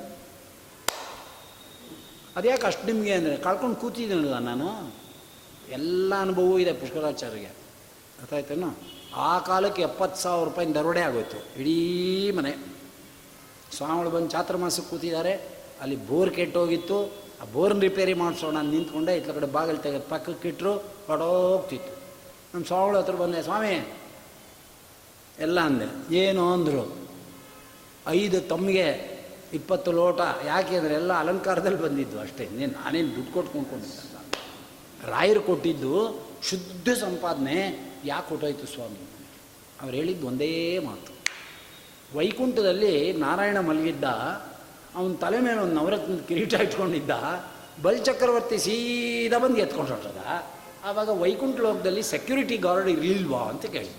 [SPEAKER 1] ಅದ್ಯಾಕೆ ಅಷ್ಟು ನಿಮಗೆ ಅಂದರೆ ಕಳ್ಕೊಂಡು ಕೂತಿದ್ದೀನಲ್ಲ ನಾನು? ಎಲ್ಲ ಅನುಭವವೂ ಇದೆ ಪುಷ್ಕರಾಚಾರ್ಯಗೆ. ಗೊತ್ತಾಯ್ತೇನೋ? ಆ ಕಾಲಕ್ಕೆ ಎಪ್ಪತ್ತು ಸಾವಿರ ರೂಪಾಯಿ ದರೋಡೆ ಆಗೋಯ್ತು. ಇಡೀ ಮನೆ. ಸ್ವಾಮಿಗಳು ಬಂದು ಚಾತುರ್ಮಾಸಕ್ಕೆ ಕೂತಿದ್ದಾರೆ. ಅಲ್ಲಿ ಬೋರ್ ಕೆಟ್ಟೋಗಿತ್ತು. ಆ ಬೋರ್ನ ರಿಪೇರಿ ಮಾಡಿಸೋಣ ಅಂತ ನಿಂತ್ಕೊಂಡೆ. ಇತ್ಲ ಕಡೆ ಬಾಗಿಲು ತೆಗೆದು ಪಕ್ಕಕ್ಕೆ ಇಟ್ಟರು ಹೊಡೋಗ್ತಿತ್ತು ನಮ್ಮ ಸ್ವಾಮಿಗಳ ಹತ್ರ ಬಂದೆ, ಸ್ವಾಮಿ, ಎಲ್ಲ ಅಂದೆ. ಏನು? ಅಂದರು. ಐದು ತಮ್ಮಿಗೆ ಇಪ್ಪತ್ತು ಲೋಟ. ಯಾಕೆ ಅಂದರೆ ಎಲ್ಲ ಅಲಂಕಾರದಲ್ಲಿ ಬಂದಿದ್ದು ಅಷ್ಟೇ. ನೀನು ನಾನೇನು ದುಡ್ಡು ಕೊಟ್ಟು ಕೊಂಡ್ಕೊಂಡಿದ್ದಲ್ಲ ರಾಯರು ಕೊಟ್ಟಿದ್ದು ಶುದ್ಧ ಸಂಪಾದನೆ ಯಾಕೆ ಕೊಟ್ಟೋಯ್ತು ಸ್ವಾಮಿ? ಅವ್ರು ಹೇಳಿದ್ದು ಒಂದೇ ಮಾತು. ವೈಕುಂಠದಲ್ಲಿ ನಾರಾಯಣ ಮಲಗಿದ್ದ, ಅವನ ತಲೆ ಮೇಲೆ ಒಂದು ನವರತ್ನ ಕಿರೀಟ ಇಟ್ಕೊಂಡಿದ್ದ, ಬಲ್ಚಕ್ರವರ್ತಿ ಸೀದಾ ಬಂದು ಎತ್ಕೊಂಡು ಹೊರಟದ ಆವಾಗ ವೈಕುಂಠ ಲೋಕದಲ್ಲಿ ಸೆಕ್ಯೂರಿಟಿ ಗಾರ್ಡ್ ಇರಲಿಲ್ವಾ ಅಂತ ಕೇಳಿ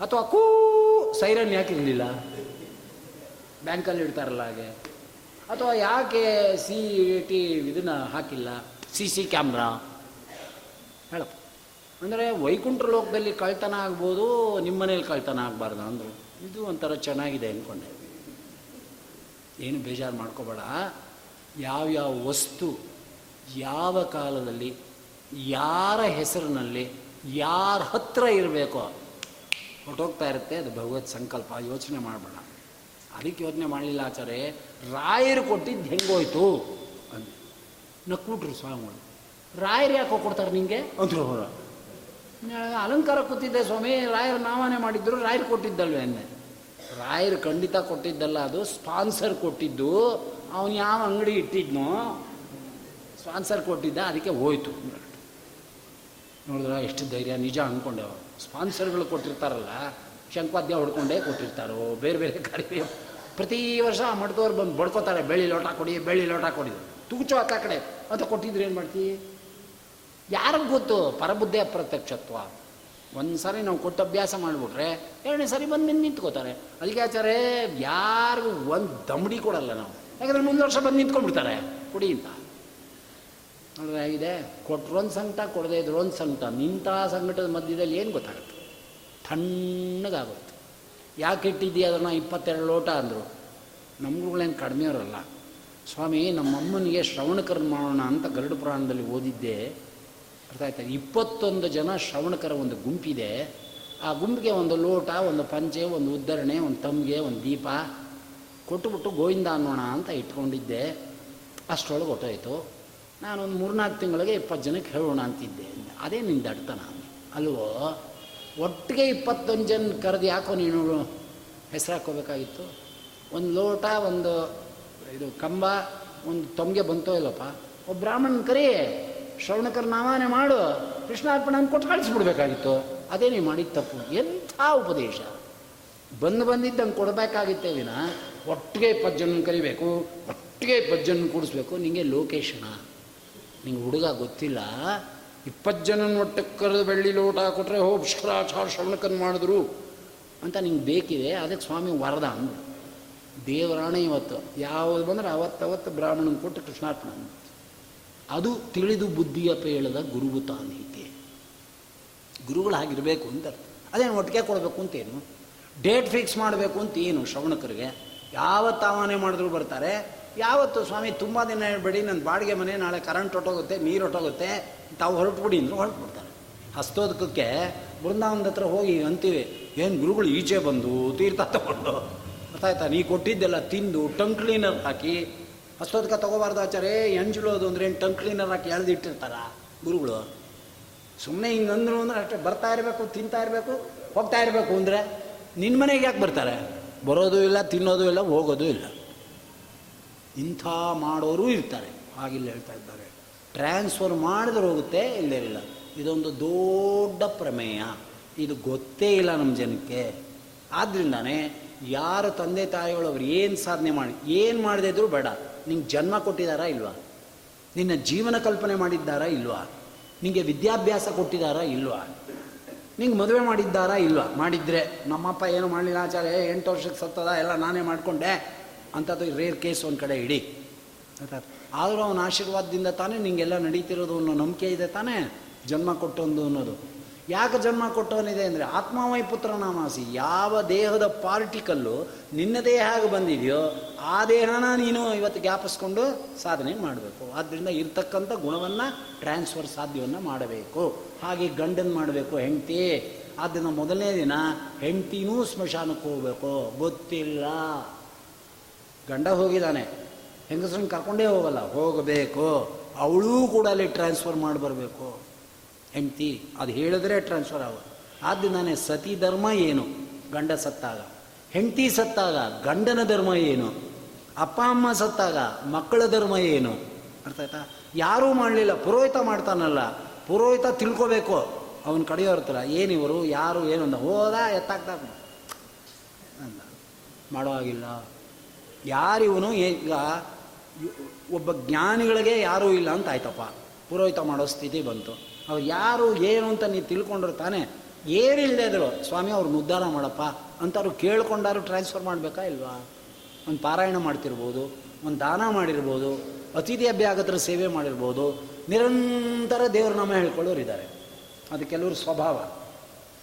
[SPEAKER 1] ಅಥವಾ ಕೂ ಸೈರನ್ ಯಾಕೆ ಇರಲಿಲ್ಲ? ಬ್ಯಾಂಕಲ್ಲಿ ಇಡ್ತಾರಲ್ಲ ಹಾಗೆ. ಅಥವಾ ಯಾಕೆ ಸಿ ಟಿ ಇದನ್ನು ಹಾಕಿಲ್ಲ? C C camera. ಹೇಳಪ್ಪ ಅಂದರೆ ವೈಕುಂಠ ಲೋಕದಲ್ಲಿ ಕಳ್ತನ ಆಗ್ಬೋದು ನಿಮ್ಮ ಮನೇಲಿ ಕಳ್ತನ ಆಗಬಾರ್ದು ಅಂದರು. ಇದು ಒಂಥರ ಚೆನ್ನಾಗಿದೆ ಅಂದ್ಕೊಂಡೆ ಏನು ಬೇಜಾರು ಮಾಡ್ಕೋಬೇಡ. ಯಾವ್ಯಾವ ವಸ್ತು, ಯಾವ ಕಾಲದಲ್ಲಿ, ಯಾರ ಹೆಸರಿನಲ್ಲಿ, ಯಾರ ಹತ್ರ ಇರಬೇಕೋ, ಹೊಟ್ಟೋಗ್ತಾ ಇರುತ್ತೆ, ಅದು ಭಗವತ್ ಸಂಕಲ್ಪ. ಯೋಚನೆ ಮಾಡಬೇಡ. ಅದಕ್ಕೆ ಯೋಚನೆ ಮಾಡಲಿಲ್ಲ ಆಚಾರ್ಯ, ರಾಯರು ಕೊಟ್ಟಿದ್ದು ಹೆಂಗೋಯ್ತು? ಅಂತ. ನಕ್ಬಿಟ್ರು ಸ್ವಾಮಿಗಳು. ರಾಯರು ಯಾಕೋ ಕೊಡ್ತಾರೆ ನಿಂಗೆ? ಅಂದ್ರು ಅಲಂಕಾರ ಕೂತಿದ್ದೆ ಸ್ವಾಮಿ ರಾಯರು ನಾಮನೆ ಮಾಡಿದ್ರು ರಾಯರು ಕೊಟ್ಟಿದ್ದಲ್ವೇ ಅನ್ನೆ ರಾಯರು ಖಂಡಿತ ಕೊಟ್ಟಿದ್ದಲ್ಲ ಅದು ಸ್ಪಾನ್ಸರ್ ಕೊಟ್ಟಿದ್ದು ಅವನು ಯಾವ ಅಂಗಡಿ ಇಟ್ಟಿದ್ನೋ ಸ್ಪಾನ್ಸರ್ ಕೊಟ್ಟಿದ್ದ ಅದಕ್ಕೆ ಹೋಯ್ತು. ನೋಡಿದ್ರ ಎಷ್ಟು ಧೈರ್ಯ ನಿಜ ಅಂದ್ಕೊಂಡೆ ಸ್ಪಾನ್ಸರ್ಗಳು ಕೊಟ್ಟಿರ್ತಾರಲ್ಲ ಶಂಕವಾದ್ಯ ಹೊಡ್ಕೊಂಡೇ ಕೊಟ್ಟಿರ್ತಾರೋ ಬೇರೆ ಬೇರೆ ಕಾರ್ಯ. ಪ್ರತಿ ವರ್ಷ ಆ ಮಠದವ್ರು ಬಂದು ಬಡ್ಕೋತಾರೆ ಬೆಳ್ಳಿ ಲೋಟ ಕೊಡಿ ಬೆಳ್ಳಿ ಲೋಟ ಕೊಡಿ. ತೂಚು ಆತ ಕಡೆ. ಅಂತ ಕೊಟ್ಟಿದ್ರೆ ಏನು ಮಾಡ್ತೀವಿ ಯಾರಿಗೆ ಗೊತ್ತು? ಪರಬುದ್ಧಿ ಅಪ್ರತ್ಯಕ್ಷತ್ವ. ಒಂದು ಸಾರಿ ನಾವು ಕೊಟ್ಟು ಅಭ್ಯಾಸ ಮಾಡಿಬಿಟ್ರೆ, ಎರಡನೇ ಸಾರಿ ಬಂದು ನಿಂತು ನಿಂತ್ಕೋತಾರೆ. ಅಲ್ಲಿಗೆ ಆಚಾರೆ ಯಾರಿಗೂ ಒಂದು ದಮಡಿ ಕೊಡಲ್ಲ ನಾವು. ಯಾಕಂದರೆ ಮುಂದೆ ವರ್ಷ ಬಂದು ನಿಂತ್ಕೊಂಡ್ಬಿಡ್ತಾರೆ. ಕುಡಿ ಅಂತ. ನೋಡಿದ್ರೆ ಇದೆ ಕೊಟ್ರೊಂದು ಸಂಕಟ, ಕೊಡದೆ ಇದ್ರೊಂದು ಸಂಕಟ. ನಿಂತ ಸಂಕಟದ ಮಧ್ಯದಲ್ಲಿ ಏನು ಗೊತ್ತಾಗುತ್ತೆ? ತಣ್ಣಗಾಗುತ್ತೆ ಯಾಕೆ ಇಟ್ಟಿದ್ದೀಯ ಅದನ್ನು ಇಪ್ಪತ್ತೆರಡು ಲೋಟ ಅಂದರು. ನಮ್ಗುಗಳೇನು ಕಡಿಮೆ ಇರೋಲ್ಲ ಸ್ವಾಮಿ ನಮ್ಮ ಅಮ್ಮನಿಗೆ ಶ್ರವಣಕರ್ಮ ಮಾಡೋಣ ಅಂತ ಗರುಡ ಪುರಾಣದಲ್ಲಿ ಓದಿದ್ದೆ. ಅರ್ಥ ಆಯ್ತಾ? ಇಪ್ಪತ್ತೊಂದು ಜನ ಶ್ರವಣಕರ ಒಂದು ಗುಂಪಿದೆ. ಆ ಗುಂಪಿಗೆ ಒಂದು ಲೋಟ, ಒಂದು ಪಂಚೆ, ಒಂದು ಉದ್ಧರಣೆ, ಒಂದು ತಮ್ಗೆ ಒಂದು ದೀಪ ಕೊಟ್ಟುಬಿಟ್ಟು ಗೋವಿಂದ ಅನ್ನೋಣ ಅಂತ ಇಟ್ಕೊಂಡಿದ್ದೆ. ಅಷ್ಟರೊಳಗೆ ಹೊಟ್ಟೋಯ್ತು ನಾನೊಂದು ಮೂರ್ನಾಲ್ಕು ತಿಂಗಳಿಗೆ ಇಪ್ಪತ್ತು ಜನಕ್ಕೆ ಹೇಳೋಣ ಅಂತಿದ್ದೆ. ಅದೇ ನಿಂದ ಅಡ್ತನ ಅಲ್ವೋ? ಒಟ್ಟಿಗೆ ಇಪ್ಪತ್ತೊಂದು ಜನ ಕರೆದು ಯಾಕೋ ನೀನು ಹೆಸರು ಹಾಕೋಬೇಕಾಗಿತ್ತು ಒಂದು ಲೋಟ, ಒಂದು ಇದು ಕಂಬ ಒಂದು ತೊಮ್ಗೆ ಬಂತೋ ಇಲ್ಲಪ್ಪ? ಒಬ್ಬ ಬ್ರಾಹ್ಮಣ ಕರಿ, ಶ್ರವಣಕರ ನಾಮಾನೆ ಮಾಡು ಕೃಷ್ಣಾರ್ಪಣ ಕೊಟ್ಟು ಕಳಿಸ್ಬಿಡ್ಬೇಕಾಗಿತ್ತು. ಅದೇ ನೀವು ಮಾಡಿದ ತಪ್ಪು. ಎಂಥ ಉಪದೇಶ? ಬಂದು ಬಂದಿದ್ದಂಗೆ ಕೊಡಬೇಕಾಗಿತ್ತೆ ವಿನ? ಒಟ್ಟಿಗೆ ಇಪ್ಪತ್ತು ಕರಿಬೇಕು, ಒಟ್ಟಿಗೆ ಇಪ್ಪತ್ತು ಜನ ಕೂಡಿಸ್ಬೇಕು. ನಿಮಗೆ ಲೋಕೇಶನ? ನಿಂಗೆ ಹುಡುಗ ಗೊತ್ತಿಲ್ಲ? ಇಪ್ಪತ್ತು ಜನನ ಒಟ್ಟು ಕರೆದು ಬೆಳ್ಳಿ ಲೋಟ ಕೊಟ್ಟರೆ ಹೋ ಶ್ರವಣಕನ್ ಮಾಡಿದ್ರು ಅಂತ ನಿಂಗೆ ಬೇಕಿದೆ, ಅದಕ್ಕೆ ಸ್ವಾಮಿ ವರದ ಅಂದರು ದೇವರಾಣೆ ಇವತ್ತು. ಯಾವುದು ಬಂದರೆ ಅವತ್ತವತ್ತು ಬ್ರಾಹ್ಮಣನ ಕೊಟ್ಟು ಕೃಷ್ಣಾರ್ಪಣ ಅದು ತಿಳಿದು ಬುದ್ಧಿಯ ಪೇಳದ ಗುರುವು ತಾನೈತೆ ಗುರುಗಳು ಹಾಗಿರಬೇಕು ಅಂತ ಅದೇನು ಒಟ್ಟಿಗೆ ಕೊಡಬೇಕು ಅಂತೇನು? ಡೇಟ್ ಫಿಕ್ಸ್ ಮಾಡಬೇಕು ಅಂತ ಏನು ಶ್ರವಣಕರಿಗೆ? ಯಾವತ್ತು ಆಹ್ವಾನ ಮಾಡಿದ್ರು ಬರ್ತಾರೆ? ಯಾವತ್ತು ಸ್ವಾಮಿ, ತುಂಬ ದಿನ ಹೇಳ್ಬೇಡಿ ನನ್ನ ಬಾಡಿಗೆ ಮನೆ ನಾಳೆ ಕರೆಂಟ್ ಹೊಟ್ಟೋಗುತ್ತೆ ನೀರು ಹೊಟ್ಟೋಗುತ್ತೆ ತಾವು ಹೊರಟುಬಿಡಿ ಅಂದರು ಹೊರಟುಬಿಡ್ತಾರೆ. ಹಸ್ತೋದಕಕ್ಕೆ ಬೃಂದಾವನದ ಹತ್ರ ಹೋಗಿ ಅಂತೀವಿ, ಏನು ಗುರುಗಳು ಈಚೆ ಬಂದು ತೀರ್ಥ ತಗೊಂಡು ಗೊತ್ತಾಯ್ತಾ ನೀ ಕೊಟ್ಟಿದ್ದೆಲ್ಲ ತಿಂದು ಟಂಕ್ ಕ್ಲೀನರ್ ಹಾಕಿ ಅಷ್ಟೋದಕ ತಗೋಬಾರ್ದು ಆಚಾರೆ ಎಂಜುಳೋದು ಅಂದ್ರೆ ಏನು ಟಂಕ್ ಕ್ಲೀನರ್ ಹಾಕಿ ಎಳ್ದಿಟ್ಟಿರ್ತಾರ ಗುರುಗಳು? ಸುಮ್ಮನೆ ಹಿಂಗೆ ಅಂದ್ರು ಅಂದ್ರೆ ಅಷ್ಟೇ, ಬರ್ತಾ ಇರಬೇಕು, ತಿಂತಾ ಇರಬೇಕು, ಹೋಗ್ತಾ ಇರಬೇಕು ಅಂದರೆ ನಿನ್ನ ಮನೆಗೆ ಯಾಕೆ ಬರ್ತಾರೆ? ಬರೋದು ಇಲ್ಲ, ತಿನ್ನೋದು ಇಲ್ಲ, ಹೋಗೋದು ಇಲ್ಲ. ಇಂಥ ಮಾಡೋರು ಇರ್ತಾರೆ. ಹಾಗಿಲ್ಲ ಹೇಳ್ತಾ ಇದ್ದಾರೆ. ಟ್ರಾನ್ಸ್ಫರ್ ಮಾಡಿದ್ರೆ ಹೋಗುತ್ತೆ ಇಲ್ಲೇ ಇಲ್ಲ ಇದೊಂದು ದೊಡ್ಡ ಪ್ರಮೇಯ. ಇದು ಗೊತ್ತೇ ಇಲ್ಲ ನಮ್ಮ ಜನಕ್ಕೆ. ಆದ್ದರಿಂದಾನೇ ಯಾರು ತಂದೆ ತಾಯಿಗಳು ಅವ್ರು ಏನು ಸಾಧನೆ ಮಾಡಿ, ಏನು ಮಾಡದೇ ಇದ್ರು ಬೇಡ. ನಿಂಗೆ ಜನ್ಮ ಕೊಟ್ಟಿದ್ದಾರಾ ಇಲ್ವಾ? ನಿನ್ನ ಜೀವನ ಕಲ್ಪನೆ ಮಾಡಿದ್ದಾರಾ ಇಲ್ವಾ? ನಿಮಗೆ ವಿದ್ಯಾಭ್ಯಾಸ ಕೊಟ್ಟಿದ್ದಾರಾ ಇಲ್ವಾ? ನಿಂಗೆ ಮದುವೆ ಮಾಡಿದ್ದಾರಾ ಇಲ್ವಾ? ಮಾಡಿದ್ರೆ, ನಮ್ಮಪ್ಪ ಏನು ಮಾಡಲಿಲ್ಲ ಆಚಾರ್ಯ ಎಂಟು ವರ್ಷಕ್ಕೆ ಸತ್ತದ, ಎಲ್ಲ ನಾನೇ ಮಾಡಿಕೊಂಡೆ. ಅಂಥದ್ದು ರೇರ್ ಕೇಸ್ ಒಂದು ಕಡೆ ಇಡಿ. ಆದರೂ ಅವನ ಆಶೀರ್ವಾದದಿಂದ ತಾನೇ ನಿಂಗೆಲ್ಲ ನಡೀತಿರೋದು ಅನ್ನೋ ನಂಬಿಕೆ ಇದೆ ತಾನೇ, ಜನ್ಮ ಕೊಟ್ಟೊಂದು ಅನ್ನೋದು. ಯಾಕೆ ಜನ್ಮ ಕೊಟ್ಟವನಿದೆ ಅಂದರೆ ಆತ್ಮಾವೈ ಪುತ್ರ ನಾಮಾಸಿ ಯಾವ ದೇಹದ ಪಾರ್ಟಿಕಲ್ಲು ನಿನ್ನ ದೇಹ ಹೇಗೆ ಬಂದಿದೆಯೋ ಆ ದೇಹನ ನೀನು ಇವತ್ತು ಜ್ಞಾಪಿಸ್ಕೊಂಡು ಸಾಧನೆ ಮಾಡಬೇಕು. ಆದ್ದರಿಂದ ಇರ್ತಕ್ಕಂಥ ಗುಣವನ್ನು ಟ್ರಾನ್ಸ್ಫರ್ ಸಾಧ್ಯವನ್ನು ಮಾಡಬೇಕು. ಹಾಗೆ ಗಂಡನ ಮಾಡಬೇಕು ಹೆಂಡತಿ. ಆದ್ದರಿಂದ ಮೊದಲನೇ ದಿನ ಹೆಂಡ್ತಿನೂ ಸ್ಮಶಾನಕ್ಕೆ ಹೋಗಬೇಕು. ಗೊತ್ತಿಲ್ಲ. ಗಂಡ ಹೋಗಿದ್ದಾನೆ. ಹೆಂಗಸ್ರನ್ನ ಕರ್ಕೊಂಡೇ ಹೋಗಲ್ಲ. ಹೋಗಬೇಕು. ಅವಳೂ ಕೂಡ ಅಲ್ಲಿ ಟ್ರಾನ್ಸ್ಫರ್ ಮಾಡಿ ಬರಬೇಕು. ಹೆಂಡ್ತಿ, ಅದು ಹೇಳಿದ್ರೆ ಟ್ರಾನ್ಸ್ಫರ್ ಆಗೋದು. ಆದ್ದರಿಂದಾನೆ ಸತಿ ಧರ್ಮ ಏನು? ಗಂಡ ಸತ್ತಾಗ. ಹೆಂಡ್ತಿ ಸತ್ತಾಗ, ಗಂಡನ ಧರ್ಮ ಏನು? ಅಪ್ಪ, ಅಮ್ಮ ಸತ್ತಾಗ, ಮಕ್ಕಳ ಧರ್ಮ ಏನು? ಅರ್ಥ ಆಯ್ತಾ? ಯಾರೂ ಮಾಡಲಿಲ್ಲ, ಪುರೋಹಿತ ಮಾಡ್ತಾನಲ್ಲ, ಪುರೋಹಿತ ತಿಳ್ಕೋಬೇಕು. ಅವನ ಕಡೆಯೋರ್ತಾರ ಏನಿವರು ಯಾರು? ಏನು? ಅಂದ, ಹೋದ ಎತ್ತಾಗ್ತಾ ಅಂದ, ಮಾಡೋ ಹಾಗಿಲ್ಲ. ಯಾರಿವನು ಈಗ ಒಬ್ಬ ಜ್ಞಾನಿಗಳಿಗೆ ಯಾರೂ ಇಲ್ಲ ಅಂತ ಆಯ್ತಪ್ಪ. ಪುರೋಹಿತ ಮಾಡೋ ಸ್ಥಿತಿ ಬಂತು. ಅವ್ರು ಯಾರು, ಏನು ಅಂತ ನೀವು ತಿಳ್ಕೊಂಡ್ರು ತಾನೇ. ಏನಿಲ್ಲದೆ ಇದ್ರು, ಸ್ವಾಮಿ ಅವ್ರನ್ನ ಉದ್ಧಾರ ಮಾಡಪ್ಪ ಅಂತವ್ರು ಕೇಳ್ಕೊಂಡಾರು ಟ್ರಾನ್ಸ್ಫರ್ ಮಾಡಬೇಕಾ ಇಲ್ವಾ? ಒಂದು ಪಾರಾಯಣ ಮಾಡ್ತಿರ್ಬೋದು, ಒಂದು ದಾನ ಮಾಡಿರ್ಬೋದು, ಅತಿಥಿ ಅಭ್ಯಾಗತರ ಸೇವೆ ಮಾಡಿರ್ಬೋದು, ನಿರಂತರ ದೇವ್ರ ನಾಮ ಹೇಳ್ಕೊಳ್ಳೋರು ಇದ್ದಾರೆ. ಅದು ಕೆಲವರು ಸ್ವಭಾವ.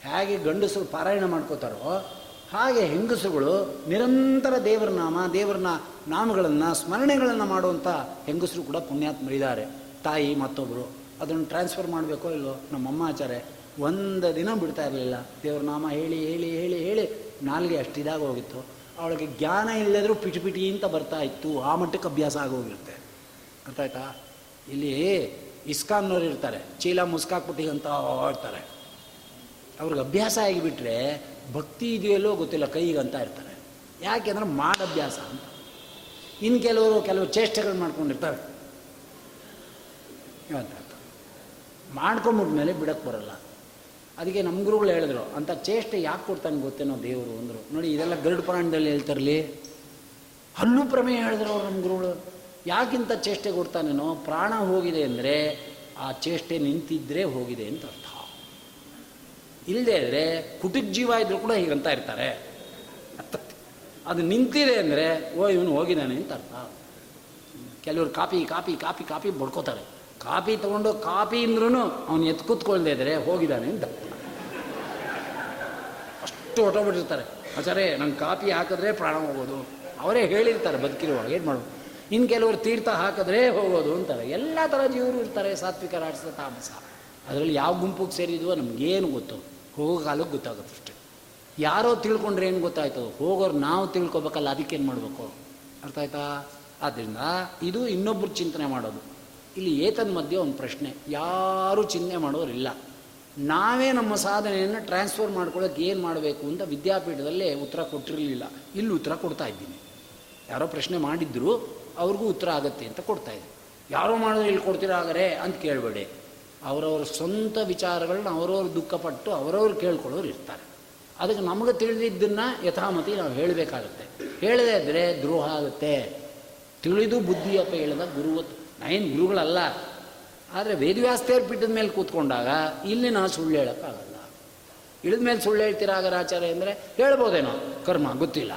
[SPEAKER 1] ಹೇಗೆ ಗಂಡಸರು ಪಾರಾಯಣ ಮಾಡ್ಕೋತಾರೋ, ಹಾಗೆ ಹೆಂಗಸುಗಳು ನಿರಂತರ ದೇವರ ನಾಮ ದೇವರ ನಾ- ನಾಮಗಳನ್ನು, ಸ್ಮರಣೆಗಳನ್ನು ಮಾಡುವಂಥ ಹೆಂಗಸರು ಕೂಡ ಪುಣ್ಯಾತ್ಮರಿದ್ದಾರೆ. ತಾಯಿ ಮತ್ತೊಬ್ಬರು ಅದನ್ನು ಟ್ರಾನ್ಸ್ಫರ್ ಮಾಡಬೇಕೋ ಇಲ್ಲೋ? ನಮ್ಮ ಆಚಾರ್ಯ, ಒಂದು ದಿನ ಬಿಡ್ತಾ ಇರಲಿಲ್ಲ. ದೇವ್ರ ನಾಮ ಹೇಳಿ ಹೇಳಿ ಹೇಳಿ ಹೇಳಿ ನಾಲ್ಗೆ ಅಷ್ಟಿದಾಗ ಹೋಗಿತ್ತು. ಅವಳಿಗೆ ಜ್ಞಾನ ಇಲ್ಲದರೂ ಪಿಟಿ ಪಿಟಿ ಅಂತ ಬರ್ತಾ ಇತ್ತು. ಆ ಮಟ್ಟಕ್ಕೆ ಅಭ್ಯಾಸ ಆಗೋಗಿರುತ್ತೆ ಅರ್ಥ ಇಲ್ಲಿ ಇಸ್ಕಾನ್ನವ್ರು ಇರ್ತಾರೆ. ಚೀಲ ಮುಸ್ಕಾಕ್ಬಿಟ್ಟಿ ಅಂತ ಇರ್ತಾರೆ ಅವ್ರಿಗೆ ಅಭ್ಯಾಸ ಆಗಿಬಿಟ್ರೆ ಭಕ್ತಿ ಇದೆಯಲ್ಲೋ ಗೊತ್ತಿಲ್ಲ, ಕೈಗೆ ಅಂತ ಇರ್ತಾರೆ. ಯಾಕೆಂದ್ರೆ ಮಾಡಭ್ಯಾಸ ಅಂತ. ಇನ್ನು ಕೆಲವರು ಕೆಲವು ಚೇಷ್ಟೆಗಳು ಮಾಡ್ಕೊಂಡಿರ್ತಾರೆ. ಅಂತ ಮಾಡ್ಕೊಂಬಿಟ್ಮೇಲೆ ಬಿಡಕ್ಕೆ ಬರಲ್ಲ. ಅದಕ್ಕೆ ನಮ್ಮ ಗುರುಗಳು ಹೇಳಿದ್ರು, ಅಂತ ಚೇಷ್ಟೆ ಯಾಕೆ ಕೊಡ್ತಾನೆ ಗೊತ್ತೇನೋ ದೇವರು? ಅಂದರು. ನೋಡಿ, ಇದೆಲ್ಲ ಗರುಡ್ ಪುರಾಣದಲ್ಲಿ ಹೇಳ್ತಾರಲಿ ಹಲ್ಲು ಪ್ರಮೇಯ ಹೇಳಿದ್ರು ಅವ್ರು ನಮ್ಮ ಗುರುಗಳು. ಯಾಕಿಂತ ಚೇಷ್ಟೆ ಕೊಡ್ತಾನೇನೋ? ಪ್ರಾಣ ಹೋಗಿದೆ ಅಂದರೆ ಆ ಚೇಷ್ಟೆ ನಿಂತಿದ್ದರೆ ಹೋಗಿದೆ ಅಂತ ಅರ್ಥ. ಇಲ್ಲದೆ ಇದ್ದರೆ ಕುಟುಕ್ ಜೀವ ಇದ್ರು ಕೂಡ ಹೀಗಂತ ಇರ್ತಾರೆ. ಅದು ನಿಂತಿದೆ ಅಂದರೆ, ಓ, ಇವನು ಹೋಗಿದ್ದಾನೆ ಅಂತ ಅರ್ಥ. ಕೆಲವರು ಕಾಪಿ ಕಾಪಿ ಕಾಪಿ ಕಾಪಿ ಬಡ್ಕೋತಾರೆ. ಕಾಪಿ ತಗೊಂಡು ಕಾಪಿ ಅಂದ್ರೂ ಅವನು ಎತ್ತು ಕೂತ್ಕೊಳ್ದೇ ಇದ್ರೆ ಹೋಗಿದ್ದಾನೆ ಅಂತ. ಅಷ್ಟು ಹೊಟ್ಟೋಗ್ಬಿಟ್ಟಿರ್ತಾರೆ ಆಚಾರೆ ನಂಗೆ ಕಾಪಿ ಹಾಕಿದ್ರೆ ಪ್ರಾಣ ಹೋಗೋದು. ಅವರೇ ಹೇಳಿರ್ತಾರೆ ಬದುಕಿರುವಾಗ, ಏನು ಮಾಡೋದು? ಇನ್ನು ಕೆಲವರು ತೀರ್ಥ ಹಾಕಿದ್ರೆ ಹೋಗೋದು ಅಂತಾರೆ. ಎಲ್ಲ ಥರ ಜೀವರು ಇರ್ತಾರೆ, ಸಾತ್ವಿಕ, ರಾಜಸ, ತಾಮಸ. ಅದರಲ್ಲಿ ಯಾವ ಗುಂಪಿಗೆ ಸೇರಿದ್ವೋ ನಮಗೇನು ಗೊತ್ತು. ಹೋಗೋ ಕಾಲಕ್ಕೆ ಗೊತ್ತಾಗುತ್ತೆ ಅಷ್ಟೇ. ಯಾರೋ ತಿಳ್ಕೊಂಡ್ರೆ ಏನು ಗೊತ್ತಾಯ್ತು? ಹೋಗೋರು ನಾವು ತಿಳ್ಕೊಬೇಕಲ್ಲ, ಅದಕ್ಕೇನು ಮಾಡಬೇಕು? ಅರ್ಥ ಆಯ್ತಾ? ಆದ್ದರಿಂದ ಇದು ಇನ್ನೊಬ್ಬರು ಚಿಂತನೆ ಮಾಡೋದು. ಇಲ್ಲಿ ಏತನ್ ಮಧ್ಯೆ ಒಂದು ಪ್ರಶ್ನೆ. ಯಾರೂ ಚಿಂತೆ ಮಾಡೋರಿಲ್ಲ. ನಾವೇ ನಮ್ಮ ಸಾಧನೆಯನ್ನು ಟ್ರಾನ್ಸ್ಫರ್ ಮಾಡ್ಕೊಳ್ಳೋಕೆ ಏನು ಮಾಡಬೇಕು ಅಂತ ವಿದ್ಯಾಪೀಠದಲ್ಲೇ ಉತ್ತರ ಕೊಟ್ಟಿರಲಿಲ್ಲ. ಇಲ್ಲಿ ಉತ್ತರ ಕೊಡ್ತಾ ಇದ್ದೀನಿ. ಯಾರೋ ಪ್ರಶ್ನೆ ಮಾಡಿದ್ರು, ಅವ್ರಿಗೂ ಉತ್ತರ ಆಗತ್ತೆ ಅಂತ ಕೊಡ್ತಾ ಇದ್ದೀನಿ. ಯಾರೋ ಮಾಡಿದ್ರೆ ಇಲ್ಲಿ ಕೊಡ್ತೀರಾ ಹಾಗಾರೆ ಅಂತ ಕೇಳಬೇಡಿ. ಅವರವ್ರ ಸ್ವಂತ ವಿಚಾರಗಳನ್ನ ಅವರವ್ರು ದುಃಖಪಟ್ಟು ಅವರವ್ರು ಕೇಳ್ಕೊಳ್ಳೋರು ಇರ್ತಾರೆ. ಅದಕ್ಕೆ ನಮಗೆ ತಿಳಿದಿದ್ದನ್ನು ಯಥಾಮತಿ ನಾವು ಹೇಳಬೇಕಾಗುತ್ತೆ. ಹೇಳದೇ ಇದ್ದರೆ ದ್ರೋಹ ಆಗುತ್ತೆ. ತಿಳಿದು ಬುದ್ಧಿಯಪ್ಪ ಹೇಳಿದ ಗುರುವತ್ ನಾವೇನು ಗುರುಗಳಲ್ಲ. ಆದರೆ ವೇದವ್ಯಾಸ್ತೇರ್ ಪೀಠದ ಮೇಲೆ ಕೂತ್ಕೊಂಡಾಗ ಇಲ್ಲಿ ನಾನು ಸುಳ್ಳು ಹೇಳೋಕ್ಕಾಗಲ್ಲ. ಇಳಿದ ಮೇಲೆ ಸುಳ್ಳು ಹೇಳ್ತೀರ ಆಚಾರ್ಯ ಅಂದರೆ ಹೇಳ್ಬೋದೇನೋ, ಕರ್ಮ, ಗೊತ್ತಿಲ್ಲ.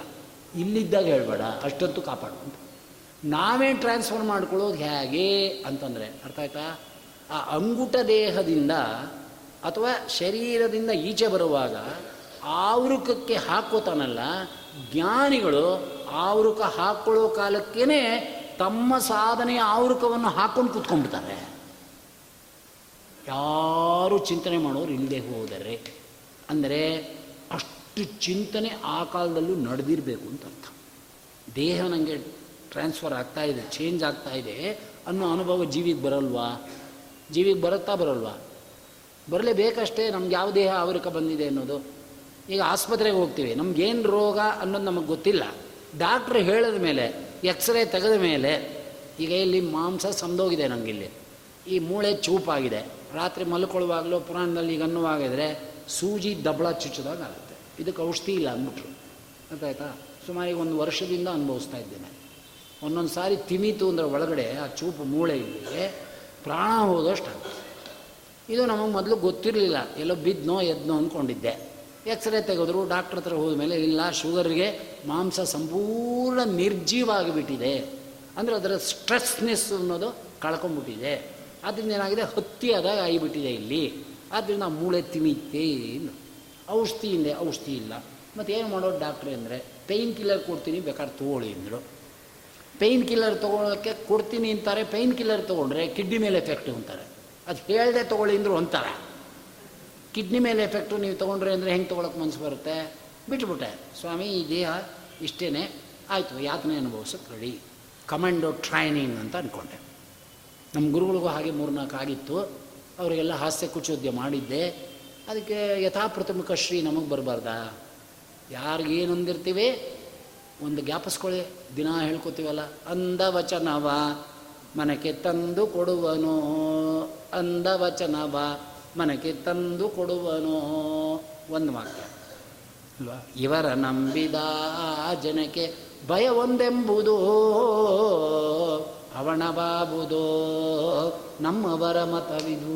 [SPEAKER 1] ಇಲ್ಲಿದ್ದಾಗ ಹೇಳ್ಬೇಡ ಅಷ್ಟೊತ್ತು ಕಾಪಾಡು ನಾವೇನು ನಾವೇ ಟ್ರಾನ್ಸ್ಫರ್ ಮಾಡ್ಕೊಳ್ಳೋದು ಹೇಗೆ ಅಂತಂದರೆ, ಅರ್ಥ ಆಯ್ತಾ? ಆ ಅಂಗುಟ ದೇಹದಿಂದ ಅಥವಾ ಶರೀರದಿಂದ ಈಚೆ ಬರುವಾಗ ಆವೃಕಕ್ಕೆ ಹಾಕೋತಾನಲ್ಲ ಜ್ಞಾನಿಗಳು ಆವೃಕ ಹಾಕ್ಕೊಳ್ಳೋ ಕಾಲಕ್ಕೇ ತಮ್ಮ ಸಾಧನೆಯ ಆವೃಕವನ್ನು ಹಾಕೊಂಡು ಕೂತ್ಕೊಂಡ್ಬಿಡ್ತಾರೆ. ಯಾರು ಚಿಂತನೆ ಮಾಡೋರು ಇಲ್ಲದೆ ಹೋದರೆ, ಅಂದರೆ ಅಷ್ಟು ಚಿಂತನೆ ಆ ಕಾಲದಲ್ಲೂ ನಡೆದಿರಬೇಕು ಅಂತ ಅರ್ಥ. ದೇಹ ನನಗೆ ಟ್ರಾನ್ಸ್ಫರ್ ಆಗ್ತಾ ಇದೆ ಚೇಂಜ್ ಆಗ್ತಾ ಇದೆ ಅನ್ನೋ ಅನುಭವ ಜೀವಿಗೆ ಬರಲ್ವಾ? ಜೀವಿಗೆ ಬರುತ್ತಾ ಬರಲ್ವಾ? ಬರಲೇಬೇಕಷ್ಟೇ ನಮ್ಗೆ ಯಾವ ದೇಹ ಆವೃಕ ಬಂದಿದೆ ಅನ್ನೋದು. ಈಗ ಆಸ್ಪತ್ರೆಗೆ ಹೋಗ್ತೀವಿ, ನಮ್ಗೇನು ರೋಗ ಅನ್ನೋದು ನಮಗೆ ಗೊತ್ತಿಲ್ಲ. ಡಾಕ್ಟ್ರ್ ಹೇಳಿದ ಮೇಲೆ ಎಕ್ಸ್ರೇ ತೆಗೆದ ಮೇಲೆ ಈಗ ಇಲ್ಲಿ ಮಾಂಸ ಸಂದೋಗಿದೆ ನನಗಿಲ್ಲಿ ಈ ಮೂಳೆ ಚೂಪಾಗಿದೆ. ರಾತ್ರಿ ಮಲ್ಕೊಳ್ಳುವಾಗಲೂ ಪುರಾಣದಲ್ಲಿ ಈಗ ಅನ್ನುವಾಗಿದ್ರೆ ಸೂಜಿ ದಬಳ ಚುಚ್ಚಿದಾಗ ಆಗುತ್ತೆ ಇದಕ್ಕೆ ಔಷಧಿ ಇಲ್ಲ ಅಂದ್ಬಿಟ್ರು. ಗೊತ್ತಾಯ್ತಾ ಸುಮಾರಿಗೆ ಒಂದು ವರ್ಷದಿಂದ ಅನುಭವಿಸ್ತಾ ಇದ್ದೇನೆ. ಒಂದೊಂದು ಸಾರಿ ತಿಮಿತು ಅಂದರೆ ಒಳಗಡೆ ಆ ಚೂಪು ಮೂಳೆ ಇಲ್ಲಿಗೆ ಪ್ರಾಣ ಹೋದಷ್ಟು ಇದು ನಮಗೆ ಮೊದಲು ಗೊತ್ತಿರಲಿಲ್ಲ. ಎಲ್ಲೋ ಬಿದ್ದನೋ ಎದ್ನೋ ಅಂದ್ಕೊಂಡಿದ್ದೆ. ಎಕ್ಸ್ರೇ ತೆಗೆದ್ರು, ಡಾಕ್ಟ್ರ್ ಹತ್ರ ಹೋದ ಮೇಲೆ ಇಲ್ಲ, ಶುಗರ್ಗೆ ಮಾಂಸ ಸಂಪೂರ್ಣ ನಿರ್ಜೀವ ಆಗಿಬಿಟ್ಟಿದೆ ಅಂದರೆ ಅದರ ಸ್ಟ್ರೆಸ್ನೆಸ್ ಅನ್ನೋದು ಕಳ್ಕೊಂಬಿಟ್ಟಿದೆ. ಅದರಿಂದ ಏನಾಗಿದೆ? ಹತ್ತಿ ಆದಾಗ ಆಗಿಬಿಟ್ಟಿದೆ ಇಲ್ಲಿ. ಆದ್ದರಿಂದ ಮೂಳೆ ತಿಮಿತ್ತೆ ಇಲ್ಲ ಔಷಧಿ ಹಿಂದೆ ಔಷಧಿ ಇಲ್ಲ. ಮತ್ತು ಏನು ಮಾಡೋದು ಡಾಕ್ಟ್ರ್ ಅಂದರೆ ಪೇಯ್ನ್ ಕಿಲ್ಲರ್ ಕೊಡ್ತೀನಿ, ಬೇಕಾದ್ರೆ ತೊಗೊಳ್ಳಿ ಅಂದರು. ಪೇಯ್ನ್ ಕಿಲ್ಲರ್ ತೊಗೊಳೋಕ್ಕೆ ಕೊಡ್ತೀನಿ ಅಂತಾರೆ, ಪೈನ್ ಕಿಲ್ಲರ್ ತೊಗೊಂಡ್ರೆ ಕಿಡ್ನಿ ಮೇಲೆ ಎಫೆಕ್ಟ್ ಅಂತಾರೆ. ಅದು ಹೇಳ್ದೆ ತೊಗೊಳ್ಳಿ ಅಂದರು ಅಂತಾರೆ. ಕಿಡ್ನಿ ಮೇಲೆ ಎಫೆಕ್ಟು ನೀವು ತೊಗೊಂಡ್ರೆ ಅಂದರೆ ಹೆಂಗೆ ತೊಗೊಳಕ್ಕೆ ಮನಸ್ಸು ಬರುತ್ತೆ? ಬಿಟ್ಬಿಟ್ಟೆ. ಸ್ವಾಮಿ, ಈ ದೇಹ ಇಷ್ಟೇ ಆಯಿತು, ಯಾತನೆ ಅನುಭವಿಸೋಕೆ ರೆಡಿ ಕಮಾಂಡೋ ಟ್ರೈನಿಂಗ್ ಅಂತ ಅಂದ್ಕೊಂಡೆ ನಮ್ಮ ಗುರುಗಳಿಗೂ ಹಾಗೆ ಮೂರ್ನಾಲ್ಕು ಆಗಿತ್ತು. ಅವರಿಗೆಲ್ಲ ಹಾಸ್ಯ ಕುಚೋದ್ಯ ಮಾಡಿದ್ದೆ. ಅದಕ್ಕೆ ಯಥಾಪ್ರಥಮಿಕ ಶ್ರೀ ನಮಗೆ ಬರಬಾರ್ದಾ? ಯಾರಿಗೇನು ಅಂದಿರ್ತೀವಿ ಒಂದು ಜ್ಞಾಪಿಸ್ಕೊಳ್ಳಿ. ದಿನ ಹೇಳ್ಕೊತೀವಲ್ಲ ಅಂದ ವಚನವ ಮನಕ್ಕೆ ತಂದು ಕೊಡುವನೋ ಅಂದ ವಚನವ ಮನಕ್ಕೆ ತಂದು ಕೊಡುವನೋ? ಒಂದು ವಾಕ್ಯ ಅಲ್ವಾ? ಇವರ ನಂಬಿದ ಜನಕ್ಕೆ ಭಯ ಒಂದೆಂಬುದು ಅವನ ಬಾಬುದೋ ನಮ್ಮವರ ಮತವಿದು?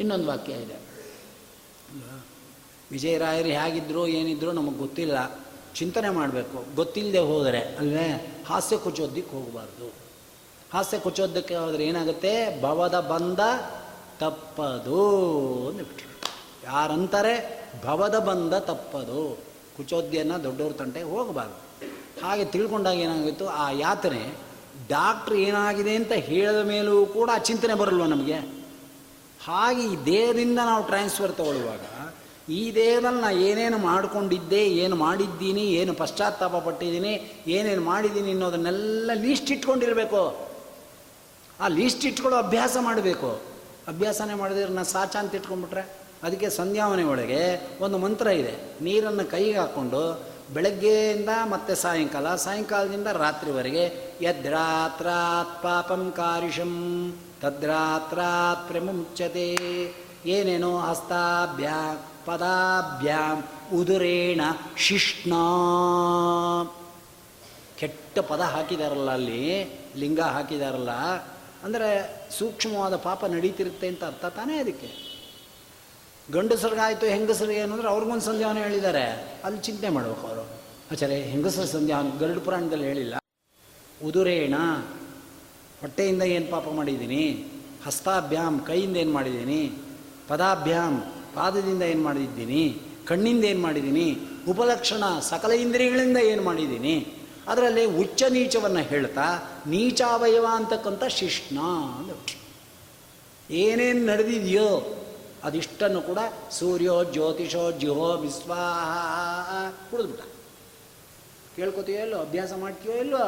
[SPEAKER 1] ಇನ್ನೊಂದು ವಾಕ್ಯ ಇದೆ. ಅಲ್ವಾ? ವಿಜಯರಾಯರು ಹೇಗಿದ್ರು ಏನಿದ್ರು ನಮಗೆ ಗೊತ್ತಿಲ್ಲ. ಚಿಂತನೆ ಮಾಡಬೇಕು. ಗೊತ್ತಿಲ್ಲದೆ ಹೋದರೆ ಅಲ್ವೇ? ಹಾಸ್ಯ ಕುಚೋದಕ್ಕೆ ಹೋಗಬಾರ್ದು. ಹಾಸ್ಯ ಕುಚೋದಕ್ಕೆ ಹೋದರೆ ಏನಾಗುತ್ತೆ? ಭವದ ಬಂದ ತಪ್ಪದು ಅಂದ್ಬಿಟ್ಟು ಯಾರಂತಾರೆ? ಭವದ ಬಂದ ತಪ್ಪದು. ಕುಚೋದ್ಯನ ದೊಡ್ಡವ್ರ ತಂಟೆ ಹೋಗಬಾರ್ದು. ಹಾಗೆ ತಿಳ್ಕೊಂಡಾಗ ಏನಾಗಿತ್ತು ಆ ಯಾತನೆ ಡಾಕ್ಟ್ರ್ ಏನಾಗಿದೆ ಅಂತ ಹೇಳಿದ ಮೇಲೂ ಕೂಡ ಚಿಂತನೆ ಬರಲ್ವ ನಮಗೆ? ಹಾಗೆ ಈ ದೇಹದಿಂದ ನಾವು ಟ್ರಾನ್ಸ್ಫರ್ ತಗೊಳ್ಳುವಾಗ ಈ ದೇಹದಲ್ಲಿ ನಾನು ಏನೇನು ಮಾಡಿಕೊಂಡಿದ್ದೆ, ಏನು ಮಾಡಿದ್ದೀನಿ, ಏನು ಪಶ್ಚಾತ್ತಾಪ ಪಟ್ಟಿದ್ದೀನಿ, ಏನೇನು ಮಾಡಿದ್ದೀನಿ ಅನ್ನೋದನ್ನೆಲ್ಲ ಲೀಸ್ಟ್ ಇಟ್ಕೊಂಡಿರಬೇಕು. ಆ ಲೀಸ್ಟ್ ಇಟ್ಕೊಳ್ಳೋ ಅಭ್ಯಾಸ ಮಾಡಬೇಕು. ಅಭ್ಯಾಸನೇ ಮಾಡಿದ್ರೆ ನಾನು ಸಾಚ ಅಂತ ಇಟ್ಕೊಂಡ್ಬಿಟ್ರೆ ಅದಕ್ಕೆ ಸಂಧ್ಯಾವನೆ ಒಳಗೆ ಒಂದು ಮಂತ್ರ ಇದೆ. ನೀರನ್ನು ಕೈಗೆ ಹಾಕ್ಕೊಂಡು ಬೆಳಗ್ಗೆಯಿಂದ ಮತ್ತೆ ಸಾಯಂಕಾಲ, ಸಾಯಂಕಾಲದಿಂದ ರಾತ್ರಿವರೆಗೆ ಯದ್ರಾತ್ರಾತ್ ಪಾಪಂ ಕಾರಿಷಂ, ತದ್ರಾತ್ರಾತ್ ಪ್ರಮುಂಚತೆ ಏನೇನೋ ಹಸ್ತಾಭ್ಯ, ಪದಾಭ್ಯಾಂ, ಉದುರೇಣ, ಶಿಷ್ಣ. ಕೆಟ್ಟ ಪದ ಹಾಕಿದಾರಲ್ಲ ಅಲ್ಲಿ, ಲಿಂಗ ಹಾಕಿದಾರಲ್ಲ ಅಂದರೆ ಸೂಕ್ಷ್ಮವಾದ ಪಾಪ ನಡೀತಿರುತ್ತೆ ಅಂತ ಅರ್ಥ ತಾನೇ ಅದಕ್ಕೆ? ಗಂಡಸರಿಗಾಯಿತು, ಹೆಂಗಸರಿಗೆ ಏನಂದ್ರೆ ಅವ್ರಿಗೊಂದು ಸಂಧ್ಯಾವನ ಹೇಳಿದ್ದಾರೆ. ಅಲ್ಲಿ ಚಿಂತೆ ಮಾಡ್ಬೇಕು ಅವರು. ಆಚಾರೆ ಹೆಂಗಸರ ಸಂಧ್ಯಾವನ ಗರುಡ ಪುರಾಣದಲ್ಲಿ ಹೇಳಿಲ್ಲ. ಉದುರೇಣ, ಹೊಟ್ಟೆಯಿಂದ ಏನು ಪಾಪ ಮಾಡಿದ್ದೀನಿ? ಹಸ್ತಾಭ್ಯಾಮ್ ಕೈಯಿಂದ ಏನು ಮಾಡಿದ್ದೀನಿ? ಪದಾಭ್ಯಾಮ್ ಪಾದದಿಂದ ಏನು ಮಾಡಿದ್ದೀನಿ? ಕಣ್ಣಿಂದ ಏನು ಮಾಡಿದ್ದೀನಿ? ಉಪಲಕ್ಷಣ, ಸಕಲ ಇಂದ್ರಿಯಗಳಿಂದ ಏನು ಮಾಡಿದ್ದೀನಿ? ಅದರಲ್ಲಿ ಉಚ್ಚ ನೀಚವನ್ನು ಹೇಳ್ತಾ, ನೀಚಾವಯವ ಅಂತಕ್ಕಂಥ ಶಿಷ್ಣ ಅಂದರು ಏನೇನು ನಡೆದಿದೆಯೋ ಅದಿಷ್ಟನ್ನು ಕೂಡ ಸೂರ್ಯೋ ಜ್ಯೋತಿಷೋ ಜ್ಯೋ ವಿಶ್ವಾಹ ಕುಡಿದ್ಬಿಟ್ಟ. ಕೇಳ್ಕೊತೀಯೋ ಎಲ್ಲೋ ಅಭ್ಯಾಸ ಮಾಡ್ತೀಯೋ ಇಲ್ಲೋ,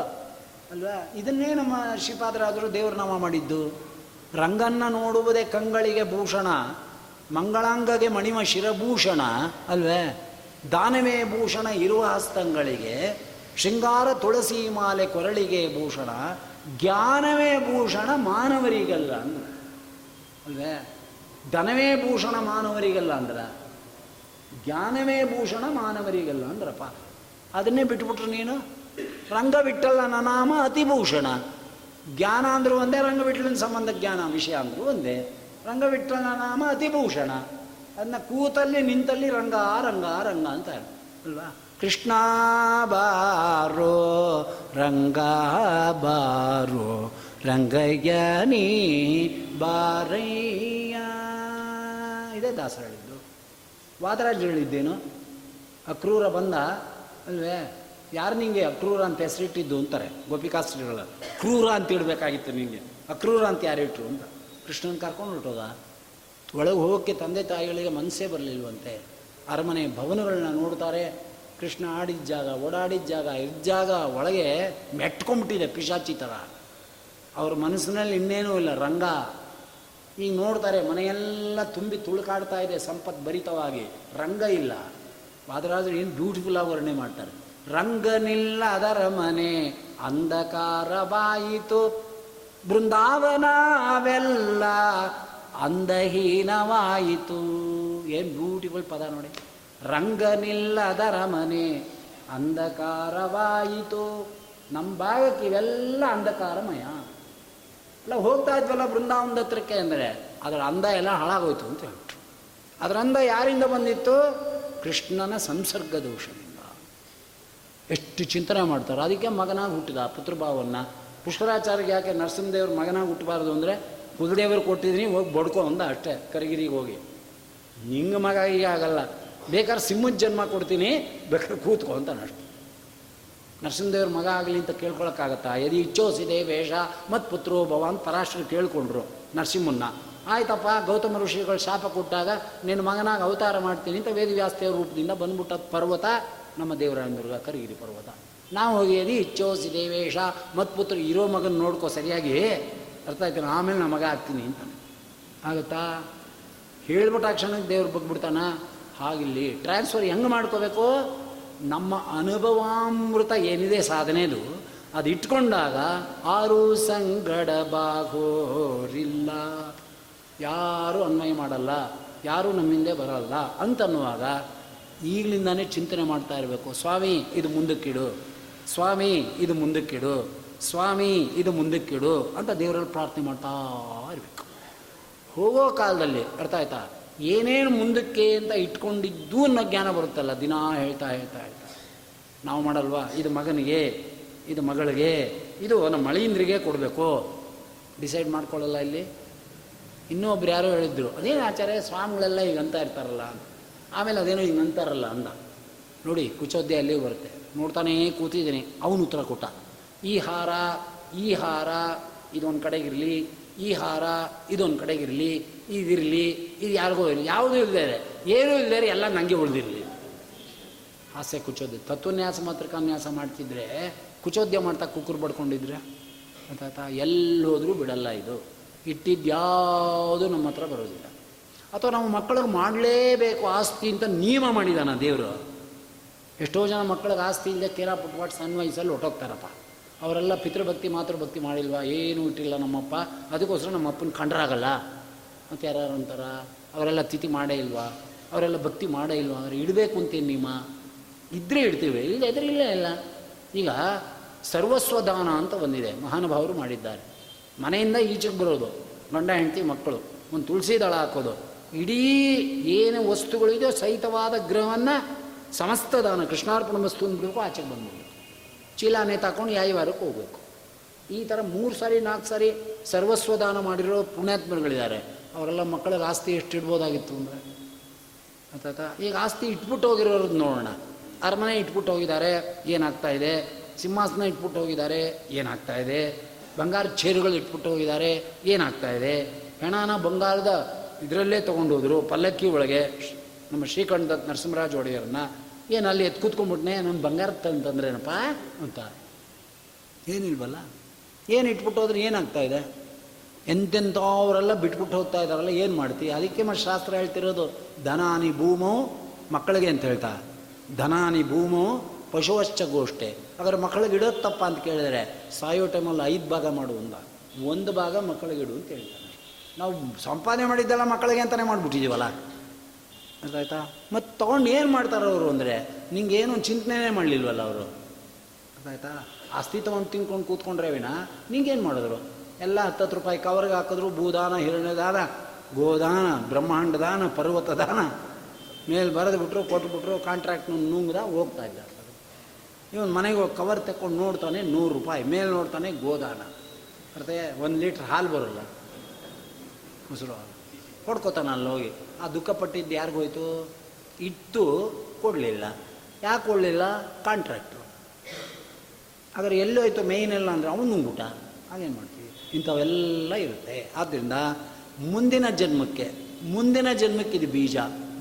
[SPEAKER 1] ಅಲ್ವಾ? ಇದನ್ನೇ ನಮ್ಮ ಶ್ರೀಪಾದರಾದರು ದೇವ್ರ ನಾಮ ಮಾಡಿದ್ದು. ರಂಗನ್ನ ನೋಡುವುದೇ ಕಂಗಳಿಗೆ ಭೂಷಣ, ಮಂಗಳಾಂಗಗೆ ಮಣಿಮ ಶಿರಭೂಷಣ, ಅಲ್ವೇ? ದಾನವೇ ಭೂಷಣ ಇರುವ ಹಸ್ತಂಗಳಿಗೆ ಶೃಂಗಾರ ತುಳಸಿ ಮಾಲೆ ಕೊರಳಿಗೆ ಭೂಷಣ, ಜ್ಞಾನವೇ ಭೂಷಣ ಮಾನವರಿಗಲ್ಲ ಅಂದ್ರೆ. ಅಲ್ವೇ? ಧನವೇ ಭೂಷಣ ಮಾನವರಿಗಲ್ಲ ಅಂದ್ರ. ಜ್ಞಾನವೇ ಭೂಷಣ ಮಾನವರಿಗಲ್ಲ ಅಂದ್ರಪ್ಪ. ಅದನ್ನೇ ಬಿಟ್ಬಿಟ್ರು ನೀನು. ರಂಗ ರಂಗವಿಟ್ಟಲ್ಲ ನಾಮ ಅತಿಭೂಷಣ ಜ್ಞಾನ ಅಂದ್ರೆ ಒಂದೇ, ರಂಗ ಬಿಟ್ಟಲಿನ ಸಂಬಂಧ ಜ್ಞಾನ, ವಿಷಯ ಅಂದ್ರೆ ಒಂದೇ. ರಂಗ ಬಿಟ್ಟಲ ನಾಮ ಅತಿಭೂಷಣ ಅದನ್ನ ಕೂತಲ್ಲಿ, ನಿಂತಲ್ಲಿ ರಂಗ ರಂಗ ರಂಗ ಅಂತ ಅಲ್ವಾ? ಕೃಷ್ಣ ಬಾರೋ, ರಂಗ ಬಾರೋ ರಂಗಯ್ಯನಿ ಬಾರಯ್ಯ. ಇದೇ ದಾಸರು ಹೇಳಿದ್ದು ವಾದರಾಜ್ ಹೇಳಿದ್ದೇನು ಅಕ್ರೂರ ಬಂದ, ಅಲ್ವೇ? ಯಾರು ನಿಂಗೆ ಅಕ್ರೂರ ಅಂತ ಹೆಸರಿಟ್ಟಿದ್ದು ಅಂತಾರೆ ಗೋಪಿಕಾಸ್ತ್ರೀಗಳ. ಕ್ರೂರ ಅಂತ ಇಡಬೇಕಾಗಿತ್ತು ನಿಂಗೆ. ಅಕ್ರೂರ ಅಂತ ಯಾರು ಇಟ್ರು ಅಂತ. ಕೃಷ್ಣನ ಕರ್ಕೊಂಡು ಹೊರಟೋದ? ಒಳಗೆ ಹೋಗೋಕ್ಕೆ ತಂದೆ ತಾಯಿಗಳಿಗೆ ಮನಸ್ಸೇ ಬರಲಿಲ್ವಂತೆ. ಅರಮನೆ ಭವನಗಳನ್ನ ನೋಡ್ತಾರೆ. ಕೃಷ್ಣ ಆಡಿದ ಜಾಗ, ಓಡಾಡಿದ ಜಾಗ, ಇದ್ದ ಜಾಗ ಒಳಗೆ ಮೆಟ್ಕೊಂಬಿಟ್ಟಿದೆ ಪಿಶಾಚಿ ಥರ ಅವ್ರ ಮನಸ್ಸಿನಲ್ಲಿ ಇನ್ನೇನೂ ಇಲ್ಲ, ರಂಗ. ಈಗ ನೋಡ್ತಾರೆ ಮನೆಯೆಲ್ಲ ತುಂಬಿ ತುಳುಕಾಡ್ತಾ ಇದೆ ಸಂಪತ್ ಭರಿತವಾಗಿ. ರಂಗ ಇಲ್ಲ. ವಾದರಾಜರು ಏನು ಬ್ಯೂಟಿಫುಲ್ ವರ್ಣೆ ಮಾಡ್ತಾರೆ. ರಂಗನಿಲ್ಲ ಅದರ ಮನೆ. ಅಂಧಕಾರವಾಯಿತು ಬೃಂದಾವನವೆಲ್ಲ ಅಂದಹೀನವಾಯಿತು ಏನು ಬ್ಯೂಟಿಫುಲ್ ಪದ ನೋಡಿ. ರಂಗನಿಲ್ಲದರ ರಮನೆ ಅಂಧಕಾರವಾಯಿತು. ನಮ್ಮ ಭಾಗಕ್ಕೆ ಇವೆಲ್ಲ ಅಂಧಕಾರಮಯ. ಅಲ್ಲ, ಹೋಗ್ತಾ ಇದ್ವಲ್ಲ ಬೃಂದಾವನದ ಹತ್ರಕ್ಕೆ ಅಂದರೆ, ಅದರ ಅಂದ ಎಲ್ಲ ಹಾಳಾಗೋಯ್ತು ಅಂತ ಹೇಳಿ. ಅದರ ಅಂದ ಯಾರಿಂದ ಬಂದಿತ್ತು? ಕೃಷ್ಣನ ಸಂಸರ್ಗ ದೋಷದಿಂದ ಎಷ್ಟು ಚಿಂತನೆ ಮಾಡ್ತಾರೆ. ಅದಕ್ಕೆ ಮಗನಾಗಿ ಹುಟ್ಟಿದ ಪುತ್ರಭಾವವನ್ನು ಪುಷ್ಕರಾಚಾರ್ಯಗೆ ಯಾಕೆ ನರಸಿಂಹದೇವ್ರ ಮಗನಾಗಿ ಹುಟ್ಟಬಾರ್ದು ಅಂದರೆ ಕುಲದೇವರು ಕೊಟ್ಟಿದ್ದೀನಿ, ಹೋಗಿ ಬಡ್ಕೊ ಅಂದ ಅಷ್ಟೇ, ಕರಿಗಿರಿಗೆ ಹೋಗಿ. ನಿಂಗೆ ಮಗ ಈಗ ಆಗಲ್ಲ. ಬೇಕಾದ್ರೆ ಸಿಂಹದ ಜನ್ಮ ಕೊಡ್ತೀನಿ, ಬೇಕಾದ್ರೆ ಕೂತ್ಕೊ ಅಂತ ಅಷ್ಟು. ನರಸಿಂಹದೇವ್ರ ಮಗ ಆಗಲಿ ಅಂತ ಕೇಳ್ಕೊಳಕ್ಕಾಗತ್ತಾ? ಯದಿ ಇಚ್ಛೋಸಿದೆ ವೇಷ ಮತ್ ಪುತ್ರೋ ಭವ ಅಂತ ಪರಾಶರು ಕೇಳ್ಕೊಂಡ್ರು ನರಸಿಂಹನ್ನ. ಆಯ್ತಪ್ಪ, ಗೌತಮ ಋಷಿಗಳು ಶಾಪ ಕೊಟ್ಟಾಗ ನಿನ್ನ ಮಗನಾಗ ಅವತಾರ ಮಾಡ್ತೀನಿ ಅಂತ ವೇದವ್ಯಾಸ್ತೆಯ ರೂಪದಿಂದ ಬಂದ್ಬಿಟ್ಟ ಪರ್ವತ ನಮ್ಮ ದೇವರಾಯನದುರ್ಗ ಕರಗಿರಿ ಪರ್ವತ. ನಾವು ಹೋಗಿ ಯದಿ ಇಚ್ಛೋಸಿ ದೇವೇಶ ಮತ್ಪುತ್ರ ಇರೋ ಮಗನ ನೋಡ್ಕೋ ಸರಿಯಾಗಿ, ಅರ್ಥ ಆಯ್ತು ಆಮೇಲೆ ನಮ್ಮ ಮಗ ಆಗ್ತೀನಿ ಅಂತ. ಆಗುತ್ತಾ? ಹೇಳ್ಬಿಟ್ಟ ಆ ಕ್ಷಣಕ್ಕೆ ದೇವ್ರು ಬಗ್ಬಿಡ್ತಾನ? ಹಾಗಿಲ್ಲಿ ಟ್ರಾನ್ಸ್ಫರ್ ಹೆಂಗೆ ಮಾಡ್ಕೋಬೇಕು? ನಮ್ಮ ಅನುಭವಾಮೃತ ಏನಿದೆ ಸಾಧನೆದು, ಅದು ಇಟ್ಕೊಂಡಾಗ ಆರು ಸಂಗಡ ಬಾಗೋರಿಲ್ಲ. ಯಾರೂ ಅನ್ವಯ ಮಾಡಲ್ಲ, ಯಾರೂ ನಮ್ಮಿಂದೆ ಬರಲ್ಲ ಅಂತನ್ನುವಾಗ ಈಗಲಿಂದಾನೇ ಚಿಂತನೆ ಮಾಡ್ತಾ ಇರಬೇಕು. ಸ್ವಾಮಿ, ಇದು ಮುಂದಕ್ಕಿಡು. ಸ್ವಾಮಿ, ಇದು ಮುಂದಕ್ಕಿಡು. ಸ್ವಾಮಿ, ಇದು ಮುಂದಕ್ಕಿಡು ಅಂತ ದೇವರಲ್ಲಿ ಪ್ರಾರ್ಥನೆ ಮಾಡ್ತಾ ಇರಬೇಕು. ಹೋಗೋ ಕಾಲದಲ್ಲಿ, ಅರ್ಥ ಆಯ್ತಾ? ಏನೇನು ಮುಂದಕ್ಕೆ ಅಂತ ಇಟ್ಕೊಂಡಿದ್ದು ಅನ್ನೋ ಜ್ಞಾನ ಬರುತ್ತಲ್ಲ, ದಿನ ಹೇಳ್ತಾ ಹೇಳ್ತಾ ಹೇಳ್ತಾ. ನಾವು ಮಾಡಲ್ವಾ? ಇದು ಮಗನಿಗೆ, ಇದು ಮಗಳಿಗೆ, ಇದು ನಮ್ಮ ಮಳೆಯಿಂದ್ರಿಗೆ ಕೊಡಬೇಕು. ಡಿಸೈಡ್ ಮಾಡ್ಕೊಳ್ಳಲ್ಲ ಇಲ್ಲಿ? ಇನ್ನೊಬ್ರು ಯಾರೋ ಹೇಳಿದ್ರು, ಅದೇನು ಆಚಾರ್ಯ, ಸ್ವಾಮಿಗಳೆಲ್ಲ ಈಗ ಅಂತ ಇರ್ತಾರಲ್ಲ ಆಮೇಲೆ ಅದೇನೋ ಈಗ ಅಂತಾರಲ್ಲ ಅಂದ. ನೋಡಿ, ಕುಚೋದ್ಯ ಅಲ್ಲಿ ಬರುತ್ತೆ. ನೋಡ್ತಾನೇ ಕೂತಿದ್ದೀನಿ. ಅವನು ಉತ್ತರ ಕೊಟ್ಟ. ಈ ಹಾರ ಈ ಹಾರ, ಇದೊಂದು ಕಡೆಗಿರಲಿ ಈ ಹಾರ, ಇದೊಂದು ಕಡೆಗಿರಲಿ ಇದಿರಲಿ, ಇದು ಯಾರಿಗೂ ಇರಲಿ, ಯಾವುದೂ ಇಲ್ಲದೆ ಏನೂ ಇಲ್ಲದೆ ಎಲ್ಲ ನನಗೆ ಉಳಿದಿರಲಿ. ಆಸೆ ಕುಚೋದ್ಯ ತತ್ವನ್ಯಾಸ ಮಾತ್ರ ಕನ್ಯಾಸ ಮಾಡ್ತಿದ್ರೆ, ಕುಚೋದ್ಯ ಮಾಡ್ತಾ ಕುಕ್ಕರು ಬಡ್ಕೊಂಡಿದ್ರೆ ಎಲ್ಲಿ ಹೋದರೂ ಬಿಡಲ್ಲ ಇದು. ಇಟ್ಟಿದ್ಯಾವುದು ನಮ್ಮ ಹತ್ರ ಬರೋದಿಲ್ಲ. ಅಥವಾ ನಮ್ಮ ಮಕ್ಕಳಿಗೆ ಮಾಡಲೇಬೇಕು ಆಸ್ತಿ ಅಂತ ನಿಯಮ ಮಾಡಿದಾನ ದೇವರು? ಎಷ್ಟೋ ಜನ ಮಕ್ಕಳಿಗೆ ಆಸ್ತಿ ಇಲ್ಲದೆ ಕೇರ ಪುಟ್ಪಾಟ್ ಸಣ್ಣ ವಯಸ್ಸಲ್ಲಿ ಹೊಟ್ಟೋಗ್ತಾರಪ್ಪ ಅವರೆಲ್ಲ ಪಿತೃಭಕ್ತಿ, ಮಾತೃಭಕ್ತಿ ಮಾಡಿಲ್ವಾ? ಏನೂ ಇಟ್ಟಿಲ್ಲ ನಮ್ಮಪ್ಪ. ಅದಕ್ಕೋಸ್ಕರ ನಮ್ಮಪ್ಪನ ಕಂಡ್ರಾಗಲ್ಲ. ಮತ್ತು ಯಾರ್ಯಾರು ಅಂತಾರ, ಅವರೆಲ್ಲ ತಿಥಿ ಮಾಡೇ ಇಲ್ವಾ? ಅವರೆಲ್ಲ ಭಕ್ತಿ ಮಾಡೇ ಇಲ್ವಾ? ಅಂದರೆ ಇಡಬೇಕು ಅಂತೇನು ನಿಮ್ಮ ಇದ್ದರೆ ಇಡ್ತೀವಿ ಇಲ್ಲ ಇದ್ರೆ ಇಲ್ಲ ಇಲ್ಲ. ಈಗ ಸರ್ವಸ್ವದಾನ ಅಂತ ಬಂದಿದೆ, ಮಹಾನುಭಾವರು ಮಾಡಿದ್ದಾರೆ. ಮನೆಯಿಂದ ಈಚೆಗೆ ಬರೋದು, ಗಂಡ, ಹೆಂಡತಿ, ಮಕ್ಕಳು. ಒಂದು ತುಳಸಿ ದಳ ಹಾಕೋದು. ಇಡೀ ಏನು ವಸ್ತುಗಳಿದೆಯೋ ಸಹಿತವಾದ ಗ್ರಹವನ್ನು ಸಮಸ್ತ ದಾನ ಕೃಷ್ಣಾರ್ಪಣ ವಸ್ತು ಅಂದ್ಬಿಟ್ಟು ಆಚೆಗೆ ಬಂದ್ಬಿಡ್ತು. ಚೀಲಾನೆ ತಾಕೊಂಡು ಯಾಯವಾರಕ್ಕೆ ಹೋಗ್ಬೇಕು. ಈ ಥರ ಮೂರು ಸಾರಿ, ನಾಲ್ಕು ಸಾರಿ ಸರ್ವಸ್ವದಾನ ಮಾಡಿರೋ ಪುಣ್ಯಾತ್ಮರುಗಳಿದ್ದಾರೆ. ಅವರೆಲ್ಲ ಮಕ್ಕಳಿಗೆ ಆಸ್ತಿ ಎಷ್ಟು ಇಡ್ಬೋದಾಗಿತ್ತು ಅಂದರೆ ಆಯ್ತಾ? ಈಗ ಆಸ್ತಿ ಇಟ್ಬಿಟ್ಟು ಹೋಗಿರೋರು ನೋಡೋಣ. ಅರಮನೆ ಇಟ್ಬಿಟ್ಟು ಹೋಗಿದ್ದಾರೆ, ಏನಾಗ್ತಾ ಇದೆ? ಸಿಂಹಾಸನ ಇಟ್ಬಿಟ್ಟು ಹೋಗಿದ್ದಾರೆ, ಏನಾಗ್ತಾ ಇದೆ? ಬಂಗಾರ ಚೇರುಗಳು ಇಟ್ಬಿಟ್ಟು ಹೋಗಿದ್ದಾರೆ, ಏನಾಗ್ತಾ ಇದೆ? ಹೆಣನ ಬಂಗಾರದ ಇದರಲ್ಲೇ ತೊಗೊಂಡೋದ್ರು ಪಲ್ಲಕ್ಕಿ ಒಳಗೆ. ನಮ್ಮ ಶ್ರೀಕಂಠ ನರಸಿಂಹರಾಜ ಒಡೆಯರನ್ನ, ಏನು ಅಲ್ಲಿ ಎತ್ತು ಕೂತ್ಕೊಂಡ್ಬಿಟ್ನೆ? ನನ್ನ ಬಂಗಾರ ತಂತಂದ್ರೇನಪ್ಪ? ಅಂತ. ಏನಿಲ್ವಲ್ಲ? ಏನು ಇಟ್ಬಿಟ್ಟು ಹೋದ್ರೆ ಏನಾಗ್ತಾ ಇದೆ? ಎಂತೆಂಥವರೆಲ್ಲ ಬಿಟ್ಬಿಟ್ಟು ಹೋಗ್ತಾ ಇದ್ದಾರಲ್ಲ, ಏನು ಮಾಡ್ತಿ? ಅದಕ್ಕೆ ಮತ್ತೆ ಶಾಸ್ತ್ರ ಹೇಳ್ತಿರೋದು, ಧನಾನಿ ಭೂಮೋ ಮಕ್ಕಳಿಗೆ ಅಂತ ಹೇಳ್ತಾ. ಧನಾನಿ ಭೂಮೋ ಪಶುವಶ್ಚ ಗೋಷ್ಠೆ. ಆದರೆ ಮಕ್ಕಳಿಗೆ ಇಡೋದು ಅಂತ ಕೇಳಿದರೆ, ಸಾಯೋ ಟೈಮಲ್ಲಿ ಐದು ಭಾಗ ಮಾಡು ಒಂದ. ಒಂದು ಭಾಗ ಮಕ್ಕಳಿಗೆ ಇಡು ಅಂತ ಹೇಳ್ತಾರೆ. ನಾವು ಸಂಪಾದನೆ ಮಾಡಿದ್ದೆಲ್ಲ ಮಕ್ಕಳಿಗೆ ಅಂತಲೇ ಮಾಡಿಬಿಟ್ಟಿದ್ದೀವಲ್ಲ? ಅರ್ಥಾಯ್ತಾ? ಮತ್ತು ತೊಗೊಂಡು ಏನು ಮಾಡ್ತಾರೆ ಅವರು ಅಂದರೆ, ನಿಂಗೆ ಏನು ಚಿಂತನೆನೇ ಮಾಡಲಿಲ್ವಲ್ಲ ಅವರು? ಅರ್ಥಾಯ್ತಾ? ತೊಗೊಂಡು ತಿನ್ಕೊಂಡು ಕೂತ್ಕೊಂಡ್ರೆ ವಿನ, ನಿಂಗೇನು ಮಾಡಿದ್ರು? ಎಲ್ಲ ಹತ್ತತ್ತು ರೂಪಾಯಿ ಕವರ್ಗೆ ಹಾಕಿದ್ರು, ಭೂದಾನ, ಹಿರಣ್ಯದಾನ, ಗೋದಾನ ಬ್ರಹ್ಮಾಂಡ ದಾನ ಪರ್ವತ ದಾನ ಮೇಲೆ ಬರೆದು ಬಿಟ್ರು ಕೊಟ್ಬಿಟ್ರು ಕಾಂಟ್ರಾಕ್ಟ್ ನುಂಗ್ದ, ಹೋಗ್ತಾ ಇದ್ದ ಇವನು ಮನೆಗೆ ಹೋಗಿ ಕವರ್ ತಕ್ಕೊಂಡು ನೋಡ್ತಾನೆ, ನೂರು ರೂಪಾಯಿ. ಮೇಲೆ ನೋಡ್ತಾನೆ, ಗೋದಾನ. ಅರ್ಥ, ಒಂದು ಲೀಟ್ರ್ ಹಾಲು ಬರೋಲ್ಲ. ಮೊಸರು ಕೊಡ್ಕೋತಾನೆ ಅಲ್ಲಿ ಹೋಗಿ. ಆ ದುಃಖ ಪಟ್ಟಿದ್ದು ಯಾರಿಗೋಯ್ತು ಇತ್ತು, ಕೊಡಲಿಲ್ಲ. ಯಾಕೆ ಕೊಡಲಿಲ್ಲ? ಕಾಂಟ್ರಾಕ್ಟ್ರು ಆದರೆ ಎಲ್ಲೋಯ್ತು ಮೇಯ್ನ್ ಎಲ್ಲ ಅಂದರೆ ಅವನು ನುಂಗ್ಬಿಟ್ಟ. ಹಾಗೇನು ಮಾಡ್ತೀವಿ ಇಂಥವೆಲ್ಲ ಇರುತ್ತೆ. ಆದ್ದರಿಂದ ಮುಂದಿನ ಜನ್ಮಕ್ಕೆ ಮುಂದಿನ ಜನ್ಮಕ್ಕೆ ಇದು ಬೀಜ,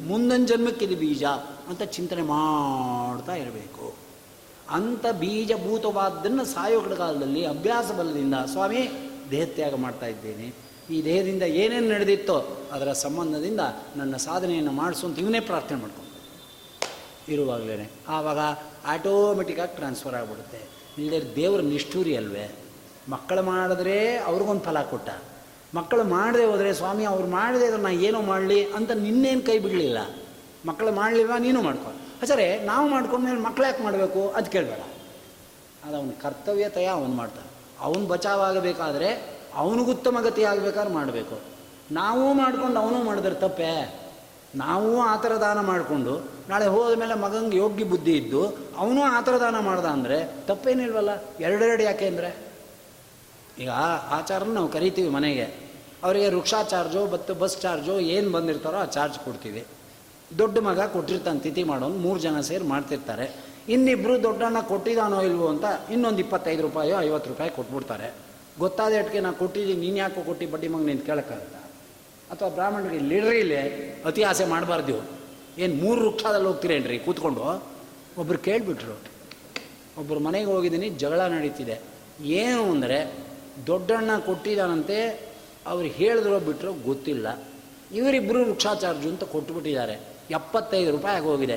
[SPEAKER 1] ಮುಂದಿನ ಜನ್ಮಕ್ಕೆ ಇದು ಬೀಜ ಅಂತ ಚಿಂತನೆ ಮಾಡ್ತಾ ಇರಬೇಕು. ಅಂಥ ಬೀಜಭೂತವಾದ್ದನ್ನು ಸಾಯೋ ಕಾಲದಲ್ಲಿ ಅಭ್ಯಾಸ ಬಲದಿಂದ ಸ್ವಾಮಿ ದೇಹತ್ಯಾಗ ಮಾಡ್ತಾ ಇದ್ದೇನೆ. ಈ ದೇಹದಿಂದ ಏನೇನು ನಡೆದಿತ್ತೋ ಅದರ ಸಂಬಂಧದಿಂದ ನನ್ನ ಸಾಧನೆಯನ್ನು ಮಾಡಿಸು ಅಂತ ಇವನೇ ಪ್ರಾರ್ಥನೆ ಮಾಡ್ಕೊಂಡು ಇರುವಾಗಲೇ ಆವಾಗ ಆಟೋಮೆಟಿಕ್ಕಾಗಿ ಟ್ರಾನ್ಸ್ಫರ್ ಆಗಿಬಿಡುತ್ತೆ. ಇಲ್ಲದೇ ದೇವರ ನಿಷ್ಠೂರಿ ಅಲ್ವೇ? ಮಕ್ಕಳು ಮಾಡಿದ್ರೆ ಅವ್ರಿಗೊಂದು ಫಲ ಕೊಟ್ಟ. ಮಕ್ಕಳು ಮಾಡದೆ ಹೋದರೆ, ಸ್ವಾಮಿ, ಅವ್ರು ಮಾಡದೆ ಇದ್ರೆ ನಾನು ಏನೋ ಮಾಡಲಿ ಅಂತ ನಿನ್ನೇನು ಕೈ ಬಿಡಲಿಲ್ಲ. ಮಕ್ಕಳು ಮಾಡಲಿಲ್ಲ ನೀನು ಮಾಡ್ಕೊ. ಸರಿ ನಾವು ಮಾಡ್ಕೊಂಡ್ಮೇಲೆ ಮಕ್ಳು ಯಾಕೆ ಮಾಡಬೇಕು ಅದು ಕೇಳಬೇಡ. ಅದು ಅವನ ಕರ್ತವ್ಯತೆಯ ಅವನು ಮಾಡ್ತಾನೆ. ಅವನು ಬಚಾವಾಗಬೇಕಾದ್ರೆ ಅವನಿಗುತ್ತಮ ಗತಿ ಆಗಬೇಕಾದ್ರೆ ಮಾಡಬೇಕು. ನಾವು ಮಾಡ್ಕೊಂಡು ಅವನು ಮಾಡಿದ್ರೆ ತಪ್ಪೇ? ನಾವು ಆ ಥರ ದಾನ ಮಾಡಿಕೊಂಡು, ನಾಳೆ ಹೋದ ಮೇಲೆ ಮಗಂಗೆ ಯೋಗ್ಯ ಬುದ್ಧಿ ಇದ್ದು, ಅವನು ಆ ಥರ ದಾನ ಮಾಡ್ದ ಅಂದರೆ ತಪ್ಪೇನಿಲ್ವಲ್ಲ? ಎರಡೆರಡು ಯಾಕೆ ಅಂದರೆ? ಈಗ ಆಚಾರನ ನಾವು ಕರಿತೀವಿ ಮನೆಗೆ. ಅವರಿಗೆ ರುಕ್ಷಾ ಚಾರ್ಜು ಮತ್ತು ಬಸ್ ಚಾರ್ಜು ಏನು ಬಂದಿರ್ತಾರೋ ಆ ಚಾರ್ಜ್ ಕೊಡ್ತೀವಿ. ದೊಡ್ಡ ಮಗ ಕೊಟ್ಟಿರ್ತಾನೆ, ತಿಥಿ ಮಾಡೋನು, ಮೂರು ಜನ ಸೇರಿ ಮಾಡ್ತಿರ್ತಾರೆ. ಇನ್ನಿಬ್ಬರು ದೊಡ್ಡಣ್ಣ ಕೊಟ್ಟಿದ್ದಾನೋ ಇಲ್ವೋ ಅಂತ ಇನ್ನೊಂದು ಇಪ್ಪತ್ತೈದು ರೂಪಾಯೋ, ಐವತ್ತು ರೂಪಾಯಿ ಕೊಟ್ಬಿಡ್ತಾರೆ. ಗೊತ್ತಾದ ಅಟ್ಕೆ ನಾನು ಕೊಟ್ಟಿದ್ದೀನಿ, ನೀನು ಯಾಕೋ ಕೊಟ್ಟು ಬಡ್ಡಿ ಮಗ ನಿಂತು ಕೇಳೋಕ್ಕಾಗತ್ತ? ಅಥವಾ ಬ್ರಾಹ್ಮಣರಿಗೆ ಲೀಡ್ರಿ ಇಲ್ಲೇ, ಅತಿ ಆಸೆ ಮಾಡಬಾರ್ದು. ಏನು ಮೂರು ವೃಕ್ಷದಲ್ಲಿ ಹೋಗ್ತೀರೇನ್ರಿ ಕೂತ್ಕೊಂಡು ಒಬ್ರು ಕೇಳಿಬಿಟ್ರು. ಒಬ್ಬರು ಮನೆಗೆ ಹೋಗಿದ್ದೀನಿ, ಜಗಳ ನಡೀತಿದೆ. ಏನು ಅಂದರೆ ದೊಡ್ಡಣ್ಣ ಕೊಟ್ಟಿದ್ದಾನಂತೆ, ಅವ್ರು ಹೇಳಿದ್ರೋ ಬಿಟ್ಟರೋ ಗೊತ್ತಿಲ್ಲ. ಇವರಿಬ್ಬರು ವೃಕ್ಷಾ ಚಾರ್ಜು ಅಂತ ಕೊಟ್ಟುಬಿಟ್ಟಿದ್ದಾರೆ ಎಪ್ಪತ್ತೈದು ರೂಪಾಯಿ ಆಗೋಗಿದೆ.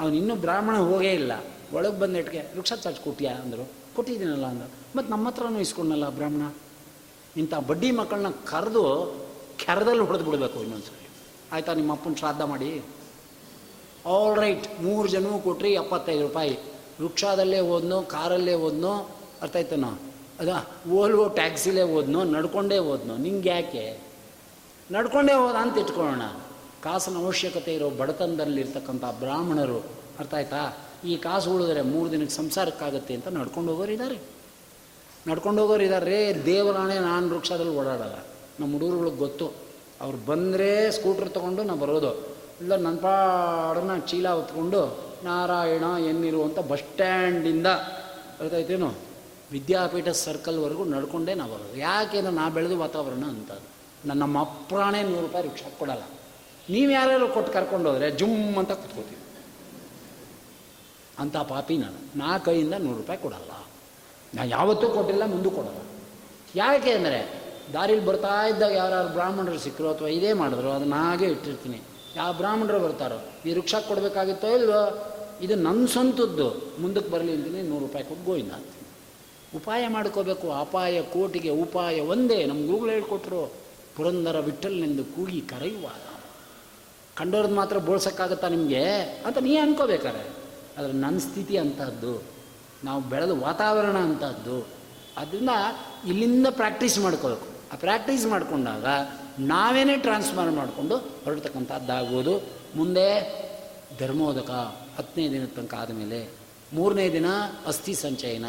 [SPEAKER 1] ಅವನು ಇನ್ನೂ ಬ್ರಾಹ್ಮಣ ಹೋಗೇ ಇಲ್ಲ. ಒಳಗೆ ಬಂದಿಟ್ಗೆ ವೃಕ್ಷಾಚಾರ್ಜ್ ಕೊಟ್ಟಿಯಾ? ಅಂದರು. ಕೊಟ್ಟಿದ್ದೀನಲ್ಲ ಅಂದರು. ಮತ್ತು ನಮ್ಮ ಹತ್ರನೂ ಇಸ್ಕೊಂಡಲ್ಲ ಬ್ರಾಹ್ಮಣ? ಇಂಥ ಬಡ್ಡಿ ಮಕ್ಕಳನ್ನ ಕರೆದು ಕೆರದಲ್ಲಿ ಹೊಡೆದು ಬಿಡಬೇಕು ಇನ್ನೊಂದ್ಸರಿ. ಆಯಿತಾ, ನಿಮ್ಮ ಅಪ್ಪನ ಶ್ರಾದ್ದ ಮಾಡಿ? All right. ಮೂರು ಜನವೂ ಕೊಟ್ರಿ ಎಪ್ಪತ್ತೈದು ರೂಪಾಯಿ. ವೃಕ್ಷಾದಲ್ಲೇ ಹೋದ್ನೋ, ಕಾರಲ್ಲೇ ಹೋದ್ನೋ ಅರ್ಥ ಅದ, ಓಲ್ವೋ ಟ್ಯಾಕ್ಸಿಲೇ ಹೋದ್ನೋ, ನಡ್ಕೊಂಡೇ ಹೋದ್ನೋ ನಿಂಗೆ ಯಾಕೆ ನಡ್ಕೊಂಡೇ ಹೋದ ಅಂತ ಇಟ್ಕೊಳ್ಳೋಣ. ಕಾಸಿನ ಅವಶ್ಯಕತೆ ಇರೋ ಬಡತನದಲ್ಲಿರ್ತಕ್ಕಂಥ ಬ್ರಾಹ್ಮಣರು, ಅರ್ಥ ಆಯ್ತಾ? ಈ ಕಾಸು ಉಳಿದ್ರೆ ಮೂರು ದಿನಕ್ಕೆ ಸಂಸಾರಕ್ಕಾಗತ್ತೆ ಅಂತ ನಡ್ಕೊಂಡು ಹೋಗೋರು ಇದ್ದಾರೆ ನಡ್ಕೊಂಡು ಹೋಗೋರು ಇದ್ದಾರೆ ದೇವರಾಣೆ, ನಾನು ವೃಕ್ಷದಲ್ಲಿ ಓಡಾಡಲ್ಲ. ನಮ್ಮ ಹುಡುಗರುಗಳಿಗೆ ಗೊತ್ತು. ಅವ್ರು ಬಂದರೆ ಸ್ಕೂಟ್ರ್ ತೊಗೊಂಡು ನಾವು ಬರೋದು. ಇಲ್ಲ ನನ್ನ ಪಾಡನ್ನ ಚೀಲ ಹೊತ್ಕೊಂಡು ನಾರಾಯಣ ಎನ್ನಿರುವಂಥ ಬಸ್ ಸ್ಟ್ಯಾಂಡಿಂದ. ಗೊತ್ತಾಯ್ತೇನು ವಿದ್ಯಾಪೀಠ ಸರ್ಕಲ್ವರೆಗೂ ನಡ್ಕೊಂಡೇ ನಾವು ಬರೋದು. ಯಾಕೆಂದ್ರೆ ನಾ ಬೆಳೆದು ವಾತಾವರಣ ಅಂತ ನನ್ನ ನಮ್ಮ ಅಪ್ರಾಣೆ ನೂರು ರೂಪಾಯಿ ರಿಕ್ಷಾ ಕೊಡಲ್ಲ. ನೀವು ಯಾರ್ಯಾರು ಕೊಟ್ಟು ಕರ್ಕೊಂಡು ಹೋದರೆ ಜುಮ್ ಅಂತ ಕುತ್ಕೋತೀವಿ. ಅಂತ ಪಾಪಿ ನಾನು. ನಾ ಕೈಯಿಂದ ನೂರು ರೂಪಾಯಿ ಕೊಡಲ್ಲ. ನಾ ಯಾವತ್ತೂ ಕೊಟ್ಟಿಲ್ಲ, ಮುಂದೆ ಕೊಡಲ್ಲ. ಯಾಕೆ ಅಂದರೆ ದಾರಿಲಿ ಬರ್ತಾ ಇದ್ದಾಗ ಯಾರು ಬ್ರಾಹ್ಮಣರು ಸಿಕ್ಕರು ಅಥವಾ ಇದೇ ಮಾಡಿದ್ರು, ಅದನ್ನ ಹಾಗೆ ಇಟ್ಟಿರ್ತೀನಿ. ಯಾವ ಬ್ರಾಹ್ಮಣರು ಬರ್ತಾರೋ, ಈ ರಿಕ್ಷಾ ಕೊಡಬೇಕಾಗಿತ್ತೋ ಇಲ್ವೋ, ಇದು ನನ್ನ ಸ್ವಂತದ್ದು. ಮುಂದಕ್ಕೆ ಬರಲಿ ಅಂತೀನಿ, ನೂರು ರೂಪಾಯಿ ಕೊಟ್ಟು ಗೋಯಿಂದ ಉಪಾಯ ಮಾಡ್ಕೋಬೇಕು. ಅಪಾಯ, ಕೋಟಿಗೆ ಉಪಾಯ ಒಂದೇ. ನಮ್ಮ ಗುರುಗಳು ಹೇಳ್ಕೊಟ್ರು, ಪುರಂದರ ವಿಠಲ್ನೆಂದು ಕೂಗಿ ಕರೆಯುವ ಕಂಡೋರ್ದು ಮಾತ್ರ ಬೋಳ್ಸೋಕ್ಕಾಗತ್ತಾ ನಿಮಗೆ? ಅಂತ ನೀ ಅನ್ಕೋಬೇಕಾರೆ ಆದರೆ ನನ್ನ ಸ್ಥಿತಿ ಅಂತಹದ್ದು ನಾವು ಬೆಳೆದ ವಾತಾವರಣ ಅಂತಹದ್ದು ಅದರಿಂದ ಇಲ್ಲಿಂದ ಪ್ರಾಕ್ಟೀಸ್ ಮಾಡ್ಕೋಬೇಕು. ಆ ಪ್ರಾಕ್ಟೀಸ್ ಮಾಡಿಕೊಂಡಾಗ ನಾವೇನೇ ಟ್ರಾನ್ಸ್ಫರ್ ಮಾಡಿಕೊಂಡು ಹೊರಡ್ತಕ್ಕಂಥದ್ದಾಗ್ಬೋದು ಮುಂದೆ ಧರ್ಮೋದಕ ಹತ್ತನೇ ದಿನದ ತನಕ ಆದಮೇಲೆ ಮೂರನೇ ದಿನ ಅಸ್ಥಿ ಸಂಚಯನ.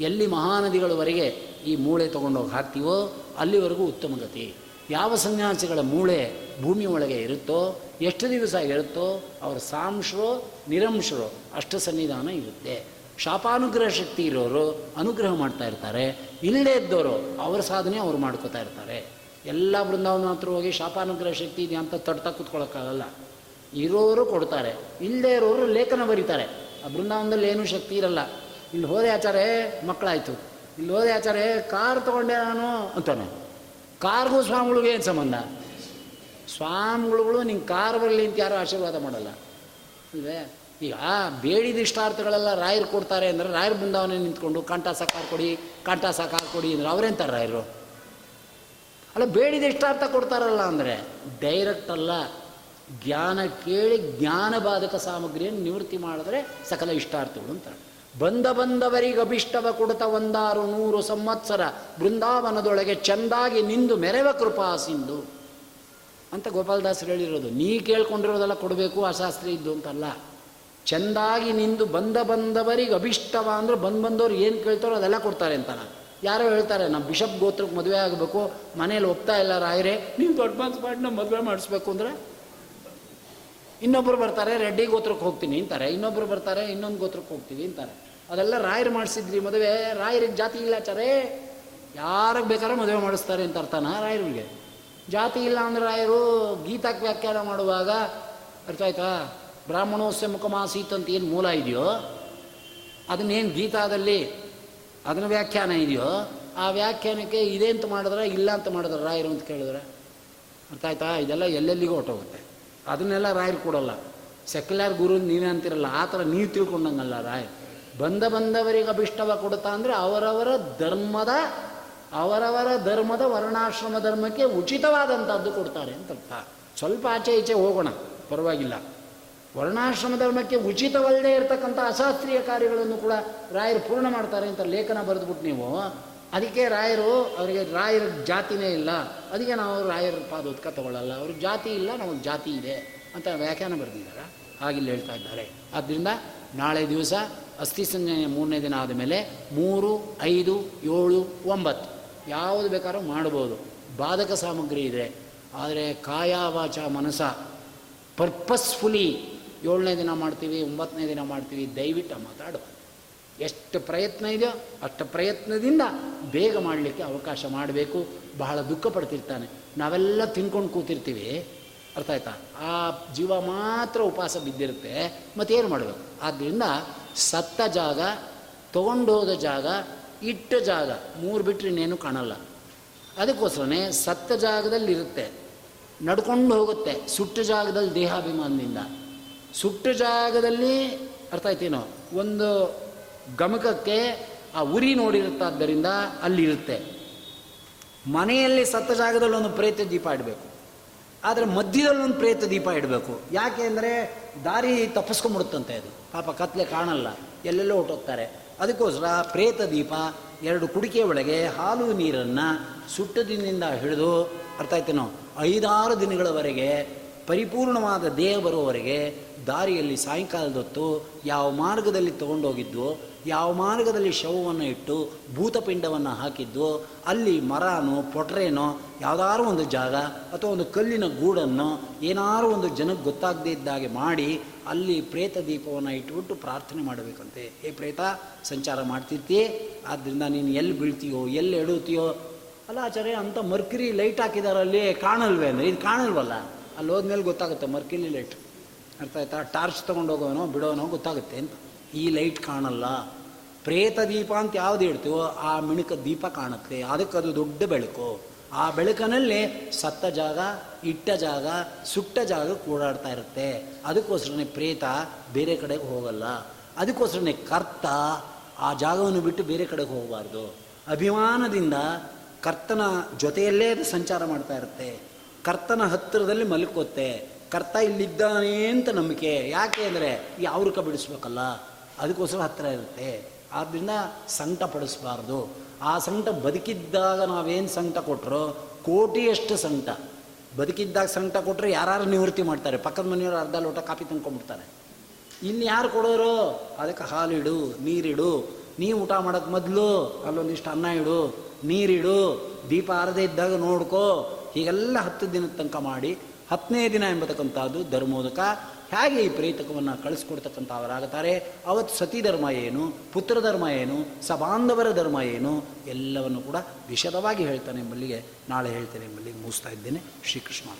[SPEAKER 1] ಎಲ್ಲಿ ಮಹಾನದಿಗಳವರೆಗೆ ಈ ಮೂಳೆ ತೊಗೊಂಡೋಗಿ ಹಾಕ್ತೀವೋ ಅಲ್ಲಿವರೆಗೂ ಉತ್ತಮ ಗತಿ. ಯಾವ ಸನ್ಯಾಸಿಗಳ ಮೂಳೆ ಭೂಮಿ ಒಳಗೆ ಇರುತ್ತೋ, ಎಷ್ಟು ದಿವಸ ಇರುತ್ತೋ, ಅವರ ಸಾಂಶ್ರೋ, ನಿರಂಶ್ರೋ ಅಷ್ಟು ಸನ್ನಿಧಾನ ಇರುತ್ತೆ. ಶಾಪಾನುಗ್ರಹ ಶಕ್ತಿ ಇರೋರು ಅನುಗ್ರಹ ಮಾಡ್ತಾ ಇರ್ತಾರೆ. ಇಲ್ಲದೇ ಇದ್ದವರು ಅವರ ಸಾಧನೆ ಅವರು ಮಾಡ್ಕೋತಾ ಇರ್ತಾರೆ. ಎಲ್ಲ ಬೃಂದಾವನ ಹತ್ರ ಹೋಗಿ ಶಾಪಾನುಗ್ರಹ ಶಕ್ತಿ ಇದೆ ಅಂತ ತಡ್ತಾ ಕೂತ್ಕೊಳ್ಳೋಕ್ಕಾಗಲ್ಲ ಇರೋರು ಕೊಡ್ತಾರೆ. ಇಲ್ಲದೇ ಇರೋರು ಲೇಖನ ಬರೀತಾರೆ. ಆ ಬೃಂದಾವನದಲ್ಲಿ ಏನೂ ಶಕ್ತಿ ಇರಲ್ಲ. ಇಲ್ಲಿ ಹೋದೆ ಆಚಾರೆ ಮಕ್ಕಳಾಯಿತು. ಇಲ್ಲಿ ಹೋದೆ ಆಚಾರೆ ಕಾರ್ ತಗೊಂಡೆ ನಾನು ಅಂತಾನೆ. ಕಾರ್ಗೂ ಸ್ವಾಮಿಗಳಿಗೂ ಏನು ಸಂಬಂಧ? ಸ್ವಾಮಿಗಳು ನಿಂಗೆ ಕಾರ್ ಬರಲಿ ಅಂತ ಯಾರೂ ಆಶೀರ್ವಾದ ಮಾಡಲ್ಲ. ಅಲ್ವೇ ಈಗ ಬೇಡಿದ ಇಷ್ಟಾರ್ಥಗಳೆಲ್ಲ ರಾಯರು ಕೊಡ್ತಾರೆ ಅಂದರೆ ರಾಯರ ಬೃಂದಾವನೆ ನಿಂತ್ಕೊಂಡು, ಕಾಂಟ ಕಾರ್ ಕೊಡಿ, ಕಾಂಟ ಕಾರ್ ಕೊಡಿ ಅಂದ್ರೆ ಅವ್ರೇಂತಾರೆ ರಾಯರು? ಅಲ್ಲ ಬೇಡಿದ ಇಷ್ಟಾರ್ಥ ಕೊಡ್ತಾರಲ್ಲ ಅಂದರೆ ಡೈರೆಕ್ಟ್ ಅಲ್ಲ. ಜ್ಞಾನ ಕೇಳಿ ಜ್ಞಾನ ಬಾಧಕ ಸಾಮಗ್ರಿಯನ್ನು ನಿವೃತ್ತಿ ಮಾಡಿದ್ರೆ ಸಕಲ ಇಷ್ಟಾರ್ಥಗಳು ಅಂತಾರೆ. ಬಂದ ಬಂದವರಿಗೆ ಅಭಿಷ್ಟವ ಕೊಡುತ್ತ ಒಂದಾರು ನೂರು ಸಂವತ್ಸರ ಬೃಂದಾವನದೊಳಗೆ ಚೆಂದಾಗಿ ನಿಂದು ಮೆರವ ಕೃಪಾ ಸಿಂಧು. ಅಂತ ಗೋಪಾಲದಾಸರು ಹೇಳಿರೋದು. ನೀ ಕೇಳ್ಕೊಂಡಿರೋದೆಲ್ಲ ಕೊಡಬೇಕು ಅಶಾಸ್ತ್ರಿ ಇದ್ದು ಅಂತಲ್ಲ. ಚೆಂದಾಗಿ ನಿಂದು ಬಂದ ಬಂದವರಿಗೆ ಅಭಿಷ್ಟವ ಅಂದ್ರೆ ಬಂದು ಬಂದವರು ಏನು ಕೇಳ್ತಾರೋ ಅದೆಲ್ಲ ಕೊಡ್ತಾರೆ ಅಂತಾನ ಯಾರೋ ಹೇಳ್ತಾರೆ ನಮ್ಮ ಬಿಷಪ್ ಗೋತ್ರಕ್ಕೆ ಮದುವೆ ಆಗಬೇಕು, ಮನೇಲಿ ಒಪ್ತಾ ಇಲ್ಲ ರಾಯರೇ ನೀವು ದೊಡ್ಡ ಮಾಡಿ ನಮ್ಮ ಮದುವೆ ಮಾಡಿಸ್ಬೇಕು ಅಂದರೆ? ಇನ್ನೊಬ್ಬರು ಬರ್ತಾರೆ, ರೆಡ್ಡಿ ಗೋತ್ರಕ್ಕೆ ಹೋಗ್ತೀನಿ, ಅಂತಾರೆ. ಇನ್ನೊಬ್ಬರು ಬರ್ತಾರೆ, ಇನ್ನೊಂದು ಗೋತ್ರಕ್ಕೆ ಹೋಗ್ತೀವಿ, ಅಂತಾರೆ. ಅದೆಲ್ಲ ರಾಯರು ಮಾಡಿಸಿದ್ರಿ, ಮದುವೆ. ರಾಯರಿಗೆ ಜಾತಿ ಇಲ್ಲ ಚಾರೇ ಯಾರಿಗೆ ಬೇಕಾದ್ರೂ ಮದುವೆ ಮಾಡಿಸ್ತಾರೆ ಅಂತ ಅರ್ಥನ ರಾಯರಿಗೆ? ಜಾತಿ ಇಲ್ಲ ಅಂದ್ರೆ ರಾಯರು ಗೀತಾಕ್ಕೆ ವ್ಯಾಖ್ಯಾನ ಮಾಡುವಾಗ ಅರ್ಥ ಆಯ್ತಾ ಬ್ರಾಹ್ಮಣೋಸ್ಯ ಮುಖಮಾಸೀತ್ ಅಂತ ಏನು ಮೂಲ ಇದೆಯೋ, ಅದನ್ನೇನು ಗೀತಾದಲ್ಲಿ ಅದನ್ನ ವ್ಯಾಖ್ಯಾನ ಇದೆಯೋ, ಆ ವ್ಯಾಖ್ಯಾನಕ್ಕೆ ಇದೆ ಅಂತ ಮಾಡಿದ್ರೆ, ಇಲ್ಲ ಅಂತ ಮಾಡಿದ್ರೆ ರಾಯರು ಅಂತ ಕೇಳಿದ್ರೆ ಅರ್ಥ ಆಯ್ತಾ ಇದೆಲ್ಲ ಎಲ್ಲೆಲ್ಲಿಗೂ ಹೊಟ್ಟೋಗುತ್ತೆ ಅದನ್ನೆಲ್ಲ ರಾಯರು ಕೊಡೋಲ್ಲ. ಸೆಕ್ಯುಲರ್ ಗುರು ನೀವೇ ಅಂತಿರಲ್ಲ, ಆ ಥರ ನೀವು ತಿಳ್ಕೊಂಡಂಗಲ್ಲ ರಾಯ್ ಬಂದ ಬಂದವರಿಗೆ ಅಭಿಷ್ಟವ ಕೊಡುತ್ತಾ ಅಂದರೆ ಅವರವರ ಧರ್ಮದ ಅವರವರ ಧರ್ಮದ ವರ್ಣಾಶ್ರಮ ಧರ್ಮಕ್ಕೆ ಉಚಿತವಾದಂಥದ್ದು ಕೊಡ್ತಾರೆ ಅಂತ ಅರ್ಥ. ಸ್ವಲ್ಪ ಆಚೆ ಈಚೆ ಹೋಗೋಣ, ಪರವಾಗಿಲ್ಲ. ವರ್ಣಾಶ್ರಮ ಧರ್ಮಕ್ಕೆ ಉಚಿತವಲ್ಲದೆ ಇರತಕ್ಕಂಥ ಅಶಾಸ್ತ್ರೀಯ ಕಾರ್ಯಗಳನ್ನು ಕೂಡ ರಾಯರು ಪೂರ್ಣ ಮಾಡ್ತಾರೆ ಅಂತ ಲೇಖನ ಬರೆದ್ಬಿಟ್ಟು ನೀವು. ಅದಕ್ಕೆ ರಾಯರು, ಅವರಿಗೆ ರಾಯರ ಜಾತಿನೇ ಇಲ್ಲ. ಅದಕ್ಕೆ ನಾವು ರಾಯರ ಪಾದೋದ್ಕ ತಗೊಳ್ಳಲ್ಲ. ಅವ್ರ ಜಾತಿ ಇಲ್ಲ, ನಮಗೆ ಜಾತಿ ಇದೆ ಅಂತ ವ್ಯಾಖ್ಯಾನ ಬರೆದಿದ್ದಾರೆ. ಹಾಗಿಲ್ಲಿ ಹೇಳ್ತಾ ಇದ್ದಾರೆ. ಆದ್ದರಿಂದ ನಾಳೆ ದಿವಸ ಅಸ್ಥಿ ಸಂಜನೆಯ ಮೂರನೇ ದಿನ ಆದಮೇಲೆ ಮೂರು, ಐದು, ಏಳು, ಒಂಬತ್ತು. ಯಾವುದು ಬೇಕಾದ್ರೂ ಮಾಡ್ಬೋದು. ಬಾಧಕ ಸಾಮಗ್ರಿ ಇದೆ. ಆದರೆ ಕಾಯ ವಾಚ ಮನಸ ಪರ್ಪಸ್ಫುಲಿ ಏಳನೇ ದಿನ ಮಾಡ್ತೀವಿ, ಒಂಬತ್ತನೇ ದಿನ ಮಾಡ್ತೀವಿ, ದಯವಿಟ್ಟು ಮಾತಾಡು ಎಷ್ಟು ಪ್ರಯತ್ನ ಇದೆಯೋ ಅಷ್ಟು ಪ್ರಯತ್ನದಿಂದ ಬೇಗ ಮಾಡಲಿಕ್ಕೆ ಅವಕಾಶ ಮಾಡಬೇಕು. ಬಹಳ ದುಃಖ ಪಡ್ತಿರ್ತಾನೆ. ನಾವೆಲ್ಲ ತಿನ್ಕೊಂಡು ಕೂತಿರ್ತೀವಿ. ಅರ್ಥ ಆಯ್ತಾ? ಆ ಜೀವ ಮಾತ್ರ ಉಪವಾಸ ಬಿದ್ದಿರುತ್ತೆ. ಮತ್ತೇನು ಮಾಡಬೇಕು? ಆದ್ದರಿಂದ ಸತ್ತ ಜಾಗ, ತಗೊಂಡೋದ ಜಾಗ, ಇಟ್ಟ ಜಾಗ, ಮೂರು ಬಿಟ್ಟರೆ ಇನ್ನೇನು ಕಾಣಲ್ಲ. ಅದಕ್ಕೋಸ್ಕರನೇ ಸತ್ತ ಜಾಗದಲ್ಲಿ ಇರುತ್ತೆ ನಡ್ಕೊಂಡು ಹೋಗುತ್ತೆ, ಸುಟ್ಟ ಜಾಗದಲ್ಲಿ ದೇಹಾಭಿಮಾನದಿಂದ. ಸುಟ್ಟ ಜಾಗದಲ್ಲಿ, ಅರ್ಥ ಆಯ್ತೇನೋ? ಒಂದು ಗಮಕಕ್ಕೆ ಆ ಉರಿ ನೋಡಿರುತ್ತಾದ್ದರಿಂದ ಅಲ್ಲಿರುತ್ತೆ. ಮನೆಯಲ್ಲಿ ಸತ್ತ ಜಾಗದಲ್ಲಿ ಒಂದು ಪ್ರೇತ ದೀಪ ಇಡಬೇಕು. ಆದರೆ ಮಧ್ಯದಲ್ಲಿ ಒಂದು ಪ್ರೇತ ದೀಪ ಇಡಬೇಕು. ಯಾಕೆ ಅಂದರೆ ದಾರಿ ತಪ್ಪಿಸ್ಕೊಂಬಿಡುತ್ತಂತೆ ಅದು. ಪಾಪ ಕತ್ಲೆ ಕಾಣಲ್ಲ, ಎಲ್ಲೆಲ್ಲೋ ಹೊಟ್ಟೋಗ್ತಾರೆ ಅದಕ್ಕೋಸ್ಕರ ಪ್ರೇತ ದೀಪ, ಎರಡು ಕುಡಿಕೆ ಒಳಗೆ ಹಾಲು ನೀರನ್ನು ಸುಟ್ಟ ದಿನದಿಂದ ಹಿಡಿದು, ಅರ್ಥ ಆಯ್ತೇನೋ, ಐದಾರು ದಿನಗಳವರೆಗೆ, ಪರಿಪೂರ್ಣವಾದ ದೇಹ ಬರುವವರೆಗೆ ದಾರಿಯಲ್ಲಿ ಸಾಯಂಕಾಲದೊತ್ತು ಯಾವ ಮಾರ್ಗದಲ್ಲಿ ತೊಗೊಂಡೋಗಿದ್ವೋ, ಯಾವ ಮಾರ್ಗದಲ್ಲಿ ಶವವನ್ನು ಇಟ್ಟು ಭೂತಪಿಂಡವನ್ನು ಹಾಕಿದ್ದು ಅಲ್ಲಿ ಮರನೋ, ಪೊಟ್ರೇನೋ, ಯಾವುದಾದ್ರೂ ಒಂದು ಜಾಗ ಅಥವಾ ಒಂದು ಕಲ್ಲಿನ ಗೂಡನ್ನು, ಏನಾದ್ರೂ ಒಂದು ಜನಕ್ಕೆ ಗೊತ್ತಾಗದೇ ಇದ್ದಾಗೆ ಮಾಡಿ ಅಲ್ಲಿ ಪ್ರೇತ ದೀಪವನ್ನು ಇಟ್ಬಿಟ್ಟು ಪ್ರಾರ್ಥನೆ ಮಾಡಬೇಕಂತೆ. ಏ ಪ್ರೇತ, ಸಂಚಾರ ಮಾಡ್ತಿರ್ತೀಯ? ಆದ್ದರಿಂದ ನೀನು ಎಲ್ಲಿ ಬೀಳ್ತೀಯೋ, ಎಲ್ಲಿ ಎಡುತ್ತೀಯೋ ಅಲ್ಲ ಆಚಾರ್ಯ, ಅಂತ ಮರ್ಕಿರಿ ಲೈಟ್ ಹಾಕಿದಾರಲ್ಲಿ ಕಾಣಲ್ವೇ ಅಂದರೆ? ಇದು ಕಾಣಲ್ವಲ್ಲ? ಅಲ್ಲಿ ಹೋದ್ಮೇಲೆ ಗೊತ್ತಾಗುತ್ತೆ ಮರ್ಕಿರಿ ಲೈಟ್. ಅರ್ಥ ಆಯ್ತಾ? ಟಾರ್ಚ್ ತೊಗೊಂಡೋಗೋನೋ ಬಿಡೋನೋ ಗೊತ್ತಾಗುತ್ತೆ ಅಂತ. ಈ ಲೈಟ್ ಕಾಣಲ್ಲ. ಪ್ರೇತ ದೀಪ ಅಂತ ಯಾವ್ದು ಇಡ್ತೀವೋ, ಆ ಮಿಣುಕ ದೀಪ ಕಾಣುತ್ತೆ. ಅದಕ್ಕೆ ಅದು ದೊಡ್ಡ ಬೆಳಕು. ಆ ಬೆಳಕನಲ್ಲಿ ಸತ್ತ ಜಾಗ, ಇಟ್ಟ ಜಾಗ, ಸುಟ್ಟ ಜಾಗ ಕೂಡಾಡ್ತಾ ಇರುತ್ತೆ. ಅದಕ್ಕೋಸ್ಕರನೇ ಪ್ರೇತ ಬೇರೆ ಕಡೆಗೆ ಹೋಗಲ್ಲ. ಅದಕ್ಕೋಸ್ಕರನೇ ಕರ್ತ ಆ ಜಾಗವನ್ನು ಬಿಟ್ಟು ಬೇರೆ ಕಡೆಗೆ ಹೋಗಬಾರ್ದು. ಅಭಿಮಾನದಿಂದ ಕರ್ತನ ಜೊತೆಯಲ್ಲೇ ಅದು ಸಂಚಾರ ಮಾಡ್ತಾ ಇರುತ್ತೆ. ಕರ್ತನ ಹತ್ತಿರದಲ್ಲಿ ಮಲ್ಕೋತ್ತೆ. ಕರ್ತ ಇಲ್ಲಿದ್ದಾನೆ ಅಂತ ನಂಬಿಕೆ. ಯಾಕೆ ಅಂದರೆ ಈ ಅವ್ರಕ ಬಿಡಿಸ್ಬೇಕಲ್ಲ. ಅದಕ್ಕೋಸ್ಕರ ಹತ್ತಿರ ಇರುತ್ತೆ. ಆದ್ದರಿಂದ ಸಂಕಟ ಪಡಿಸ್ಬಾರ್ದು ಆ ಸಂಕಟ ಬದುಕಿದ್ದಾಗ ನಾವೇನು ಸಂಕಟ ಕೊಟ್ಟರೋ ಕೋಟಿಯಷ್ಟು ಸಂಕಟ ಬದುಕಿದ್ದಾಗ ಸಂಕಟ ಕೊಟ್ಟರೆ ಯಾರು ನಿವೃತ್ತಿ ಮಾಡ್ತಾರೆ. ಪಕ್ಕದ ಮನೆಯವರು ಅರ್ಧ ಲೋಟ ಕಾಫಿ ತಂದ್ಕೊಂಡ್ಬಿಡ್ತಾರೆ. ಇನ್ನು ಯಾರು ಕೊಡೋರು? ಅದಕ್ಕೆ ಹಾಲಿಡು ನೀರಿಡು ನೀ ಊಟ ಮಾಡೋಕ್ಕೆ ಮೊದಲು ಅಲ್ಲೊಂದಿಷ್ಟು ಅನ್ನ ಇಡು ನೀರಿಡು ದೀಪ ಆರದೇ ಇದ್ದಾಗ ನೋಡ್ಕೋ. ಹೀಗೆಲ್ಲ ಹತ್ತು ದಿನದ ತನಕ ಮಾಡಿ ಹತ್ತನೇ ದಿನ ಎಂಬತಕ್ಕಂಥದ್ದು ಧರ್ಮೋದಕ. ಹೇಗೆ ಈ ಪ್ರೇತಕವನ್ನು ಕಳಿಸ್ಕೊಡ್ತಕ್ಕಂಥವರಾಗುತ್ತಾರೆ ಅವತ್ತು ಸತಿ ಧರ್ಮ ಏನು? ಪುತ್ರ ಧರ್ಮ ಏನು? ಸಬಾಂಧವರ ಧರ್ಮ ಏನು? ಎಲ್ಲವನ್ನು ಕೂಡ ವಿಶದವಾಗಿ ಹೇಳ್ತಾನೆ ಎಂಬಲ್ಲಿಗೆ ನಾಳೆ ಹೇಳ್ತೇನೆ ಎಂಬಲ್ಲಿಗೆ ಮುಗಿಸ್ತಾ ಇದ್ದೇನೆ. ಶ್ರೀಕೃಷ್ಣ